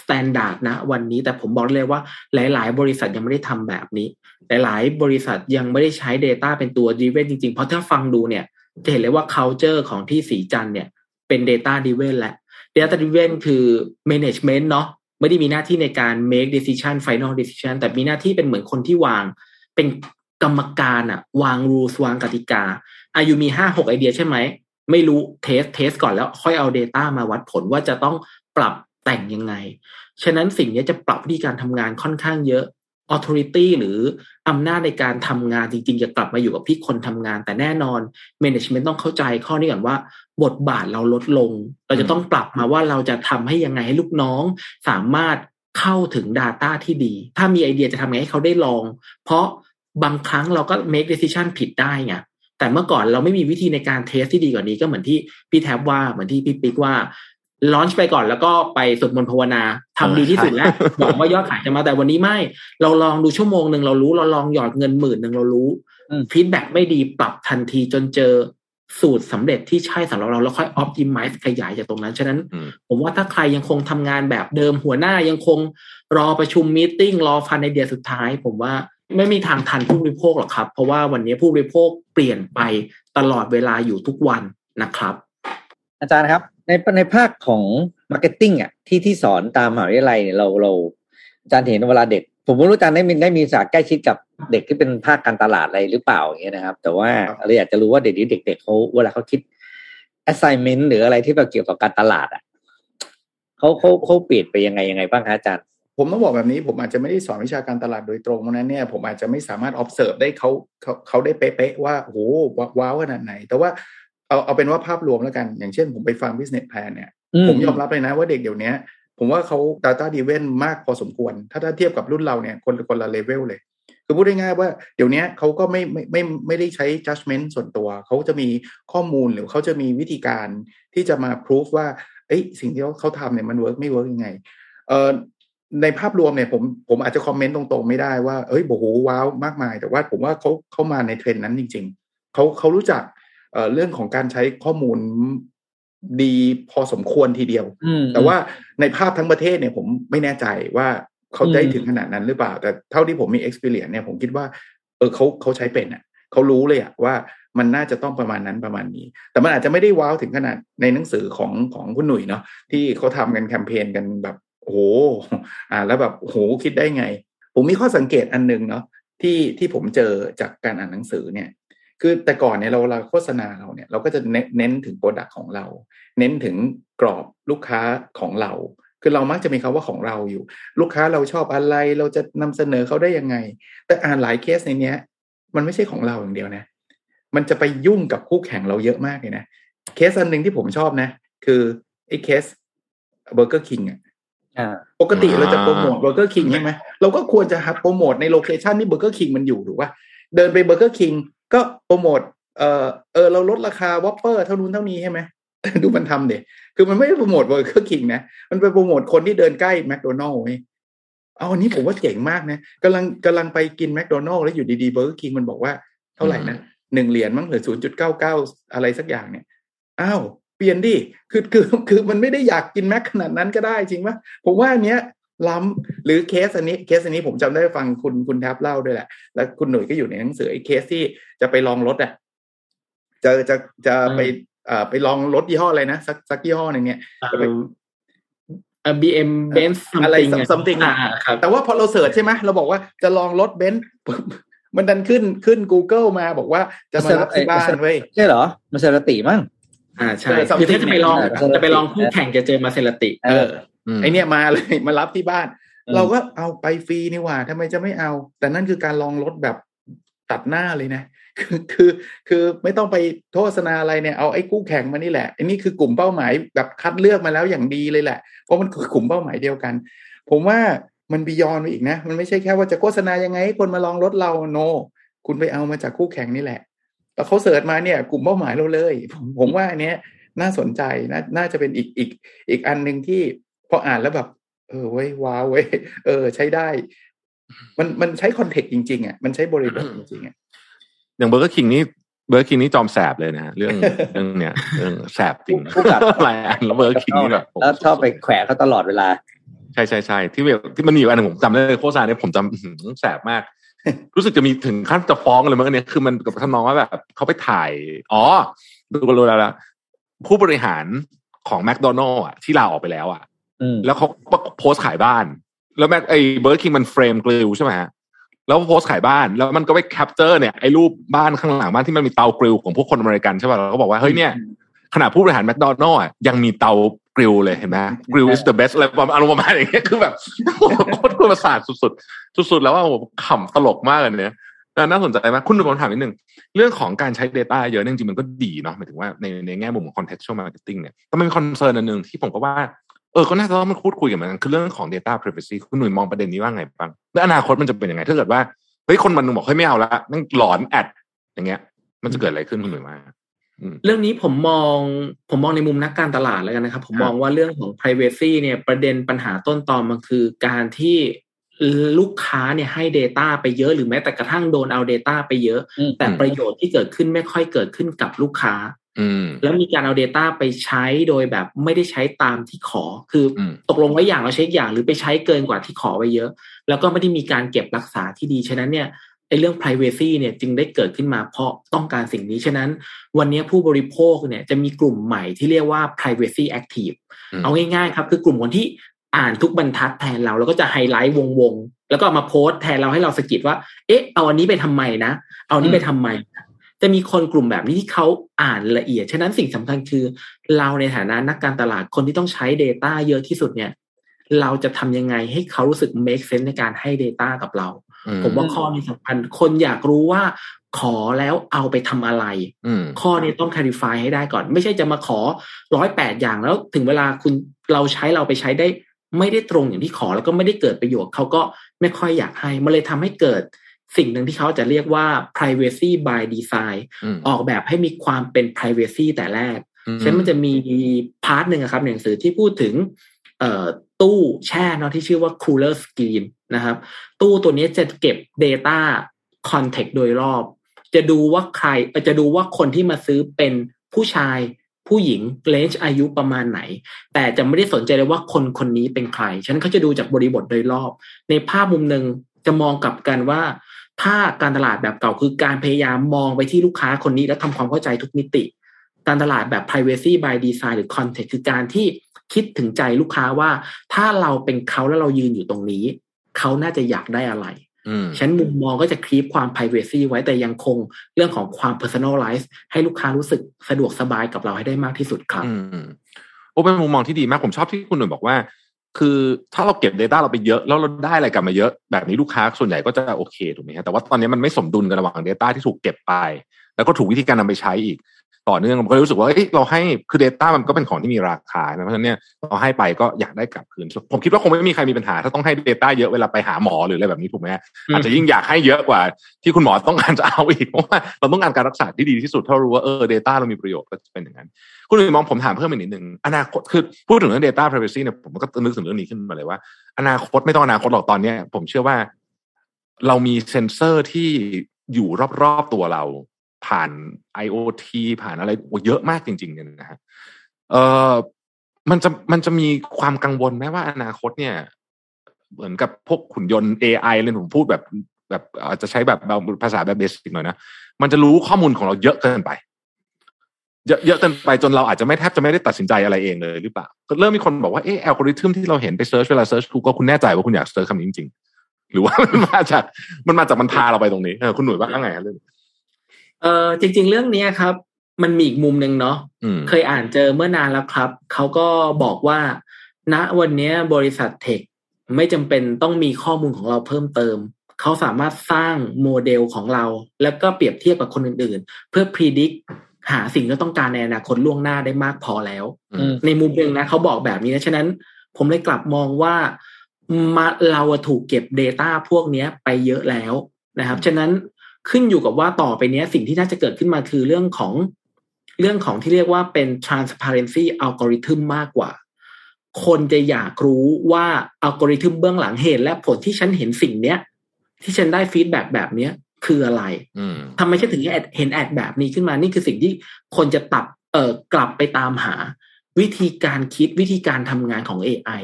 standard นะวันนี้แต่ผมบอกเลยว่าหลาย ๆ บริษัทยังไม่ได้ทำแบบนี้ หลาย ๆ บริษัทยังไม่ได้ใช้ Data เป็นตัว driven จริง ๆ เพราะถ้าฟังดูเนี่ย จะเห็นเลยว่า culture ของที่ศรีจันทร์เนี่ยเป็น Data driven แหละ Data driven คือ management เนาะไม่ได้มีหน้าที่ในการ make decision final decision แต่มีหน้าที่เป็นเหมือนคนที่วางเป็น กรรมการอะวาง rules วางกติกา อายุมีห้าหกไอเดียใช่ไหม ไม่รู้ test test ก่อนแล้วค่อยเอา Data มาวัดผลว่าจะต้องปรับแต่งยังไง ฉะนั้นสิ่งนี้จะปรับวิธีการทำงานค่อนข้างเยอะ authority หรืออำนาจในการทำงานจริงๆ จะกลับมาอยู่กับที่คนทำงาน แต่แน่นอน management ต้องเข้าใจข้อนี้ก่อนว่า บทบาทเราลดลง เราจะต้องปรับมาว่าเราจะทำให้ยังไงให้ลูกน้อง สามารถเข้าถึง Data ที่ดี ถ้ามีไอเดียจะทำไงให้เขาได้ลอง เพราะ บางครั้งเราก็ make decision ผิดได้ไงแต่เมื่อก่อนเราไม่มีวิธีในการเทสที่ดีกว่านี้ก็เหมือนที่พี่แท็บว่าเหมือนที่พี่ปิ๊กว่าลอนช์ไปก่อนแล้วก็ไปสวดมนต์ภาวนาทำดีที่สุดแล้วหวังว่ายอดขายจะมาแต่วันนี้ไม่ เราลองดูชั่วโมงหนึ่งเรารู้เราลองหยอดเงินหมื่นหนึ่งเรารู้อืมฟีดแบ็ไม่ดีปรับทันทีจนเจอสูตรสำเร็จที่ใช่สำหรับเราแล้วค่อยออ t ติ i z e ขยายจากตรงนั้น ฉะนั้นอืมผมว่าถ้าใครยังคงทำงานแบบเดิมหัวหน้ายังคงรอประชุม meeting รอฟันไอเดียสุดท้าย ผมว่า ไม่มีทางทันผู้บริโภคหรอกครับ เพราะว่าวันนี้ผู้บริโภคเปลี่ยนไปตลอดเวลาอยู่ทุกวันนะครับ อาจารย์ครับ ในในภาคของมาร์เก็ตติ้งอะที่ที่สอนตามมหาวิทยาลัยเนี่ยเราเราอาจารย์เห็นเวลาเด็ก ผมไม่รู้อาจารย์ได้มีได้มีศาสตร์ใกล้ชิดกับเด็กที่เป็นภาคการตลาดอะไรหรือเปล่าอย่างเงี้ยนะครับ แต่ว่าเราอยากจะรู้ว่าเด็กนี้เด็ก ๆเขาเวลาเขาคิด assignment หรืออะไรที่แบบเกี่ยวกับการตลาดอะเขาเขาเขาเปลี่ยนไปยังไงยังไงบ้างคะอาจารย์ ผมต้องบอกแบบนี้ผมอาจจะไม่ได้สอนวิชาการตลาดโดยตรงเพราะฉะนั้นเนี่ยผมอาจจะไม่สามารถ observe ได้เขาเขาเขาได้เป๊ะๆว่าโอ้โหว้าวขนาดไหน แต่ว่าเอาเอาเป็นว่าภาพรวมแล้วกัน อย่างเช่นผมไปฟัง business plan เนี่ยอืมผมยอมรับเลยนะว่าเด็กเดี๋ยวนี้ผมว่าเขา data driven มากพอสมควร ถ้าถ้าเทียบกับรุ่นเราเนี่ยคนคนละเลเวลเลยคือพูดง่ายๆว่าเดี๋ยวนี้เขาก็ไม่ไม่ไม่ไม่ได้ใช้ judgment ส่วนตัว เขาจะมีข้อมูลหรือเขาจะมีวิธีการที่จะมา proof ว่าเอ้ยสิ่งที่เขาทำเนี่ยมัน work ไม่ work ยังไงเอ่อ ในภาพรวมเนี่ยผมผมอาจจะคอมเมนต์ตรงๆไม่ได้ว่าเอ้ยโอ้โหว้าวมากมาย แต่ว่าผมว่าเขาเขามาในเทรนด์นั้นจริง ๆเขาเขารู้จักเอ่อเรื่องของการใช้ข้อมูลดีพอสมควรทีเดียวอืมแต่ว่าในภาพทั้งประเทศเนี่ยผมไม่แน่ใจว่าเขาได้อืมถึงขนาดนั้นหรือเปล่า แต่เท่าที่ผมมี experience เนี่ยผมคิดว่า เออเขาเขาใช้เป็นอะเขารู้เลยอะว่ามันน่าจะต้องประมาณนั้นประมาณนี้ แต่มันอาจจะไม่ได้ว้าวถึงขนาดในหนังสือของของคุณหนุ่ยเนาะที่เขาทำกันแคมเปญกันแบบ โอ้โหอ่า แล้วแบบโอ้โหคิดได้ไง ผมมีข้อสังเกตอันหนึ่งเนาะที่ที่ผมเจอจากการอ่านหนังสือเนี่ย คือแต่ก่อนเนี่ยเราเราโฆษณาเราเนี่ย เราก็จะเน้นเน้นถึงโปรดักต์ของเรา เน้นถึงกลุ่มลูกค้าของเรา คือเรามักจะมีคำว่าของเราอยู่ ลูกค้าเราชอบอะไรเราจะนำเสนอเขาได้ยังไง แต่อ่านหลายเคสในเนี้ย มันไม่ใช่ของเราอย่างเดียวนะ มันจะไปยุ่งกับคู่แข่งเราเยอะมากเลยนะเคสอันหนึ่งที่ผมชอบนะ คือไอ้เคสเบอร์เกอร์คิงอะ ปกติเราจะโปรโมทเบอร์เกอร์คิงใช่ไหมเราก็ควรจะโปรโมทใน location ที่เบอร์เกอร์คิงมันอยู่ถูกป่ะเดินไปเบอร์เกอร์คิงก็โปรโมทเออเออเราลดราคาวอปเปอร์เท่านู้นเท่านี้ใช่ไหมดูมันทำดิคือมันไม่ได้โปรโมทเบอร์เกอร์คิงนะมันไปโปรโมทคนที่เดินใกล้แมคโดนัลด์ไว้เอาอันนี้ผมว่าเจ๋งมากนะกำลังกำลังไปกินแมคโดนัลด์แล้วอยู่ดีๆเบอร์เกอร์คิงมันบอกว่าเท่าไหร่นะหนึ่งเหรียญมั้งหรือศูนย์จุดเก้าเก้าอะไรสักอย่างเนี่ยอ้าว เปลี่ยนดิคือคือคือมันไม่ได้อยากกินแมคขนาดนั้นก็ได้จริงปะผมว่าอันเนี้ยล้ำหรือเคสอันนี้เคสอันนี้ผมจำได้ฟังคุณคุณแท็บเล่าด้วยแหละ แล้วคุณหนุ่ยก็อยู่ในหนังสือไอ้เคสที่จะไปลองรถอะจะจะจะไปเอ่อไปลองรถยี่ห้ออะไรนะสักสักยี่ห้อหนึ่งเนี่ยจะไปเอ่อ BM Benz อะไร something อะ something อ่าอะครับแต่ว่าพอเราเสิร์ชใช่ไหมเราบอกว่าจะลองรถเบนซ์มันดันขึ้นขึ้น Google มาบอกว่าจะมารับที่บ้านเว้ยใช่เหรอมาเซราติมั้ง อ่าใช่เออ something คือถ้าจะไปลองเนี่ยจะไปลองคู่แข่งจะเจอมาเซราติเออมไอเนี่ยมาเลยมารับที่บ้านอืมเราก็เอาไปฟรีนี่หว่าทำไมจะไม่เอา แต่นั่นคือการลองรถแบบตัดหน้าเลยนะคือคือคือไม่ต้องไปโฆษณาอะไรเนี่ยเอาไอ้คู่แข่งมานี่แหละอันนี้คือกลุ่มเป้าหมายแบบคัดเลือกมาแล้วอย่างดีเลยแหละ เพราะมันคือกลุ่มเป้าหมายเดียวกัน ผมว่ามันบียอนไปอีกนะ มันไม่ใช่แค่ว่าจะโฆษณายังไงให้คนมาลองรถเราโน คุณไปเอามาจากคู่แข่งนี่แหละ แล้วเขาเสิร์ชมาเนี่ย กลุ่มเป้าหมายเราเลย ผมผมว่าอันเนี้ยน่าสนใจน่าน่าจะเป็นอีกอีกอีกอันหนึ่งที่พออ่านแล้วแบบ เออเว้ยว้าวเว้ยเออ ใช้ได้ มันมันใช้ context จริงๆอะมันใช้บริบทจริงๆอะอย่างเบอร์เกอร์คิงนี่เบอร์เกอร์คิงนี่จอมแสบเลยนะฮะเรื่องเรื่องเนี้ยเรื่องแสบจริงผู้กำกับหลายอันแล้วเบอร์เกอร์คิงนี่แบบผมแล้วชอบไปแขวะเขาตลอดเวลา ใช่ใช่ใช่ที่แบบที่มันมีอยู่อันหนึงผมจำได้เลยโฆษณาเนี่ยผมจำอื้อหือแสบมาก รู้สึกจะมีถึงขั้นจะฟ้องเลยมั้งอันเนี้ยคือมันกับทำนองว่าแบบเขาไปถ่าย อ๋อดูกันรู้แล้วละผู้บริหารของแมคโดนัลล์อะที่ลาออกไปแล้วอะอืมแล้วเขาโพสต์ขายบ้าน แล้วแม็กไอ้เบอร์คิงมัน flame grill ใช่ไหมฮะแล้วโพสต์ขายบ้านแล้วมันก็ไป capture เนี่ยไอ้รูปบ้านข้างหลังบ้านที่มันมีเตา grill ของพวกคนอเมริกันใช่ป่ะเราก็บอกว่าเฮ้ยเนี่ย ขนาดผู้บริหารแมคโดนัลล์ยังมีเตา grill เลยเห็นไหม grill is the best อะไรประมาณอารมณ์ประมาณอย่างเงี้ยคือแบบโคตรประสาทสุดๆ สุดๆ แล้วว่าผมขำตลกมากเลยเนี่ยน่าสนใจมากคุณดูผมถามนิดนึง เรื่องของการใช้ Data เยอะจริงๆมันก็ดีเนาะหมายถึงว่าในในแง่มุมของ contextual marketing เนี่ยแต่มันมี concern อันหนึ่งที่ผมก็ว่าเออก็น่าจะต้องมาพูดคุยกันเหมือนกันคือเรื่องของ data privacy คุณหนุ่ยมองประเด็นนี้ว่าไงบ้างแล้วอนาคตมันจะเป็นยังไง ถ้าเกิดว่าเฮ้ยคนมันหนึงบอกเฮ้ยไม่เอาละนั่งหลอน ad อย่างเงี้ย มันจะเกิดอะไรขึ้นคุณหนุ่ยว่า เรื่องนี้ผมมองผมมองในมุมนักการตลาดแล้วกันนะครับ ผมครับมองว่าเรื่องของ privacy เนี่ยประเด็นปัญหาต้นตอมันคือการที่ลูกค้าเนี่ยให้ Data ไปเยอะหรือแม้แต่กระทั่งโดนเอา Data ไปเยอะอืมแต่ประโยชน์ที่เกิดขึ้นไม่ค่อยเกิดขึ้นกับลูกค้าอืมแล้วมีการเอา Data ไปใช้โดยแบบไม่ได้ใช้ตามที่ขอ คืออมตกลงไว้อย่างเราใช้อีกอย่างหรือไปใช้เกินกว่าที่ขอไว้เยอะ แล้วก็ไม่ได้มีการเก็บรักษาที่ดีฉะนั้นเนี่ย ไอ้เรื่อง privacy เนี่ยจึงได้เกิดขึ้นมาเพราะต้องการสิ่งนี้ ฉะนั้นวันนี้ผู้บริโภคเนี่ยจะมีกลุ่มใหม่ที่เรียกว่า privacy active อืมเอาง่ายๆครับคือกลุ่มคนที่อ่านทุกบรรทัดแทนเรา แล้วก็จะไฮไลท์วงๆ แล้วก็เอามาโพสต์แทนเราให้เราสะกิดว่า เอ๊ะ เอาอันนี้ไปทำไมนะ เอาอันนี้ไปทำไม จะมีคนกลุ่มแบบนี้ที่เขาอ่านละเอียด ฉะนั้นสิ่งสำคัญคือ เราในฐานะนักการตลาดคนที่ต้องใช้ Data เยอะที่สุดเนี่ย เราจะทำยังไงให้เขารู้สึก make sense ในการให้ Data กับเราอื ผมว่าข้อนี้สำคัญคนอยากรู้ว่าขอแล้วเอาไปทำอะไรอืมข้อนี้ต้อง clarify ให้ได้ก่อน ไม่ใช่จะมาขอร้อยแปดอย่างแล้วถึงเวลาคุณเราใช้เราไปใช้ได้ ไม่ได้ตรงอย่างที่ขอแล้วก็ไม่ได้เกิดประโยชน์เขาก็ไม่ค่อยอยากให้มันเลยทำให้เกิดสิ่งหนึ่งที่เขาจะเรียกว่า privacy by design อืมออกแบบให้มีความเป็น privacy แต่แรกอืมฉะนั้นมันจะมีพาร์ทหนึ่งอะครับในหนังสือที่พูดถึงเอ่อ ตู้แช่เนาะที่ชื่อว่า cooler screen นะครับ ตู้ตัวนี้จะเก็บ Data Context โดยรอบ จะดูว่าใครจะดูว่าคนที่มาซื้อเป็นผู้ชายผู้หญิงเลนจ์อายุประมาณไหน แต่จะไม่ได้สนใจเลยว่าคนคนนี้เป็นใครฉะนั้นเขาจะดูจากบริบทโดยรอบ ในภาพมุมหนึ่งจะมองกลับกันว่า ถ้าการตลาดแบบเก่าคือการพยายามมองไปที่ลูกค้าคนนี้แล้วทำความเข้าใจทุกมิติ การตลาดแบบ privacy by design หรือ context คือการที่ คิดถึงใจลูกค้าว่า ถ้าเราเป็นเขาแล้วเรายืนอยู่ตรงนี้ เขาน่าจะอยากได้อะไรอืมฉะนันมุมมองก็จะคลีปความ privacy ไว้แต่ยังคงเรื่องของความ personalize ให้ลูกค้ารู้สึกสะดวกสบายกับเราให้ได้มากที่สุดครับอืมโอ้เป็นมุมมองที่ดีมากผมชอบที่คุณหนุ่ยบอกว่า คือถ้าเราเก็บ Data เราไปเยอะ แล้วเราได้อะไรกลับมาเยอะ แบบนี้ลูกค้าส่วนใหญ่ก็จะโอเคถูกไหมฮะแต่ว่าตอนนี้มันไม่สมดุลกันระหว่าง Data ที่ถูกเก็บไป แล้วก็ถูกวิธีการนำไปใช้อีก ต่อเนื่องผมก็เลยรู้สึกว่าเอ้ยเราให้คือ Data มันก็เป็นของที่มีราคานะเพราะฉะนั้นเนี่ยเราให้ไปก็อยากได้กลับคืน ผมคิดว่าคงไม่มีใครมีปัญหา ถ้าต้องให้ Data เยอะเวลาไปหาหมอหรืออะไรแบบนี้ถูกไหมฮะอืมอาจจะยิ่งอยากให้เยอะกว่าที่คุณหมอต้องการจะเอาอีกเพราะว่าเราต้องการการรักษาที่ดีที่สุดถ้าเรารู้ว่าเออ Data เรามีประโยชน์ก็จะเป็นอย่างนั้น คุณหนุ่ยมองผมถามเพิ่มอีกนิดนึงอนาคตคือพูดถึงเรื่อง data privacy เนี่ยผมก็นึกถึงเรื่องนี้ขึ้นมาเลยว่า อนาคตไม่ต้องอนาคตหรอกตอนเนี้ยผมเชื่อว่า เรามีเซ็นเซอร์ที่อยู่รอบๆตัวเรา ผ่าน IoT ผ่านอะไรเยอะมากจริง ๆ เนี่ยนะฮะเออมันจะมันจะมีความกังวลไหมว่าอนาคตเนี่ย เหมือนกับพวกหุ่นยนต์ AI เลยผมพูดแบบแบบอาจจะใช้แบบภาษาแบบ basic หน่อยนะมันจะรู้ข้อมูลของเราเยอะเกินไป เยอะเยอะเกินไปจนเราอาจจะไม่แทบจะไม่ได้ตัดสินใจอะไรเองเลยหรือเปล่าก็เริ่มมีคนบอกว่าเออแอลกอริทึมที่เราเห็นไป search เวลา search กูก็คุณแน่ใจว่าคุณอยาก search คำนี้จริงๆหรือว่ามันมาจากมันมาจากมันพาเราไปตรงนี้เออคุณหนุ่ยว่าไงฮะเรื่อง เออจริง ๆ เรื่องนี้ครับ มันมีอีกมุมหนึ่งเนาะอืมเคยอ่านเจอเมื่อนานแล้วครับเขาก็บอกว่าณวันนี้บริษัทเทคไม่จำเป็นต้องมีข้อมูลของเราเพิ่มเติม เขาสามารถสร้างโมเดลของเรา แล้วก็เปรียบเทียบกับคนอื่น ๆ เพื่อพิจิตหาสิ่งที่ต้องการในอนาคตล่วงหน้าได้มากพอแล้วอืมในมุมหนึ่งนะเขาบอกแบบนี้นะฉะนั้น ผมเลยกลับมองว่ามาเราอะถูกเก็บ Data พวกเนี้ยไปเยอะแล้วนะครับ ฉะนั้น ขึ้นอยู่กับว่าต่อไปเนี้ยสิ่งที่น่าจะเกิดขึ้นมาคือเรื่องของเรื่องของที่เรียกว่าเป็น transparency algorithm มากกว่า คนจะอยากรู้ว่าอัลกอริทึมเบื้องหลังเหตุและผลที่ฉันเห็นสิ่งเนี้ย ที่ฉันได้ฟีดแบ็แบบเนี้ยคืออะไรอืมทำไมฉันถึงเห็นแอดแบบนี้ขึ้นมา นี่คือสิ่งที่คนจะตับเอ่อกลับไปตามหา วิธีการคิดวิธีการทำงานของ AI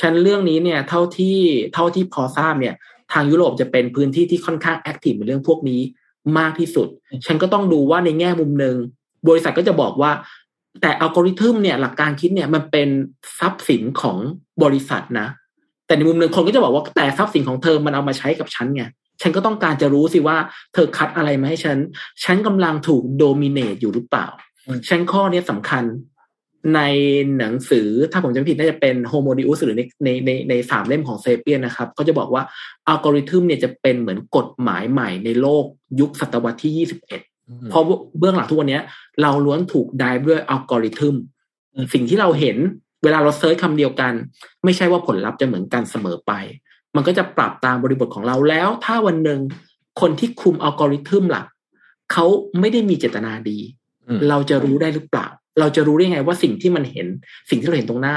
ฉันเรื่องนี้เนี่ย เท่าที่เท่าที่พอทราบเนี่ย ทางยุโรปจะเป็นพื้นที่ที่ค่อนข้างแอคทีฟในเรื่องพวกนี้มากที่สุด ฉันก็ต้องดูว่าในแง่มุมหนึ่งบริษัทก็จะบอกว่า แต่อัลกอริทึมเนี่ยหลักการคิดเนี่ยมันเป็นทรัพย์สินของบริษัทนะ แต่ในมุมหนึ่งคนก็จะบอกว่าแต่ทรัพย์สินของเธอมันเอามาใช้กับฉันไงฉันก็ต้องการจะรู้สิว่าเธอคัดอะไรมาให้ฉัน ฉันกำลังถูกโดมิเนตอยู่หรือเปล่าอืมฉันข้อเนี้ยสำคัญ ในหนังสือถ้าผมจำไม่ผิดน่าจะเป็น Homo Deus หรือในในในในสามเล่มของเซเปียนนะครับก็จะบอกว่าอัลกอริทึมเนี่ยจะเป็นเหมือนกฎหมายใหม่ในโลกยุคศตวรรษที่21เพราะเบื้องหลังทุกวันเนี้ยเราล้วนถูกไดฟ์ด้วยอัลกอริทึมอืมสิ่งที่เราเห็นเวลาเราเซิร์ชคำเดียวกัน ไม่ใช่ว่าผลลัพธ์จะเหมือนกันเสมอไป มันก็จะปรับตามบริบทของเราแล้ว ถ้าวันหนึ่งคนที่คุมอัลกอริทึมหลักเขาไม่ได้มีเจตนาดีอืมเราจะรู้ได้หรือเปล่า เราจะรู้ได้ไงว่าสิ่งที่มันเห็น สิ่งที่เราเห็นตรงหน้า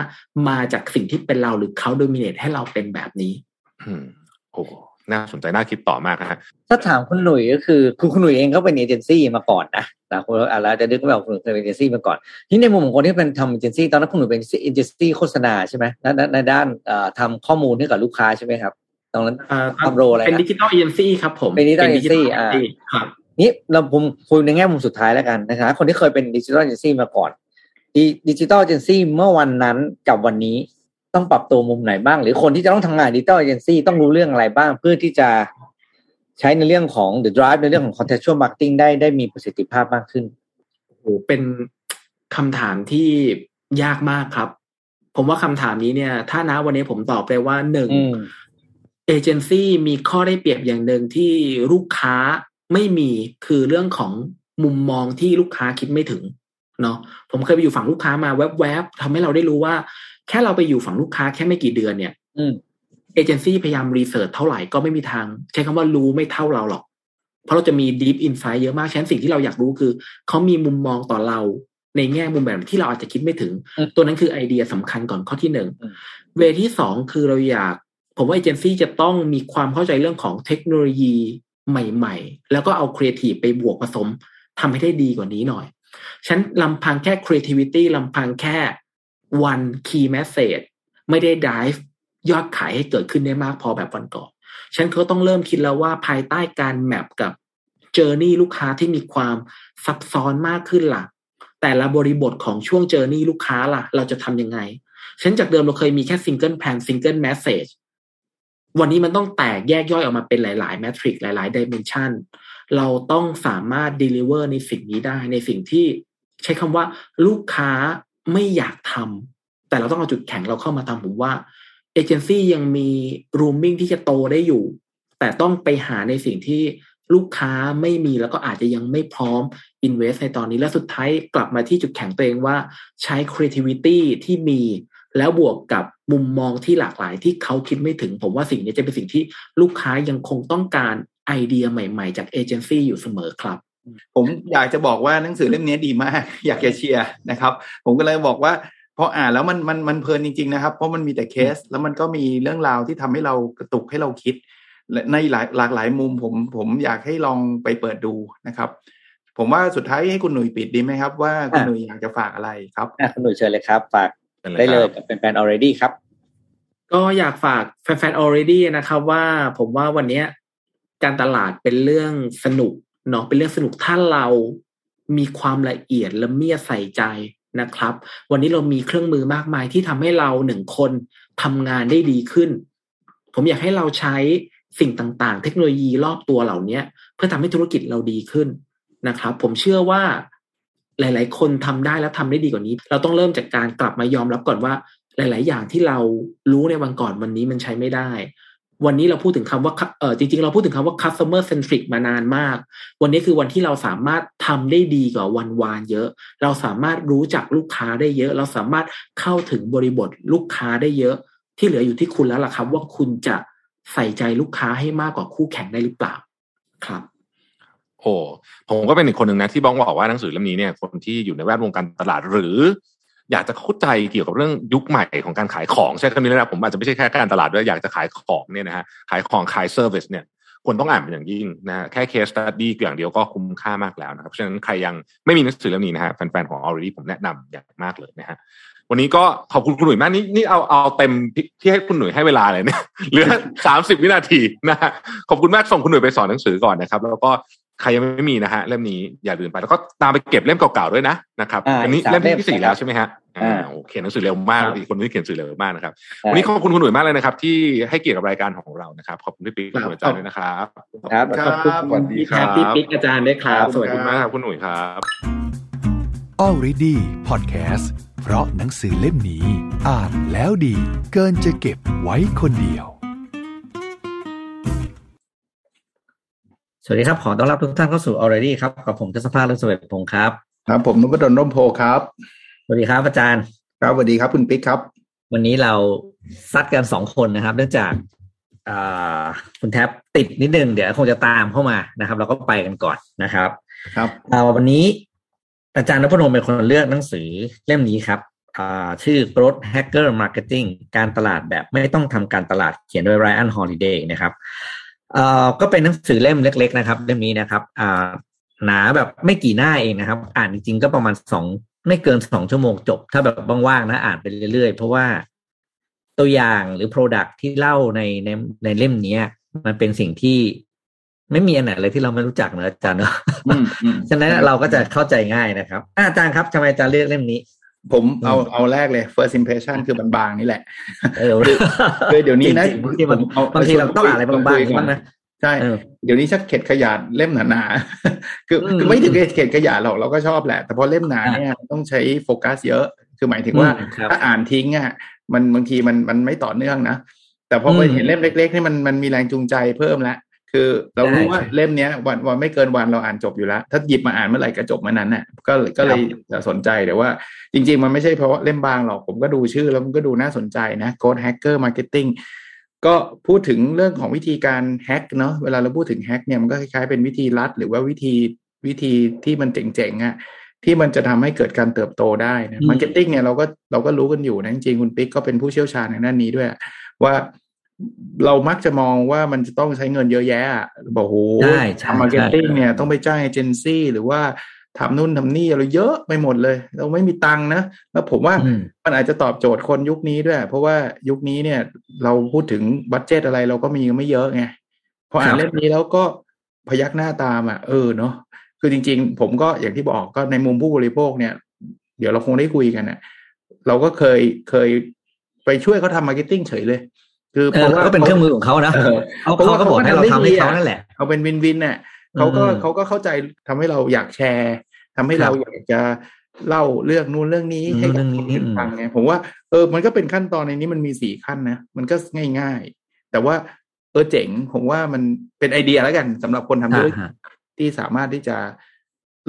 มาจากสิ่งที่เป็นเราหรือเขา dominate ให้เราเป็นแบบนี้ อืมโอ้น่าสนใจน่าคิดต่อมากฮะถ้าถามคุณหนุ่ยก็คือคุณคุณหนุ่ยเองก็เป็นเอเจนซี่มาก่อนนะแต่คนอะไรจะนึกไม่ออกคุณหนุ่ยเคยเป็นเอเจนซี่มาก่อน ที่ในมุมของคนที่เป็นทำเอเจนซี่ตอนนั้นคุณหนุ่ยเป็นเอเจนซี่โฆษณาใช่ไหมในในในด้านเอ่อทำข้อมูลให้กับลูกค้าใช่ไหมครับตรงนั้นอ่าทำโรอะไรเป็นนะดิจิ t a ลเอเจนซี่ครับผมเป็น digital agency อ่าครับ นี่เราผมคุยในแง่มุมสุดท้ายแล้วกันนะครับคนที่เคยเป็นดิจิทัลเอเจนซี่มาก่อนดิจิทัลเอเจนซี่เมื่อวันนั้นกับวันนี้ต้องปรับตัวมุมไหนบ้าง หรือคนที่จะต้องทำงานดิจิทัลเอเจนซี่ต้องรู้เรื่องอะไรบ้าง เพื่อที่จะใช้ในเรื่องของ data drive ในเรื่องของ contextual marketing ได้ได้มีประสิทธิภาพมากขึ้นโอ้โหเป็นคำถามที่ยากมากครับ ผมว่าคำถามนี้เนี่ย ถ้านะวันนี้ผมตอบไปว่าหนึ่งอืมเอเจนซี่มีข้อได้เปรียบอย่างหนึ่งที่ลูกค้า ไม่มีคือเรื่องของมุมมองที่ลูกค้าคิดไม่ถึงเนาะผมเคยไปอยู่ฝั่งลูกค้ามาแวบๆทำให้เราได้รู้ว่า แค่เราไปอยู่ฝั่งลูกค้าแค่ไม่กี่เดือนเนี่ยอืมเอเจนซี่พยายามรีเสิร์ชเท่าไหร่ก็ไม่มีทาง ใช้คำว่ารู้ไม่เท่าเราหรอก เพราะเราจะมี deep insight เยอะมากฉะนั้นสิ่งที่เราอยากรู้คือ เขามีมุมมองต่อเราในแง่มุมแบบที่เราอาจจะคิดไม่ถึงอืมตัวนั้นคือไอเดียสำคัญก่อนข้อที่หนึ่งอืมเวที่สองคือเราอยาก ผมว่าเอเจนซี่จะต้องมีความเข้าใจเรื่องของเทคโนโลยี ใหม่ ๆ แล้วก็เอาครีเอทีฟไปบวกผสมทำให้ได้ดีกว่านี้หน่อยฉันลำพังแค่ creativity ลำพังแค่ one key message ไม่ได้ drive ยอดขายให้เกิดขึ้นได้มากพอแบบวันก่อน ฉันก็ต้องเริ่มคิดแล้วว่าภายใต้การแมปกับเจอร์นี่ลูกค้าที่มีความซับซ้อนมากขึ้นล่ะ แต่ละบริบทของช่วงเจอร์นี่ลูกค้าล่ะ เราจะทำยังไง ฉันจากเดิมเราเคยมีแค่ซิงเกิ วันนี้มันต้องแตกแยกย่อยออกมาเป็นหลาย ๆ แมทริกหลาย ๆดิเมนชันเราต้องสามารถ deliver ในสิ่งนี้ได้ในสิ่งที่ใช้คำว่าลูกค้าไม่อยากทำแต่เราต้องเอาจุดแข็งเราเข้ามาทำผมว่าเอเจนซี่ยังมี rooming ที่จะโตได้อยู่ แต่ต้องไปหาในสิ่งที่ลูกค้าไม่มีแล้วก็อาจจะยังไม่พร้อม invest ในตอนนี้และสุดท้ายกลับมาที่จุดแข็งตัวเองว่าใช้ creativity ที่มี แล้วบวกกับมุมมองที่หลากหลายที่เขาคิดไม่ถึง ผมว่าสิ่งนี้จะเป็นสิ่งที่ลูกค้ายังคงต้องการไอเดียใหม่ๆ จากเอเจนซี่อยู่เสมอครับผมอยากจะบอกว่าหนังสือเล่มนี้ดีมาก อยากจะเชียร์นะครับ ผมก็เลยบอกว่าพออ่านแล้วมันมันมันเพลินจริง ๆ นะครับ เพราะมันมีแต่เคส แล้วมันก็มีเรื่องราวที่ทำให้เรากระตุกให้เราคิดและในหลายหลากหลายมุมผมผมอยากให้ลองไปเปิดดูนะครับ ผมว่าสุดท้ายให้คุณหนุ่ยปิดดีไหมครับ ว่าคุณหนุ่ยอยากจะฝากอะไรครับอะคุณหนุ่ยเชิญเลยครับ ฝากเป็น ไรได้เลยครับกับแฟนๆ already ครับ ก็อยากฝากแฟนๆ already นะครับ ว่าผมว่าวันเนี้ยการตลาดเป็นเรื่องสนุกเนาะเป็นเรื่องสนุกถ้าเรามีความละเอียดละเมียดใส่ใจนะครับ วันนี้เรามีเครื่องมือมากมายที่ทำให้เราหนึ่งคนทำงานได้ดีขึ้น ผมอยากให้เราใช้สิ่งต่างๆ เทคโนโลยีรอบตัวเหล่านี้เพื่อทำให้ธุรกิจเราดีขึ้นนะครับ ผมเชื่อว่า หลาย ๆ คนทำได้แล้วทำได้ดีกว่านี้ เราต้องเริ่มจากการกลับมายอมรับก่อนว่า หลาย ๆ อย่างที่เรารู้ในวันก่อนวันนี้มันใช้ไม่ได้ วันนี้เราพูดถึงคำว่าเออจริง ๆ เราพูดถึงคำว่า customer centric มานานมาก วันนี้คือวันที่เราสามารถทำได้ดีกว่าวันวานเยอะ เราสามารถรู้จักลูกค้าได้เยอะ เราสามารถเข้าถึงบริบทลูกค้าได้เยอะ ที่เหลืออยู่ที่คุณแล้วล่ะครับ ว่าคุณจะใส่ใจลูกค้าให้มากกว่าคู่แข่งได้หรือเปล่าครับ โอ้ผมก็เป็นอีกคนหนึ่งนะที่บ้องบอกว่าหนังสือเล่มนี้เนี่ยคนที่อยู่ในแวดวงการตลาดหรือ อยากจะเข้าใจเกี่ยวกับเรื่องยุคใหม่ของการขายของใช่คำนี้นะผมอาจจะไม่ใช่แค่การตลาดด้วยอยากจะขายของเนี่ยนะฮะขายของขาย service เนี่ยควรต้องอ่านเป็นอย่างยิ่งนะฮะแค่ case study อย่างเดียวก็คุ้มค่ามากแล้วนะครับเพราะฉะนั้นใครยังไม่มีหนังสือเล่มนี้นะฮะแฟนๆของ Already ผมแนะนำอย่างมากเลยนะฮะวันนี้ก็ขอบคุณคุณหนุ่ยมากนี่นี่เอาเอาเต็มที่ให้คุณหนุ่ยให้เวลาเลยเนี่ยเหลือสามสิบวินาทีนะฮะขอบคุณมากส่งคุณหนุ่ยไปสอนหนังสือก่อนนะครับ แล้วก็ ใครยังไม่มีนะฮะเล่มนี้อย่าลืมไปแล้วก็ตามไปเก็บเล่มเก่าๆด้วยนะนะครับอ่าอันนี้อีกสามเล่มเล่มที่สี่แล้วใช่ไหมฮะอ่าอ่าโอเคหนังสือเร็วมากครับอีกคนที่เขียนหนังสือเร็วมากนะครับวันนี้ขอบคุณคุณหนุ่ยมากเลยนะครับ ที่ให้เกียรติกับรายการของเรานะครับขอบคุณพี่ปิ๊กขอบคุณอาจารย์ด้วยนะครับครับครับขอบคุณสวัสดีพี่คแครัทบพี่ปิ๊กอาจารย์ด้วยครับสวัสขอบดีคุณมากครับคุณหนุ่ยครับ Already Podcast เพราะหนังสือเล่มนี้ อ่านแล้วดี เกินจะเก็บไว้คนเดียว สวัสดีครับ ขอต้อนรับทุกท่านเข้าสู่ already ครับ กับผมทศภาคและสเวทพงศ์ครับ ครับ ผมนุพดลร่มโพครับ สวัสดีครับอาจารย์ ครับสวัสดีครับคุณปิ๊กครับ วันนี้เราซัดกันสองคนนะครับ เนื่องจากอ่าคุณแท็บติดนิดนึง เดี๋ยวคงจะตามเข้ามานะครับ เราก็ไปกันก่อนนะครับ ครับอ่าวันนี้อาจารย์นพดลเป็นคนเลือกหนังสือเล่มนี้ครับอ่าชื่อ Growth Hacker Marketing การตลาดแบบไม่ต้องทำการตลาดเขียนโดย Ryan Holiday นะครับ เอ่อก็เป็นหนังสือเล่มเล็ก ๆ นะครับ เล่มนี้นะครับ อ่า หนาแบบไม่กี่หน้าเองนะครับ อ่านจริงๆก็ประมาณสองไม่เกินสองชั่วโมงจบ ถ้าแบบว่างๆนะ อ่านไปเรื่อยๆ เพราะว่าตัวอย่างหรือ Product ที่เล่าในในในเล่มเนี้ยมันเป็นสิ่งที่ไม่มีอันไหนเลยที่เราไม่รู้จักนะอาจารย์เนอะอืมอืมฉะนั้นเราก็จะเข้าใจง่ายนะครับอะอาจารย์ครับทำไมอาจารย์เลือกเล่มนี้ ผมเอาเอาแรกเลย first impression คือบางๆนี่แหละเออคือเดี๋ยวนี้นะจริงๆบางทีมันผมเอาบางทีเราต้องอ่านอะไรบางๆอย่างนี้บ้างนะใช่เออเดี๋ยวนี้ชักเข็ดขยาดเล่มหนาๆคืออืมคือไม่ถึงกับเข็ดขยาดหรอกเราก็ชอบแหละ แต่พอเล่มหนาเนี่ยต้องใช้โฟกัสเยอะ คือหมายถึงว่าอืมครับถ้าอ่านทิ้งอะมันบางทีมันมันไม่ต่อเนื่องนะแต่พอไปอืมเห็นเล่มเล็กๆนี่มันมันมีแรงจูงใจเพิ่มแล้ว คือเรารู้ใช่ว่าใช่เล่มเนี้ยวันวันไม่เกินวันเราอ่านจบอยู่แล้ว ถ้าหยิบมาอ่านเมื่อไหร่ก็จบเมื่อนั้นน่ะก็เลยก็เลยจะสนใจแต่ว่า จริง ๆ มันไม่ใช่เพราะว่าเล่มบางหรอกผมก็ดูชื่อแล้วมันก็ดูน่าสนใจนะ Growth Hacker Marketing ก็พูดถึงเรื่องของวิธีการแฮกเนาะเวลาเราพูดถึงแฮกเนี่ยมันก็คล้ายๆเป็นวิธีลัด หรือว่าวิธีวิธีที่มันเจ๋งๆอะที่มันจะทำให้เกิดการเติบโตได้นะอืม marketing เนี่ยเราก็เราก็รู้กันอยู่นะจริงๆคุณปิ๊กก็เป็นผู้เชี่ยวชาญในด้านนี้ด้วย ว่า เรามักจะมองว่ามันจะต้องใช้เงินเยอะแยะอะบอกโหใช่ใช่ทำ marketing ใช่เนี่ยต้องไปจ้างเอเจนซี่หรือว่าทำนู่นทำนี่อะไรเยอะไปหมดเลย เราไม่มีตังค์นะ แล้วผมว่าอืมมันอาจจะตอบโจทย์คนยุคนี้ด้วย เพราะว่ายุคนี้เนี่ย เราพูดถึง budget อะไรเราก็มีไม่เยอะไงพออ่าครับเล่มนี้แล้วก็พยักหน้าตามอะเออเนาะคือจริง ๆ ผมก็อย่างที่บอกก็ในมุมผู้บริโภคเนี่ย เดี๋ยวเราคงได้คุยกันอะ เราก็เคยเคยไปช่วยเขาทำ marketing เฉยเลย คือเออก็เป็นเครื่องมือของเขานะเออเขาเพราะว่าเขาก็บอกให้เราเขาก็ทำได้ทำให้ดีเขาอะนั่นแหละเอาเป็น win-win เนี่ยเขาก็อืมเขาก็เข้าใจทำให้เราอยากแชร์ทำให้ครับเราอยากจะเล่าเรื่องนู้นเรื่องนี้อืมให้กับเรื่องคนี้นอื่นอืมฟังไงผมว่าเออมันก็เป็นขั้นตอนในนี้มันมีสี่ขั้นนะมันก็ง่ายๆ แต่ว่าเออเจ๋งผมว่ามันเป็นไอเดียแล้วกันสำหรับคนทำธุรกิจอ่าฮะที่สามารถที่จะ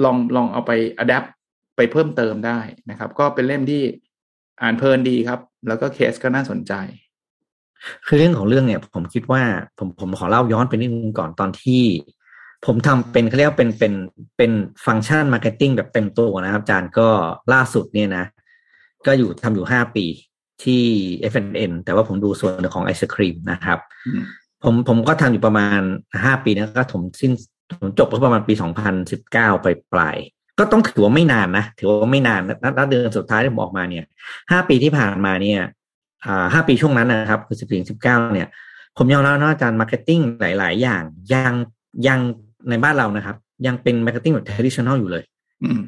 ลองลองเอาไป adapt ไปเพิ่มเติมได้นะครับ ก็เป็นเล่มที่อ่านเพลินดีครับ แล้วก็เคสก็น่าสนใจ คือเรื่องของเรื่องเนี่ย ผมคิดว่าผมผมขอเล่าย้อนไปนิดนึงก่อนตอนที่ ผมทำเป็นเขาเรียกว่าเป็นเป็นเป็น function marketing แบบเต็มตัวนะครับ อาจารย์ก็ล่าสุดเนี่ยนะ ก็อยู่ทำอยู่ห้าปีที่ F&N แต่ว่าผมดูส่วนของไอศครีมนะครับอืมผมผมก็ทำอยู่ประมาณห้าปีนะก็ผมสิ้นผมจบก็ประมาณปีสองพันสิบเก้าไปปลายๆก็ต้องถือว่าไม่นานนะ ถือว่าไม่นานนะนัดเดือนสุดท้ายที่ผมออกมาเนี่ยห้าปีที่ผ่านมาเนี่ยอ่า ห้าปีช่วงนั้นนะครับคือสิบถึงสิบเก้าเนี่ย ผมยอมรับนะอาจารย์ marketing หลาย ๆ อย่างยังยังในบ้านเรานะครับ ยังเป็น marketing แบบ traditional อยู่เลยอืม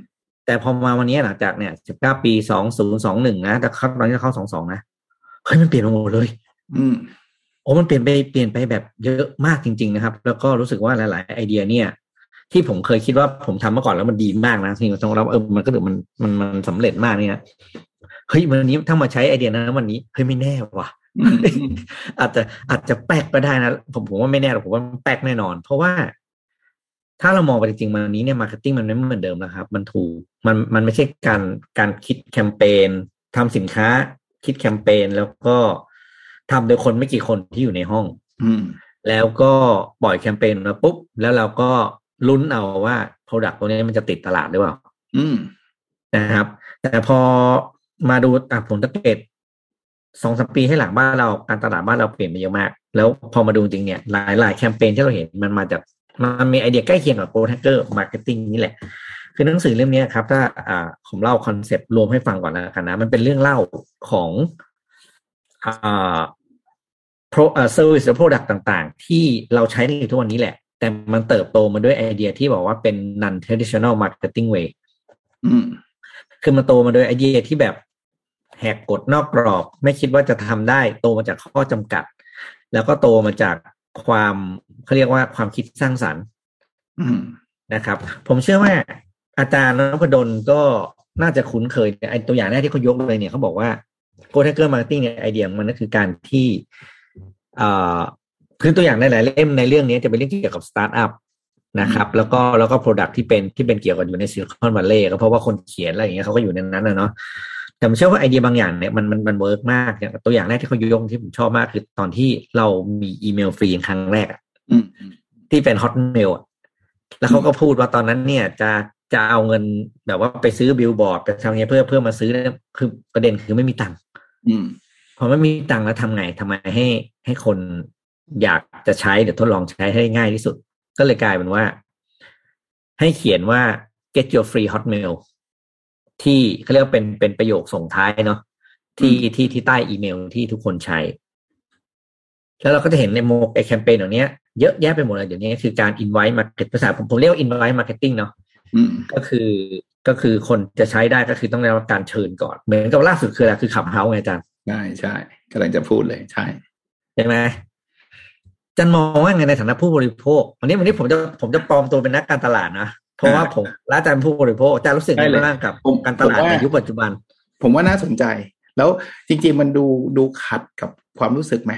แต่พอมาวันนี้หลังจากเนี่ยสิบเก้าปีสองศูนย์สองหนึ่งนะแต่เข้าตอนนี้เข้าสองสองนะเฮ้ยมันเปลี่ยนไปหมดเลย อืมโอ้มันเปลี่ยนไปเปลี่ยนไปแบบเยอะมากจริง ๆ นะครับ แล้วก็รู้สึกว่าหลาย ๆ ไอเดียเนี่ย ที่ผมเคยคิดว่าผมทำมาก่อนแล้วมันดีมากนะที่ต้องรับเออมันก็ถือมันมันมันสำเร็จมากเนี่ย เฮ้ยวันนี้ถ้ามาใช้ไอเดียนั้นวันนี้เฮ้ยไม่แน่ว่ะอืมอืมอาจจะอาจจะแปลกก็ได้นะผมผมว่าไม่แน่หรอกผมว่าแปลกแน่นอน เพราะว่า ถ้าเรามองไปจริงๆวันนี้เนี่ย marketing มันไม่เหมือนเดิมแล้วครับ มันถูกมันมันไม่ใช่การการคิดแคมเปญทำสินค้า คิดแคมเปญแล้วก็ทำโดยคนไม่กี่คนที่อยู่ในห้อง อืมแล้วก็ปล่อยแคมเปญมาปุ๊บ แล้วเราก็ลุ้นเอาว่า Product ตัวนี้มันจะติดตลาดหรือเปล่าอืมนะครับ แต่พอ มาดูอะผมสังเกตสองสามปีให้หลังบ้านเราการตลาดบ้านเราเปลี่ยนไปเยอะมาก แล้วพอมาดูจริงเนี่ยหลายหลายแคมเปญที่เราเห็นมันมาจากมันมีไอเดียใกล้เคียงกับ growth hacker marketing นี่แหละ คือหนังสือเล่มนี้ครับ ถ้าอ่าผมเล่าคอนเซปต์รวมให้ฟังก่อนแล้วกันนะ มันเป็นเรื่องเล่าของอ่า pro เอ่อ service และ product ต่าง ๆ ที่เราใช้ในทุกวันนี้แหละ แต่มันเติบโตมาด้วยไอเดียที่บอกว่าเป็น non traditional marketing way อืมคือมันโตมาโดยไอเดียที่แบบ แหกกฎนอกกรอบ ไม่คิดว่าจะทำได้ โตมาจากข้อจำกัด แล้วก็โตมาจากความเขาเรียกว่าความคิดสร้างสรรค์อืมนะครับ ผมเชื่อว่าอาจารย์นพดลก็น่าจะคุ้นเคยไอตัวอย่างแรกที่เขายกเลยเนี่ยเขาบอกว่า go t a g e r marketing เนี่ยไอเดียของมันก็คือการที่อ่าคือตัวอย่างในหลายเล่มในเรื่องนี้จะเป็นเรื่องเกี่ยวกับสตาร์ทอัพนะครับ แล้วก็แล้วก็ product ที่เป็นที่เป็นเกี่ยวกับอยู่ใน Silicon Valley ก็เพราะว่าคนเขียนอะไรอย่างเงี้ยเขาก็อยู่ในนั้นนะเนาะ แต่ผมเชื่อว่าไอเดียบางอย่างเนี่ยมันมันมัน work มากอย่างตัวอย่างแรกที่เขายกที่ผมชอบมากคือตอนที่เรามีอีเมลฟรีครั้งแรกอะอืมอืมที่เป็น Hotmail แล้วเขาก็พูดว่าตอนนั้นเนี่ยจะจะเอาเงินแบบว่าไปซื้อบิลบอร์ดไปทำเงี้ยเพื่อเพื่อมาซื้อเนี่ยคือประเด็นคือไม่มีตังค์อืมพอไม่มีตังค์แล้วทำไงทำไมให้ให้คนอยากจะใช้เดี๋ยวทดลองใช้ให้ง่ายที่สุดก็เลยกลายเป็นว่า ให้เขียนว่า get your free hotmail ที่เขาเรียกว่าเป็นเป็นประโยคส่งท้ายเนาะที่ที่ที่ใต้อีเมลที่ทุกคนใช้ แล้วเราก็จะเห็นในโมไอแคมเปญเหล่านี้เยอะแยะไปหมดเลยเดี๋ยวนี้คือการ invite market ภาษาผมผมเรียกว่า invite marketing เนาะอืมก็คือก็คือคนจะใช้ได้ก็คือต้องได้รับการเชิญก่อน เหมือนกับล่าสุดคืออะไรคือขับเฮาไงอาจารย์ใช่ใช่กำลังจะพูดเลยใช่ใช่ไหมอาจารย์มองว่าไงในฐานะผู้บริโภควันนี้วันนี้ผมจะผมจะปลอมตัวเป็นนักการตลาดนะ เพราะว่าผมและอาจารย์เป็นผู้บริโภคอาจารย์รู้สึกยังไงบ้างกับผมการตลาดผมว่าในยุคปัจจุบัน ผมว่าน่าสนใจ แล้วจริง ๆ มันดูดูขัดกับความรู้สึกไหม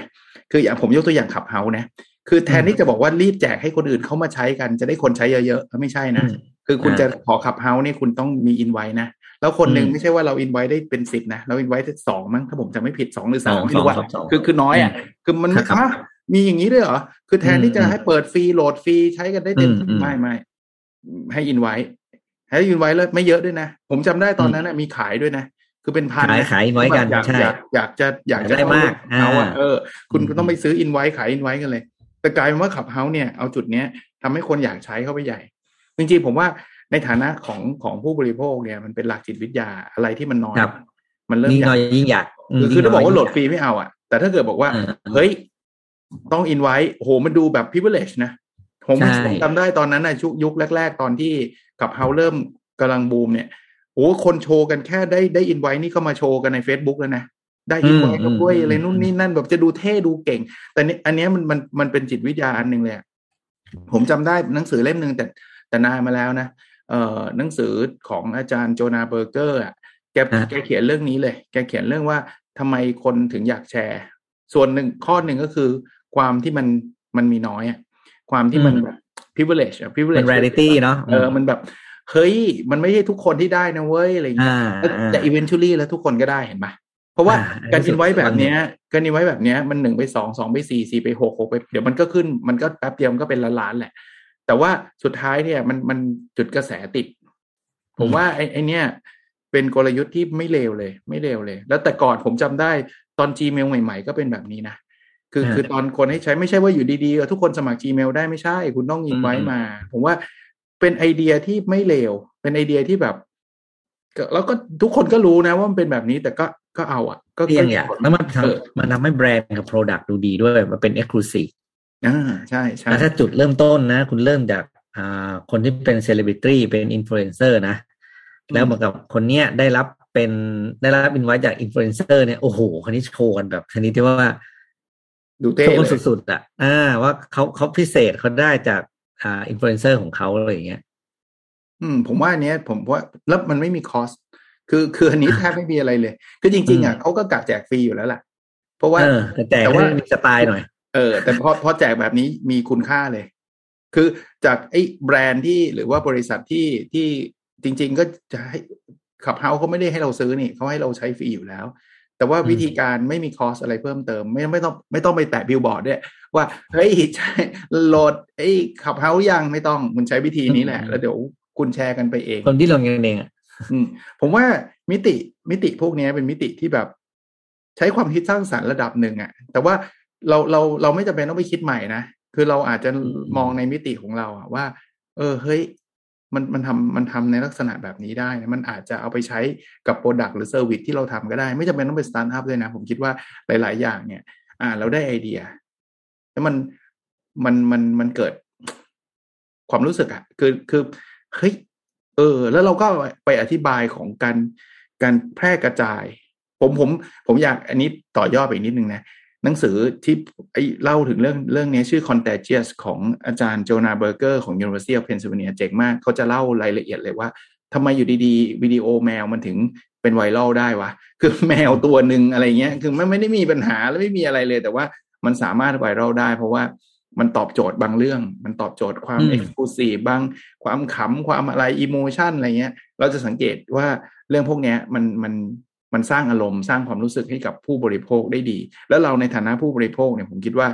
คืออย่างผมยกตัวอย่างขับเฮานะคือแทนที่จะบอกว่ารีบแจกให้คนอื่นเข้ามาใช้กันจะได้คนใช้เยอะๆไม่ใช่นะอืมคือคุณอ่าจะขอ Clubhouse นี่คุณต้องมี invite นะ แล้วคนหนึ่งอืมไม่ใช่ว่าเราอินไว้ได้เป็นสิบนะ เราอินไว้ได้สองมั้งถ้าผมจำไม่ผิดสองหรือสามสองไม่รู้ว่าสองสองคือคือน้อยอะคือมันครับฮะมีอย่างนี้ด้วยเหรอ คือแทนที่จะอืมให้เปิดฟรีโหลดฟรีใช้กันได้เต็มอืมที่อืมไม่ไม่ ให้อินไว้ให้อินไว้แล้วไม่เยอะด้วยนะ ผมจำได้ตอนนั้นน่ะมีขายด้วยนะ คือเป็นพันขายนะขายไว้กันอยากใช่อยากอยากจะอยากจะได้มากเอาอะอ่าเออ คุณอืมก็ต้องไปซื้ออินไว้ขายอินไว้กันเลย แต่กลายเป็นว่าขับเฮาเนี่ยเอาจุดเนี้ยทำให้คนอยากใช้เข้าไปใหญ่ จริงๆผมว่าในฐานะของของผู้บริโภคเนี่ยมันเป็นหลักจิตวิทยาอะไรที่มันน้อยครับมันเริ่มยิ่งอยาน้อกยยิ่งอยากมคือคือถ้าบอกว่าโหลดยิ่งฟรีไม่เอาอะ แต่ถ้าเกิดบอกว่าอ่า เฮ้ย ต้องอินไว้โหมันดูแบบ privilege นะ ผมใช่ผมจำได้ตอนนั้นนะชุกยุคแรก ๆ ตอนที่กับเฮาเริ่มกำลังบูมเนี่ยโอ้คนโชว์กันแค่ได้ได้อินไว้นี่เข้ามาโชว์กันใน Facebook แล้วนะได้อินไว้ก็ด้วยอะไรนู่นนี่นั่นแบบจะดูเท่ดูเก่ง แต่นี่อันเนี้ยมันมันมันเป็นจิตวิทยาอันหนึ่งเลยอะผมจำได้หนังสือเล่มหนึ่งแต่แต่นานมาแล้วนะเอ่อหนังสือของอาจารย์โจนาเบอร์เกอร์อะแกอ่าแกเขียนเรื่องนี้เลย แกเขียนเรื่องว่าทำไมคนถึงอยากแชร์ ส่วนหนึ่งข้อหนึ่งก็คือ ความที่มันมันมีน้อยอะ ความที่มันอืมแบบ privilege อะเป็ privilege น reality เนาะเออมันแบบ เฮ้ย มันไม่ใช่ทุกคนที่ได้นะเว้ยอะไรอย่างเงี้ยอ่าแล้วอ่าแต่ eventually แล้วทุกคนก็ได้เห็นปะเพราะว่าอ่าการรู้สึอิกนไว้แบบวันหนึ่งเนี้ยการอินไว้แบบเนี้ยมันหนึ่งไปสองสองไปสี่สี่ไปหกหกไป เดี๋ยวมันก็ขึ้นมันก็แป๊บเดียวมันก็เป็นล้านล้านๆแหละ แต่ว่าสุดท้ายเนี่ยมันมันจุดกระแสติด ผมว่าไอ้ไอ้เนี่ยเป็นกลยุทธ์ที่ไม่เลวเลย ไม่เลวเลย แล้วแต่ก่อนผมจำได้ตอน Gmail ใหม่ ๆ ก็เป็นแบบนี้นะ คืออ่าคือตอนคนให้ใช้ไม่ใช่ว่าอยู่ดีๆเออทุกคนสมัคร Gmail ได้ไม่ใช่ คุณต้องอินไว้อืมมา ผมว่าเป็นไอเดียที่ไม่เลวเป็นไอเดียที่แบบก็แล้วก็ทุกคนก็รู้นะว่ามันเป็นแบบนี้แต่ก็ก็เอาอะ ก็เพียงอย่างแล้วมันเออทำมันทำให้แบรนด์กับ Product ดูดีด้วย มันเป็น exclusive อ่าใช่ใช่แต่ถ้าจุดเริ่มต้นนะ คุณเริ่มจากอ่าคนที่เป็นเซเลบริตี้เป็นอินฟลูเอนเซอร์นะ แล้วเหมือนกับคนเนี้ยได้รับเป็นได้รับอินไว้จากอินฟลูเอนเซอร์เนี่ยโอ้โหคนนี้โชว์กันแบบชนิดที่ว่า ดูเท่โชว์เลยสุดๆอะอ่าว่าเขาเขาพิเศษเขาได้จากอ่าอินฟลูเอนเซอร์ของเขาอะไรอย่างเงี้ย อืม ผมว่าอันเนี้ย ผมว่าแล้วมันไม่มี cost คือคืออันนี้แทบไม่มีอะไรเลย คือจริง ๆอะอืมเขาก็กะแจกฟรีอยู่แล้วแหละเพราะว่าเออแต่แจกแต่ให้ว่ามีสไตล์หน่อย เออ แต่พอพอแจกแบบนี้มีคุณค่าเลย คือจากไอ้แบรนด์ที่หรือว่าบริษัทที่ที่จริง ๆ ก็จะให้ Clubhouse เขาไม่ได้ให้เราซื้อนี่เขาให้เราใช้ฟรีอยู่แล้ว แต่ว่าอืมวิธีการไม่มี cost อะไรเพิ่มเติม ไม่ไม่ต้องไม่ต้องไปแตะบิลบอร์ดด้วยว่าเฮ้ยใช่โหลดไอ้ Clubhouse ยังไม่ต้องคุณใช้วิธีนี้แหละ แล้วเดี๋ยวคุณแชร์กันไปเอง คนที่ลงกันเองอะอืมผมว่ามิติมิติพวกเนี้ยเป็นมิติที่แบบ ใช้ความคิดสร้างสรรค์ระดับหนึ่งอะแต่ว่าเราเราเราไม่จำเป็นต้องไปคิดใหม่นะ คือเราอาจจะอืมมองในมิติของเราอะว่า เออเฮ้ย มันมันทำมันทำในลักษณะแบบนี้ได้นะมันอาจจะเอาไปใช้กับ product หรือ service ที่เราทำก็ได้ ไม่จำเป็นต้องเป็นสตาร์ทอัพด้วยนะ ผมคิดว่าหลาย ๆ อย่างเนี่ย อ่าเราได้ไอเดีย แล้วมันมันมันมันเกิด ความรู้สึกอะคือคือเฮ้ยเออ แล้วเราก็ไปอธิบายของการการแพร่กระจาย ผมผม ผมอยากอันนี้ต่อยอดไปอีกนิดนึงนะ หนังสือที่ไอเล่าถึงเรื่องเรื่องนี้ชื่อ Contagious ของอาจารย์โจนาเบอร์เกอร์ของ University of Pennsylvania เจ๋งมากเขาจะเล่ารายละเอียดเลยว่าทำไมอยู่ดีๆ วิดีโอแมวมันถึงเป็นไวรัลได้วะ คือแมวตัวหนึ่งอะไรเงี้ย คือมันไม่ได้มีปัญหาและไม่มีอะไรเลย แต่ว่ามันสามารถไวรัลได้ เพราะว่ามันตอบโจทย์บางเรื่อง มันตอบโจทย์ความอืมเอ็กซ์คลูซีฟบางความขำความอะไรอิโมชันอะไรเงี้ย เราจะสังเกตว่าเรื่องพวกเนี้ยมันมัน มันสร้างอารมณ์สร้างความรู้สึกให้กับผู้บริโภคได้ดี แล้วเราในฐานะผู้บริโภคเนี่ยผมคิดว่า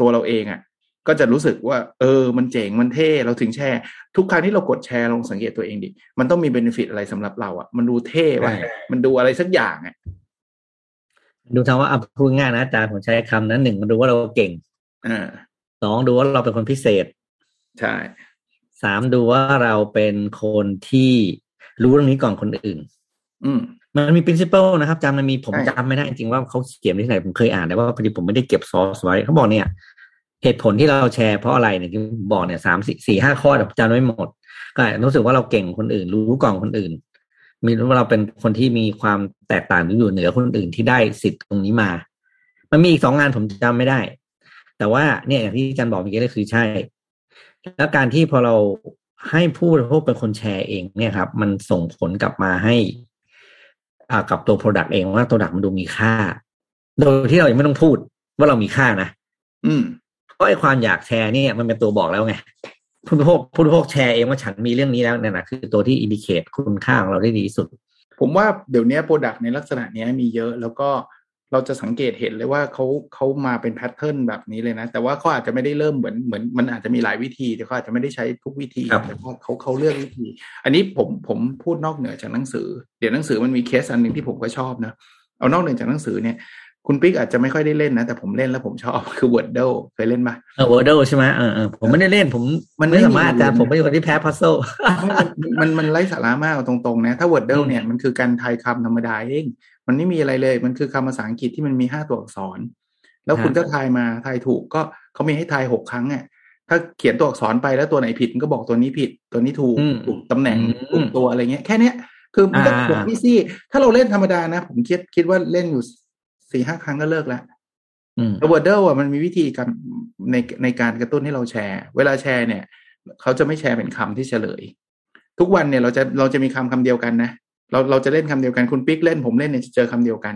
ตัวเราเองอะ่ะ ก็จะรู้สึกว่า เออ มันเจ๋งมันเท่เราถึงแชร์ ทุกครั้งที่เรากดแชร์ลองสังเกตตัวเองดิมันต้องมีเบนฟิตอะไรสำหรับเราอะ่ะ มันดูเท่ว่ะใช่มันดูอะไรสักอย่างอะดูทำว่าอะพูดง่ายนะอาจารย์ผมใช้คำนั้นหนึ่งมาดูว่าเราเก่งอ่าสองดูว่าเราเป็นคนพิเศษ ใช่สามดูว่าเราเป็นคนที่รู้เรื่องนี้ก่อนคนอื่น อืม มันมี principle นะครับจำมันมีผมใช่จำไม่ได้จริงๆว่าเขาเขียนที่ไหนผมเคยอ่านแต่ว่าพอดีผมไม่ได้เก็บซอสไว้เขาบอกเนี่ย เหตุผลที่เราแชร์เพราะอะไรเนี่ยที่ผมบอกเนี่ยสามสี่สี่ห้าข้อแต่ผมจำไม่หมด ก็รู้สึกว่าเราเก่งคนอื่น รู้ก่อนคนอื่น มีว่าเราเป็นคนที่มีความแตกต่างหรืออยู่เหนือคนอื่นที่ได้สิทธิ์ตรงนี้มา มันมีอีกสองงานผมจำไม่ได้ แต่ว่าเนี่ยอย่างที่อาจารย์บอกเมื่อกี้ก็คือใช่ แล้วการที่พอเราให้ผู้บริโภคเป็นคนแชร์เองเนี่ยครับ มันส่งผลกลับมาให้อ่า กับตัว Product เองว่า Product มันดูมีค่า โดยที่เรายังไม่ต้องพูดว่าเรามีค่านะอืมเพราะไอ้ความอยากแชร์เนี่ยมันเป็นตัวบอกแล้วไงผู้บริโภคผู้บริโภคแชร์เองว่าฉันมีเรื่องนี้แล้วเนี่ยนะคือตัวที่ indicate คุณค่าของเราได้ดีที่สุด ผมว่าเดี๋ยวนี้ product ในลักษณะเนี้ยมีเยอะ แล้วก็ เราจะสังเกตเห็นเลยว่าเขาเขามาเป็น pattern แบบนี้เลยนะ แต่ว่าเขาอาจจะไม่ได้เริ่มเหมือนเหมือนมันอาจจะมีหลายวิธีแต่เขาอาจจะไม่ได้ใช้ทุกวิธีครับแต่ว่าเขาเขาเลือกวิธี อันนี้ผมผมพูดนอกเหนือจากหนังสือ เดี๋ยวหนังสือมันมีเคสอันหนึ่งที่ผมก็ชอบนะเอานอกเหนือจากหนังสือเนี่ยคุณปิ๊กอาจจะไม่ค่อยได้เล่นนะ แต่ผมเล่นแล้วผมชอบคือ Wordle เคยเล่นปะเออ Wordle ใช่ไหมเออเออผมไม่ได้เล่น ผมมันไม่ไม่มีสามารถอาจารย์ผมเป็นคนที่แพ้พัซโซมันมันมันไร้สาระมากเอาตรงๆนะ ถ้า Wordle อืมเนี่ยมันคือการทายคำธรรมดาเอง มันไม่มีอะไรเลย มันคือคำภาษาอังกฤษที่มันมีห้าตัวอักษร แล้วคุณก็ทายมาทายถูกก็เขามีให้ทายหกครั้งอะถ้าเขียนตัวอักษรไปแล้วตัวไหนผิดมันก็บอกตัวนี้ผิด ตัวนี้ถูกอืมถูกตำแหน่งอืมถูกตัวอะไรเงี้ยแค่เนี้ยคือมันก็อ่าจบพี่ซี่ ถ้าเราเล่นธรรมดานะ ผมคิดคิดว่าเล่นอยู่สี่ห้าครั้งก็เลิกแล้วอืมแต่ Wordle อะมันมีวิธีการในในการกระตุ้นให้เราแชร์ เวลาแชร์เนี่ย เขาจะไม่แชร์เป็นคำที่เฉลย ทุกวันเนี่ยเราจะเราจะมีคำคำเดียวกันนะ เราเราจะเล่นคำเดียวกันคุณปิ๊กเล่นผมเล่นเนี่ยจะเจอคำเดียวกัน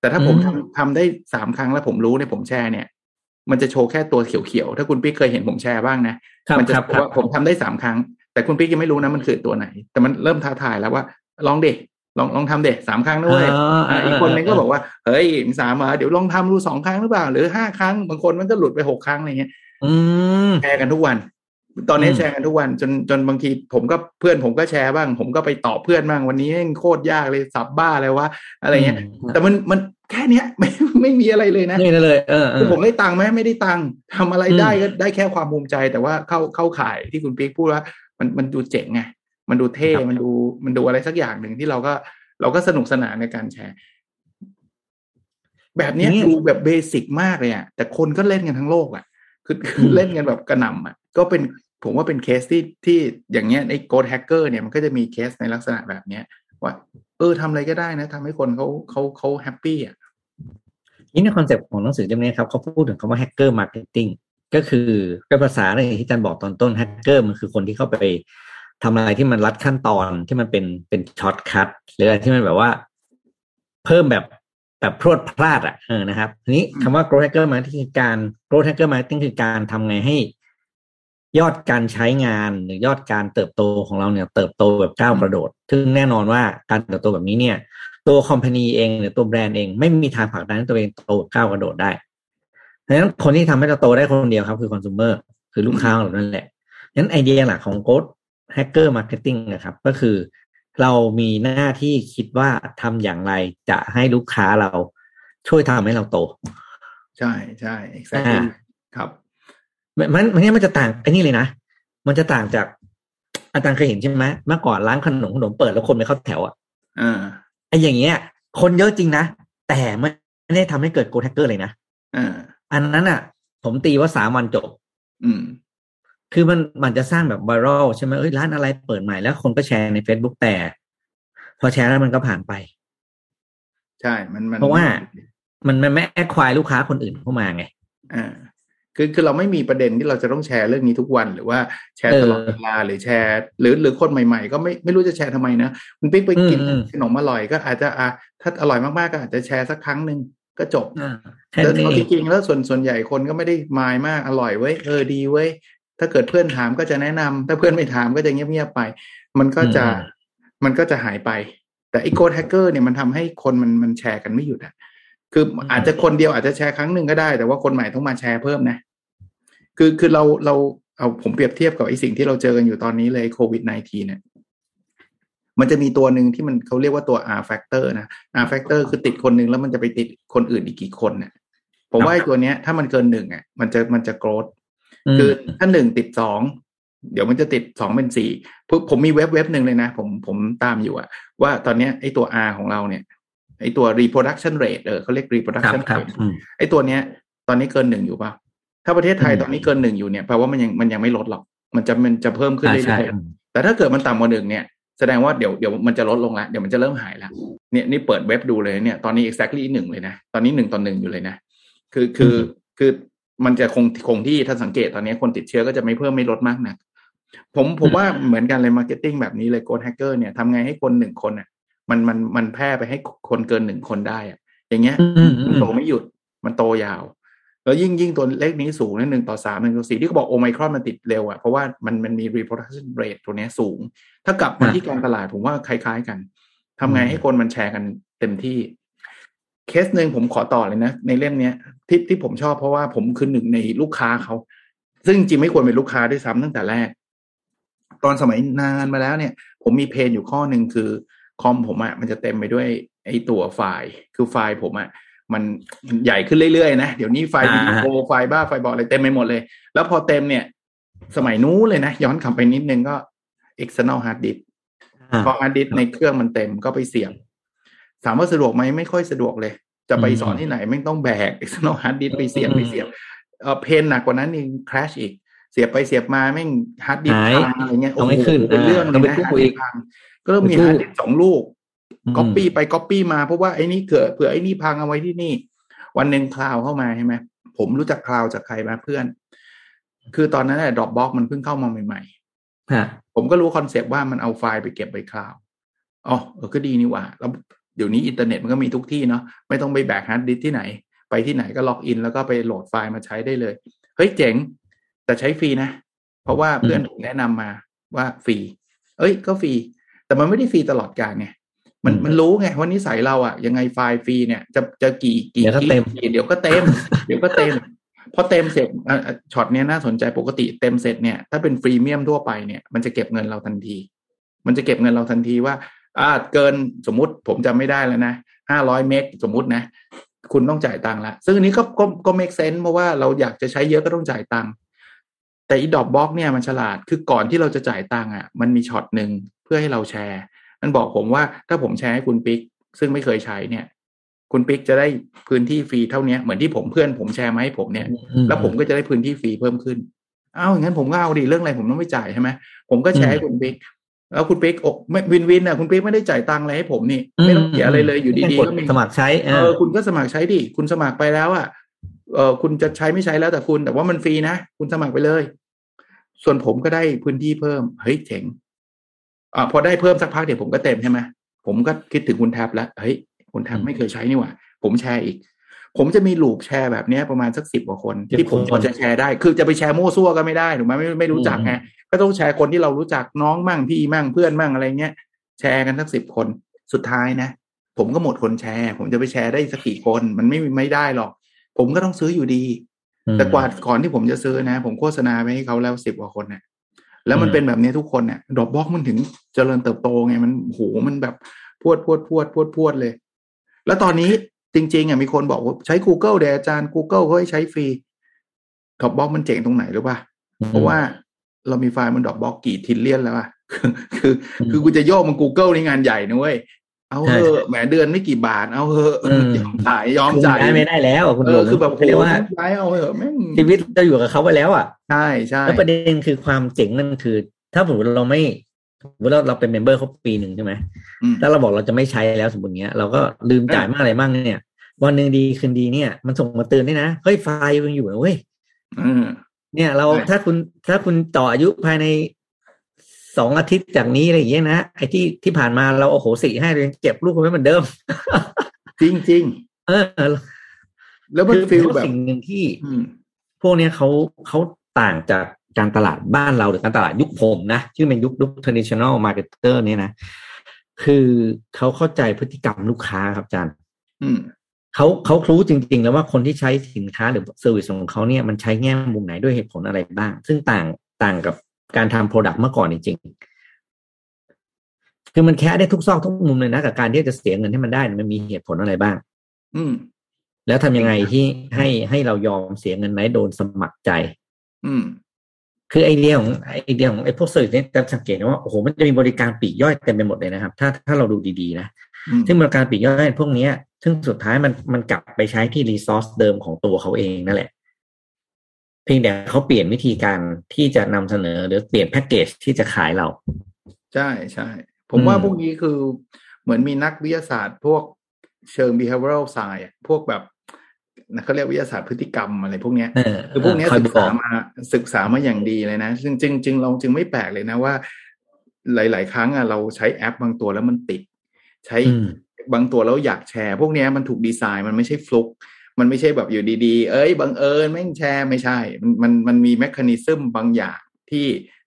แต่ถ้าผมอืมทำทำได้สามครั้งแล้วผมรู้เนี่ยผมแชร์เนี่ย มันจะโชว์แค่ตัวเขียวๆถ้าคุณปิ๊กเคยเห็นผมแชร์บ้างนะครับมัจะครับโชว์ว่าผมทำได้สามครั้ง แต่คุณปิ๊กยังไม่รู้นะมันคือตัวไหน แต่มันเริ่มท้าทายแล้วว่าลองเด็ลองลองทำเด็สามครั้งด้วยอ๋ออ่าอีกคนนึงก็บอกว่าเฮ้ยมีสามเหรอเดี๋ยวลองทำดูสองครั้งหรือเปล่า หรือห้าครั้งบางคนมันก็หลุดไปหกครั้งอะไรเงี้ยอืมแชร์กันทุกวัน ตอนนี้อืมแชร์กันทุกวันจนจนบางทีผมก็เพื่อนผมก็แชร์บ้าง ผมก็ไปตอบเพื่อนบ้างวันนี้แม่งโคตรยากเลยสับบ้าเลยวะอะไรเงี้ย แต่มันมันแค่เนี้ยไม่ไม่มีอะไรเลยนะนี่เลยเออเอคืออผมได้ตังค์ไหมไม่ได้ตังค์ทำอะไรอืมได้ก็ได้แค่ความภูมิใจ แต่ว่าเข้าเข้าข่ายที่คุณปิ๊กพูดว่า มันมันดูเจ๋งไงมันดูเท่มันดูมันดูอะไรสักอย่างหนึ่งที่เราก็เราก็สนุกสนานในการแชร์ แบบเนี้ยดูแบบเบสิกมากเลยอะแต่คนก็เล่นกันทั้งโลกอะ คือคือเล่นกันแบบกระหน่ำอะ ก็เป็น ผมว่าเป็นเคสที่ที่อย่างเงี้ยไอ้ growth hacker เนี่ยมันก็จะมีเคสในลักษณะแบบเนี้ยว่า เออทำอะไรก็ได้นะทำให้คนเขาเขาเขา happy อะนี่ในคอนเซปต์ของหนังสือเล่มนี้ครับเขาพูดถึงคำว่า hacker marketing ก็คือเป็นภาษาในที่อาจารย์บอกตอนต้นแฮกเกอร์มันคือคนที่เข้าไปทำอะไรที่มันลัดขั้นตอนที่มันเป็นเป็น shortcut หรืออะไรที่มันแบบว่า เพิ่มแบบแบบพรวดพลาดอะเออนะครับทีนี้คำว่า growth hacker marketing คือการ growth hacker marketing คือการทำไงให้ ยอดการใช้งานหรือยอดการเติบโตของเราเนี่ยเติบโตแบบก้าวกระโดด ซึ่งแน่นอนว่าการเติบโตแบบนี้เนี่ย ตัวคอมพานีเองหรือตัวแบรนด์เอง ไม่มีทางผลักดันให้ตัวเองโตแบบก้าวกระโดดได้ดังนั้นคนที่ทำให้เราโตได้คนเดียวครับคือคอน sumer คือลูกค้าของเรานั่นแหละนั้นไอเดียหลักของ growth hacker marketing นะครับ ก็คือเรามีหน้าที่คิดว่าทำอย่างไรจะให้ลูกค้าเราช่วยทำให้เราโต ใช่ใช่ exactly ครับ มันมันมันเนี่ยมันจะต่างไอ้นี่เลยนะ มันจะต่างจากอาจารย์เคยเห็นใช่ไหมเมื่อก่อนร้านขนมขนมเปิดแล้วคนไปเข้าแถวอะอ่าไอ้อย่างเงี้ย คนเยอะจริงนะ แต่ไม่ไม่ได้ทำให้เกิดโกลแฮกเกอร์เลยนะอ่าอันนั้นอะ ผมตีว่าสามวันจบ อืม คือมันมันจะสร้างแบบไวรัลใช่ไหมเอ้ยร้านอะไรเปิดใหม่แล้วคนก็แชร์ใน Facebook แต่ พอแชร์แล้วมันก็ผ่านไป ใช่ มันมันเพราะว่ามันมันไม่แอดควายลูกค้าคนอื่นเข้ามาไง อ่า คือคือเราไม่มีประเด็นที่เราจะต้องแชร์เรื่องนี้ทุกวัน หรือว่าแชร์เออตลอดเวลาหรือแชร์ หรือหรือคนใหม่ๆ ก็ไม่ไม่รู้จะแชร์ทำไมนะคุณปิ๊กไปกินอืมอืมขนมอร่อยก็อาจจะอะถ้าอร่อยมากๆก็อาจจะแชร์สักครั้งหนึ่งก็จบอ่าแค่แล้วนี้เอาจริงๆแล้วส่วนส่วนใหญ่คนก็ไม่ได้มายมากอร่อยเว้ยเออดีเว้ยถ้าเกิดเพื่อนถามก็จะแนะนำถ้าเพื่อนไม่ถามก็จะเงียบๆไป มันก็จะมันก็จะหายไป แต่ไอ้ growth hacker เนี่ยมันทำให้คนมันมันแชร์กันไม่หยุดอะคืออาจจะคนเดียวอาจจะแชร์ครั้งหนึ่งก็ได้ แต่ว่าคนใหม่ต้องมาแชร์เพิ่มนะ คือคือเราเราเอาผมเปรียบเทียบกับไอ้สิ่งที่เราเจอกันอยู่ตอนนี้เลยโควิด -19 เนี่ยมันจะมีตัวหนึ่งที่มันเขาเรียกว่าตัว R factor นะ R factor คือติดคนหนึ่งแล้วมันจะไปติดคนอื่นอีกกี่คนเนี่ยผมว่าไอ้ตัวเนี้ย ถ้ามันเกินหนึ่งอะ มันจะมันจะโกรธมคือถ้าหนึ่งติดสองเดี๋ยวมันจะติดสองเป็นสี่ผมผมมีเว็บเว็บหนึ่งเลยนะ ผมผมตามอยู่อะว่าตอนเนี้ยไอ้ตัว R ของเราเนี่ยไอ้ตัว reproduction rate เออเขาเรียกครับ reproduction ครับ rate อืมไอ้ตัวเนี้ย ตอนนี้เกินหนึ่งอยู่ป่ะ ถ้าประเทศไทยอืมตอนนี้เกินหนึ่งอยู่เนี่ยแปลว่ามันยังมันยังไม่ลดหรอก มันจะมันจะเพิ่มขึ้นใช่เรื่ใช่อยๆแต่ถ้าเกิดมันต่ำกว่าหนึ่งเนี่ยแสดงว่าเดี๋ยวเดี๋ยวมันจะลดลงแล้วเดี๋ยวมันจะเริ่มหายแล้วเนี่ยนี่เปิดเว็บดูเลยเนี่ยตอนนี้ exactly หนึ่งเลยนะ ตอนนี้หนึ่งต่อหนึ่งอยู่เลยนะ คือคือคือมันจะคงคงที่ถ้าสังเกตตอนนี้คนติดเชื้อก็จะไม่เพิ่มไม่ลดมากนะผมผมว่าเหมือนกันเลย marketing แบบนี้เลย growth hacker เนี่ยทำไงให้คนหนึ่งคนอะ มันมันมันแพร่ไปให้คนเกินหนึ่งคนได้อะ อย่างเงี้ยอืมอืมมันโตไม่หยุดมันโตยาว แล้วยิ่งยิ่งตัวเลขนี้สูงนะหนึ่งต่อสามหนึ่งต่อสี่ที่เขาบอกโอไมครอนมันติดเร็วอะเพราะว่ามันมันมี reproduction rate ตัวเนี้ยสูง ถ้ากลับมาที่การตลาดผมว่าคล้ายๆ กันทำไงให้คนมันแชร์กันเต็มที่ เคสหนึ่งผมขอต่อเลยนะ ในเล่มเนี้ยที่ที่ผมชอบเพราะว่าผมคือหนึ่งในลูกค้าเขา ซึ่งจริงไม่ควรเป็นลูกค้าด้วยซ้ำตั้งแต่แรก ตอนสมัยนานมาแล้วเนี่ย ผมมี pain อยู่ข้อหนึ่งคือคอมผมอะ่ะมันจะเต็มไปด้วยไอ้ตัวไฟล์ คือไฟล์ผมอะ่ะ มันใหญ่ขึ้นเรื่อยๆนะ เดี๋ยวนี้ไฟล์วิดีโอไฟล์บ้าไฟล์บออะไรเต็มไปหมดเลย แล้วพอเต็มเนี่ย สมัยนู้นเลยนะ ย้อนกลับไปนิดนึงก็ external hard disk อ่าพอฮาร์ดดิสก์ในเครื่องมันเต็มก็ไปเสียบถามว่าสะดวกไหมไม่ค่อยสะดวกเลย จะไปอืมสอนที่ไหนไม่ต้องแบก external hard disk ไปเสียบอืมไปเสียบเออ pain หนักกว่านั้นเอง crash อีก เสียบไปเสียบมาแม่งฮาร์ดดิสก์หายพังอะไรเงี้ยเอาไม่ขึ้นเป็นเรื่องอ่าเลต้องยไปนะกู้ฮาร์ดอีดิกสก์พังก็เริ่มมีไปกู้ฮาร์ดดิสก์สองลูกอืม ก๊อปปี้ไปก๊อปปี้มาเพราะว่าไอ้นี่เผื่อเผื่อไอ้นี่พังเอาไว้ที่นี่ วันหนึ่ง cloud เข้ามาใช่ไหมผมรู้จัก cloud จากใครมาเพื่อน คือตอนนั้น Dropbox มันเพิ่งเข้ามาใหม่ๆฮะผมก็รู้ concept ว่ามันเอาไฟล์ไปเก็บไว้ cloud อ๋อเออก็ดีนี่หว่า แล้วเดี๋ยวนี้อินเทอร์เน็ตมันก็มีทุกที่เนาะไม่ต้องไปแบกฮาร์ดดิสก์ที่ไหน ไปที่ไหนก็ล็อกอินแล้วก็ไปโหลดไฟล์มาใช้ได้เลย เฮ้ยเจ๋ง แต่ใช้ฟรีนะ เพราะว่าเพื่อนผมแนะนำมาว่าฟรี เอ้ยก็ฟรี แต่มันไม่ได้ฟรีตลอดกาลไง มันอืมมันรู้ไงว่านิสัยเราอะยังไงไฟล์ฟรีเนี่ยจะจะกี่กี่เดี๋ยวก็เต็มกี่เดี๋ยวก็เต็ม เดี๋ยวก็เต็มพอเต็มเสร็จอะอะช็อตเนี้ยน่าสนใจปกติเต็มเสร็จเนี่ยถ้าเป็น freemium ทั่วไปเนี่ยมันจะเก็บเงินเราทันที มันจะเก็บเงินเราทันทีว่าอ่าเกินสมมุติผมจำไม่ได้แล้วนะห้าร้อยเมกสมมุตินะ คุณต้องจ่ายตังค์ละซึ่งอันนี้ก็ก็ก็ make sense เพราะว่าเราอยากจะใช้เยอะก็ต้องจ่ายตังค์แต่อี Dropbox เนี่ยมันฉลาดคือก่อนที่เราจะจ่ายตังค์อะมันมีช็อตหนึ่งเพื่อให้เราแชร์ มันบอกผมว่าถ้าผมแชร์ให้คุณปิ๊กซึ่งไม่เคยใช้เนี่ย คุณปิ๊กจะได้พื้นที่ฟรีเท่าเนี้ยเหมือนที่ผมเพื่อนผมแชร์มาให้ผมเนี่ย แล้วผมก็จะได้พื้นที่ฟรีเพิ่มขึ้นอ้าวอย่างนั้นผมก็เอาดิเรื่องอะไรผมต้องไม่จ่ายใช่ไหมผมก็แชร์ให้คุณปิ๊กแล้วคุณปิ๊กอกไม่ win-win อะคุณปิ๊กไม่ได้จ่ายตังค์อะไรให้ผมนี่ไม่ต้องเสียอะไรเลยอยู่ดีๆกดก็มีสมัครใช้เอเอออคุณก็สมัครใช้ดิคุณสมัครไปแล้วอะเออคุณจะใช้ไม่ใช้แล้วแต่คุณ แต่ว่ามันฟรีนะ คุณสมัครไปเลย ส่วนผมก็ได้พื้นที่เพิ่ม เฮ้ยเจ๋ง อ่าพอได้เพิ่มสักพักเดี๋ยวผมก็เต็มใช่ไหมผมก็คิดถึงคุณแท็บแล้วเฮ้ยคุณแท็บอืมไม่เคยใช้นี่หว่า ผมแชร์อีก ผมจะมี loop แชร์แบบเนี้ยประมาณสักสิบกว่าคน ที่ผม10พอจะแชร์ได้ คือจะไปแชร์มั่วซั่วก็ไม่ได้ถูกไหมไม่ไม่รู้จักไงก็ต้องแชร์คนที่เรารู้จักน้องมั่งพี่มั่งเพื่อนมั่งอะไรเงี้ยแชร์กันสักสิบคนสุดท้ายนะ ผมก็หมดคนแชร์ ผมจะไปแชร์ได้สักกี่คนมันไม่ไม่ได้หรอก ผมก็ต้องซื้ออยู่ดี แต่กว่าก่อนที่ผมจะซื้อนะ ผมโฆษณาไปให้เขาแล้วสิบกว่าคนเนี่ย แล้วมันเป็นแบบนี้ทุกคนเนี่ยดอกบล็อกมันถึงเจริญเติบโตไงมันโหมันแบบพวดพวดพวดพวดพวดเลย แล้วตอนนี้จริงๆอะมีคนบอกว่าใช้ Google เดี๋ยวอาจารย์ Google เขาให้ใช้ฟรีDropbox มันเจ๋งตรงไหนรู้ป่ะเพราะว่าเรามีไฟล์มัน Dropbox กี่ trillion แล้วอะคือ คือคือกูจะโยกมัน Google ในงานใหญ่นะเว้ย เอาเถอะแหมเดือนไม่กี่บาท เอาเถอะยอมจ่ายยอมคุณจ่ายย้ายไม่ได้แล้วคุณเอหลองคือแบบเรียกว่าย้ายเอาเถอะแม่งชีวิตเราอยู่กับเขาไปแล้วอะใช่ใช่แล้วประเด็นคือความเจ๋งนั่นคือ ถ้าสมมติเราไม่สมมติเราเราเป็น member เขาปีหนึ่งใช่ไหมอืมถ้าเราบอกเราจะไม่ใช้แล้วสมมติเงี้ย เราก็ลืมจ่ายมากอะไรมั่งเนี่ย วันหนึ่งดีคืนดีเนี่ย มันส่งมาเตือนด้วยนะเฮ้ยไฟล์ยังอยู่นะเว้ยอืมเนี่ยเราใช่ถ้าคุณถ้าคุณต่ออายุภายใน สองอาทิตย์จากนี้อะไรอย่างเงี้ยนะไอ้ที่ที่ผ่านมาเราเอาโหสิให้เรายังเก็บลูกไว้เหมือนเดิม จริงจริงเออๆแล้วมันคือฟีลผมว่าแบบสิ่งหนึ่งที่อืมพวกเนี้ยเขาเขาต่างจากการตลาดบ้านเราหรือการตลาดยุคผมนะที่เป็นยุคยุค traditional marketer เนี่ยนะคือเขาเข้าใจพฤติกรรมลูกค้าครับอาจารย์อืมเขาเขารู้จริง ๆ แล้วว่าคนที่ใช้สินค้าหรือ service ของเขาเนี่ยมันใช้แง่มุมไหนด้วยเหตุผลอะไรบ้าง ซึ่งต่างต่างกับ การทำ product เมื่อก่อนจริงๆคือมันแค่ได้ทุกซอกทุกมุมเลยนะ กับการที่จะเสียเงินให้มันได้เนี่ยมันมีเหตุผลอะไรบ้าง อืม แล้วทำยังไงที่ให้ให้เรายอมเสียเงินไหนโดยสมัครใจ อืม คือไอเดียของไอเดียของไอพวก service เนี่ยจะสังเกตนะว่าโอ้โหมันจะมีบริการปลีกย่อยเต็มไปหมดเลยนะครับ ถ้าถ้าเราดูดีๆนะอืมซึ่งบริการปลีกย่อยพวกเนี้ยซึ่งสุดท้ายมันมันกลับไปใช้ที่ resource เดิมของตัวเขาเองนั่นแหละเพียงแต่เขาเปลี่ยนวิธีการที่จะนำเสนอหรือเปลี่ยนแพ็กเกจที่จะขายเรา ใช่ใช่ ผมว่าอืมพวกนี้คือเหมือนมีนักวิทยาศาสตร์พวกเชิง behavioral science อะพวกแบบเขาเรียกวิทยาศาสตร์พฤติกรรมอะไรพวกเนี้ยเออคือพวกเนี้ยคอยศึกบอษากมาศึกษามาอย่างดีเลยนะจึงจึงจึงเราจึงไม่แปลกเลยนะว่า หลาย ๆ ครั้งอะเราใช้แอปบางตัวแล้วมันติด ใช้อืมบางตัวแล้วอยากแชร์ พวกเนี้ยมันถูกดีไซน์มันไม่ใช่ฟลุก มันไม่ใช่แบบอยู่ดีๆ เอ้ยบังเอิญแม่งแชร์ไม่ใช่มันมันมันมีแมคานิซึมบางอย่างที่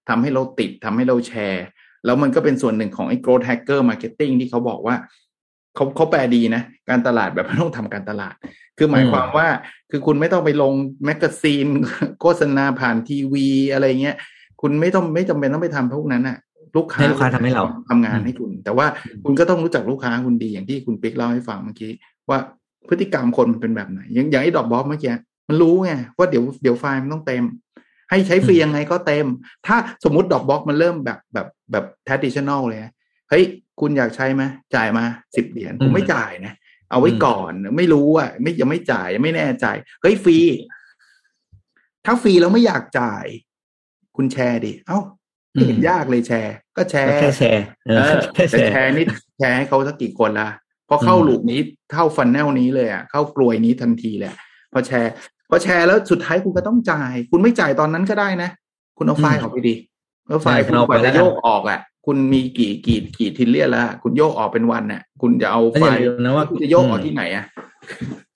ทำให้เราติดทำให้เราแชร์ แล้วมันก็เป็นส่วนหนึ่งของไอ้ growth hacker marketing ที่เขาบอกว่าเขาเขาแปลดีนะ การตลาดแบบไม่ต้องทำการตลาด คือหมายอืมความว่าคือคุณไม่ต้องไปลง magazine โฆษณาผ่านทีวีอะไรเงี้ย คุณไม่ต้องไม่จำเป็นต้องไปทำพวกนั้นอะลูกค้าให้ลูกค้าทำให้เราทำงานให้คุณ แต่ว่าคุณก็ต้องรู้จักลูกค้าคุณดีอย่างที่คุณปิ๊กเล่าให้ฟังเมื่อกี้ว่า พฤติกรรมคนมันเป็นแบบไหน อย่างอย่างไอ้ Dropbox เมื่อกี้มันรู้ไงว่าเดี๋ยวเดี๋ยวไฟล์มันต้องเต็ม ให้ใช้ฟรียังไงก็เต็ม ถ้าสมมติ Dropbox มันเริ่มแบบแบบแบบ traditional เลยนะเฮ้ยคุณอยากใช้ไหมจ่ายมาสิบเหรียญผมไม่จ่ายนะเอาไว้ก่อนไม่รู้อะไม่ยังไม่จ่ายยังไม่แน่ใจเฮ้ยฟรีถ้าฟรีแล้วไม่อยากจ่าย คุณแชร์ดิเอ้าไม่เห็นอืมยากเลยแชร์ ก็แชร์แค่แชร์เออเออแค่แชแต่แชร์นี่แชร์ให้เขาสักกี่คนละ พอเข้าอืม loop นี้เข้า funnel นี้เลยอะเข้ากรวยนี้ทันทีเลยอะพอแชร์ พอแชร์แล้วสุดท้ายคุณก็ต้องจ่าย คุณไม่จ่ายตอนนั้นก็ได้นะ คุณเอาไฟล์ออกไปดิแล้วไฟล์ใช่คุณเอากไปว่าแล้จะวกันโยกออกอะ คุณมีกี่กี่กี่ทิลเลียนแล้วอะคุณโยกออกเป็นวันน่ะ คุณจะเอาแล้วไฟอย่าล์ลืมนะว่าคุณจะโยกออกที่ไหนอะ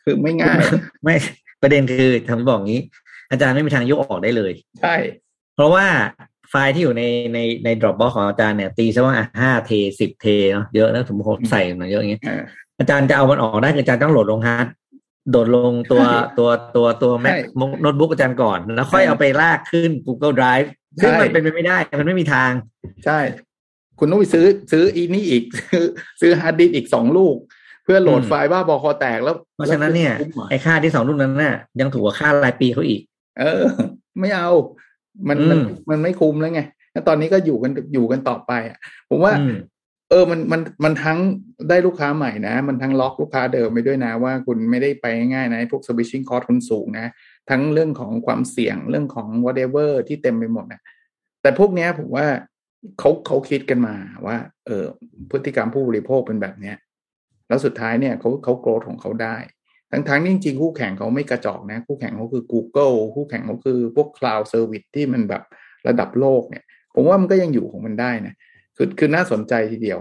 คือไม่ง่ายไม่ประเด็นคือทำบอกงี้ อาจารย์ไม่มีทางยกออกได้เลย ใช่ เพราะว่า ไฟล์ที่อยู่ในในใน Dropbox ของอาจารย์เนี่ย ตีซะว่าห้าเทสิบเทเนาะเยอะนะผมผมใส่มาเยอะอย่างเงี้ยเอออาจารย์จะเอามันออกได้คืออาจารย์ต้องโหลดลงฮาร์ดโดดลงตัวใช่ตัวตัวตัว Mac ใช่โน้ตบุ๊กอาจารย์ก่อน แล้วค่อยใช่เอาไปลากขึ้น Google Drive ซึ่งใช่มันเป็นไปไม่ได้ มันไม่มีทาง ใช่ คุณต้องไปซื้อซื้ออีนี่อีก ซื้อซื้อฮาร์ดดิสก์อีกสองลูก เพื่อโหลดอืมไฟล์บ้าบอคอแตกแล้ว เพราะฉะนั้นเนี่ยแล้วคุ้มเหรอไอ้ค่าที่สองรุ่นนั้นน่ะ ยังถูกกว่าค่ารายปีเขาอีก เออ ไม่เอา มันอืมมันมันไม่คุ้มแล้วไงแล้วตอนนี้ก็อยู่กันอยู่กันต่อไปอะผมว่าอืมเออมันมันมันทั้งได้ลูกค้าใหม่นะ มันทั้งล็อกลูกค้าเดิมไปด้วยนะ ว่าคุณไม่ได้ไปง่ายๆนะไอ้พวก switching cost คุณสูงนะ ทั้งเรื่องของความเสี่ยงเรื่องของ whatever ที่เต็มไปหมดนะแต่พวกเนี้ยผมว่าเขาเขาคิดกันมาว่า เออพฤติกรรมผู้บริโภคเป็นแบบเนี้ยแล้วสุดท้ายเนี่ยเขาเขาโกรธของเขาได้ ทั้งทั้งๆที่จริงๆคู่แข่งเขาไม่กระจอกนะ คู่แข่งเขาคือ Google คู่แข่งเขาคือพวก cloud service ที่มันแบบระดับโลกเนี่ย ผมว่ามันก็ยังอยู่ของมันได้นะคือคือน่าสนใจทีเดียว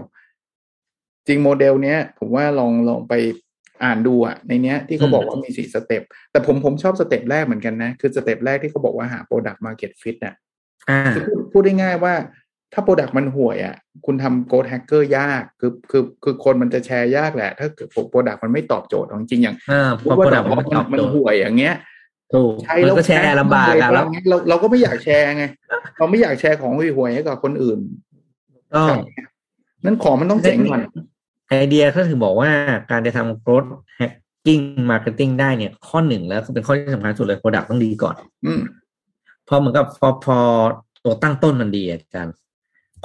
จริงโมเดลเนี้ย ผมว่าลองลองไปอ่านดูอะในเนี้ยที่เขาบอกว่ามีสี่สเต็ปแต่ผมผมชอบสเต็ปแรกเหมือนกันนะ คือสเต็ปแรกที่เขาบอกว่าหา product market fit น่ะอ่าคือพูดพูดได้ง่ายว่า ถ้า product มันห่วยอะคุณทำ growth hacker ยากคือคือคือคนมันจะแชร์ยากแหละ ถ้าเกิด product มันไม่ตอบโจทย์ของจริงอย่างอ่าพูดว่า product มันมันตอบโจทย์ห่วยอย่างเงี้ยถูกใช้มันแล้วก็แชร์ลำบากอะแล้วเราเราก็ไม่อยากแชร์ไงเราไม่อยากแชร์ของห่วยๆให้กับคนอื่นต้องนั้นของมันต้องเจ๋งก่อนไอเดียก็ถึงบอกว่าการจะทำ growth hacking marketing ได้เนี่ย ข้อหนึ่งแล้วคือเป็นข้อที่สำคัญสุดเลย product ต้องดีก่อน อืมเพราะเหมือนกับพอพอตัวตั้งต้นมันดีอาจารย์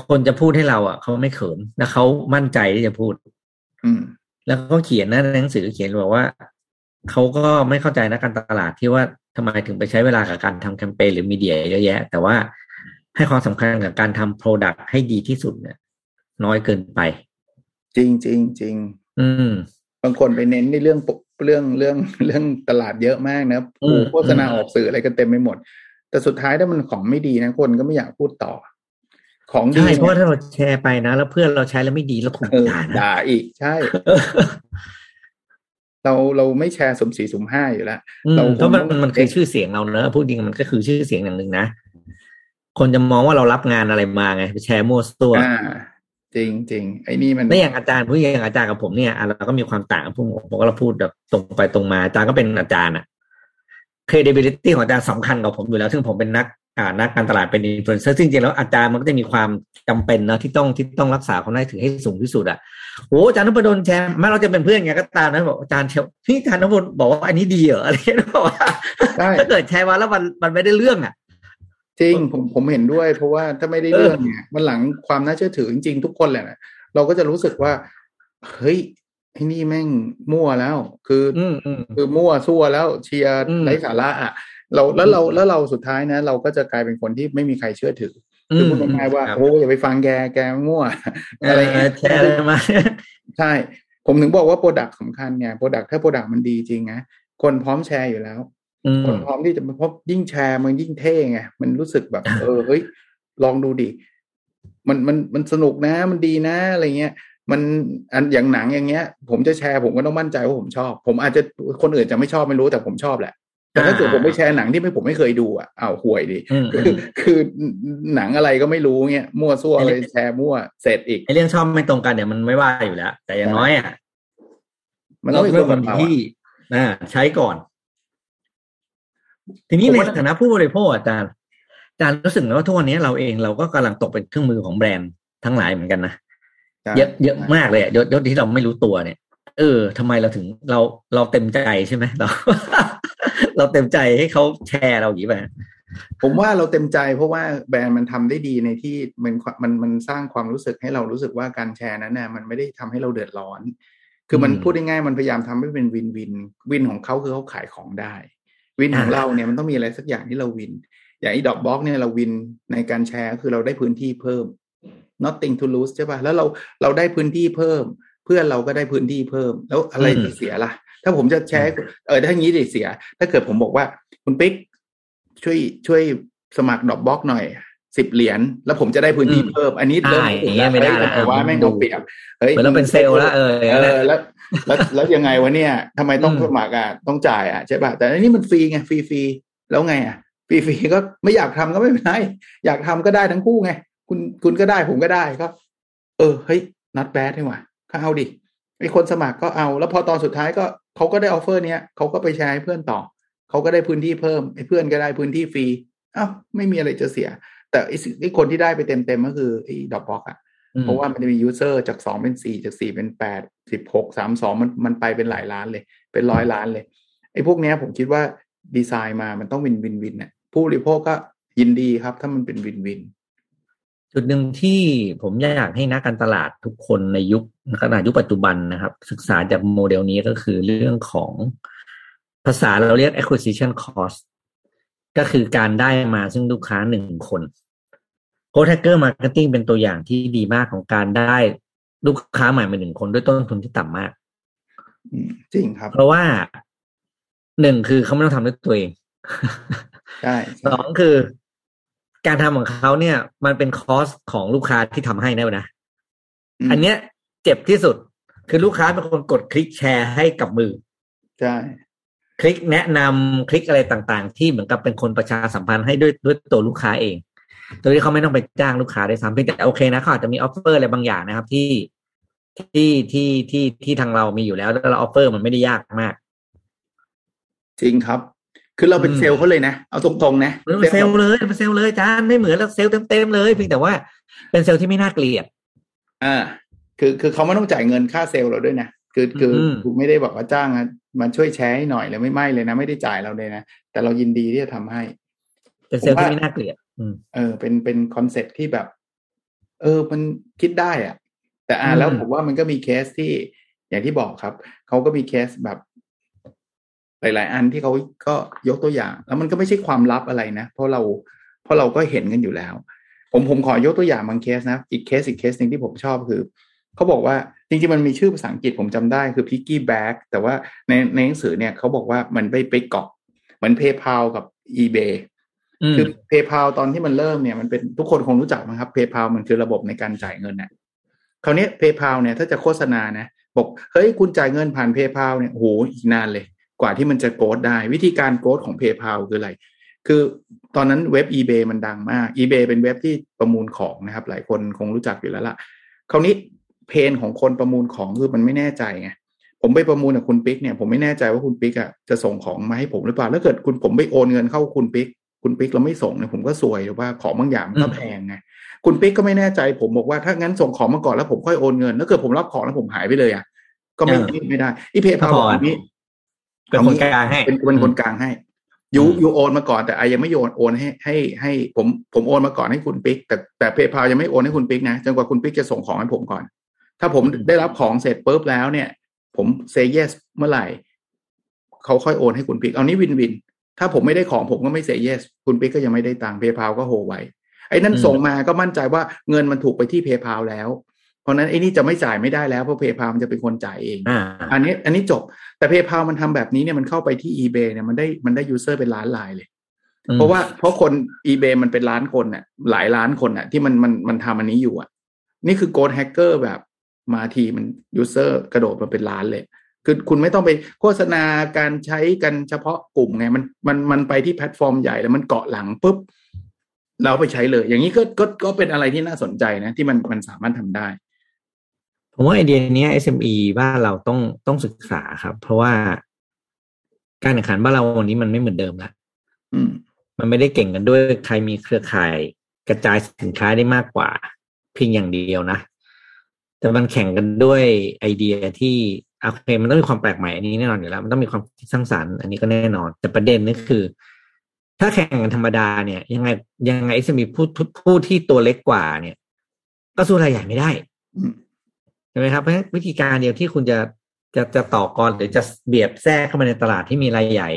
คนจะพูดให้เราอะเขาไม่เขินแล้วเขามั่นใจที่จะพูด อืม แล้วก็เขียนนะในหนังสือเขียนบอกว่าเขาก็ไม่เข้าใจนะการตลาดที่ว่าทำไมถึงไปใช้เวลากับการทำแคมเปญหรือมีเดียเยอะแยะ แต่ว่าให้ความสำคัญกับการทำโปรดักต์ให้ดีที่สุดเนี่ย น้อยเกินไป จริงจริงจริงอืม บางคนไปเน้นในเรื่องปกเรื่องเรื่องเรื่องตลาดเยอะมากนะอืมโฆษณาออกสื่ออะไรกันเต็มไปหมด แต่สุดท้ายถ้ามันของไม่ดีนะคนก็ไม่อยากพูดต่อ ของดีใช่เพราะว่าถ้าเราแชร์ไปนะ แล้วเพื่อนเราใช้แล้วไม่ดีแล้วถูกเออด่านะด่าอีกใช่ เราเราไม่แชร์สมสี่สมห้าอยู่แล้วอืมเราเพราะมันคงต้องมันคือชื่อเสียงเราเนอะพูดจริงมันก็คือชื่อเสียงอย่างหนึ่งนะคนจะมองว่าเรารับงานอะไรมาไงไปแชร์มั่วตัวอ่าจริงจริงไอ้นี่มันแล้วอย่างอาจารย์พูดอย่างอาจารย์กับผมเนี่ยอะเราก็มีความต่างผมผมก็เราพูดแบบตรงไปตรงมาอาจารย์ก็เป็นอาจารย์อะ credibility ของอาจารย์สำคัญกับผมอยู่แล้ว ซึ่งผมเป็นนักอ่า นักการตลาดเป็นอินฟลูเอนเซอร์ซึ่งจริงๆแล้วอาจารย์มันก็จะมีความจำเป็นเนอะที่ต้องที่ต้องรักษาความน่าเชื่อถือให้สูงที่สุดอะโอ้อาจารย์นพดลแชร์แม้เราจะเป็นเพื่อนไงก็ตามนะบอกอาจารย์เชลพี่อาจารย์นพดลบอกว่าอันนี้ดีเหรออะไรเงี้ยบอกว่าใช่ถ้าเกิดแชร์มาแล้วมันมันไม่ได้เรื่องอะจริงผมผมเห็นด้วย เพราะว่าถ้าไม่ได้เรื่องเนี่ยมันหลังความน่าเชื่อถือจริงๆทุกคนแหละนะเราก็จะรู้สึกว่าเฮ้ยไอ้นี่แม่งมั่วแล้ว คืออืมอืมคือมั่วซั่วแล้วเชียร์อืมไร้สาระอะ เราแล้วเราแล้วเราสุดท้ายนะ เราก็จะกลายเป็นคนที่ไม่มีใครเชื่อถืออคือพูดง่ายๆว่าครับโอ้อย่าไปฟังแกแกมั่วเออะไรอเงี้ยแชร์อะไรมาใช่ ผมถึงบอกว่า product สำคัญไง product ถ้า product มันดีจริงนะคนพร้อมแชร์อยู่แล้วอืมคนพร้อมที่จะเพราะยิ่งแชร์มันยิ่งเท่ไงมันรู้สึกแบบ เออเฮ้ยลองดูดิมันมันมันสนุกนะมันดีนะอะไรเงี้ยมันอันอย่างหนังอย่างเงี้ย ผมจะแชร์ผมก็ต้องมั่นใจว่าผมชอบ ผมอาจจะคนอื่นจะไม่ชอบไม่รู้แต่ผมชอบแหละ แต่ถ้าเกิดผมไปแชร์หนังที่ไม่ผมไม่เคยดูอะอ้าวห่วยดิอืมคือคือหนังอะไรก็ไม่รู้เงี้ยมั่วซั่วเลยแชร์มั่วเสร็จอีกไอเรื่องชอบไม่ตรงกันเนี่ยมันไม่ว่าอยู่แล้ว แต่อย่างน้อยอะมันต้องมีเรื่คอนงแบบเราที่อะอ่าใช้ก่อน ทีนี้ผมในว่าฐานะผู้บริโภคอาจารย์อาจารย์รู้สึกไหมว่าทุกวันนี้เราเองเราก็กำลังตกเป็นเครื่องมือของแบรนด์ทั้งหลายเหมือนกันนะใช่เยอะเยอะมากเลยอะเยอะเยอะที่เราไม่รู้ตัวเนี่ย เออทำไมเราถึงเราเราเต็มใจใช่ไหมเรา เราเต็มใจให้เขาแชร์เราอย่างนี้ไปผมว่าเราเต็มใจเพราะว่าแบรนด์มันทำได้ดีในที่มันมันมันสร้างความรู้สึกให้เรารู้สึกว่าการแชร์นั้นน่ะมันไม่ได้ทำให้เราเดือดร้อน คือมันอืมพูดง่ายๆมันพยายามทำให้เป็นวินวินวินของเขาคือเขาขายของได้ วินของอ่าเราเนี่ยมันต้องมีอะไรสักอย่างที่เราวิน อย่างไอ้ดอกบล็อกเนี่ยเราวินในการแชร์คือเราได้พื้นที่เพิ่ม nothing to lose ใช่ป่ะแล้วเราเราได้พื้นที่เพิ่มเพื่อนเราก็ได้พื้นที่เพิ่ม แล้วอะไรอืมจะเสียล่ะ ถ้าผมจะแชร์เออถ้าอย่างนี้ดิเสีย ถ้าเกิดผมบอกว่า คุณปิ๊กช่วยช่วยสมัครดอกบล็อกหน่อยสิบเหรียญแล้วผมจะได้พื้นที่เพิ่ม อันนี้เริ่มใช่รู้สึกอย่างเงี้ยไม่ได้แล้วละแต่ว่าเออแม่งดูเอาเปรียบเฮ้ยเหมือนเราเป็นเซลล์แล้วเอออย่างเอนั้นแหละอแล้วแล้วแล้วยังไงวะเนี่ยทำไมต้องอืมสมัครอะต้องจ่ายอะใช่ป่ะแต่อันนี้มันฟรีไงฟรีฟรีแล้วไงอะฟรีฟรีก็ไม่อยากทำก็ไม่เป็นไรอยากทำก็ได้ทั้งคู่ไง คุณคุณก็ได้ผมก็ได้ก็ เออเฮ้ย not bad นี่หว่า ก็เอาดิไอคนสมัครก็เอา แล้วพอตอนสุดท้ายก็เขาก็ได้ offer เนี้ยเขาก็ไปแชร์ให้เพื่อนต่อ เขาก็ได้พื้นที่เพิ่มไอ้เพื่อนก็ได้พื้นที่ฟรีเอ้าไม่มีอะไรจะเสีย แต่ไอ้สิ่งไอ้คนที่ได้ไปเต็มเต็มๆก็คือไอ้ Dropbox อะอืมเพราะว่ามันจะมี user จากสองเป็นสี่จากสี่เป็นแปดสิบหกสามสองมันมันไปเป็นหลายล้านเลย เป็นร้อยล้านเลยไอ้พวกเนี้ยผมคิดว่าดีไซน์มามันต้อง win win win เนี่ยผู้บริโภคก็ยินดีครับ ถ้ามันเป็น win win จุดหนึ่งที่ผมอยากให้นักการตลาดทุกคนในยุคขนาดยุคปัจจุบันนะครับ ศึกษาจากโมเดลนี้ก็คือเรื่องของภาษาเราเรียก acquisition cost ก็คือการได้มาซึ่งลูกค้าหนึ่งคนโ o แ Hacker Marketing เป็นตัวอย่างที่ดีมากของการได้ลูกค้าใหม่มาหนึ่งคนด้วยต้นทุนที่ต่ำมากอืมจริงครับ เพราะว่าหนึ่งคือเขาไม่ต้องทำด้วยตัวเองใช่สองคือ การทำของเขาเนี่ย มันเป็นคอสของลูกค้าที่ทำให้นะนะมอันเนี้ยเจ็บที่สุดคือลูกค้าเป็นคนกดคลิกแชร์ให้กับมือ ใช่ คลิกแนะนำคลิกอะไรต่างๆ ที่เหมือนกับเป็นคนประชาสัมพันธ์ให้ด้วยด้วยตัวลูกค้าเองโดยที่เขาไม่ต้องไปจ้างลูกค้าด้วยซ้ำเพียงแต่โอเคนะเขาอาจจะมี offer อะไรบางอย่างนะครับ ที่ที่ที่ที่ที่ทางเรามีอยู่แล้วแล้วเรา offer มันไม่ได้ยากมาก จริงครับ คือเราเป็นอืมเซลส์เขาเลยนะ เอาตรงๆนะเป็นเซลส์เลยเป็นเซลส์เลยจารย์ไม่เหมือนแล้วเซลส์เต็มๆเลยเพียงแต่ว่าเป็นเซลส์ที่ไม่น่าเกลียดอ่าคือคือเขาไม่ต้องจ่ายเงินค่าเซลส์เราด้วยนะคือคืออมคือไม่ได้บอกว่าจ้างอะมาช่วยแชร์ให้หน่อยเลยไม่ไม่เลยนะ ไม่ได้จ่ายเราเลยนะ แต่เรายินดีที่จะทำให้เป็นเซลส์ผมว่าที่ไม่น่าเกลียดอืมเออ เป็นเป็น concept ที่แบบ เออ มันคิดได้อะแต่อ่าอืมแล้วผมว่ามันก็มีเคสที่อย่างที่บอกครับเขาก็มีเคสแบบ หลาย ๆ อันที่เขาก็ยกตัวอย่าง แล้วมันก็ไม่ใช่ความลับอะไรนะ เพราะเราเพราะเราก็เห็นกันอยู่แล้ว ผมผมขอยกตัวอย่างบางเคสนะ อีกเคสอีกเคสหนึ่งที่ผมชอบคือเขาบอกว่าจริง ๆ มันมีชื่อภาษาอังกฤษผมจำได้คือ piggy bag แต่ว่าในในหนังสือเนี่ยเขาบอกว่ามันไปไปเกาะเหมือน PayPal กับ eBay อืมคือ PayPal ตอนที่มันเริ่มเนี่ยมันเป็นทุกคนคงรู้จักมั้งครับ PayPal มันคือระบบในการจ่ายเงินนะคราวนี้ PayPal เนี่ยถ้าจะโฆษณานะบอกเฮ้ยคุณจ่ายเงินผ่าน PayPal เนี่ยโอ้โหอีกนานเลย กว่าที่มันจะโกดได้ วิธีการโกดของ PayPal คืออะไร คือตอนนั้นเว็บ eBay มันดังมาก eBay เป็นเว็บที่ประมูลของนะครับ หลายคนคงรู้จักอยู่แล้วล่ะคราวนี้เพนของคนประมูลของคือมันไม่แน่ใจไงผมไปประมูลกับคุณปิ๊กเนี่ยผมไม่แน่ใจว่าคุณปิ๊กอะจะส่งของมาให้ผมหรือเปล่าแล้วเกิดคุณผมไปโอนเงินเข้าคุณปิ๊กคุณปิ๊กเราไม่ส่งเนี่ยผมก็ซวยหรือว่าของบางอย่างมันก็อืมแพงไงคุณปิ๊กก็ไม่แน่ใจ ผมบอกว่าถ้างั้นส่งของมาก่อนแล้วผมค่อยโอนเงิน แล้วเกิดผมรับของแล้วผมหายไปเลยอะก็ไม่ไม่ไม่ได้อีเพย์พาบอกอย่างนี้ เป็นคนกลางให้เป็นเป็นคนกลางให้ยูอืมยูโอนมาก่อนแต่ไอยังไม่โยนโอนให้ให้ให้ผมผมโอนมาก่อนให้คุณปิ๊ก แต่แต่เพย์พายังไม่โอนให้คุณปิ๊กนะจนกว่าคุณปิ๊กจะส่งของให้ผมก่อน ถ้าผมได้รับของเสร็จปุ๊บแล้วเนี่ย ผมเซย์ yes เมื่อไหร่เขาค่อยโอนให้คุณปิ๊กเอานี้วินวิน ถ้าผมไม่ได้ของผมก็ไม่เซย์ yes คุณปิ๊กก็ยังไม่ได้ตังค์เพย์พาก็โฮไว้ไอ้นั่นอืมส่งมาก็มั่นใจว่าเงินมันถูกไปที่เพย์พาแล้ว เพราะฉะนั้นไอ้นี่จะไม่จ่ายไม่ได้แล้วเพราะเพย์พามันจะเป็นคนจ่ายเองอ่าอันนี้อันนี้จบ แต่ PayPal มันทำแบบนี้เนี่ยมันเข้าไปที่ eBay เนี่ยมันได้มันได้ user เป็นล้านรายเลยอืมเพราะว่าเพราะคน eBay มันเป็นล้านคนน่ะหลายล้านคนน่ะที่มันมันมันทำอันนี้อยู่อะ นี่คือ growth hacker แบบมาทีมัน user กระโดดมาเป็นล้านเลย คือคุณไม่ต้องไปโฆษณาการใช้กันเฉพาะกลุ่มไงมันมันมันไปที่แพลตฟอร์มใหญ่แล้วมันเกาะหลังปุ๊บเราไปใช้เลย อย่างนี้ก็ก็ก็เป็นอะไรที่น่าสนใจนะ ที่มันมันสามารถทำได้ ผมว่าไอเดียเนี้ย SME บ้านเราต้องต้องศึกษาครับ เพราะว่าการแข่งขันบ้านเราวันนี้มันไม่เหมือนเดิมละอืมมันไม่ได้เก่งกันด้วยใครมีเครือข่ายกระจายสินค้าได้มากกว่า เพียงอย่างเดียวนะ แต่มันแข่งกันด้วยไอเดียที่โอเคมันต้องมีความแปลกใหม่อันนี้แน่นอนอยู่แล้ว มันต้องมีความคิดสร้างสรรค์อันนี้ก็แน่นอน แต่ประเด็นนี่คือ ถ้าแข่งกันธรรมดาเนี่ย ยังไงยังไงจะมีผู้ผู้ผู้ที่ตัวเล็กกว่าเนี่ย ก็สู้รายใหญ่ไม่ได้อืม ใช่ไหมครับเพราะวิธีการเดียวที่คุณจะจะจะต่อกรหรือจะเบียดแทรกเข้ามาในตลาดที่มีรายใหญ่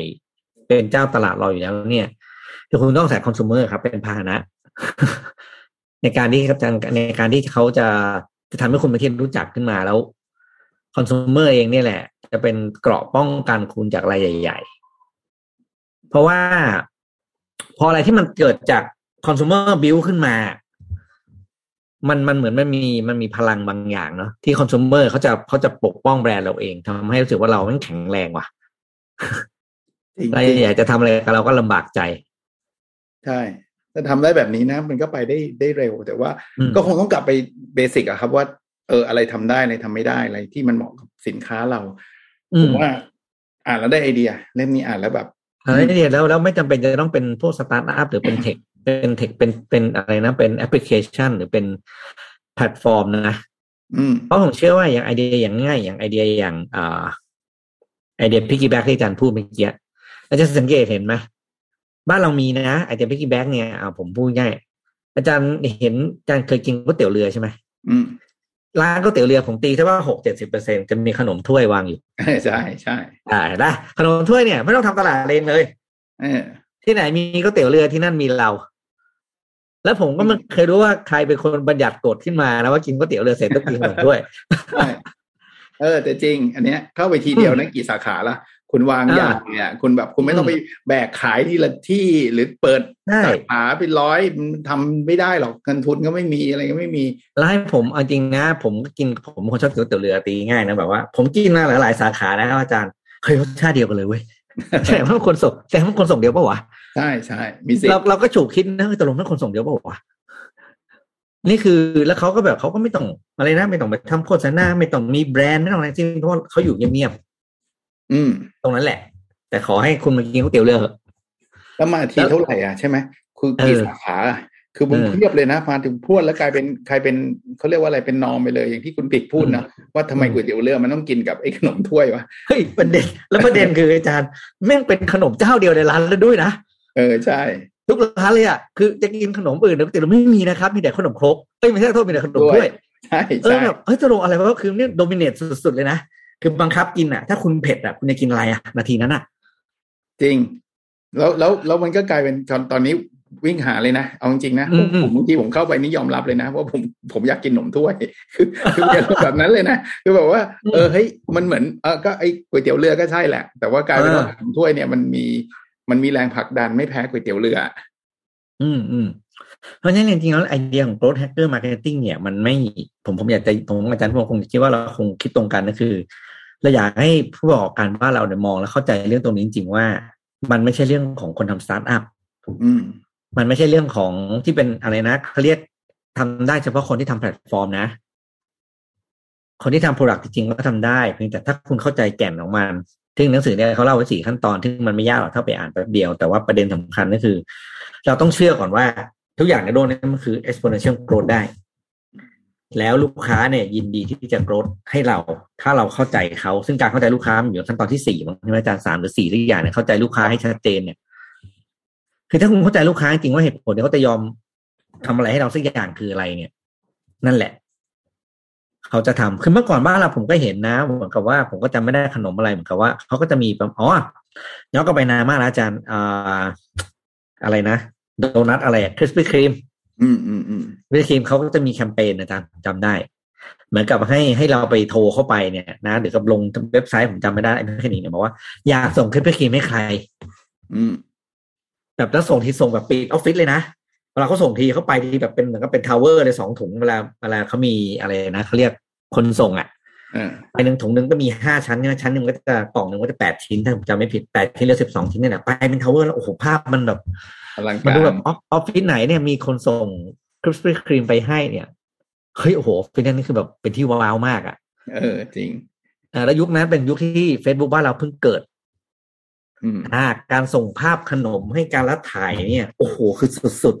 เป็นเจ้าตลาดรออยู่แล้ว เนี่ยคือคุณต้องใส่คอน sumer ครับ เป็นพาหนะ ในการที่ครับในการที่เขาจะจะทำให้คุณเป็นที่รู้จักขึ้นมาแล้วคอน sumer เองเนี่ยแหละ จะเป็นเกราะป้องกันคุณจากรายใหญ่ ๆ เพราะว่าพออะไรที่มันเกิดจากคอน sumer build ขึ้นมา มันมันเหมือนมันมีมันมีพลังบางอย่างเนาะที่คอน sumer เขาจะเขาจะปกป้องแบรนด์เราเองทำให้รู้สึกว่าเราแม่งแข็งแรงว่ะจริงๆรายใหญ่จะทำอะไรกับเราก็ลำบากใจ ใช่ถ้าทำได้แบบนี้นะ มันก็ไปได้ได้เร็ว แต่ว่าอืมก็คงต้องกลับไปเบสิกอะครับ ว่าเอออะไรทำได้อะไรทำไม่ได้อะไรที่มันเหมาะกับสินค้าเราอืผมมว่า อ่านแล้วได้ไอเดีย เล่มนี้อ่านแล้วแบบอะไรเนี่ยแล้วแล้วไม่จำเป็นจะต้องเป็นพวกสตาร์ทอัพหรือเป็น tech เป็น tech เป็นเป็นอะไรนะ เป็นแอปพลิเคชัน หรือเป็นแพลตฟอร์มนะอืมเพราะผมเชื่อว่าอย่างไอเดียอย่างง่าย อย่างไอเดียอย่างอ่าไอเดีย piggyback ที่อาจารย์พูดเมื่อกี้อาจารย์สังเกตเห็นไหมบ้านเรามีนะไอเดีย piggyback เนี่ยอ่าผมพูดง่าย อาจารย์เห็นอาจารย์เคยกินก๋วยเตี๋ยวเรือใช่ไหมอืมร้านก๋วยเตี๋ยวเรือผมตีซะว่าหกเจ็ดสิบเปอร์เซ็นจะมีขนมถ้วยวางอยู่ใช่ใช่อ่าเห็นปะขนมถ้วยเนี่ย ไม่ต้องทำตลาดเองเลยเออที่ไหนมีก๋วยเตี๋ยวเรือที่นั่นมีเรา แล้วผมก็ไม่เคยรู้ว่าใครเป็นคนบัญญัติกฎขึ้นมานะว่ากินก๋วยเตี๋ยวเรือเสร็จต้องกินขนมถ้วยใช่เออแต่จริง อันเนี้ยเข้าไปทีเดียวนะกี่สาขาละคุณวางอ่ายาเนี่ย คุณแบบคุณไม่ต้องไปแบกขายทีละที่หรือเปิดใช่สาขาเป็นร้อยมันทำไม่ได้หรอกเงินทุนก็ไม่มีอะไรก็ไม่มีแล้วให้ผมเอาจริงนะ ผมก็กินผมเป็นคนชอบกินก๋วยเตี๋ยวเรือตีง่ายนะแบบว่าผมกินมาหลายๆสาขานะครับอาจารย์เฮ้ยรสชาติเดียวกันเลยเว้ยแต่ว่าคนส่งแต่ว่าคนส่งเดียวปะวะ ใช่ใช่มีสิทเราธิ์เราก็ฉุกคิดนะเฮ้ยตกลงนั่นคนส่งเดียวปะวะนี่คือแล้วเขาก็แบบเขาก็ไม่ต้องอะไรนะไม่ต้องไปทำโฆษณาไม่ต้องมีแบรนด์ไม่ต้องอะไรจริงเพราะว่าเขาอยู่เงียบอืมๆตรงนั้นแหละ แต่ขอให้คุณมากินก๋วยเตี๋ยวเรือเถอะแล้วมาทีเท่าไหร่อะใช่ไหมคือกี่เออสาขาอะคือมันเออเทียบเลยนะมาถึงพรวดแล้วกลายเป็นใครเป็นเขาเรียกว่าอะไรเป็นนอมไปเลย อย่างที่คุณปิกพูดนะว่าทำไมอืมก๋วยเตี๋ยวเรือมันต้องกินกับไอ้ขนมถ้วยวะเฮ้ยประเด็นแล้วประเด็นคืออาจารย์แม่งเป็นขนมเจ้าเดียวในร้านแล้วด้วยนะ เออใช่ ทุกร้านเลยอะคือจะกินขนมอื่นแต่เราไม่มีนะครับ มีแต่ขนมครกเอ้ยไม่ใช่โทษมีแต่ขนมถ้วยใช่เออใช่แบบเฮ้ยจะลงอะไรวะคือเนี่ยโดมิเนตสุดๆเลยนะคือบังคับกินอะ ถ้าคุณเผ็ดอะคุณจะกินอะไรอะนาทีนั้นอะ จริง แล้วแล้วแล้วมันก็กลายเป็นตอนตอนนี้วิ่งหาเลยนะ เอาจริงๆนะอืมอืมผมบางทีผมเข้าไปนี่ยอมรับเลยนะว่าผมผมอยากกินขนมถ้วย คือคือเป็นแบบนั้นเลยนะคือแบบว่า เออเฮ้ยมันเหมือนเออก็ไอ้ก๋วยเตี๋ยวเรือก็ใช่แหละ แต่ว่ากลายเป็นว่าขนมถ้วยเนี่ยมันมี มันมีแรงผลักดันไม่แพ้ก๋วยเตี๋ยวเรือ อืมอืมเพราะฉะนั้นจริงๆแล้วไอเดียของ growth hacker marketing เนี่ย มันไม่ผมผมอยากจะผมอาจารย์ผมคงคิดว่าเราคงคิดตรงกันก็คือเราอยากให้ผู้ประกอบการบ้านเราเนี่ยมองและเข้าใจเรื่องตรงนี้จริงๆว่า มันไม่ใช่เรื่องของคนทำสตาร์ทอัพมันไม่ใช่เรื่องของที่เป็นอะไรนะเขาเรียกทำได้เฉพาะคนที่ทำแพลตฟอร์มนะ คนที่ทำ product จริงๆก็ทำได้ เพียงแต่ถ้าคุณเข้าใจแก่นของมัน ซึ่งหนังสือเนี่ยเขาเล่าไว้สี่ขั้นตอนซึ่งมันไม่ยากหรอกถ้าไปอ่านแป๊บเดียว แต่ว่าประเด็นสำคัญก็คือ เราต้องเชื่อก่อนว่าทุกอย่างในโลกนี้มันคือ exponential growth ได้ แล้วลูกค้าเนี่ยยินดีที่จะ growth ให้เรา ถ้าเราเข้าใจเขา ซึ่งการเข้าใจลูกค้ามันอยู่ขั้นตอนที่สี่มั้งใช่ไหมอาจารย์สามหรือสี่ทุกอย่างเนี่ยเข้าใจลูกค้าให้ชัดเจนเนี่ย คือถ้าคุณเข้าใจลูกค้าจริงว่าเหตุผลที่เขาจะยอมทำอะไรให้เราสักอย่างคืออะไรเนี่ย นั่นแหละ เขาจะทำคือเมื่อก่อนบ้านเราผมก็เห็นนะเหมือนกับว่า ผมก็จำไม่ได้ขนมอะไรเหมือนกับว่าเขาก็จะมีแบบอ๋อย้อนกลับไปนานมากแล้วอาจารย์อ่าอะไรนะโดนัทอะไร Krispy Kremeอืมอืมอืม Krispy Kreme เขาก็จะมีแคมเปญอาจารย์จำได้ เหมือนกับให้ให้เราไปโทรเข้าไปเนี่ยนะหรือกับลงเว็บไซต์ผมจำไม่ได้ไอ้แค่นี้เนี่ยบอกว่าอยากส่ง Krispy Kreme ให้ใคร อืมแบบแล้วส่งทีส่งแบบปิดออฟฟิศเลยนะ เวลาเขาส่งทีเขาไปทีแบบเป็นเหมือนกับเป็น tower เลยสองถุงเวลาเวลาเขามีอะไรนะเขาเรียกคนส่งอะอ่าไปหนึ่งถุงหนึ่งก็มีห้าชั้นใช่ไหมชั้นหนึ่งก็จะกล่องหนึ่งก็จะแปดชิ้นถ้าผมจำไม่ผิดแปดชิ้นหรือสิบสองชิ้นเนี่ยแหละไปเป็น tower แล้วโอ้โหภาพมันแบบอลังมันกาดูรแบบออฟออฟฟิศไหนเนี่ยมีคนส่งคริสปี้ครีมไปให้เนี่ยเฮ้ยโอ้โหฟินนี่คือแบบเป็นที่ว้าวมากอะ เออจริงอ่าแล้วยุคนั้นเป็นยุคที่ Facebook บ้านเราเพิ่งเกิด อืมอ่าการส่งภาพขนมให้การรับถ่ายเนี่ยโอ้โหคือสุด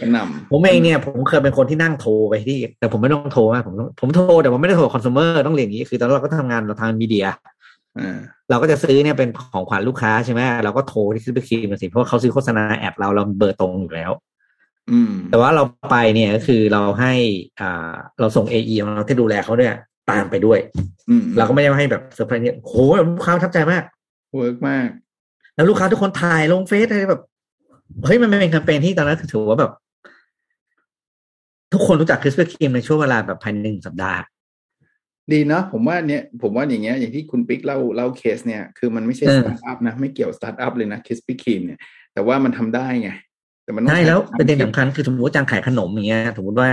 กระหนๆผมเองเนี่ยผมเคยเป็นคนที่นั่งโทรไปที่ แต่ผมไม่ต้องโทรนะผมต้องผมโทรแต่ผมไม่ได้โทรคอน sumer ต้องเรียนอย่างนี้คือตอนนั้นเราก็ทำงานเราทางมีเดียำอ่าเราก็จะซื้อเนี่ยเป็นของขวัญลูกค้าใช่ไหมเราก็โทรที่ซื้อไปคีมาสิเพราะว่าเขาซื้อโฆษณาแอดเราเราเบอร์ตรงอยู่แล้วอืมแต่ว่าเราไปเนี่ยก็คือเราให้อ่าเราส่งเอของเราที่ดูแลเขาเนี่ยตามไปด้วยอืมเราก็ไม่ได้ให้แบบเซอร์ไพรส์เนี่ยโหลูกค้าประทับใจมากเวิร์กมาก แล้วลูกค้าทุกคนถ่ายลงเฟซอะไรแบบเฮ้ยมันเป็นแคมเปญที่ตอนนั้นคือถือว่าแบบ ทุกคนรู้จักคริสปี้ครีมในช่วงเวลาแบบภายในหนึ่งสัปดาห์ ดีเนาะผมว่าเนี่ยผมว่าอย่างเงี้ยอย่างที่คุณปิ๊กเล่าเล่าเคสเนี่ย คือมันไม่ใช่เอสอตาร์ทอัพนะ ไม่เกี่ยวสตาร์ทอัพเลยนะคริสปี้ครีมเนี่ย แต่ว่ามันทำได้ไงแต่มันต้องใช่แล้วใช้ประเด็นสำคัญคือสมมติว่าอาจารย์ขายขนมอย่างเงี้ยสมมติว่า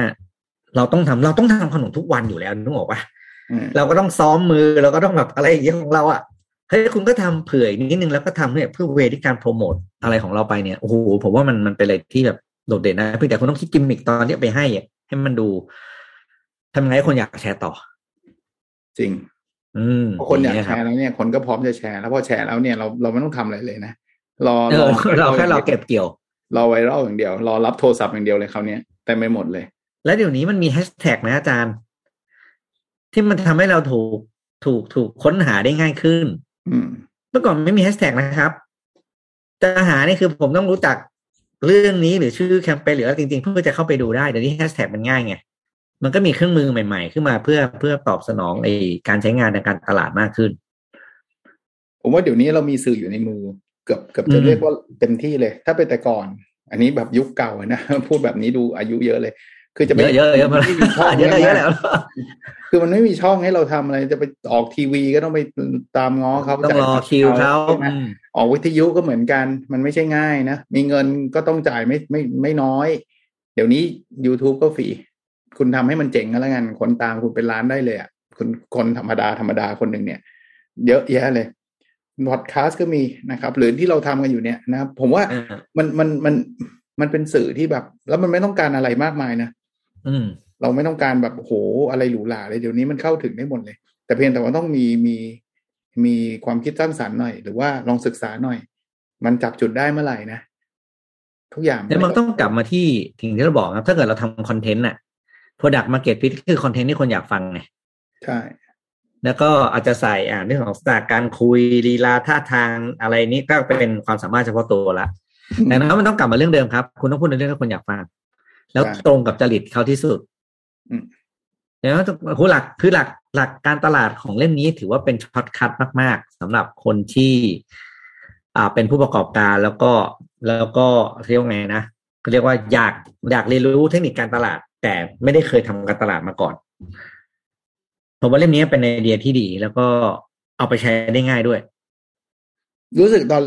เราต้องทำเราต้องทำขนมทุกวันอยู่แล้วนึกออกปะอ่าเราก็ต้องซ้อมมือเราก็ต้องแบบอะไรอย่างเงี้ยของเราอะ เฮ้ยคุณก็ทำเผื่ออีกนิดนึงแล้วก็ทำเนี่ยเพื่อเวที่การโปรโมทอะไรของเราไปเนี่ยโอ้โหผมว่ามันมันเป็นอะไรที่แบบโดดเด่นนะเพียงแต่คุณต้องคิดกิมมิคตอนที่เอาไปให้อะให้มันดูทำยังไงให้คนอยากแชร์ต่อ จริง อืมพอคนอยากงเงี้แชรับร์แล้วเนี่ย คนก็พร้อมจะแชร์แล้วพอแชร์แล้วเนี่ยเราเราไม่ต้องทำอะไรเลยนะรอเอออเราแค่เราเก็บเกี่ยว รอไวรัลอย่างเดียว รอรับโทรศัพท์อย่างเดียวเลยเขาวเนี้ยเต็มไปหมดเลย แล้วเดี๋ยวนี้มันมีแฮชแท็กนะอาจารย์ ที่มันทำให้เราถูกถูกถูกค้นหาได้ง่ายขึ้นอืม เมื่อก่อนไม่มีแฮชแท็กนะครับ จะหานี่คือผมต้องรู้จักเรื่องนี้หรือชื่อแคมเปญหรืออะไรจริง ๆ เพื่อจะเข้าไปดูได้เดี๋ยวนี้แฮชแท็กมันง่ายไงมันก็มีเครื่องมือใหม่ ๆ ขึ้นมาเพื่อเพื่อตอบสนองไอการใช้งานในการตลาดมากขึ้น ผมว่าเดี๋ยวนี้เรามีสื่ออยู่ในมือ เกือบเกือบจะอืมเรียกว่าเต็มที่เลย ถ้าเป็นแต่ก่อน อันนี้แบบยุคเก่าอะนะพูดแบบนี้ดูอายุเยอะเลย คือจะไปเยอะเยอะเยอะมันไม่มีช่องเยอะเยอะแล้วคือมันไม่มีช่องให้เราทำอะไร จะไปออกทีวีก็ต้องไปตามง้อเขาต้องรอคิวเขาใช่ไหมอืมออกวิทยุก็เหมือนกัน มันไม่ใช่ง่ายนะ มีเงินก็ต้องจ่ายไม่ไม่ไม่น้อย เดี๋ยวนี้ YouTube ก็ฟรีคุณทำให้มันเจ๋งก็แล้วกัน คนตามคุณเป็นล้านได้เลยอะคุณคนธรรมดาธรรมดาคนหนึ่งเนี่ย เยอะแยะเลยพอดแคสต์ก็มีนะครับ หรือที่เราทำกันอยู่เนี่ยนะครับ ผมว่าอ่ามันมันมันมันเป็นสื่อที่แบบ แล้วมันไม่ต้องการอะไรมากมายนะอืม เราไม่ต้องการแบบโหอะไรหรูหราเลยเดี๋ยวนี้มันเข้าถึงได้หมดเลย แต่เพียงแต่ว่าต้องมีมีมีความคิดสร้างสรรค์หน่อย หรือว่าลองศึกษาหน่อย มันจับจุดได้เมื่อไหร่นะทุกอย่างแล้วมันต้องกลับมาที่ถึงที่เราบอกครับ ถ้าเกิดเราทำคอนเทนต์น่ะ product market fit คือคอนเทนต์ที่คนอยากฟังไงใช่แล้วก็อาจจะใส่อ่าเรื่องของสไตล์การคุยลีลาท่าทางอะไรนี้ก็เป็นความสามารถเฉพาะตัวละดังนั้นมันต้องกลับมาเรื่องเดิมครับ คุณต้องพูดในเรื่องที่คนอยากฟัง แล้วตรงกับจริตเขาที่สุดอืมแล้วคือหลักคือหลักหลักการตลาดของเล่มนี้ถือว่าเป็น shortcut มาก ๆสำหรับคนที่ อ่าเป็นผู้ประกอบการแล้วก็แล้วก็เรียกว่าไงนะก็เรียกว่าอยากอยากเรียนรู้เทคนิคการตลาด แต่ไม่ได้เคยทำการตลาดมาก่อนผมว่าเล่มนี้เป็นไอเดียที่ดี แล้วก็เอาไปใช้ได้ง่ายด้วย รู้สึกตอน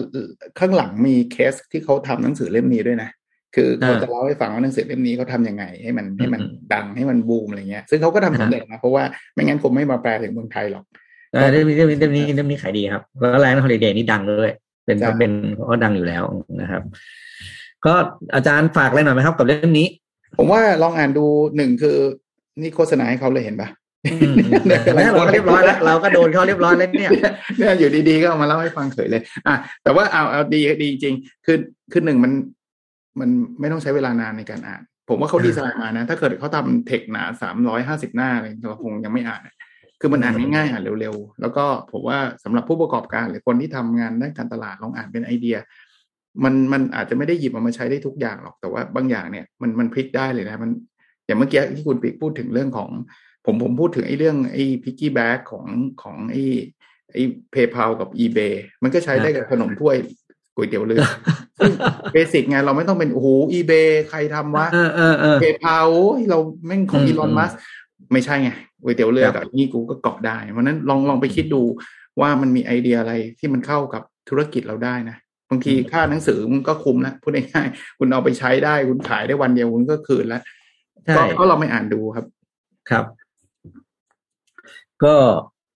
ข้างหลังมีเคสที่เขาทำหนังสือเล่มนี้ด้วยนะ คือเขาอ่าจะเล่าให้ฟังว่าหนังสือเล่มนี้เขาทำยังไง ให้มันให้มันอืมดังให้มันบูมอะไรเงี้ย ซึ่งเขาก็ทำสำเร็จนะเพราะว่าไม่งั้นคงไม่มาแปลถึงเมืองไทยหรอกเออเล่มนี้เล่มนี้เล่มนี้เล่มนี้ขายดีครับ แล้วแรงฮอลิเดย์นี่ดังด้วย เป็นใช่เป็นก็ดังอยู่แล้วนะครับ ก็อาจารย์ฝากอะไรหน่อยไหมครับกับเล่มนี้ ผมว่าลองอ่านดูหนึ่งคือนี่โฆษณาให้เขาเลยเห็นปะอืมแล้วเราก็เรียบร้อยแล้วเราก็โดนเขาเรียบร้อยแล้วเนี่ยเนี่ยอยู่ดีๆก็เอามาเล่าให้ฟังเฉยเลย อะแต่ว่าเอาเอาดีดีจริงคือคือหนึ่งมัน มันไม่ต้องใช้เวลานานในการอ่าน ผมว่าเขาอ่าดีไซน์มานะ ถ้าเกิดเขาทำเทคหนาสามร้อยห้าสิบหน้าอะไรเราคงยังไม่อ่านอะคือมันอ่านง่ายๆอ่านเร็วๆ แล้วก็ผมว่าสำหรับผู้ประกอบการหรือคนที่ทำงานด้านการตลาดลองอ่านเป็นไอเดีย มันมันอาจจะไม่ได้หยิบเอามาใช้ได้ทุกอย่างหรอกแต่ว่าบางอย่างเนี่ยมันมันพลิกได้เลยนะมัน อย่างเมื่อกี้ที่คุณปิ๊กพูดถึงเรื่องของ ผมผมพูดถึงไอ้เรื่องไอ้ piggyback ของของไอ้ไอ้เพย์พากับ eBay มันก็ใช้ได้กับขนมถ้วยก๋วยเตี๋ยวเรือ ซึ่งเบสิกไงเราไม่ต้องเป็นโอ้โห eBay ใครทำวะเออเออเออเพย์พาเราแม่งของอืมอีลอนอืมมัสไม่ใช่ไงก๋วยเตี๋ยวเรือครับกับนี่กูก็เกาะได้เพราะฉะนั้นลองลองไปคิดดูว่ามันมีไอเดียอะไรที่มันเข้ากับธุรกิจเราได้นะบางทีค่าหนังสือมันก็คุ้มแล้วพูดง่ายๆคุณเอาไปใช้ได้คุณขายได้วันเดียวคุณก็คืนแล้วใช่ก็ก็เราไม่อ่านดูครับ ครับ ก็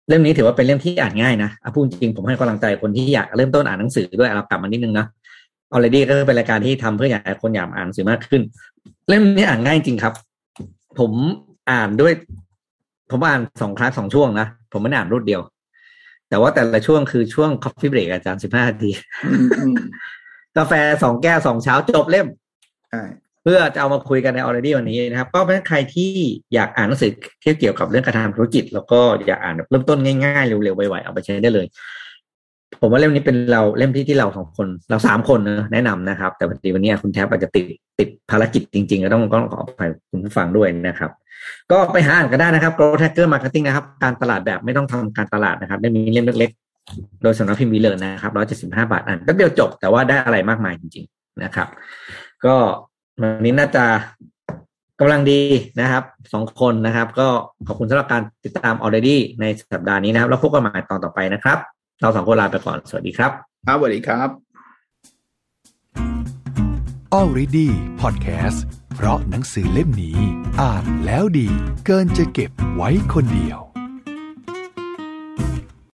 เล่มนี้ถือว่าเป็นเล่มที่อ่านง่ายนะอะพูดจริงผมให้กำลังใจคนที่อยากเริ่มต้นอ่านหนังสือด้วยเรากลับมานิดนึงนะ already ก็เป็นรายการที่ทำเพื่ออยากให้คนอยากอ่านหนังสือมากขึ้น เล่มนี้อ่านง่ายจริงครับ ผมอ่านด้วย ผมอ่านสองครั้งสองช่วงนะ ผมไม่ได้อ่านรวดเดียว แต่ว่าแต่ละช่วงคือช่วง coffee break อาจารย์สิบห้านาทีอืมอืมกาแฟสองแก้วสองเช้าจบเล่มใช่เพื่อจะเอามาคุยกันใน already วันนี้นะครับ ก็เป็นใครที่อยากอ่านหนังสือที่เกี่ยวกับเรื่องการทำธุรกิจ แล้วก็อยากอ่านแบบเริ่มต้นง่ายๆ เร็วๆไวๆเอาไปใช้ได้เลย ผมว่าเล่มนี้เป็นเราเล่มที่ที่เราสองคนเราสามคนนะแนะนำนะครับ แต่พอดีวันนี้คุณแท็บอาจจะติดติดภารกิจจริงๆก็ต้องต้องขออภัยคุณผู้ฟังด้วยนะครับ ก็ไปหาอ่านกันได้นะครับ growth hacker marketing นะครับ การตลาดแบบไม่ต้องทำการตลาดนะครับได้มีเล่มเล็กๆ โดยสำนักพิมพ์วีเลอร์นะครับร้อยเจ็ดสิบห้าบาทอ่านแป๊บเดียวจบแต่ว่าได้อะไรมากมายจริง ๆนะครับ ก็วันนี้น่าจะกำลังดีนะครับสองคนนะครับ ก็ขอบคุณสำหรับการติดตาม already ในสัปดาห์นี้นะครับ แล้วพบกันใหม่ตอนต่อไปนะครับ เราสองคนลาไปก่อน สวัสดีครับ ครับสวัสดีครับ Already Podcast เพราะหนังสือเล่มนี้ อ่านแล้วดีเกินจะเก็บไว้คนเดียว